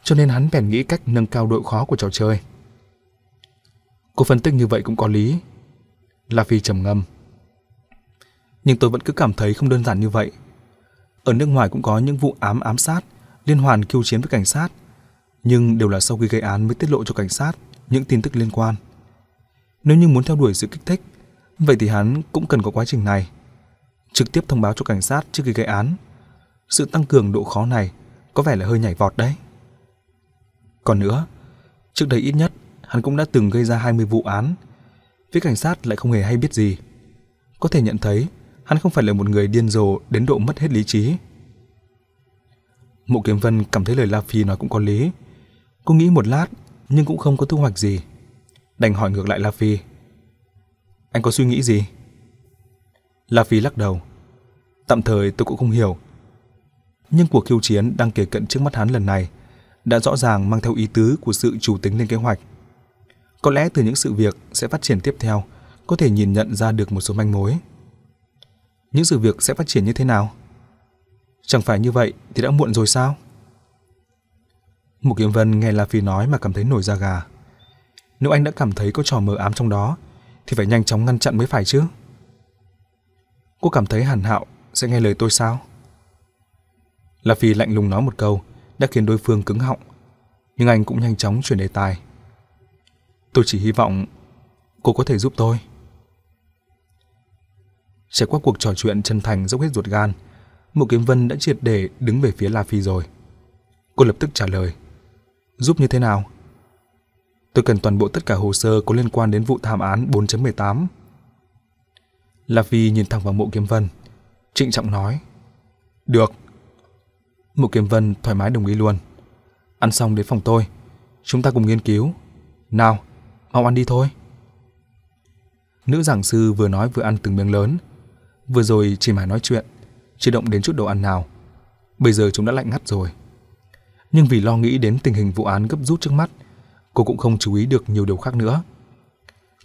Speaker 1: cho nên hắn bèn nghĩ cách nâng cao độ khó của trò chơi. Cô phân tích như vậy cũng có lý. La Phi trầm ngâm. Nhưng tôi vẫn cứ cảm thấy không đơn giản như vậy. Ở nước ngoài cũng có những vụ ám ám sát, liên hoàn kiêu chiến với cảnh sát, nhưng đều là sau khi gây án mới tiết lộ cho cảnh sát những tin tức liên quan. Nếu như muốn theo đuổi sự kích thích, vậy thì hắn cũng cần có quá trình này. Trực tiếp thông báo cho cảnh sát trước khi gây án. Sự tăng cường độ khó này có vẻ là hơi nhảy vọt đấy. Còn nữa, trước đây ít nhất hắn cũng đã từng gây ra 20 vụ án. Phía cảnh sát lại không hề hay biết gì. Có thể nhận thấy, hắn không phải là một người điên rồ đến độ mất hết lý trí. Mộ Kiếm Vân cảm thấy lời La Phi nói cũng có lý. Cô nghĩ một lát, nhưng cũng không có thu hoạch gì. Đành hỏi ngược lại La Phi. Anh có suy nghĩ gì? La Phi lắc đầu. Tạm thời tôi cũng không hiểu. Nhưng cuộc khiêu chiến đang kể cận trước mắt hắn lần này đã rõ ràng mang theo ý tứ của sự chủ tính lên kế hoạch. Có lẽ từ những sự việc sẽ phát triển tiếp theo có thể nhìn nhận ra được một số manh mối. Những sự việc sẽ phát triển như thế nào? Chẳng phải như vậy thì đã muộn rồi sao? Mục Kiếm Vân nghe La Phi nói mà cảm thấy nổi da gà. Nếu anh đã cảm thấy có trò mờ ám trong đó, thì phải nhanh chóng ngăn chặn mới phải chứ. Cô cảm thấy Hàn Hạo sẽ nghe lời tôi sao? La Phi lạnh lùng nói một câu, đã khiến đối phương cứng họng, nhưng anh cũng nhanh chóng chuyển đề tài. Tôi chỉ hy vọng cô có thể giúp tôi. Trải qua cuộc trò chuyện chân thành dốc hết ruột gan, Mộ Kiếm Vân đã triệt để đứng về phía La Phi rồi. Cô lập tức trả lời. Giúp như thế nào? Tôi cần toàn bộ tất cả hồ sơ có liên quan đến vụ thảm án 4.18. La Phi nhìn thẳng vào mộ kiếm vân, trịnh trọng nói. Được. Mộ Kiếm Vân thoải mái đồng ý luôn. Ăn xong đến phòng tôi, chúng ta cùng nghiên cứu. Nào, mau ăn đi thôi. Nữ giảng sư vừa nói vừa ăn từng miếng lớn. Vừa rồi chỉ mải nói chuyện, chưa động đến chút đồ ăn nào. Bây giờ chúng đã lạnh ngắt rồi. Nhưng vì lo nghĩ đến tình hình vụ án gấp rút trước mắt, cô cũng không chú ý được nhiều điều khác nữa.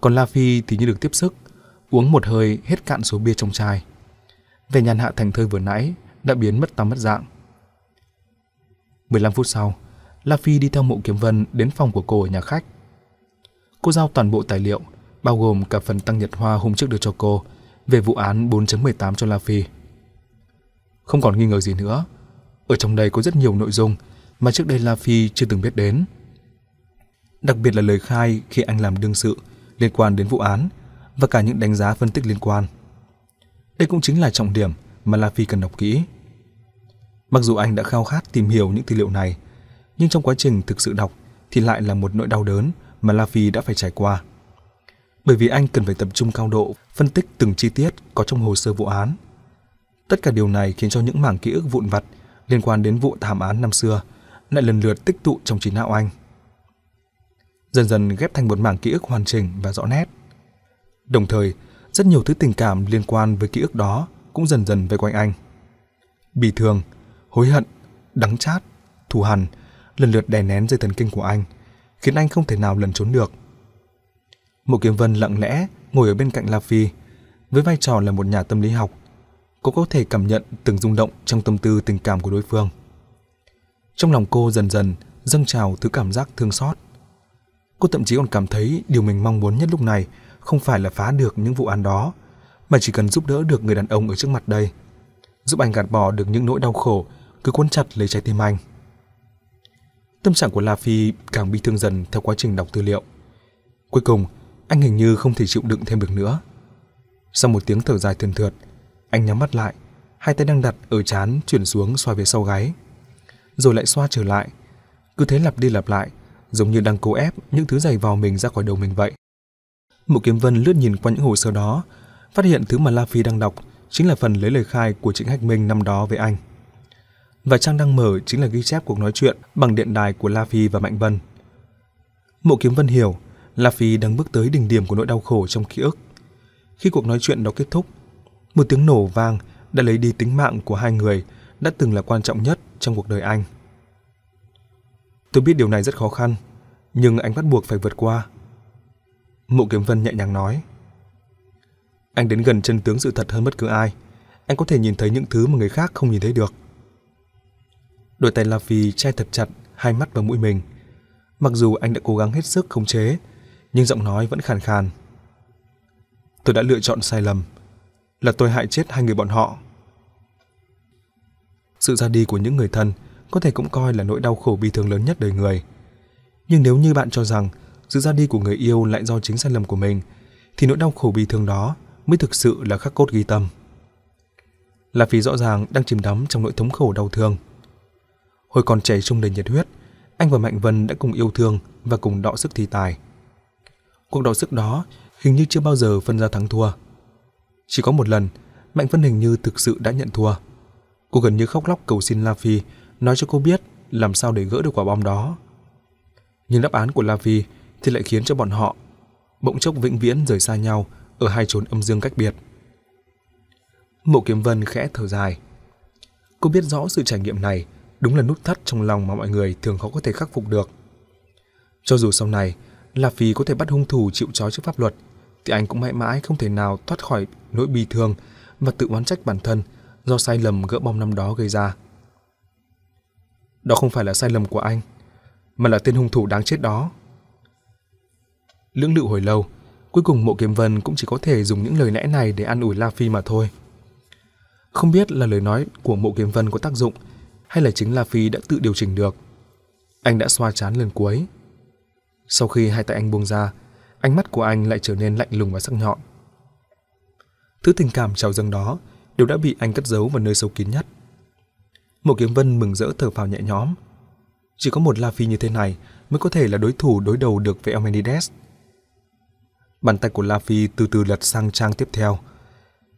Speaker 1: Còn La Phi thì như được tiếp sức, uống một hơi hết cạn số bia trong chai. Về nhàn hạ thành thơi vừa nãy đã biến mất tăm mất dạng. 15 phút sau, La Phi đi theo mộ kiếm vân đến phòng của cô ở nhà khách. Cô giao toàn bộ tài liệu, bao gồm cả phần tăng nhật hoa hôm trước đưa cho cô về vụ án 4.18 cho La Phi. Không còn nghi ngờ gì nữa, ở trong đây có rất nhiều nội dung mà trước đây La Phi chưa từng biết đến. Đặc biệt là lời khai khi anh làm đương sự liên quan đến vụ án và cả những đánh giá phân tích liên quan. Đây cũng chính là trọng điểm mà La Phi cần đọc kỹ. Mặc dù anh đã khao khát tìm hiểu những tư liệu này, nhưng trong quá trình thực sự đọc thì lại là một nỗi đau đớn mà La Phi đã phải trải qua. Bởi vì anh cần phải tập trung cao độ phân tích từng chi tiết có trong hồ sơ vụ án. Tất cả điều này khiến cho những mảng ký ức vụn vặt liên quan đến vụ thảm án năm xưa lại lần lượt tích tụ trong trí não anh. Dần dần ghép thành một mảng ký ức hoàn chỉnh và rõ nét. Đồng thời, rất nhiều thứ tình cảm liên quan với ký ức đó cũng dần dần vây quanh anh. Bì thường, hối hận, đắng chát, thù hằn lần lượt đè nén dây thần kinh của anh, khiến anh không thể nào lẩn trốn được. Mộ Kiếm Vân lặng lẽ ngồi ở bên cạnh La Phi, với vai trò là một nhà tâm lý học, cô có thể cảm nhận từng rung động trong tâm tư tình cảm của đối phương. Trong lòng cô dần dần dâng trào thứ cảm giác thương xót. Cô thậm chí còn cảm thấy điều mình mong muốn nhất lúc này không phải là phá được những vụ án đó, mà chỉ cần giúp đỡ được người đàn ông ở trước mặt đây, giúp anh gạt bỏ được những nỗi đau khổ cứ cuốn chặt lấy trái tim anh. Tâm trạng của La Phi càng bị thương dần theo quá trình đọc tư liệu. Cuối cùng, anh hình như không thể chịu đựng thêm được nữa. Sau một tiếng thở dài thườn thượt, anh nhắm mắt lại, hai tay đang đặt ở chán chuyển xuống xoa về sau gáy, rồi lại xoa trở lại. Cứ thế lặp đi lặp lại, giống như đang cố ép những thứ dày vào mình ra khỏi đầu mình vậy. Mộ Kiếm Vân lướt nhìn qua những hồ sơ đó, phát hiện thứ mà La Phi đang đọc chính là phần lấy lời khai của Trịnh Hách Minh năm đó với anh. Và trang đang mở chính là ghi chép cuộc nói chuyện bằng điện đài của La Phi và Mạnh Vân. Mộ Kiếm Vân hiểu, La Phi đang bước tới đỉnh điểm của nỗi đau khổ trong ký ức. Khi cuộc nói chuyện đó kết thúc, một tiếng nổ vang đã lấy đi tính mạng của hai người đã từng là quan trọng nhất trong cuộc đời anh. Tôi biết điều này rất khó khăn, nhưng anh bắt buộc phải vượt qua. Mộ Kiếm Vân nhẹ nhàng nói. Anh đến gần chân tướng sự thật hơn bất cứ ai. Anh có thể nhìn thấy những thứ mà người khác không nhìn thấy được. Đôi tay La Phi che thật chặt hai mắt và mũi mình. Mặc dù anh đã cố gắng hết sức khống chế, nhưng giọng nói vẫn khàn khàn. Tôi đã lựa chọn sai lầm, là tôi hại chết hai người bọn họ. Sự ra đi của những người thân có thể cũng coi là nỗi đau khổ bi thương lớn nhất đời người. Nhưng nếu như bạn cho rằng sự ra đi của người yêu lại do chính sai lầm của mình, thì nỗi đau khổ bi thương đó mới thực sự là khắc cốt ghi tâm. La Phi rõ ràng đang chìm đắm trong nỗi thống khổ đau thương. Hồi còn trẻ trung đầy nhiệt huyết, anh và Mạnh Vân đã cùng yêu thương và cùng đọ sức thi tài. Cuộc đọ sức đó hình như chưa bao giờ phân ra thắng thua. Chỉ có một lần, Mạnh Vân hình như thực sự đã nhận thua. Cô gần như khóc lóc cầu xin La Phi nói cho cô biết làm sao để gỡ được quả bom đó. Nhưng đáp án của La Phi thì lại khiến cho bọn họ bỗng chốc vĩnh viễn rời xa nhau ở hai chốn âm dương cách biệt. Mộ Kiếm Vân khẽ thở dài. Cô biết rõ sự trải nghiệm này đúng là nút thắt trong lòng mà mọi người thường khó có thể khắc phục được. Cho dù sau này La Phi có thể bắt hung thủ chịu trói trước pháp luật, thì anh cũng mãi mãi không thể nào thoát khỏi nỗi bi thương và tự oán trách bản thân do sai lầm gỡ bom năm đó gây ra. Đó không phải là sai lầm của anh, mà là tên hung thủ đáng chết đó. Lưỡng lự hồi lâu, cuối cùng Mộ Kiếm Vân cũng chỉ có thể dùng những lời lẽ này để an ủi La Phi mà thôi. Không biết là lời nói của Mộ Kiếm Vân có tác dụng hay là chính La Phi đã tự điều chỉnh được. Anh đã xoa chán lần cuối. Sau khi hai tay anh buông ra, ánh mắt của anh lại trở nên lạnh lùng và sắc nhọn. Thứ tình cảm trào dâng đó đều đã bị anh cất giấu vào nơi sâu kín nhất. Mộ Kiếm Vân mừng rỡ thở phào nhẹ nhõm. Chỉ có một La Phi như thế này mới có thể là đối thủ đối đầu được với Elmenides. Bàn tay của La Phi từ từ lật sang trang tiếp theo.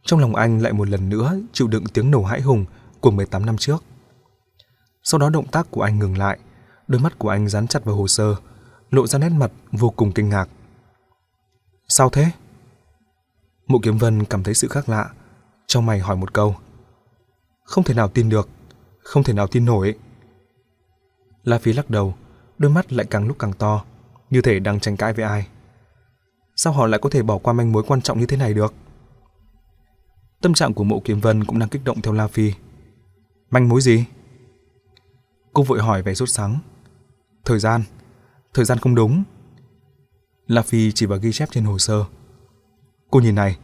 Speaker 1: Trong lòng anh lại một lần nữa chịu đựng tiếng nổ hãi hùng của 18 năm trước. Sau đó động tác của anh ngừng lại, đôi mắt của anh dán chặt vào hồ sơ, lộ ra nét mặt vô cùng kinh ngạc. Sao thế? Mộ Kiếm Vân cảm thấy sự khác lạ, trong mày hỏi một câu. Không thể nào tin được, không thể nào tin nổi. La Phi lắc đầu, đôi mắt lại càng lúc càng to, như thể đang tranh cãi với ai. Sao họ lại có thể bỏ qua manh mối quan trọng như thế này được? Tâm trạng của Mộ Kiếm Vân cũng đang kích động theo La Phi. Manh mối gì? Cô vội hỏi vẻ sốt sắng. Thời gian, thời gian không đúng. La Phi chỉ vào ghi chép trên hồ sơ. Cô nhìn này,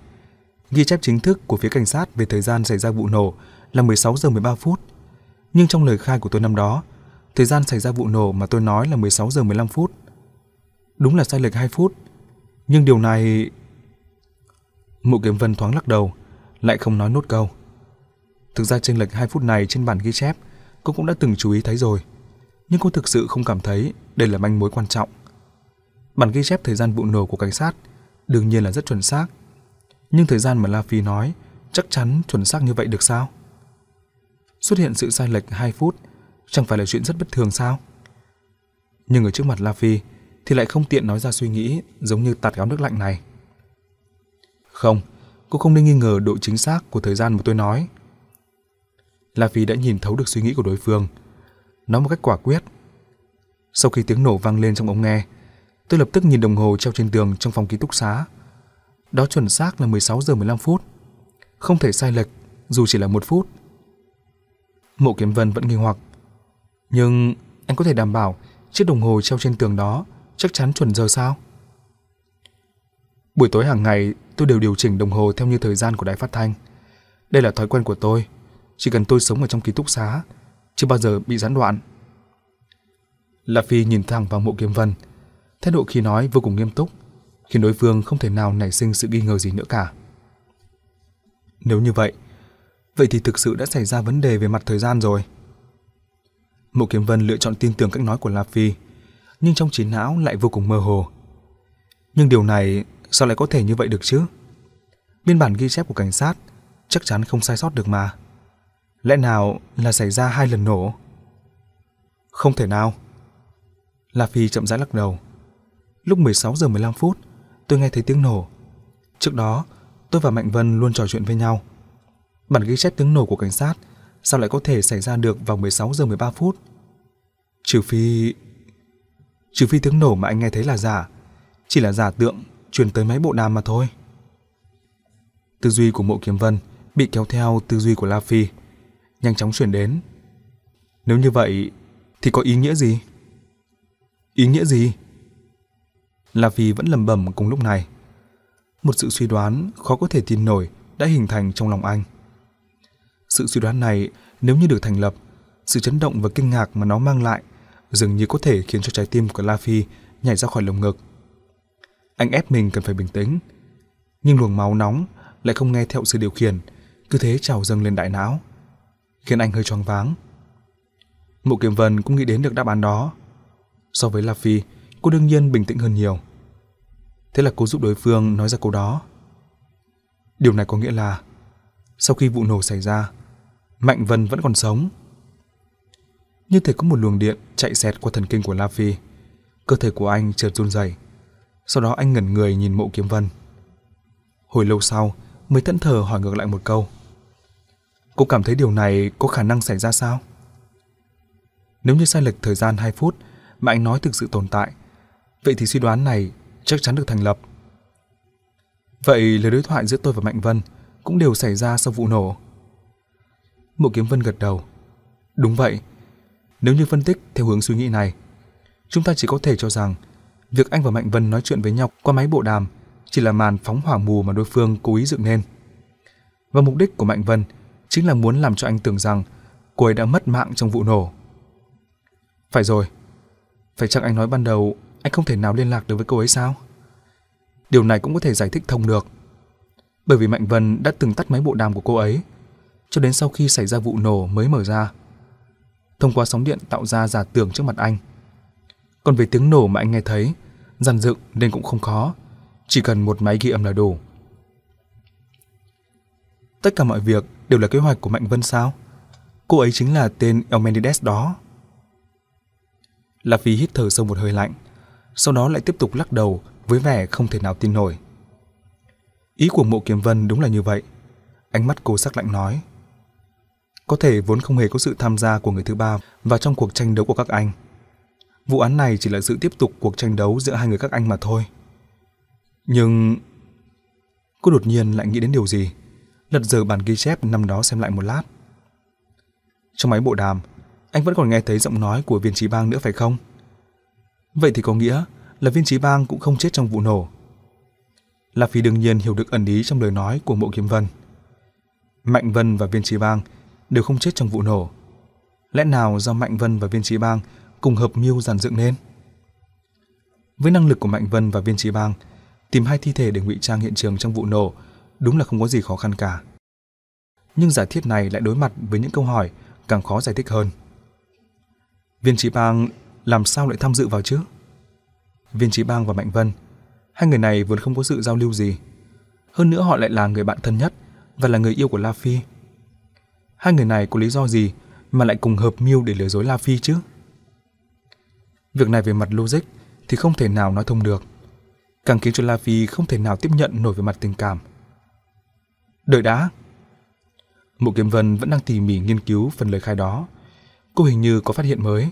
Speaker 1: ghi chép chính thức của phía cảnh sát về thời gian xảy ra vụ nổ là 16 giờ 13 phút. Nhưng trong lời khai của tôi năm đó, thời gian xảy ra vụ nổ mà tôi nói là 16 giờ 15 phút. Đúng là sai lệch 2 phút. Nhưng điều này... Mụ Kiếm Vân thoáng lắc đầu, lại không nói nốt câu. Thực ra chênh lệch 2 phút này trên bản ghi chép, cô cũng đã từng chú ý thấy rồi. Nhưng cô thực sự không cảm thấy đây là manh mối quan trọng. Bản ghi chép thời gian vụ nổ của cảnh sát đương nhiên là rất chuẩn xác. Nhưng thời gian mà La Phi nói chắc chắn chuẩn xác như vậy được sao? Xuất hiện sự sai lệch 2 phút chẳng phải là chuyện rất bất thường sao? Nhưng ở trước mặt La Phi thì lại không tiện nói ra suy nghĩ giống như tạt gáo nước lạnh này. Không, cô không nên nghi ngờ độ chính xác của thời gian mà tôi nói là vì đã nhìn thấu được suy nghĩ của đối phương, nói một cách quả quyết. Sau khi tiếng nổ vang lên trong ống nghe, tôi lập tức nhìn đồng hồ treo trên tường trong phòng ký túc xá. Đó chuẩn xác là 16 giờ 15 phút. Không thể sai lệch, dù chỉ là một phút. Mộ Kiếm Vân vẫn nghi hoặc. Nhưng anh có thể đảm bảo chiếc đồng hồ treo trên tường đó chắc chắn chuẩn giờ sao? Buổi tối hàng ngày tôi đều điều chỉnh đồng hồ theo như thời gian của đài phát thanh. Đây là thói quen của tôi. Chỉ cần tôi sống ở trong ký túc xá, chưa bao giờ bị gián đoạn. La Phi nhìn thẳng vào mộ kiếm vân, thái độ khi nói vô cùng nghiêm túc, khiến đối phương không thể nào nảy sinh sự nghi ngờ gì nữa cả. Nếu như vậy, vậy thì thực sự đã xảy ra vấn đề về mặt thời gian rồi. Mộ Kiếm Vân lựa chọn tin tưởng cách nói của La Phi, nhưng trong trí não lại vô cùng mơ hồ. Nhưng điều này sao lại có thể như vậy được chứ? Biên bản ghi chép của cảnh sát chắc chắn không sai sót được mà. Lẽ nào là xảy ra hai lần nổ? Không thể nào. La Phi chậm rãi lắc đầu. Lúc 16 giờ 15 phút, tôi nghe thấy tiếng nổ. Trước đó, tôi và Mạnh Vân luôn trò chuyện với nhau. Bản ghi chép tiếng nổ của cảnh sát sao lại có thể xảy ra được vào 16 giờ 13 phút? Trừ phi... Trừ phi tiếng nổ mà anh nghe thấy là giả, chỉ là giả tượng truyền tới máy bộ đàm mà thôi. Tư duy của Mộ Kiếm Vân bị kéo theo tư duy của La Phi, nhanh chóng chuyển đến. Nếu như vậy thì có ý nghĩa gì? Ý nghĩa gì? La Phi vẫn lầm bầm cùng lúc này. Một sự suy đoán khó có thể tin nổi đã hình thành trong lòng anh. Sự suy đoán này nếu như được thành lập, sự chấn động và kinh ngạc mà nó mang lại dường như có thể khiến cho trái tim của La Phi nhảy ra khỏi lồng ngực. Anh ép mình cần phải bình tĩnh, nhưng luồng máu nóng lại không nghe theo sự điều khiển, cứ thế trào dâng lên đại não, khiến anh hơi choáng váng. Mộ Kiếm Vân cũng nghĩ đến được đáp án đó. So với La Phi, cô đương nhiên bình tĩnh hơn nhiều. Thế là cô giúp đối phương nói ra câu đó. Điều này có nghĩa là sau khi vụ nổ xảy ra, Mạnh Vân vẫn còn sống. Như thể có một luồng điện chạy xẹt qua thần kinh của La Phi. Cơ thể của anh chợt run rẩy. Sau đó anh ngẩn người nhìn Mộ Kiếm Vân. Hồi lâu sau, mới thẫn thờ hỏi ngược lại một câu. Cô cảm thấy điều này có khả năng xảy ra sao? Nếu như sai lệch thời gian 2 phút mà anh nói thực sự tồn tại, vậy thì suy đoán này chắc chắn được thành lập. Vậy lời đối thoại giữa tôi và Mạnh Vân cũng đều xảy ra sau vụ nổ. Mộ Kiếm Vân gật đầu. Đúng vậy. Nếu như phân tích theo hướng suy nghĩ này, chúng ta chỉ có thể cho rằng việc anh và Mạnh Vân nói chuyện với nhau qua máy bộ đàm chỉ là màn phóng hỏa mù mà đối phương cố ý dựng nên. Và mục đích của Mạnh Vân chính là muốn làm cho anh tưởng rằng cô ấy đã mất mạng trong vụ nổ. Phải rồi. Phải chăng anh nói ban đầu anh không thể nào liên lạc được với cô ấy sao? Điều này cũng có thể giải thích thông được. Bởi vì Mạnh Vân đã từng tắt máy bộ đàm của cô ấy, cho đến sau khi xảy ra vụ nổ mới mở ra. Thông qua sóng điện tạo ra giả tưởng trước mặt anh. Còn về tiếng nổ mà anh nghe thấy, dàn dựng nên cũng không khó, chỉ cần một máy ghi âm là đủ. Tất cả mọi việc đều là kế hoạch của Mạnh Vân sao? Cô ấy chính là tên Elmenides đó. La Phi hít thở sâu một hơi lạnh, sau đó lại tiếp tục lắc đầu với vẻ không thể nào tin nổi. Ý của mộ kiếm vân đúng là như vậy. Ánh mắt cô sắc lạnh nói. Có thể vốn không hề có sự tham gia của người thứ ba vào trong cuộc tranh đấu của các anh. Vụ án này chỉ là sự tiếp tục cuộc tranh đấu giữa hai người các anh mà thôi. Nhưng... Cô đột nhiên lại nghĩ đến điều gì? Lật dở bản ghi chép năm đó xem lại một lát. Trong máy bộ đàm, anh vẫn còn nghe thấy giọng nói của viên trí bang nữa phải không? Vậy thì có nghĩa là viên trí bang cũng không chết trong vụ nổ. La Phi đương nhiên hiểu được ẩn ý trong lời nói của mộ kiếm vân. Mạnh Vân và viên trí bang đều không chết trong vụ nổ. Lẽ nào do Mạnh Vân và viên trí bang cùng hợp mưu giàn dựng nên? Với năng lực của Mạnh Vân và viên trí bang, tìm hai thi thể để ngụy trang hiện trường trong vụ nổ đúng là không có gì khó khăn cả. Nhưng giả thiết này lại đối mặt với những câu hỏi càng khó giải thích hơn. Viên trí bang làm sao lại tham dự vào chứ? Viên trí bang và Mạnh Vân, hai người này vốn không có sự giao lưu gì. Hơn nữa họ lại là người bạn thân nhất và là người yêu của La Phi. Hai người này có lý do gì mà lại cùng hợp mưu để lừa dối La Phi chứ? Việc này về mặt logic thì không thể nào nói thông được. Càng khiến cho La Phi không thể nào tiếp nhận nổi về mặt tình cảm. Đợi đã. Mộ Kiếm Vân vẫn đang tỉ mỉ nghiên cứu phần lời khai đó. Cô hình như có phát hiện mới.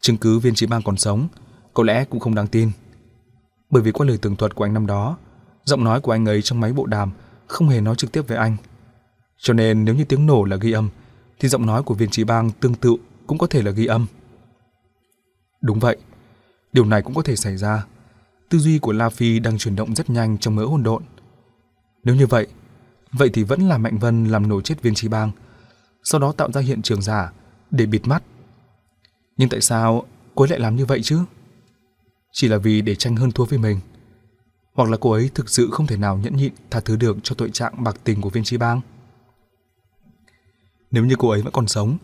Speaker 1: Chứng cứ viên trí bang còn sống, có lẽ cũng không đáng tin. Bởi vì qua lời tường thuật của anh năm đó, giọng nói của anh ấy trong máy bộ đàm không hề nói trực tiếp với anh. Cho nên nếu như tiếng nổ là ghi âm, thì giọng nói của viên trí bang tương tự cũng có thể là ghi âm. Đúng vậy, điều này cũng có thể xảy ra. Tư duy của La Phi đang chuyển động rất nhanh trong mớ hỗn độn. Nếu như vậy, vậy thì vẫn là Mạnh Vân làm nổ chết viên trí bang, sau đó tạo ra hiện trường giả để bịt mắt. Nhưng tại sao cô ấy lại làm như vậy chứ? Chỉ là vì để tranh hơn thua với mình. Hoặc là cô ấy thực sự không thể nào nhẫn nhịn tha thứ được cho tội trạng bạc tình của viên trí bang. Nếu như cô ấy vẫn còn sống,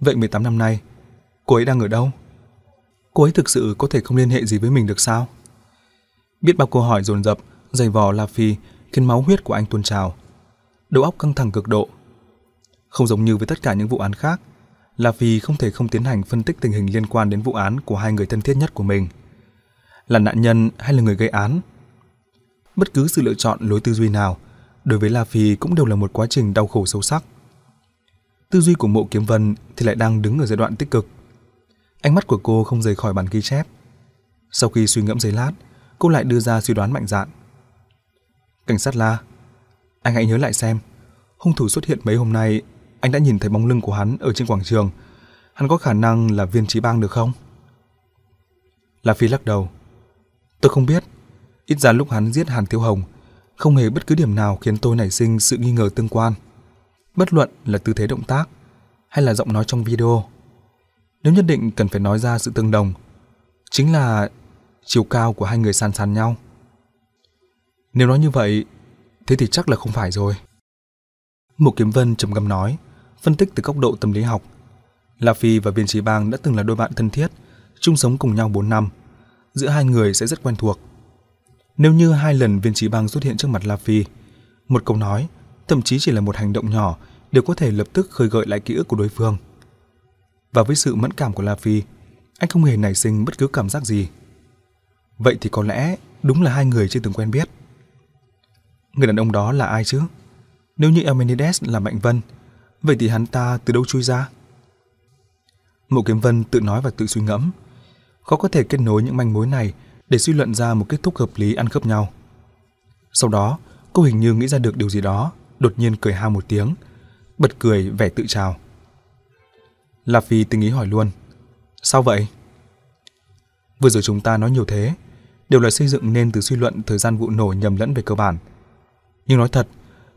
Speaker 1: vậy 18 năm nay, cô ấy đang ở đâu? Cô ấy thực sự có thể không liên hệ gì với mình được sao? Biết bao câu hỏi dồn dập, dày vò La Phi khiến máu huyết của anh tuôn trào. Đầu óc căng thẳng cực độ. Không giống như với tất cả những vụ án khác, La Phi không thể không tiến hành phân tích tình hình liên quan đến vụ án của hai người thân thiết nhất của mình. Là nạn nhân hay là người gây án? Bất cứ sự lựa chọn lối tư duy nào, đối với La Phi cũng đều là một quá trình đau khổ sâu sắc. Tư duy của Mộ Kiếm Vân thì lại đang đứng ở giai đoạn tích cực. Ánh mắt của cô không rời khỏi bản ghi chép. Sau khi suy ngẫm giây lát, cô lại đưa ra suy đoán mạnh dạn. Cảnh sát La, anh hãy nhớ lại xem, hung thủ xuất hiện mấy hôm nay, anh đã nhìn thấy bóng lưng của hắn ở trên quảng trường. Hắn có khả năng là viên trí bang được không? La Phi lắc đầu. Tôi không biết. Ít ra lúc hắn giết Hàn Thiếu Hồng, không hề bất cứ điểm nào khiến tôi nảy sinh sự nghi ngờ tương quan. Bất luận là tư thế động tác hay là giọng nói trong video. Nếu nhất định cần phải nói ra sự tương đồng, chính là chiều cao của hai người san sàn nhau. Nếu nói như vậy, thế thì chắc là không phải rồi. Mục Kiếm Vân trầm ngâm nói, phân tích từ góc độ tâm lý học. La Phi và Viên Trí Bang đã từng là đôi bạn thân thiết, chung sống cùng nhau 4 năm. Giữa hai người sẽ rất quen thuộc. Nếu như hai lần Viên Trí Bang xuất hiện trước mặt La Phi, một câu nói, thậm chí chỉ là một hành động nhỏ đều có thể lập tức khơi gợi lại ký ức của đối phương. Và với sự mẫn cảm của La Phi, anh không hề nảy sinh bất cứ cảm giác gì. Vậy thì có lẽ đúng là hai người chưa từng quen biết. Người đàn ông đó là ai chứ? Nếu như Elmenides là Mạnh Vân, vậy thì hắn ta từ đâu chui ra? Mộ Kiếm Vân tự nói và tự suy ngẫm. Khó có thể kết nối những manh mối này để suy luận ra một kết thúc hợp lý ăn khớp nhau. Sau đó, cô hình như nghĩ ra được điều gì đó, đột nhiên cười ha một tiếng, bật cười vẻ tự trào. La Phi tình ý hỏi luôn. Sao vậy? Vừa rồi chúng ta nói nhiều thế, đều là xây dựng nên từ suy luận thời gian vụ nổ nhầm lẫn về cơ bản. Nhưng nói thật,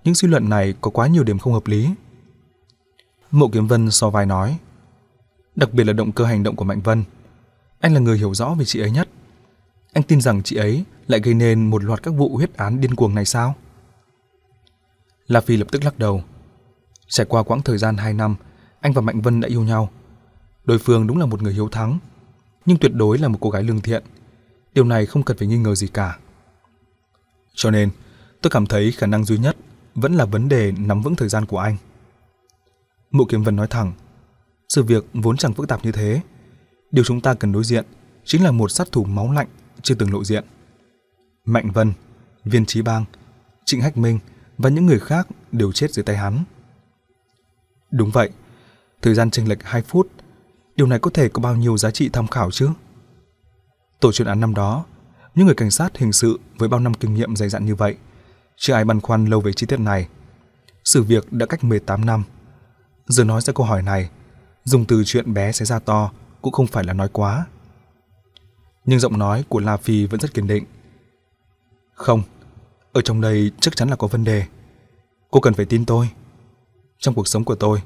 Speaker 1: những suy luận này có quá nhiều điểm không hợp lý. Mộ Kiếm Vân so vai nói, đặc biệt là động cơ hành động của Mạnh Vân. Anh là người hiểu rõ về chị ấy nhất. Anh tin rằng chị ấy lại gây nên một loạt các vụ huyết án điên cuồng này sao? La Phi lập tức lắc đầu. Trải qua quãng thời gian 2 năm, anh và Mạnh Vân đã yêu nhau. Đối phương đúng là một người hiếu thắng, nhưng tuyệt đối là một cô gái lương thiện. Điều này không cần phải nghi ngờ gì cả. Cho nên, tôi cảm thấy khả năng duy nhất vẫn là vấn đề nắm vững thời gian của anh. Mộ Kiếm Vân nói thẳng, sự việc vốn chẳng phức tạp như thế. Điều chúng ta cần đối diện chính là một sát thủ máu lạnh chưa từng lộ diện. Mạnh Vân, Viên Trí Bang, Trịnh Hách Minh và những người khác đều chết dưới tay hắn. Đúng vậy, thời gian chênh lệch 2 phút, điều này có thể có bao nhiêu giá trị tham khảo chứ? Tổ chuyên án năm đó, những người cảnh sát hình sự với bao năm kinh nghiệm dày dặn như vậy, chưa ai băn khoăn lâu về chi tiết này. Sự việc đã cách 18 năm. Giờ nói ra câu hỏi này, dùng từ chuyện bé sẽ ra to cũng không phải là nói quá. Nhưng giọng nói của La Phi vẫn rất kiên định. Không, ở trong đây chắc chắn là có vấn đề. Cô cần phải tin tôi. Trong cuộc sống của tôi,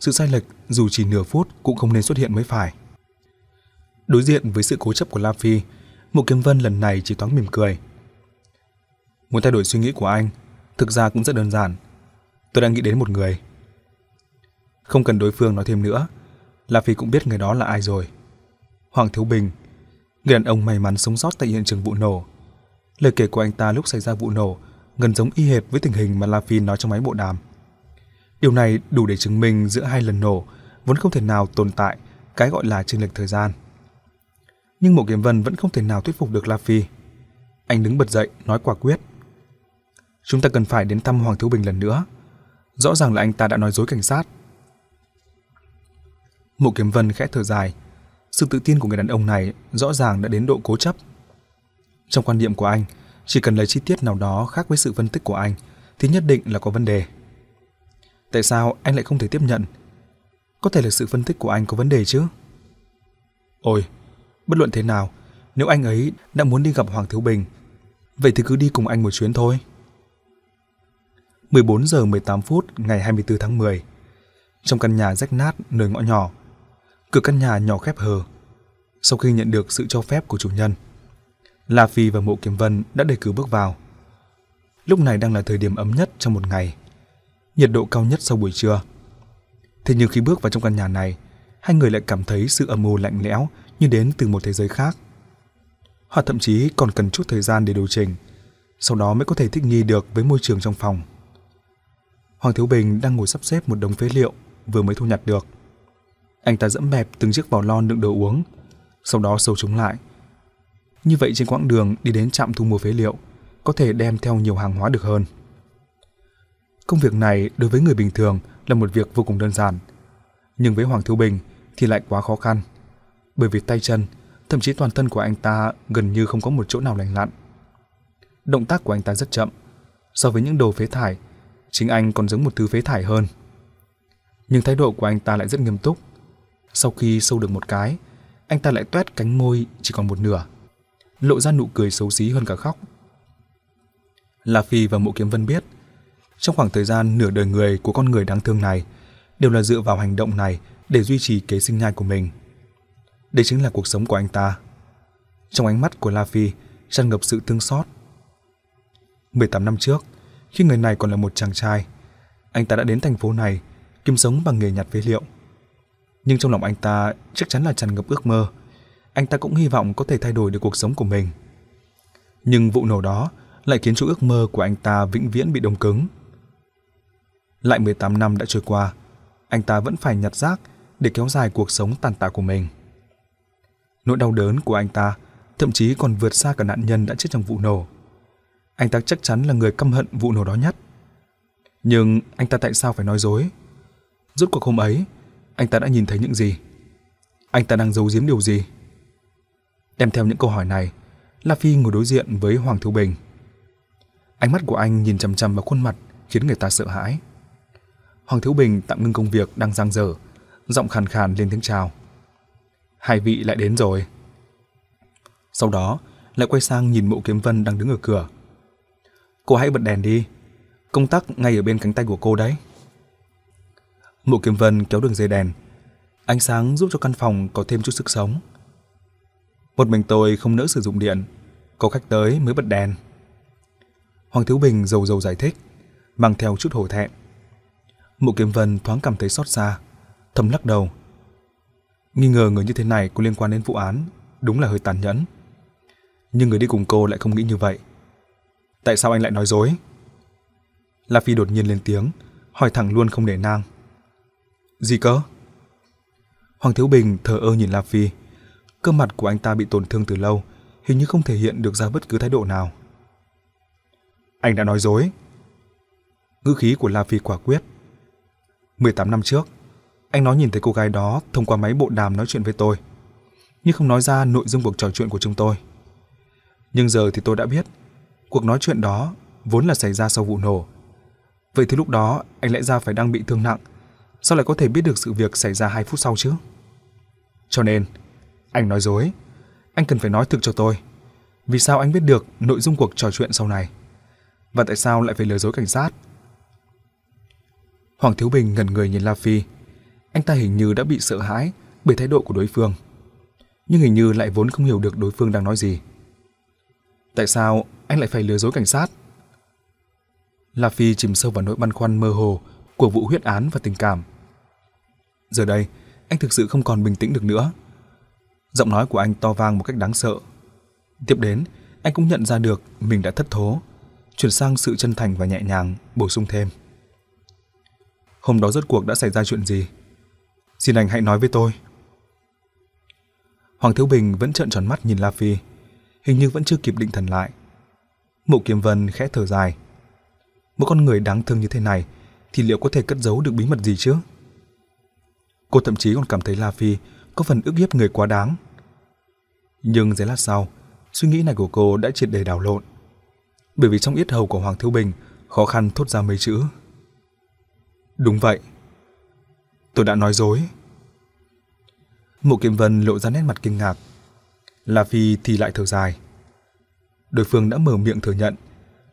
Speaker 1: sự sai lệch dù chỉ nửa phút cũng không nên xuất hiện mới phải. Đối diện với sự cố chấp của La Phi, Mộ Kiếm Vân lần này chỉ thoáng mỉm cười. Muốn thay đổi suy nghĩ của anh, thực ra cũng rất đơn giản. Tôi đang nghĩ đến một người. Không cần đối phương nói thêm nữa, La Phi cũng biết người đó là ai rồi. Hoàng Thiếu Bình, người đàn ông may mắn sống sót tại hiện trường vụ nổ. Lời kể của anh ta lúc xảy ra vụ nổ gần giống y hệt với tình hình mà La Phi nói trong máy bộ đàm. Điều này đủ để chứng minh giữa hai lần nổ vốn không thể nào tồn tại cái gọi là chênh lệch thời gian. Nhưng Mộ Kiếm Vân vẫn không thể nào thuyết phục được La Phi. Anh đứng bật dậy, nói quả quyết. Chúng ta cần phải đến thăm Hoàng Thiếu Bình lần nữa. Rõ ràng là anh ta đã nói dối cảnh sát. Mộ Kiếm Vân khẽ thở dài. Sự tự tin của người đàn ông này rõ ràng đã đến độ cố chấp. Trong quan niệm của anh, chỉ cần lấy chi tiết nào đó khác với sự phân tích của anh thì nhất định là có vấn đề. Tại sao anh lại không thể tiếp nhận? Có thể là sự phân tích của anh có vấn đề chứ? Ôi, bất luận thế nào, nếu anh ấy đã muốn đi gặp Hoàng Thiếu Bình, vậy thì cứ đi cùng anh một chuyến thôi. 14 giờ 18 phút ngày 24 tháng 10. Trong căn nhà rách nát nơi ngõ nhỏ, cửa căn nhà nhỏ khép hờ. Sau khi nhận được sự cho phép của chủ nhân, La Phi và Mộ Kiếm Vân đã đề cử bước vào. Lúc này đang là thời điểm ấm nhất trong một ngày, nhiệt độ cao nhất sau buổi trưa. Thế nhưng khi bước vào trong căn nhà này, hai người lại cảm thấy sự âm u lạnh lẽo như đến từ một thế giới khác. Họ thậm chí còn cần chút thời gian để điều chỉnh, sau đó mới có thể thích nghi được với môi trường trong phòng. Hoàng Thiếu Bình đang ngồi sắp xếp một đống phế liệu vừa mới thu nhặt được. Anh ta dẫm bẹp từng chiếc vỏ lon đựng đồ uống, sau đó sâu chúng lại. Như vậy trên quãng đường đi đến trạm thu mua phế liệu, có thể đem theo nhiều hàng hóa được hơn. Công việc này đối với người bình thường là một việc vô cùng đơn giản, nhưng với Hoàng Thiếu Bình thì lại quá khó khăn. Bởi vì tay chân, thậm chí toàn thân của anh ta gần như không có một chỗ nào lành lặn. Động tác của anh ta rất chậm, so với những đồ phế thải, chính anh còn giống một thứ phế thải hơn. Nhưng thái độ của anh ta lại rất nghiêm túc. Sau khi sâu được một cái, anh ta lại toét cánh môi chỉ còn một nửa, lộ ra nụ cười xấu xí hơn cả khóc. La Phi và Mộ Kiếm Vân biết, trong khoảng thời gian nửa đời người của con người đáng thương này đều là dựa vào hành động này để duy trì kế sinh nhai của mình. Đây chính là cuộc sống của anh ta. Trong ánh mắt của La Phi tràn ngập sự thương xót. 18 năm trước, khi người này còn là một chàng trai, anh ta đã đến thành phố này kiếm sống bằng nghề nhặt phế liệu. Nhưng trong lòng anh ta chắc chắn là tràn ngập ước mơ. Anh ta cũng hy vọng có thể thay đổi được cuộc sống của mình. Nhưng vụ nổ đó lại khiến cho ước mơ của anh ta vĩnh viễn bị đông cứng. Lại 18 năm đã trôi qua, anh ta vẫn phải nhặt rác để kéo dài cuộc sống tàn tạ của mình. Nỗi đau đớn của anh ta thậm chí còn vượt xa cả nạn nhân đã chết trong vụ nổ. Anh ta chắc chắn là người căm hận vụ nổ đó nhất. Nhưng anh ta tại sao phải nói dối? Rốt cuộc hôm ấy, anh ta đã nhìn thấy những gì? Anh ta đang giấu giếm điều gì? Đem theo những câu hỏi này, La Phi ngồi đối diện với Hoàng Thiếu Bình. Ánh mắt của anh nhìn chằm chằm vào khuôn mặt khiến người ta sợ hãi. Hoàng Thiếu Bình tạm ngưng công việc đang giang dở, giọng khàn khàn lên tiếng chào. Hai vị lại đến rồi. Sau đó, lại quay sang nhìn Mộ Kiếm Vân đang đứng ở cửa. Cô hãy bật đèn đi, công tắc ngay ở bên cánh tay của cô đấy. Mộ Kiếm Vân kéo đường dây đèn, ánh sáng giúp cho căn phòng có thêm chút sức sống. Một mình tôi không nỡ sử dụng điện, có khách tới mới bật đèn. Hoàng Thiếu Bình dầu dầu giải thích, mang theo chút hổ thẹn. Mộ Kiếm Vân thoáng cảm thấy xót xa, thầm lắc đầu. Nghi ngờ người như thế này có liên quan đến vụ án, đúng là hơi tàn nhẫn. Nhưng người đi cùng cô lại không nghĩ như vậy. Tại sao anh lại nói dối? La Phi đột nhiên lên tiếng, hỏi thẳng luôn không để nang. Gì cơ? Hoàng Thiếu Bình thờ ơ nhìn La Phi. Cơ mặt của anh ta bị tổn thương từ lâu, hình như không thể hiện được ra bất cứ thái độ nào. Anh đã nói dối. Ngữ khí của La Phi quả quyết. 18 năm trước, anh nói nhìn thấy cô gái đó thông qua máy bộ đàm nói chuyện với tôi, nhưng không nói ra nội dung cuộc trò chuyện của chúng tôi. Nhưng giờ thì tôi đã biết, cuộc nói chuyện đó vốn là xảy ra sau vụ nổ. Vậy thì lúc đó anh lẽ ra phải đang bị thương nặng, sao lại có thể biết được sự việc xảy ra 2 phút sau chứ? Cho nên, anh nói dối. Anh cần phải nói thực cho tôi. Vì sao anh biết được nội dung cuộc trò chuyện sau này? Và tại sao lại phải lừa dối cảnh sát? Hoàng Thiếu Bình ngẩn người nhìn La Phi. Anh ta hình như đã bị sợ hãi bởi thái độ của đối phương. Nhưng hình như lại vốn không hiểu được đối phương đang nói gì. Tại sao anh lại phải lừa dối cảnh sát? La Phi chìm sâu vào nỗi băn khoăn mơ hồ của vụ huyết án và tình cảm. Giờ đây, anh thực sự không còn bình tĩnh được nữa. Giọng nói của anh to vang một cách đáng sợ. Tiếp đến, anh cũng nhận ra được mình đã thất thố, chuyển sang sự chân thành và nhẹ nhàng, bổ sung thêm. Hôm đó rốt cuộc đã xảy ra chuyện gì? Xin anh hãy nói với tôi. Hoàng Thiếu Bình vẫn trợn tròn mắt nhìn La Phi, hình như vẫn chưa kịp định thần lại. Mộ Kiếm Vân khẽ thở dài. Một con người đáng thương như thế này thì liệu có thể cất giấu được bí mật gì chứ? Cô thậm chí còn cảm thấy La Phi có phần ức hiếp người quá đáng. Nhưng giây lát sau, suy nghĩ này của cô đã triệt để đảo lộn. Bởi vì trong yết hầu của Hoàng Thiếu Bình khó khăn thốt ra mấy chữ. Đúng vậy. Tôi đã nói dối. Mộ Kiếm Vân lộ ra nét mặt kinh ngạc. La Phi thì lại thở dài. Đối phương đã mở miệng thừa nhận,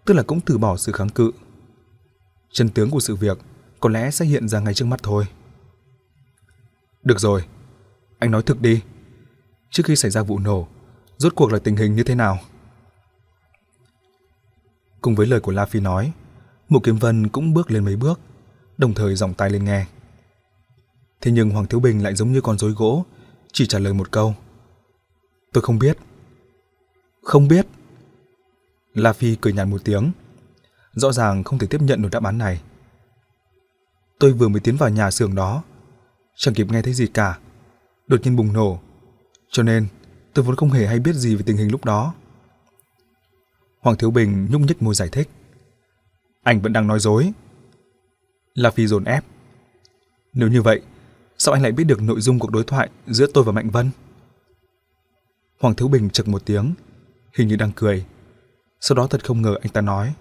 Speaker 1: tức là cũng từ bỏ sự kháng cự. Chân tướng của sự việc có lẽ sẽ hiện ra ngay trước mắt thôi. Được rồi, anh nói thực đi. Trước khi xảy ra vụ nổ, rốt cuộc là tình hình như thế nào? Cùng với lời của La Phi nói, Mộ Kiếm Vân cũng bước lên mấy bước, đồng thời giọng tai lên nghe. Thế nhưng Hoàng Thiếu Bình lại giống như con rối gỗ, chỉ trả lời một câu. Tôi không biết. Không biết. La Phi cười nhạt một tiếng. Rõ ràng không thể tiếp nhận được đáp án này. Tôi vừa mới tiến vào nhà xưởng đó, chẳng kịp nghe thấy gì cả. Đột nhiên bùng nổ. Cho nên, tôi vốn không hề hay biết gì về tình hình lúc đó. Hoàng Thiếu Bình nhúc nhích môi giải thích. Anh vẫn đang nói dối. La Phi dồn ép. Nếu như vậy, sao anh lại biết được nội dung cuộc đối thoại giữa tôi và Mạnh Vân? Hoàng Thiếu Bình chực một tiếng, hình như đang cười. Sau đó thật không ngờ anh ta nói.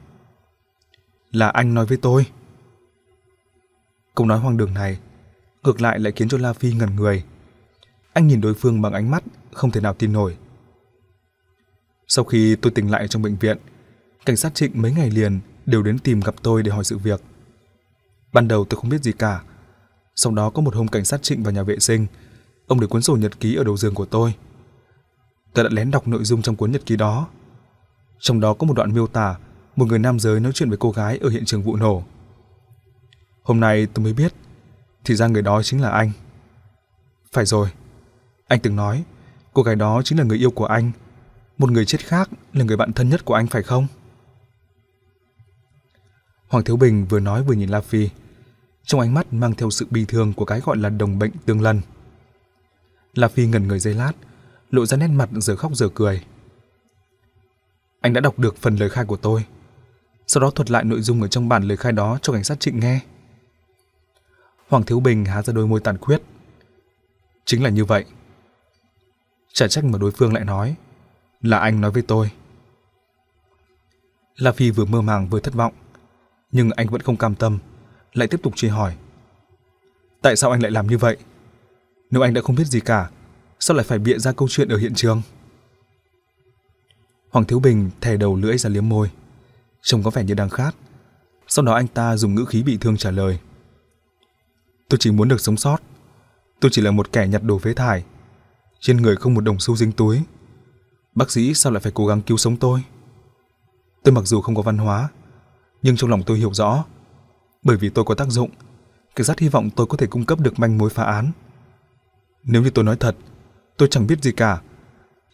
Speaker 1: Là anh nói với tôi. Câu nói hoang đường này ngược lại lại khiến cho La Phi ngẩn người. Anh nhìn đối phương bằng ánh mắt không thể nào tin nổi. Sau khi tôi tỉnh lại trong bệnh viện, cảnh sát Trịnh mấy ngày liền đều đến tìm gặp tôi để hỏi sự việc. Ban đầu tôi không biết gì cả. Sau đó có một hôm cảnh sát Trịnh vào nhà vệ sinh, ông để cuốn sổ nhật ký ở đầu giường của tôi. Tôi đã lén đọc nội dung trong cuốn nhật ký đó. Trong đó có một đoạn miêu tả một người nam giới nói chuyện với cô gái ở hiện trường vụ nổ. Hôm nay tôi mới biết, thì ra người đó chính là anh. Phải rồi, anh từng nói, cô gái đó chính là người yêu của anh, một người chết khác là người bạn thân nhất của anh phải không? Hoàng Thiếu Bình vừa nói vừa nhìn La Phi, trong ánh mắt mang theo sự bi thương của cái gọi là đồng bệnh tương lân. La Phi ngẩn người giây lát, lộ ra nét mặt giờ khóc giờ cười. Anh đã đọc được phần lời khai của tôi, sau đó thuật lại nội dung ở trong bản lời khai đó cho cảnh sát Trịnh nghe. Hoàng Thiếu Bình há ra đôi môi tàn khuyết. Chính là như vậy. Chả trách mà đối phương lại nói, là anh nói với tôi. La Phi vừa mơ màng vừa thất vọng, nhưng anh vẫn không cam tâm, lại tiếp tục truy hỏi. Tại sao anh lại làm như vậy? Nếu anh đã không biết gì cả, sao lại phải bịa ra câu chuyện ở hiện trường? Hoàng Thiếu Bình thè đầu lưỡi ra liếm môi, trông có vẻ như đang khát. Sau đó anh ta dùng ngữ khí bị thương trả lời. Tôi chỉ muốn được sống sót. Tôi chỉ là một kẻ nhặt đồ phế thải. Trên người không một đồng xu dính túi. Bác sĩ sao lại phải cố gắng cứu sống tôi? Tôi mặc dù không có văn hóa, nhưng trong lòng tôi hiểu rõ. Bởi vì tôi có tác dụng, cảnh sát hy vọng tôi có thể cung cấp được manh mối phá án. Nếu như tôi nói thật, tôi chẳng biết gì cả.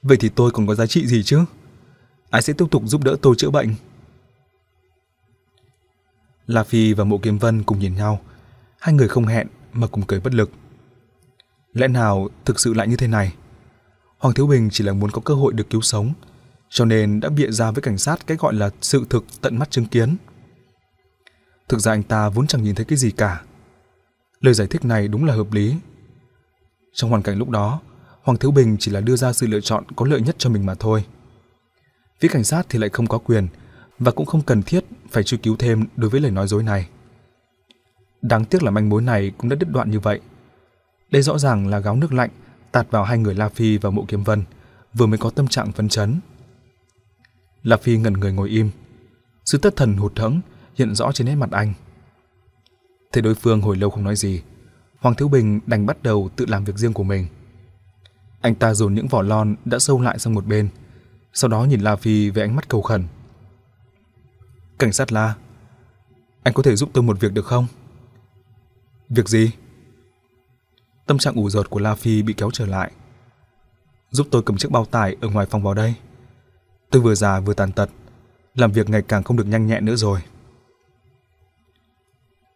Speaker 1: Vậy thì tôi còn có giá trị gì chứ? Ai sẽ tiếp tục giúp đỡ tôi chữa bệnh? La Phi và Mộ Kiếm Vân cùng nhìn nhau. Hai người không hẹn mà cùng cười bất lực. Lẽ nào thực sự lại như thế này? Hoàng Thiếu Bình chỉ là muốn có cơ hội được cứu sống, cho nên đã bịa ra với cảnh sát cái gọi là sự thực tận mắt chứng kiến. Thực ra anh ta vốn chẳng nhìn thấy cái gì cả. Lời giải thích này đúng là hợp lý. Trong hoàn cảnh lúc đó, Hoàng Thiếu Bình chỉ là đưa ra sự lựa chọn có lợi nhất cho mình mà thôi. Phía cảnh sát thì lại không có quyền và cũng không cần thiết phải truy cứu thêm đối với lời nói dối này. Đáng tiếc là manh mối này cũng đã đứt đoạn như vậy. Đây rõ ràng là gáo nước lạnh tạt vào hai người La Phi và Mộ Kiếm Vân, vừa mới có tâm trạng phấn chấn. La Phi ngẩn người ngồi im, sự tất thần hụt hẫng hiện rõ trên nét mặt anh. Thấy đối phương hồi lâu không nói gì, Hoàng Thiếu Bình đành bắt đầu tự làm việc riêng của mình. Anh ta dồn những vỏ lon đã sâu lại sang một bên, sau đó nhìn La Phi với ánh mắt cầu khẩn. Cảnh sát La, anh có thể giúp tôi một việc được không? Việc gì? Tâm trạng ủ rột của La Phi bị kéo trở lại. Giúp tôi cầm chiếc bao tải ở ngoài phòng vào đây. Tôi vừa già vừa tàn tật, làm việc ngày càng không được nhanh nhẹn nữa rồi.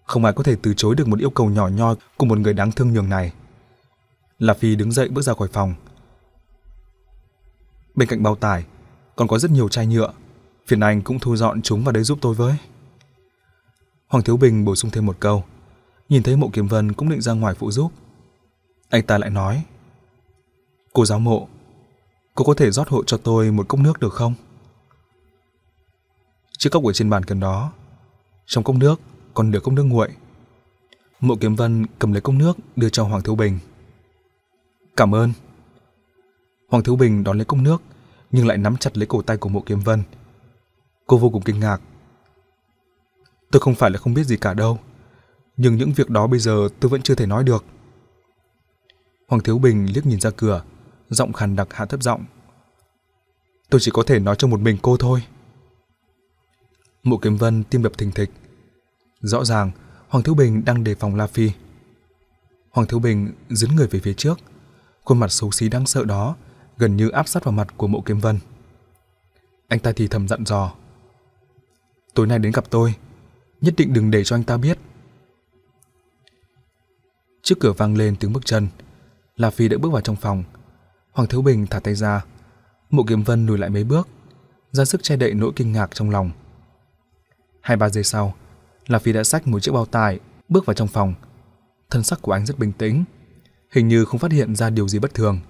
Speaker 1: Không ai có thể từ chối được một yêu cầu nhỏ nhoi của một người đáng thương nhường này. La Phi đứng dậy bước ra khỏi phòng. Bên cạnh bao tải còn có rất nhiều chai nhựa, phiền anh cũng thu dọn chúng vào đây giúp tôi với. Hoàng Thiếu Bình bổ sung thêm một câu, nhìn thấy Mộ Kiếm Vân cũng định ra ngoài phụ giúp. Anh ta lại nói, cô giáo mộ, cô có thể rót hộ cho tôi một cốc nước được không? Chiếc cốc ở trên bàn gần đó, trong cốc nước còn nửa cốc nước nguội. Mộ Kiếm Vân cầm lấy cốc nước đưa cho Hoàng Thiếu Bình. Cảm ơn. Hoàng Thiếu Bình đón lấy cốc nước, nhưng lại nắm chặt lấy cổ tay của Mộ Kiếm Vân. Cô vô cùng kinh ngạc. Tôi không phải là không biết gì cả đâu, nhưng những việc đó bây giờ tôi vẫn chưa thể nói được. Hoàng Thiếu Bình liếc nhìn ra cửa, giọng khàn đặc hạ thấp giọng. Tôi chỉ có thể nói cho một mình cô thôi. Mộ Kiếm Vân tim đập thình thịch. Rõ ràng, Hoàng Thiếu Bình đang đề phòng La Phi. Hoàng Thiếu Bình dấn người về phía trước, khuôn mặt xấu xí đáng sợ đó gần như áp sát vào mặt của Mộ Kiếm Vân. Anh ta thì thầm dặn dò. Tối nay đến gặp tôi, nhất định đừng để cho anh ta biết. Trước cửa vang lên tiếng bước chân, La Phi đã bước vào trong phòng. Hoàng Thiếu Bình thả tay ra, Mộ Kiếm Vân lùi lại mấy bước, ra sức che đậy nỗi kinh ngạc trong lòng. Hai ba giây sau, La Phi đã xách một chiếc bao tải bước vào trong phòng. Thân sắc của anh rất bình tĩnh, hình như không phát hiện ra điều gì bất thường.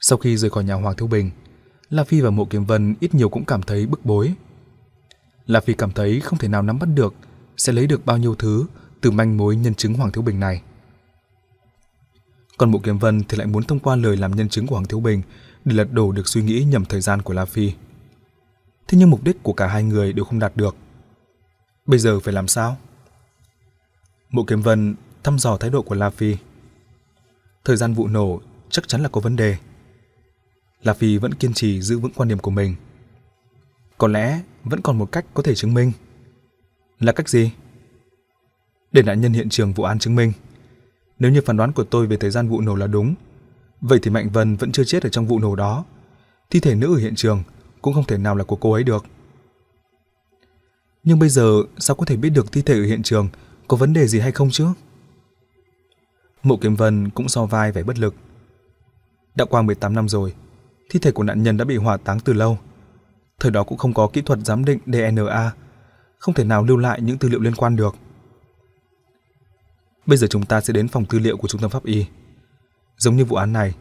Speaker 1: Sau khi rời khỏi nhà Hoàng Thiếu Bình, La Phi và Mộ Kiếm Vân ít nhiều cũng cảm thấy bức bối. La Phi cảm thấy không thể nào nắm bắt được sẽ lấy được bao nhiêu thứ từ manh mối nhân chứng Hoàng Thiếu Bình này. Còn Mộ Kiếm Vân thì lại muốn thông qua lời làm nhân chứng của Hoàng Thiếu Bình để lật đổ được suy nghĩ nhầm thời gian của La Phi. Thế nhưng mục đích của cả hai người đều không đạt được. Bây giờ phải làm sao? Mộ Kiếm Vân thăm dò thái độ của La Phi. Thời gian vụ nổ chắc chắn là có vấn đề là vì vẫn kiên trì giữ vững quan điểm của mình. Có lẽ vẫn còn một cách có thể chứng minh. Là cách gì? Để nạn nhân hiện trường vụ án chứng minh. Nếu như phán đoán của tôi về thời gian vụ nổ là đúng, vậy thì Mạnh Vân vẫn chưa chết ở trong vụ nổ đó. Thi thể nữ ở hiện trường cũng không thể nào là của cô ấy được. Nhưng bây giờ sao có thể biết được thi thể ở hiện trường có vấn đề gì hay không chứ? Mộ Kiếm Vân cũng so vai vẻ bất lực. Đã qua 18 năm rồi, thi thể của nạn nhân đã bị hỏa táng từ lâu. Thời đó cũng không có kỹ thuật giám định DNA, không thể nào lưu lại những tư liệu liên quan được. Bây giờ chúng ta sẽ đến phòng tư liệu của trung tâm pháp y. Giống như vụ án này,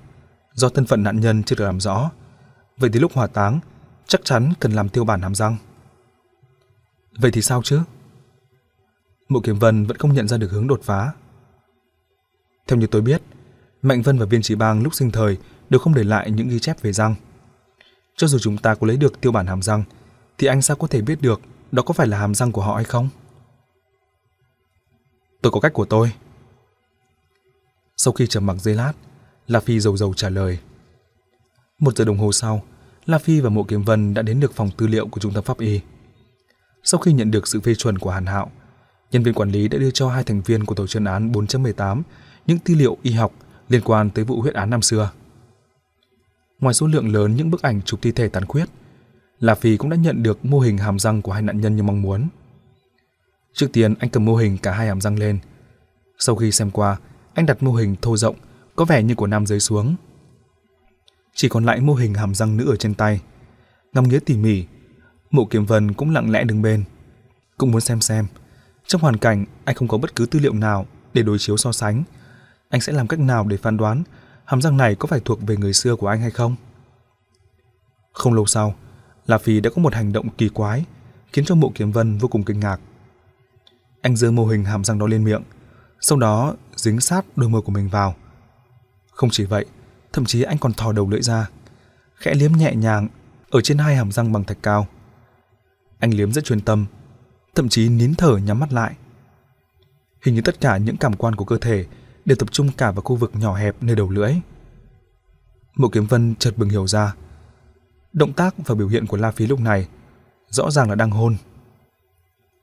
Speaker 1: do thân phận nạn nhân chưa được làm rõ, vậy thì lúc hỏa táng chắc chắn cần làm tiêu bản hàm răng. Vậy thì sao chứ? Mộ Kiếm Vân vẫn không nhận ra được hướng đột phá. Theo như tôi biết, Mạnh Vân và Viên Trí Bang lúc sinh thời đều không để lại những ghi chép về răng. Cho dù chúng ta có lấy được tiêu bản hàm răng, thì anh sao có thể biết được đó có phải là hàm răng của họ hay không? Tôi có cách của tôi. Sau khi trầm mặc giây lát, La Phi dầu dầu trả lời. Một giờ đồng hồ sau, La Phi và Mộ Kiếm Vân đã đến được phòng tư liệu của trung tâm pháp y. Sau khi nhận được sự phê chuẩn của Hàn Hạo, nhân viên quản lý đã đưa cho hai thành viên của tổ chuyên án 4.18 những tư liệu y học liên quan tới vụ huyết án năm xưa. Ngoài số lượng lớn những bức ảnh chụp thi thể tàn khuyết, La Phi cũng đã nhận được mô hình hàm răng của hai nạn nhân như mong muốn. Trước tiên anh cầm mô hình cả hai hàm răng lên. Sau khi xem qua, anh đặt mô hình thô rộng, có vẻ như của nam giới xuống. Chỉ còn lại mô hình hàm răng nữ ở trên tay. Ngắm nghĩa tỉ mỉ, mộ kiếm vân cũng lặng lẽ đứng bên. Cũng muốn xem xem, trong hoàn cảnh anh không có bất cứ tư liệu nào để đối chiếu so sánh, anh sẽ làm cách nào để phán đoán hàm răng này có phải thuộc về người xưa của anh hay không? Không lâu sau, La Phi đã có một hành động kỳ quái, khiến cho Mộ Kiếm Vân vô cùng kinh ngạc. Anh giơ mô hình hàm răng đó lên miệng, sau đó dính sát đôi môi của mình vào. Không chỉ vậy, thậm chí anh còn thò đầu lưỡi ra, khẽ liếm nhẹ nhàng ở trên hai hàm răng bằng thạch cao. Anh liếm rất chuyên tâm, thậm chí nín thở nhắm mắt lại. Hình như tất cả những cảm quan của cơ thể đều tập trung cả vào khu vực nhỏ hẹp nơi đầu lưỡi. Mộ Kiếm Vân chợt bừng hiểu ra, động tác và biểu hiện của La Phi lúc này rõ ràng là đang hôn.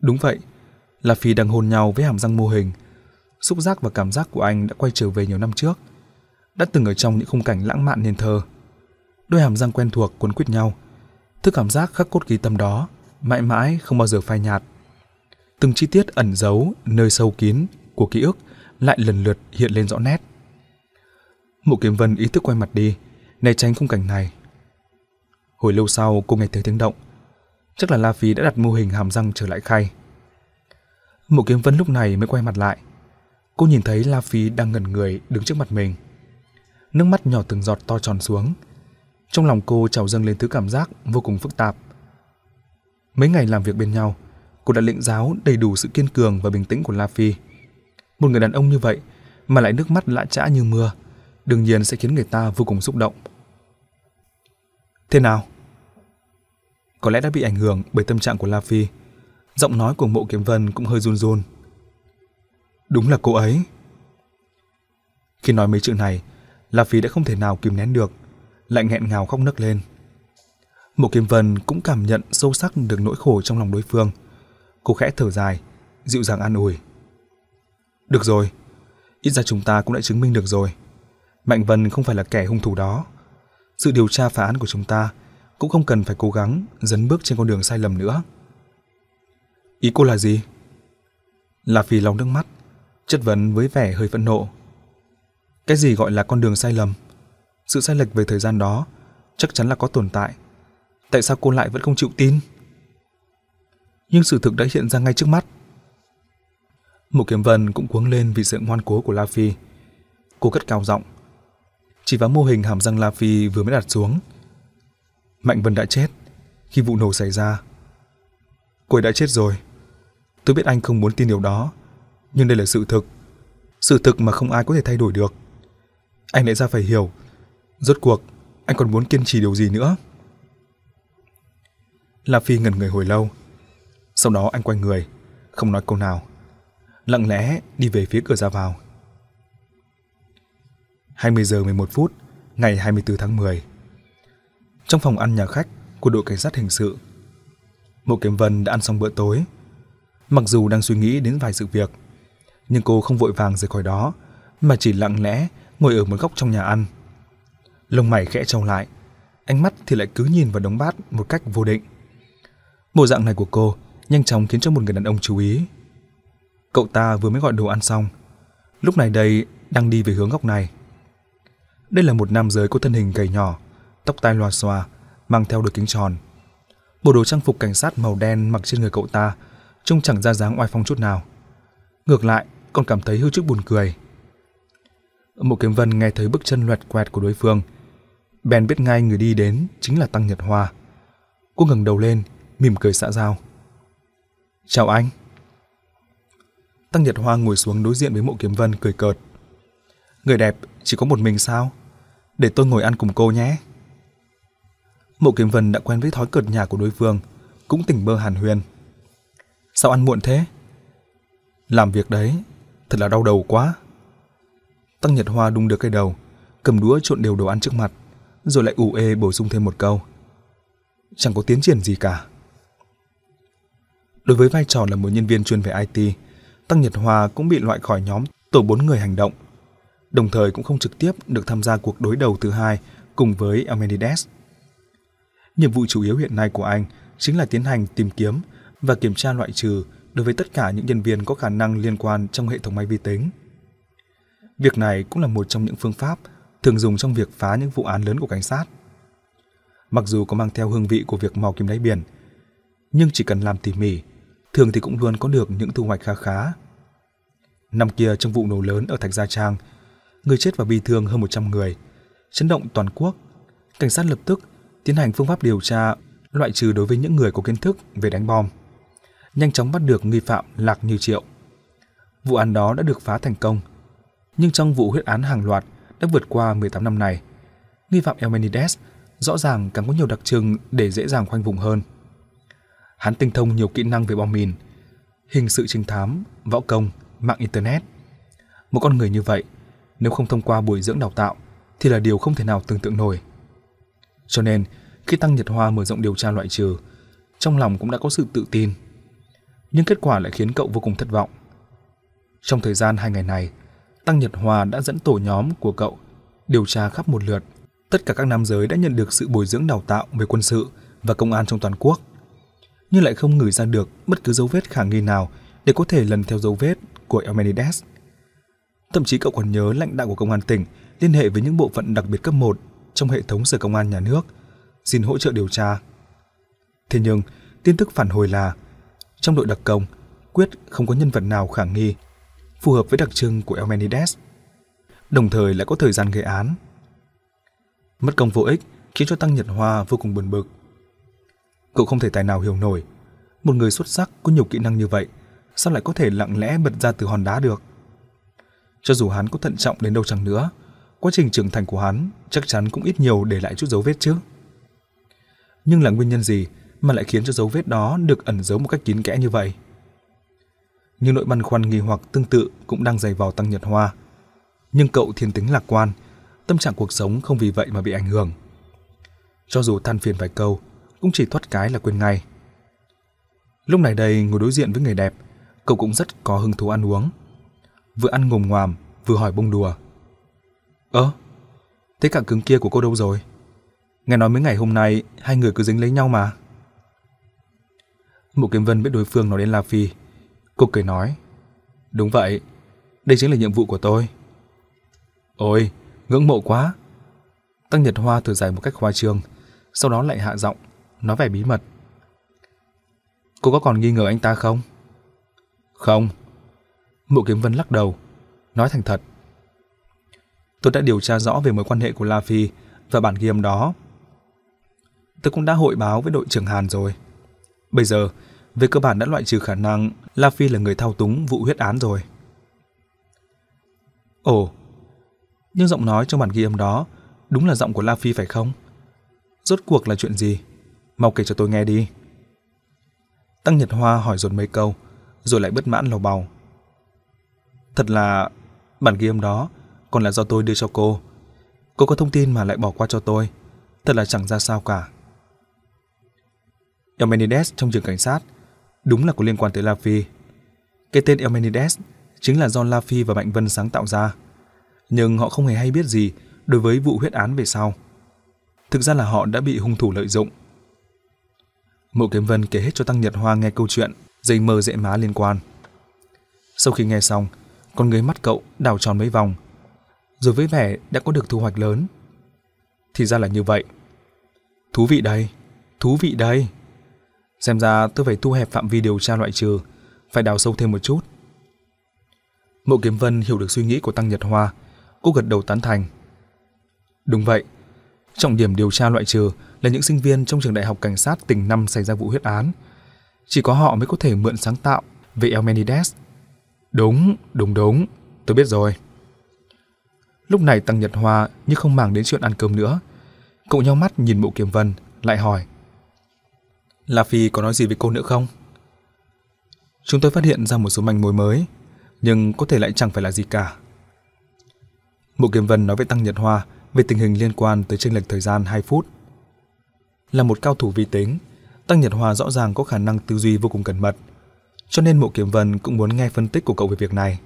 Speaker 1: Đúng vậy, La Phi đang hôn nhau với hàm răng mô hình. Xúc giác và cảm giác của anh đã quay trở về nhiều năm trước, đã từng ở trong những khung cảnh lãng mạn nên thơ. Đôi hàm răng quen thuộc cuốn quýt nhau, thứ cảm giác khắc cốt ký tâm đó mãi mãi không bao giờ phai nhạt. Từng chi tiết ẩn giấu nơi sâu kín của ký ức lại lần lượt hiện lên rõ nét. Mộ Kiếm Vân ý thức quay mặt đi, né tránh khung cảnh này. Hồi lâu sau cô nghe thấy tiếng động, chắc là La Phi đã đặt mô hình hàm răng trở lại khay. Mộ Kiếm Vân lúc này mới quay mặt lại. Cô nhìn thấy La Phi đang ngẩn người đứng trước mặt mình. Nước mắt nhỏ từng giọt to tròn xuống. Trong lòng cô trào dâng lên thứ cảm giác vô cùng phức tạp. Mấy ngày làm việc bên nhau, cô đã lĩnh giáo đầy đủ sự kiên cường và bình tĩnh của La Phi. Một người đàn ông như vậy mà lại nước mắt lã chã như mưa, đương nhiên sẽ khiến người ta vô cùng xúc động. Thế nào? Có lẽ đã bị ảnh hưởng bởi tâm trạng của La Phi. Giọng nói của Mộ Kiếm Vân cũng hơi run run. Đúng là cô ấy. Khi nói mấy chữ này, La Phi đã không thể nào kìm nén được, lại nghẹn ngào khóc nấc lên. Mộ Kiếm Vân cũng cảm nhận sâu sắc được nỗi khổ trong lòng đối phương. Cô khẽ thở dài, dịu dàng an ủi. Được rồi, ít ra chúng ta cũng đã chứng minh được rồi. Mạnh Vân không phải là kẻ hung thủ đó. Sự điều tra phá án của chúng ta cũng không cần phải cố gắng dấn bước trên con đường sai lầm nữa. Ý cô là gì? Là phì lòng nước mắt, chất vấn với vẻ hơi phẫn nộ. Cái gì gọi là con đường sai lầm? Sự sai lệch về thời gian đó chắc chắn là có tồn tại. Tại sao cô lại vẫn không chịu tin? Nhưng sự thực đã hiện ra ngay trước mắt. Mục kiếm vân cũng cuống lên vì sự ngoan cố của La Phi. Cô cất cao giọng. Chỉ vào mô hình hàm răng La Phi vừa mới đặt xuống. Mạnh Vân đã chết khi vụ nổ xảy ra. Cô ấy đã chết rồi. Tôi biết anh không muốn tin điều đó, nhưng đây là sự thực. Sự thực mà không ai có thể thay đổi được. Anh lẽ ra phải hiểu, rốt cuộc anh còn muốn kiên trì điều gì nữa? La Phi ngẩn người hồi lâu. Sau đó anh quay người, không nói câu nào. Lặng lẽ đi về phía cửa ra vào. 20 giờ 11 phút, ngày 24 tháng 10. Trong phòng ăn nhà khách của đội cảnh sát hình sự, Mộ Kiếm Vân đã ăn xong bữa tối. Mặc dù đang suy nghĩ đến vài sự việc, nhưng cô không vội vàng rời khỏi đó, mà chỉ lặng lẽ ngồi ở một góc trong nhà ăn. Lông mày khẽ trao lại, ánh mắt thì lại cứ nhìn vào đống bát một cách vô định. Bộ dạng này của cô nhanh chóng khiến cho một người đàn ông chú ý. Cậu ta vừa mới gọi đồ ăn xong, lúc này đây đang đi về hướng góc này. Đây là một nam giới có thân hình gầy nhỏ, tóc tai loà xòa, mang theo đôi kính tròn. Bộ đồ trang phục cảnh sát màu đen mặc trên người cậu ta trông chẳng ra dáng oai phong chút nào. Ngược lại, còn cảm thấy hưu chức buồn cười. Mộ Kiếm Vân nghe thấy bước chân loẹt quẹt của đối phương, bèn biết ngay người đi đến chính là Tăng Nhật Hoa. Cô ngẩng đầu lên, mỉm cười xã giao. Chào anh. Tăng Nhật Hoa ngồi xuống đối diện với Mộ Kiếm Vân cười cợt. Người đẹp chỉ có một mình sao? Để tôi ngồi ăn cùng cô nhé. Mộ Kiếm Vân đã quen với thói cợt nhà của đối phương, cũng tỉnh bơ hàn huyền. Sao ăn muộn thế? Làm việc đấy, thật là đau đầu quá. Tăng Nhật Hoa đung được cái đầu, cầm đũa trộn đều đồ ăn trước mặt, rồi lại ủ ê bổ sung thêm một câu. Chẳng có tiến triển gì cả. Đối với vai trò là một nhân viên chuyên về IT, Tăng Nhật Hòa cũng bị loại khỏi nhóm tổ bốn người hành động, đồng thời cũng không trực tiếp được tham gia cuộc đối đầu thứ hai cùng với Amenides. Nhiệm vụ chủ yếu hiện nay của anh chính là tiến hành tìm kiếm và kiểm tra loại trừ đối với tất cả những nhân viên có khả năng liên quan trong hệ thống máy vi tính. Việc này cũng là một trong những phương pháp thường dùng trong việc phá những vụ án lớn của cảnh sát. Mặc dù có mang theo hương vị của việc mò kim đáy biển, nhưng chỉ cần làm tỉ mỉ, thường thì cũng luôn có được những thu hoạch khá khá. Năm kia trong vụ nổ lớn ở Thạch Gia Trang, người chết và bị thương hơn 100 người, chấn động toàn quốc. Cảnh sát lập tức tiến hành phương pháp điều tra loại trừ đối với những người có kiến thức về đánh bom. Nhanh chóng bắt được nghi phạm Lạc Như Triệu. Vụ án đó đã được phá thành công, nhưng trong vụ huyết án hàng loạt đã vượt qua 18 năm này, nghi phạm Elmenides rõ ràng càng có nhiều đặc trưng để dễ dàng khoanh vùng hơn. Hắn tinh thông nhiều kỹ năng về bom mìn, hình sự trinh thám, võ công, mạng internet. Một con người như vậy, nếu không thông qua bồi dưỡng đào tạo thì là điều không thể nào tưởng tượng nổi. Cho nên, khi Tăng Nhật Hoa mở rộng điều tra loại trừ, trong lòng cũng đã có sự tự tin. Nhưng kết quả lại khiến cậu vô cùng thất vọng. Trong thời gian hai ngày này, Tăng Nhật Hoa đã dẫn tổ nhóm của cậu điều tra khắp một lượt. Tất cả các nam giới đã nhận được sự bồi dưỡng đào tạo về quân sự và công an trong toàn quốc, nhưng lại không ngửi ra được bất cứ dấu vết khả nghi nào để có thể lần theo dấu vết của Elmenides. Thậm chí cậu còn nhớ lãnh đạo của công an tỉnh liên hệ với những bộ phận đặc biệt cấp 1 trong hệ thống sở công an nhà nước, xin hỗ trợ điều tra. Thế nhưng, tin tức phản hồi là trong đội đặc công, quyết không có nhân vật nào khả nghi phù hợp với đặc trưng của Elmenides, đồng thời lại có thời gian gây án. Mất công vô ích khiến cho Tăng Nhật Hoa vô cùng buồn bực. Cậu không thể tài nào hiểu nổi, một người xuất sắc có nhiều kỹ năng như vậy, sao lại có thể lặng lẽ bật ra từ hòn đá được? Cho dù hắn có thận trọng đến đâu chẳng nữa, quá trình trưởng thành của hắn chắc chắn cũng ít nhiều để lại chút dấu vết chứ. Nhưng là nguyên nhân gì mà lại khiến cho dấu vết đó được ẩn giấu một cách kín kẽ như vậy? như nỗi băn khoăn nghi hoặc tương tự cũng đang dày vào Tăng Nhật Hoa. Nhưng cậu thiên tính lạc quan, tâm trạng cuộc sống không vì vậy mà bị ảnh hưởng. Cho dù than phiền vài câu, cũng chỉ thoát cái là quên ngay. Lúc này đây ngồi đối diện với người đẹp, cậu cũng rất có hứng thú ăn uống. Vừa ăn ngồm ngoàm, vừa hỏi bông đùa. Ơ, thế cả cứng kia của cô đâu rồi? Nghe nói mấy ngày hôm nay hai người cứ dính lấy nhau mà. Mộ Kiếm Vân biết đối phương nói đến La Phi. Cô cười nói. Đúng vậy, đây chính là nhiệm vụ của tôi. Ôi, ngưỡng mộ quá. Tăng Nhật Hoa thở dài một cách khoa trương, sau đó lại hạ giọng, nói vẻ bí mật. Cô có còn nghi ngờ anh ta không? Không. Mộ Kiếm Vân lắc đầu, nói thành thật. Tôi đã điều tra rõ về mối quan hệ của La Phi và bản ghi âm đó. Tôi cũng đã hội báo với đội trưởng Hàn rồi. Bây giờ, về cơ bản đã loại trừ khả năng La Phi là người thao túng vụ huyết án rồi. Ồ, nhưng giọng nói trong bản ghi âm đó đúng là giọng của La Phi phải không? Rốt cuộc là chuyện gì? Mau kể cho tôi nghe đi. Tăng Nhật Hoa hỏi dồn mấy câu, rồi lại bất mãn lầu bầu. Thật là bản ghi âm đó còn là do tôi đưa cho cô. Cô có thông tin mà lại bỏ qua cho tôi. Thật là chẳng ra sao cả. Eumenides trong trường cảnh sát đúng là có liên quan tới La Phi. Cái tên Eumenides chính là do La Phi và Mạnh Vân sáng tạo ra. Nhưng họ không hề hay biết gì đối với vụ huyết án về sau. Thực ra là họ đã bị hung thủ lợi dụng. Mộ Kiếm Vân kể hết cho Tăng Nhật Hoa nghe câu chuyện dây mơ dễ má liên quan. Sau khi nghe xong, con người mắt cậu đảo tròn mấy vòng, rồi với vẻ đã có được thu hoạch lớn. Thì ra là như vậy. Thú vị đây, thú vị đây. Xem ra tôi phải thu hẹp phạm vi điều tra loại trừ, phải đào sâu thêm một chút. Mộ Kiếm Vân hiểu được suy nghĩ của Tăng Nhật Hoa, cô gật đầu tán thành. Đúng vậy, trọng điểm điều tra loại trừ là những sinh viên trong trường đại học cảnh sát tỉnh năm xảy ra vụ huyết án. Chỉ có họ mới có thể mượn sáng tạo về Elmenides. Đúng, đúng đúng, tôi biết rồi. Lúc này Tăng Nhật Hoa như không màng đến chuyện ăn cơm nữa. Cậu nhau mắt nhìn Mộ Kiếm Vân, lại hỏi. La Phi có nói gì với cô nữa không? Chúng tôi phát hiện ra một số manh mối mới, nhưng có thể lại chẳng phải là gì cả. Mộ Kiếm Vân nói với Tăng Nhật Hoa về tình hình liên quan tới chênh lệch thời gian 2 phút. Là một cao thủ vi tính, Tăng Nhật hòa rõ ràng có khả năng tư duy vô cùng cẩn mật, cho nên Mộ Kiếm Vân cũng muốn nghe phân tích của cậu về việc này.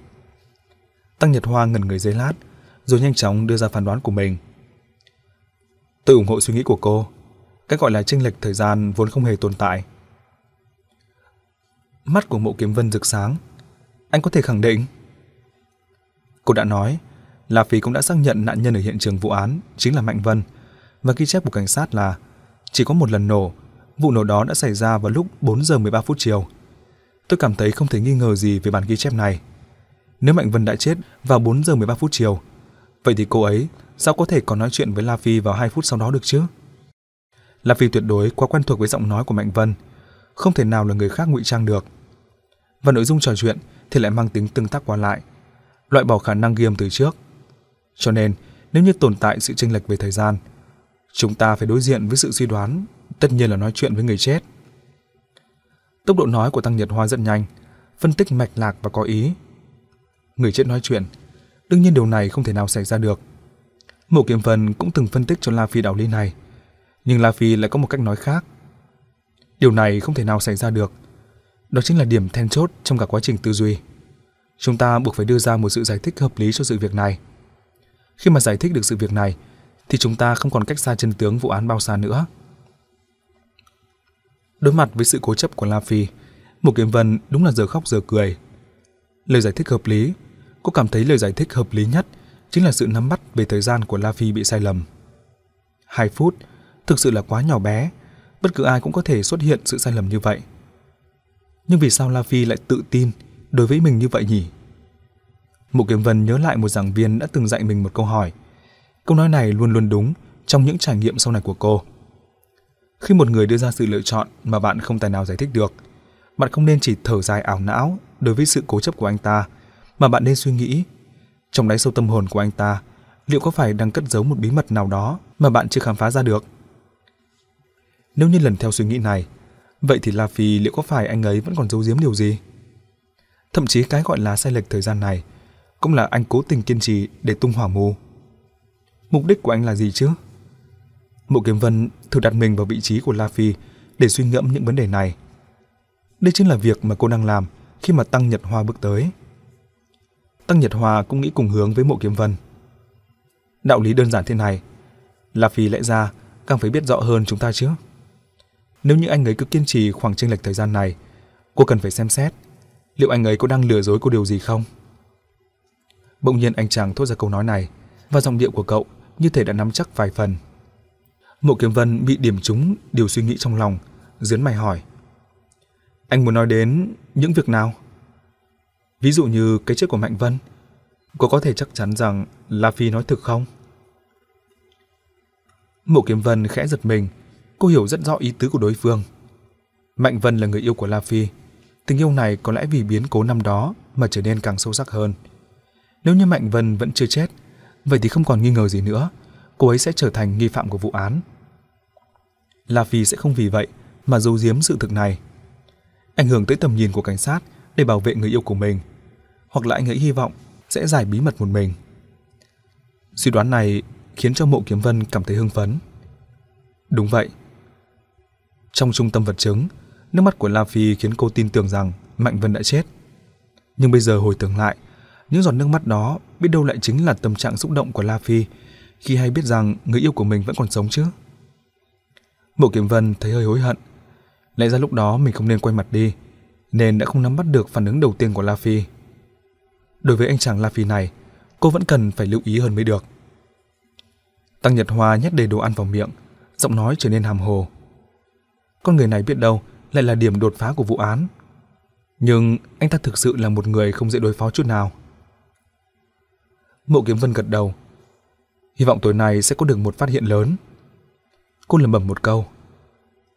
Speaker 1: Tăng Nhật Hoa ngẩn người giây lát, rồi nhanh chóng đưa ra phán đoán của mình. Tôi ủng hộ suy nghĩ của cô. Cái gọi là chênh lệch thời gian vốn không hề tồn tại. Mắt của Mộ Kiếm Vân rực sáng. Anh có thể khẳng định. Cô đã nói, La Phi cũng đã xác nhận nạn nhân ở hiện trường vụ án chính là Mạnh Vân và ghi chép của cảnh sát là chỉ có một lần nổ, vụ nổ đó đã xảy ra vào lúc 4 giờ 13 phút chiều. Tôi cảm thấy không thể nghi ngờ gì về bản ghi chép này. Nếu Mạnh Vân đã chết vào 4 giờ 13 phút chiều, vậy thì cô ấy sao có thể còn nói chuyện với La Phi vào 2 phút sau đó được chứ? La Phi tuyệt đối quá quen thuộc với giọng nói của Mạnh Vân, không thể nào là người khác ngụy trang được. Và nội dung trò chuyện thì lại mang tính tương tác qua lại, loại bỏ khả năng ghi âm từ trước. Cho nên, nếu như tồn tại sự chênh lệch về thời gian, chúng ta phải đối diện với sự suy đoán, tất nhiên là nói chuyện với người chết. Tốc độ nói của Tăng Nhật Hoa rất nhanh, phân tích mạch lạc và có ý. Người chết nói chuyện, đương nhiên điều này không thể nào xảy ra được. Mộ Kiếm Vân cũng từng phân tích cho La Phi đạo lý này, nhưng La Phi lại có một cách nói khác. Điều này không thể nào xảy ra được. Đó chính là điểm then chốt trong cả quá trình tư duy. Chúng ta buộc phải đưa ra một sự giải thích hợp lý cho sự việc này. Khi mà giải thích được sự việc này, thì chúng ta không còn cách xa chân tướng vụ án bao xa nữa. Đối mặt với sự cố chấp của La Phi, một Kiếm Vân đúng là giờ khóc giờ cười. Lời giải thích hợp lý, cô cảm thấy lời giải thích hợp lý nhất chính là sự nắm bắt về thời gian của La Phi bị sai lầm. Hai phút thực sự là quá nhỏ bé, bất cứ ai cũng có thể xuất hiện sự sai lầm như vậy. Nhưng vì sao La Phi lại tự tin đối với mình như vậy nhỉ? Mục Kiếm Vân nhớ lại một giảng viên đã từng dạy mình một câu hỏi. Câu nói này luôn luôn đúng trong những trải nghiệm sau này của cô. Khi một người đưa ra sự lựa chọn mà bạn không tài nào giải thích được, bạn không nên chỉ thở dài ảo não đối với sự cố chấp của anh ta, mà bạn nên suy nghĩ trong đáy sâu tâm hồn của anh ta, liệu có phải đang cất giấu một bí mật nào đó mà bạn chưa khám phá ra được? Nếu như lần theo suy nghĩ này, vậy thì La Phi liệu có phải anh ấy vẫn còn giấu giếm điều gì? Thậm chí cái gọi là sai lệch thời gian này cũng là anh cố tình kiên trì để tung hỏa mù. Mục đích của anh là gì chứ? Mộ Kiếm Vân thử đặt mình vào vị trí của La Phi để suy ngẫm những vấn đề này. Đây chính là việc mà cô đang làm khi mà Tăng Nhật Hoa bước tới. Tăng Nhật Hoa cũng nghĩ cùng hướng với Mộ Kiếm Vân. Đạo lý đơn giản thế này, La Phi lẽ ra càng phải biết rõ hơn chúng ta chứ. Nếu như anh ấy cứ kiên trì khoảng chênh lệch thời gian này, cô cần phải xem xét liệu anh ấy có đang lừa dối cô điều gì không. Bỗng nhiên anh chàng thốt ra câu nói này, và giọng điệu của cậu như thể đã nắm chắc vài phần. Mộ Kiếm Vân bị điểm trúng điều suy nghĩ trong lòng, dướn mày hỏi. Anh muốn nói đến những việc nào? Ví dụ như cái chết của Mạnh Vân, cô có thể chắc chắn rằng La Phi nói thực không? Mộ Kiếm Vân khẽ giật mình, cô hiểu rất rõ ý tứ của đối phương. Mạnh Vân là người yêu của La Phi, tình yêu này có lẽ vì biến cố năm đó mà trở nên càng sâu sắc hơn. Nếu như Mạnh Vân vẫn chưa chết, vậy thì không còn nghi ngờ gì nữa, cô ấy sẽ trở thành nghi phạm của vụ án. La Phi sẽ không vì vậy mà giấu giếm sự thực này. Ảnh hưởng tới tầm nhìn của cảnh sát để bảo vệ người yêu của mình, hoặc là anh ấy hy vọng sẽ giải bí mật một mình. Suy đoán này khiến cho Mộ Kiếm Vân cảm thấy hưng phấn. Đúng vậy. Trong trung tâm vật chứng, nước mắt của La Phi khiến cô tin tưởng rằng Mạnh Vân đã chết. Nhưng bây giờ hồi tưởng lại, những giọt nước mắt đó biết đâu lại chính là tâm trạng xúc động của La Phi khi hay biết rằng người yêu của mình vẫn còn sống chứ. Mộ Kiếm Vân thấy hơi hối hận. Lẽ ra lúc đó mình không nên quay mặt đi, nên đã không nắm bắt được phản ứng đầu tiên của La Phi. Đối với anh chàng La Phi này, cô vẫn cần phải lưu ý hơn mới được. Tăng Nhật Hoa nhét đầy đồ ăn vào miệng, giọng nói trở nên hàm hồ. Con người này biết đâu lại là điểm đột phá của vụ án. Nhưng anh ta thực sự là một người không dễ đối phó chút nào. Mộ Kiếm Vân gật đầu. Hy vọng tối nay sẽ có được một phát hiện lớn. Cô lẩm bẩm một câu.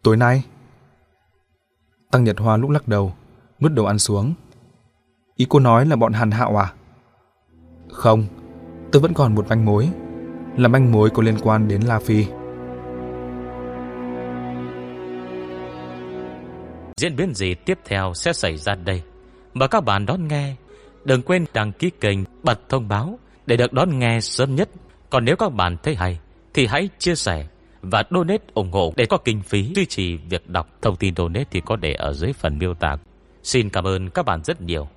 Speaker 1: Tối nay? Tăng Nhật Hoa lúc lắc đầu, nuốt đầu ăn xuống. Ý cô nói là bọn Hàn Hạo à? Không, tôi vẫn còn một manh mối, là manh mối có liên quan đến La Phi.
Speaker 2: Diễn biến gì tiếp theo sẽ xảy ra đây? Mời các bạn đón nghe. Đừng quên đăng ký kênh, bật thông báo để được đón nghe sớm nhất. Còn nếu các bạn thấy hay, thì hãy chia sẻ và donate ủng hộ để có kinh phí duy trì việc đọc. Thông tin donate thì có để ở dưới phần miêu tả. Xin cảm ơn các bạn rất nhiều.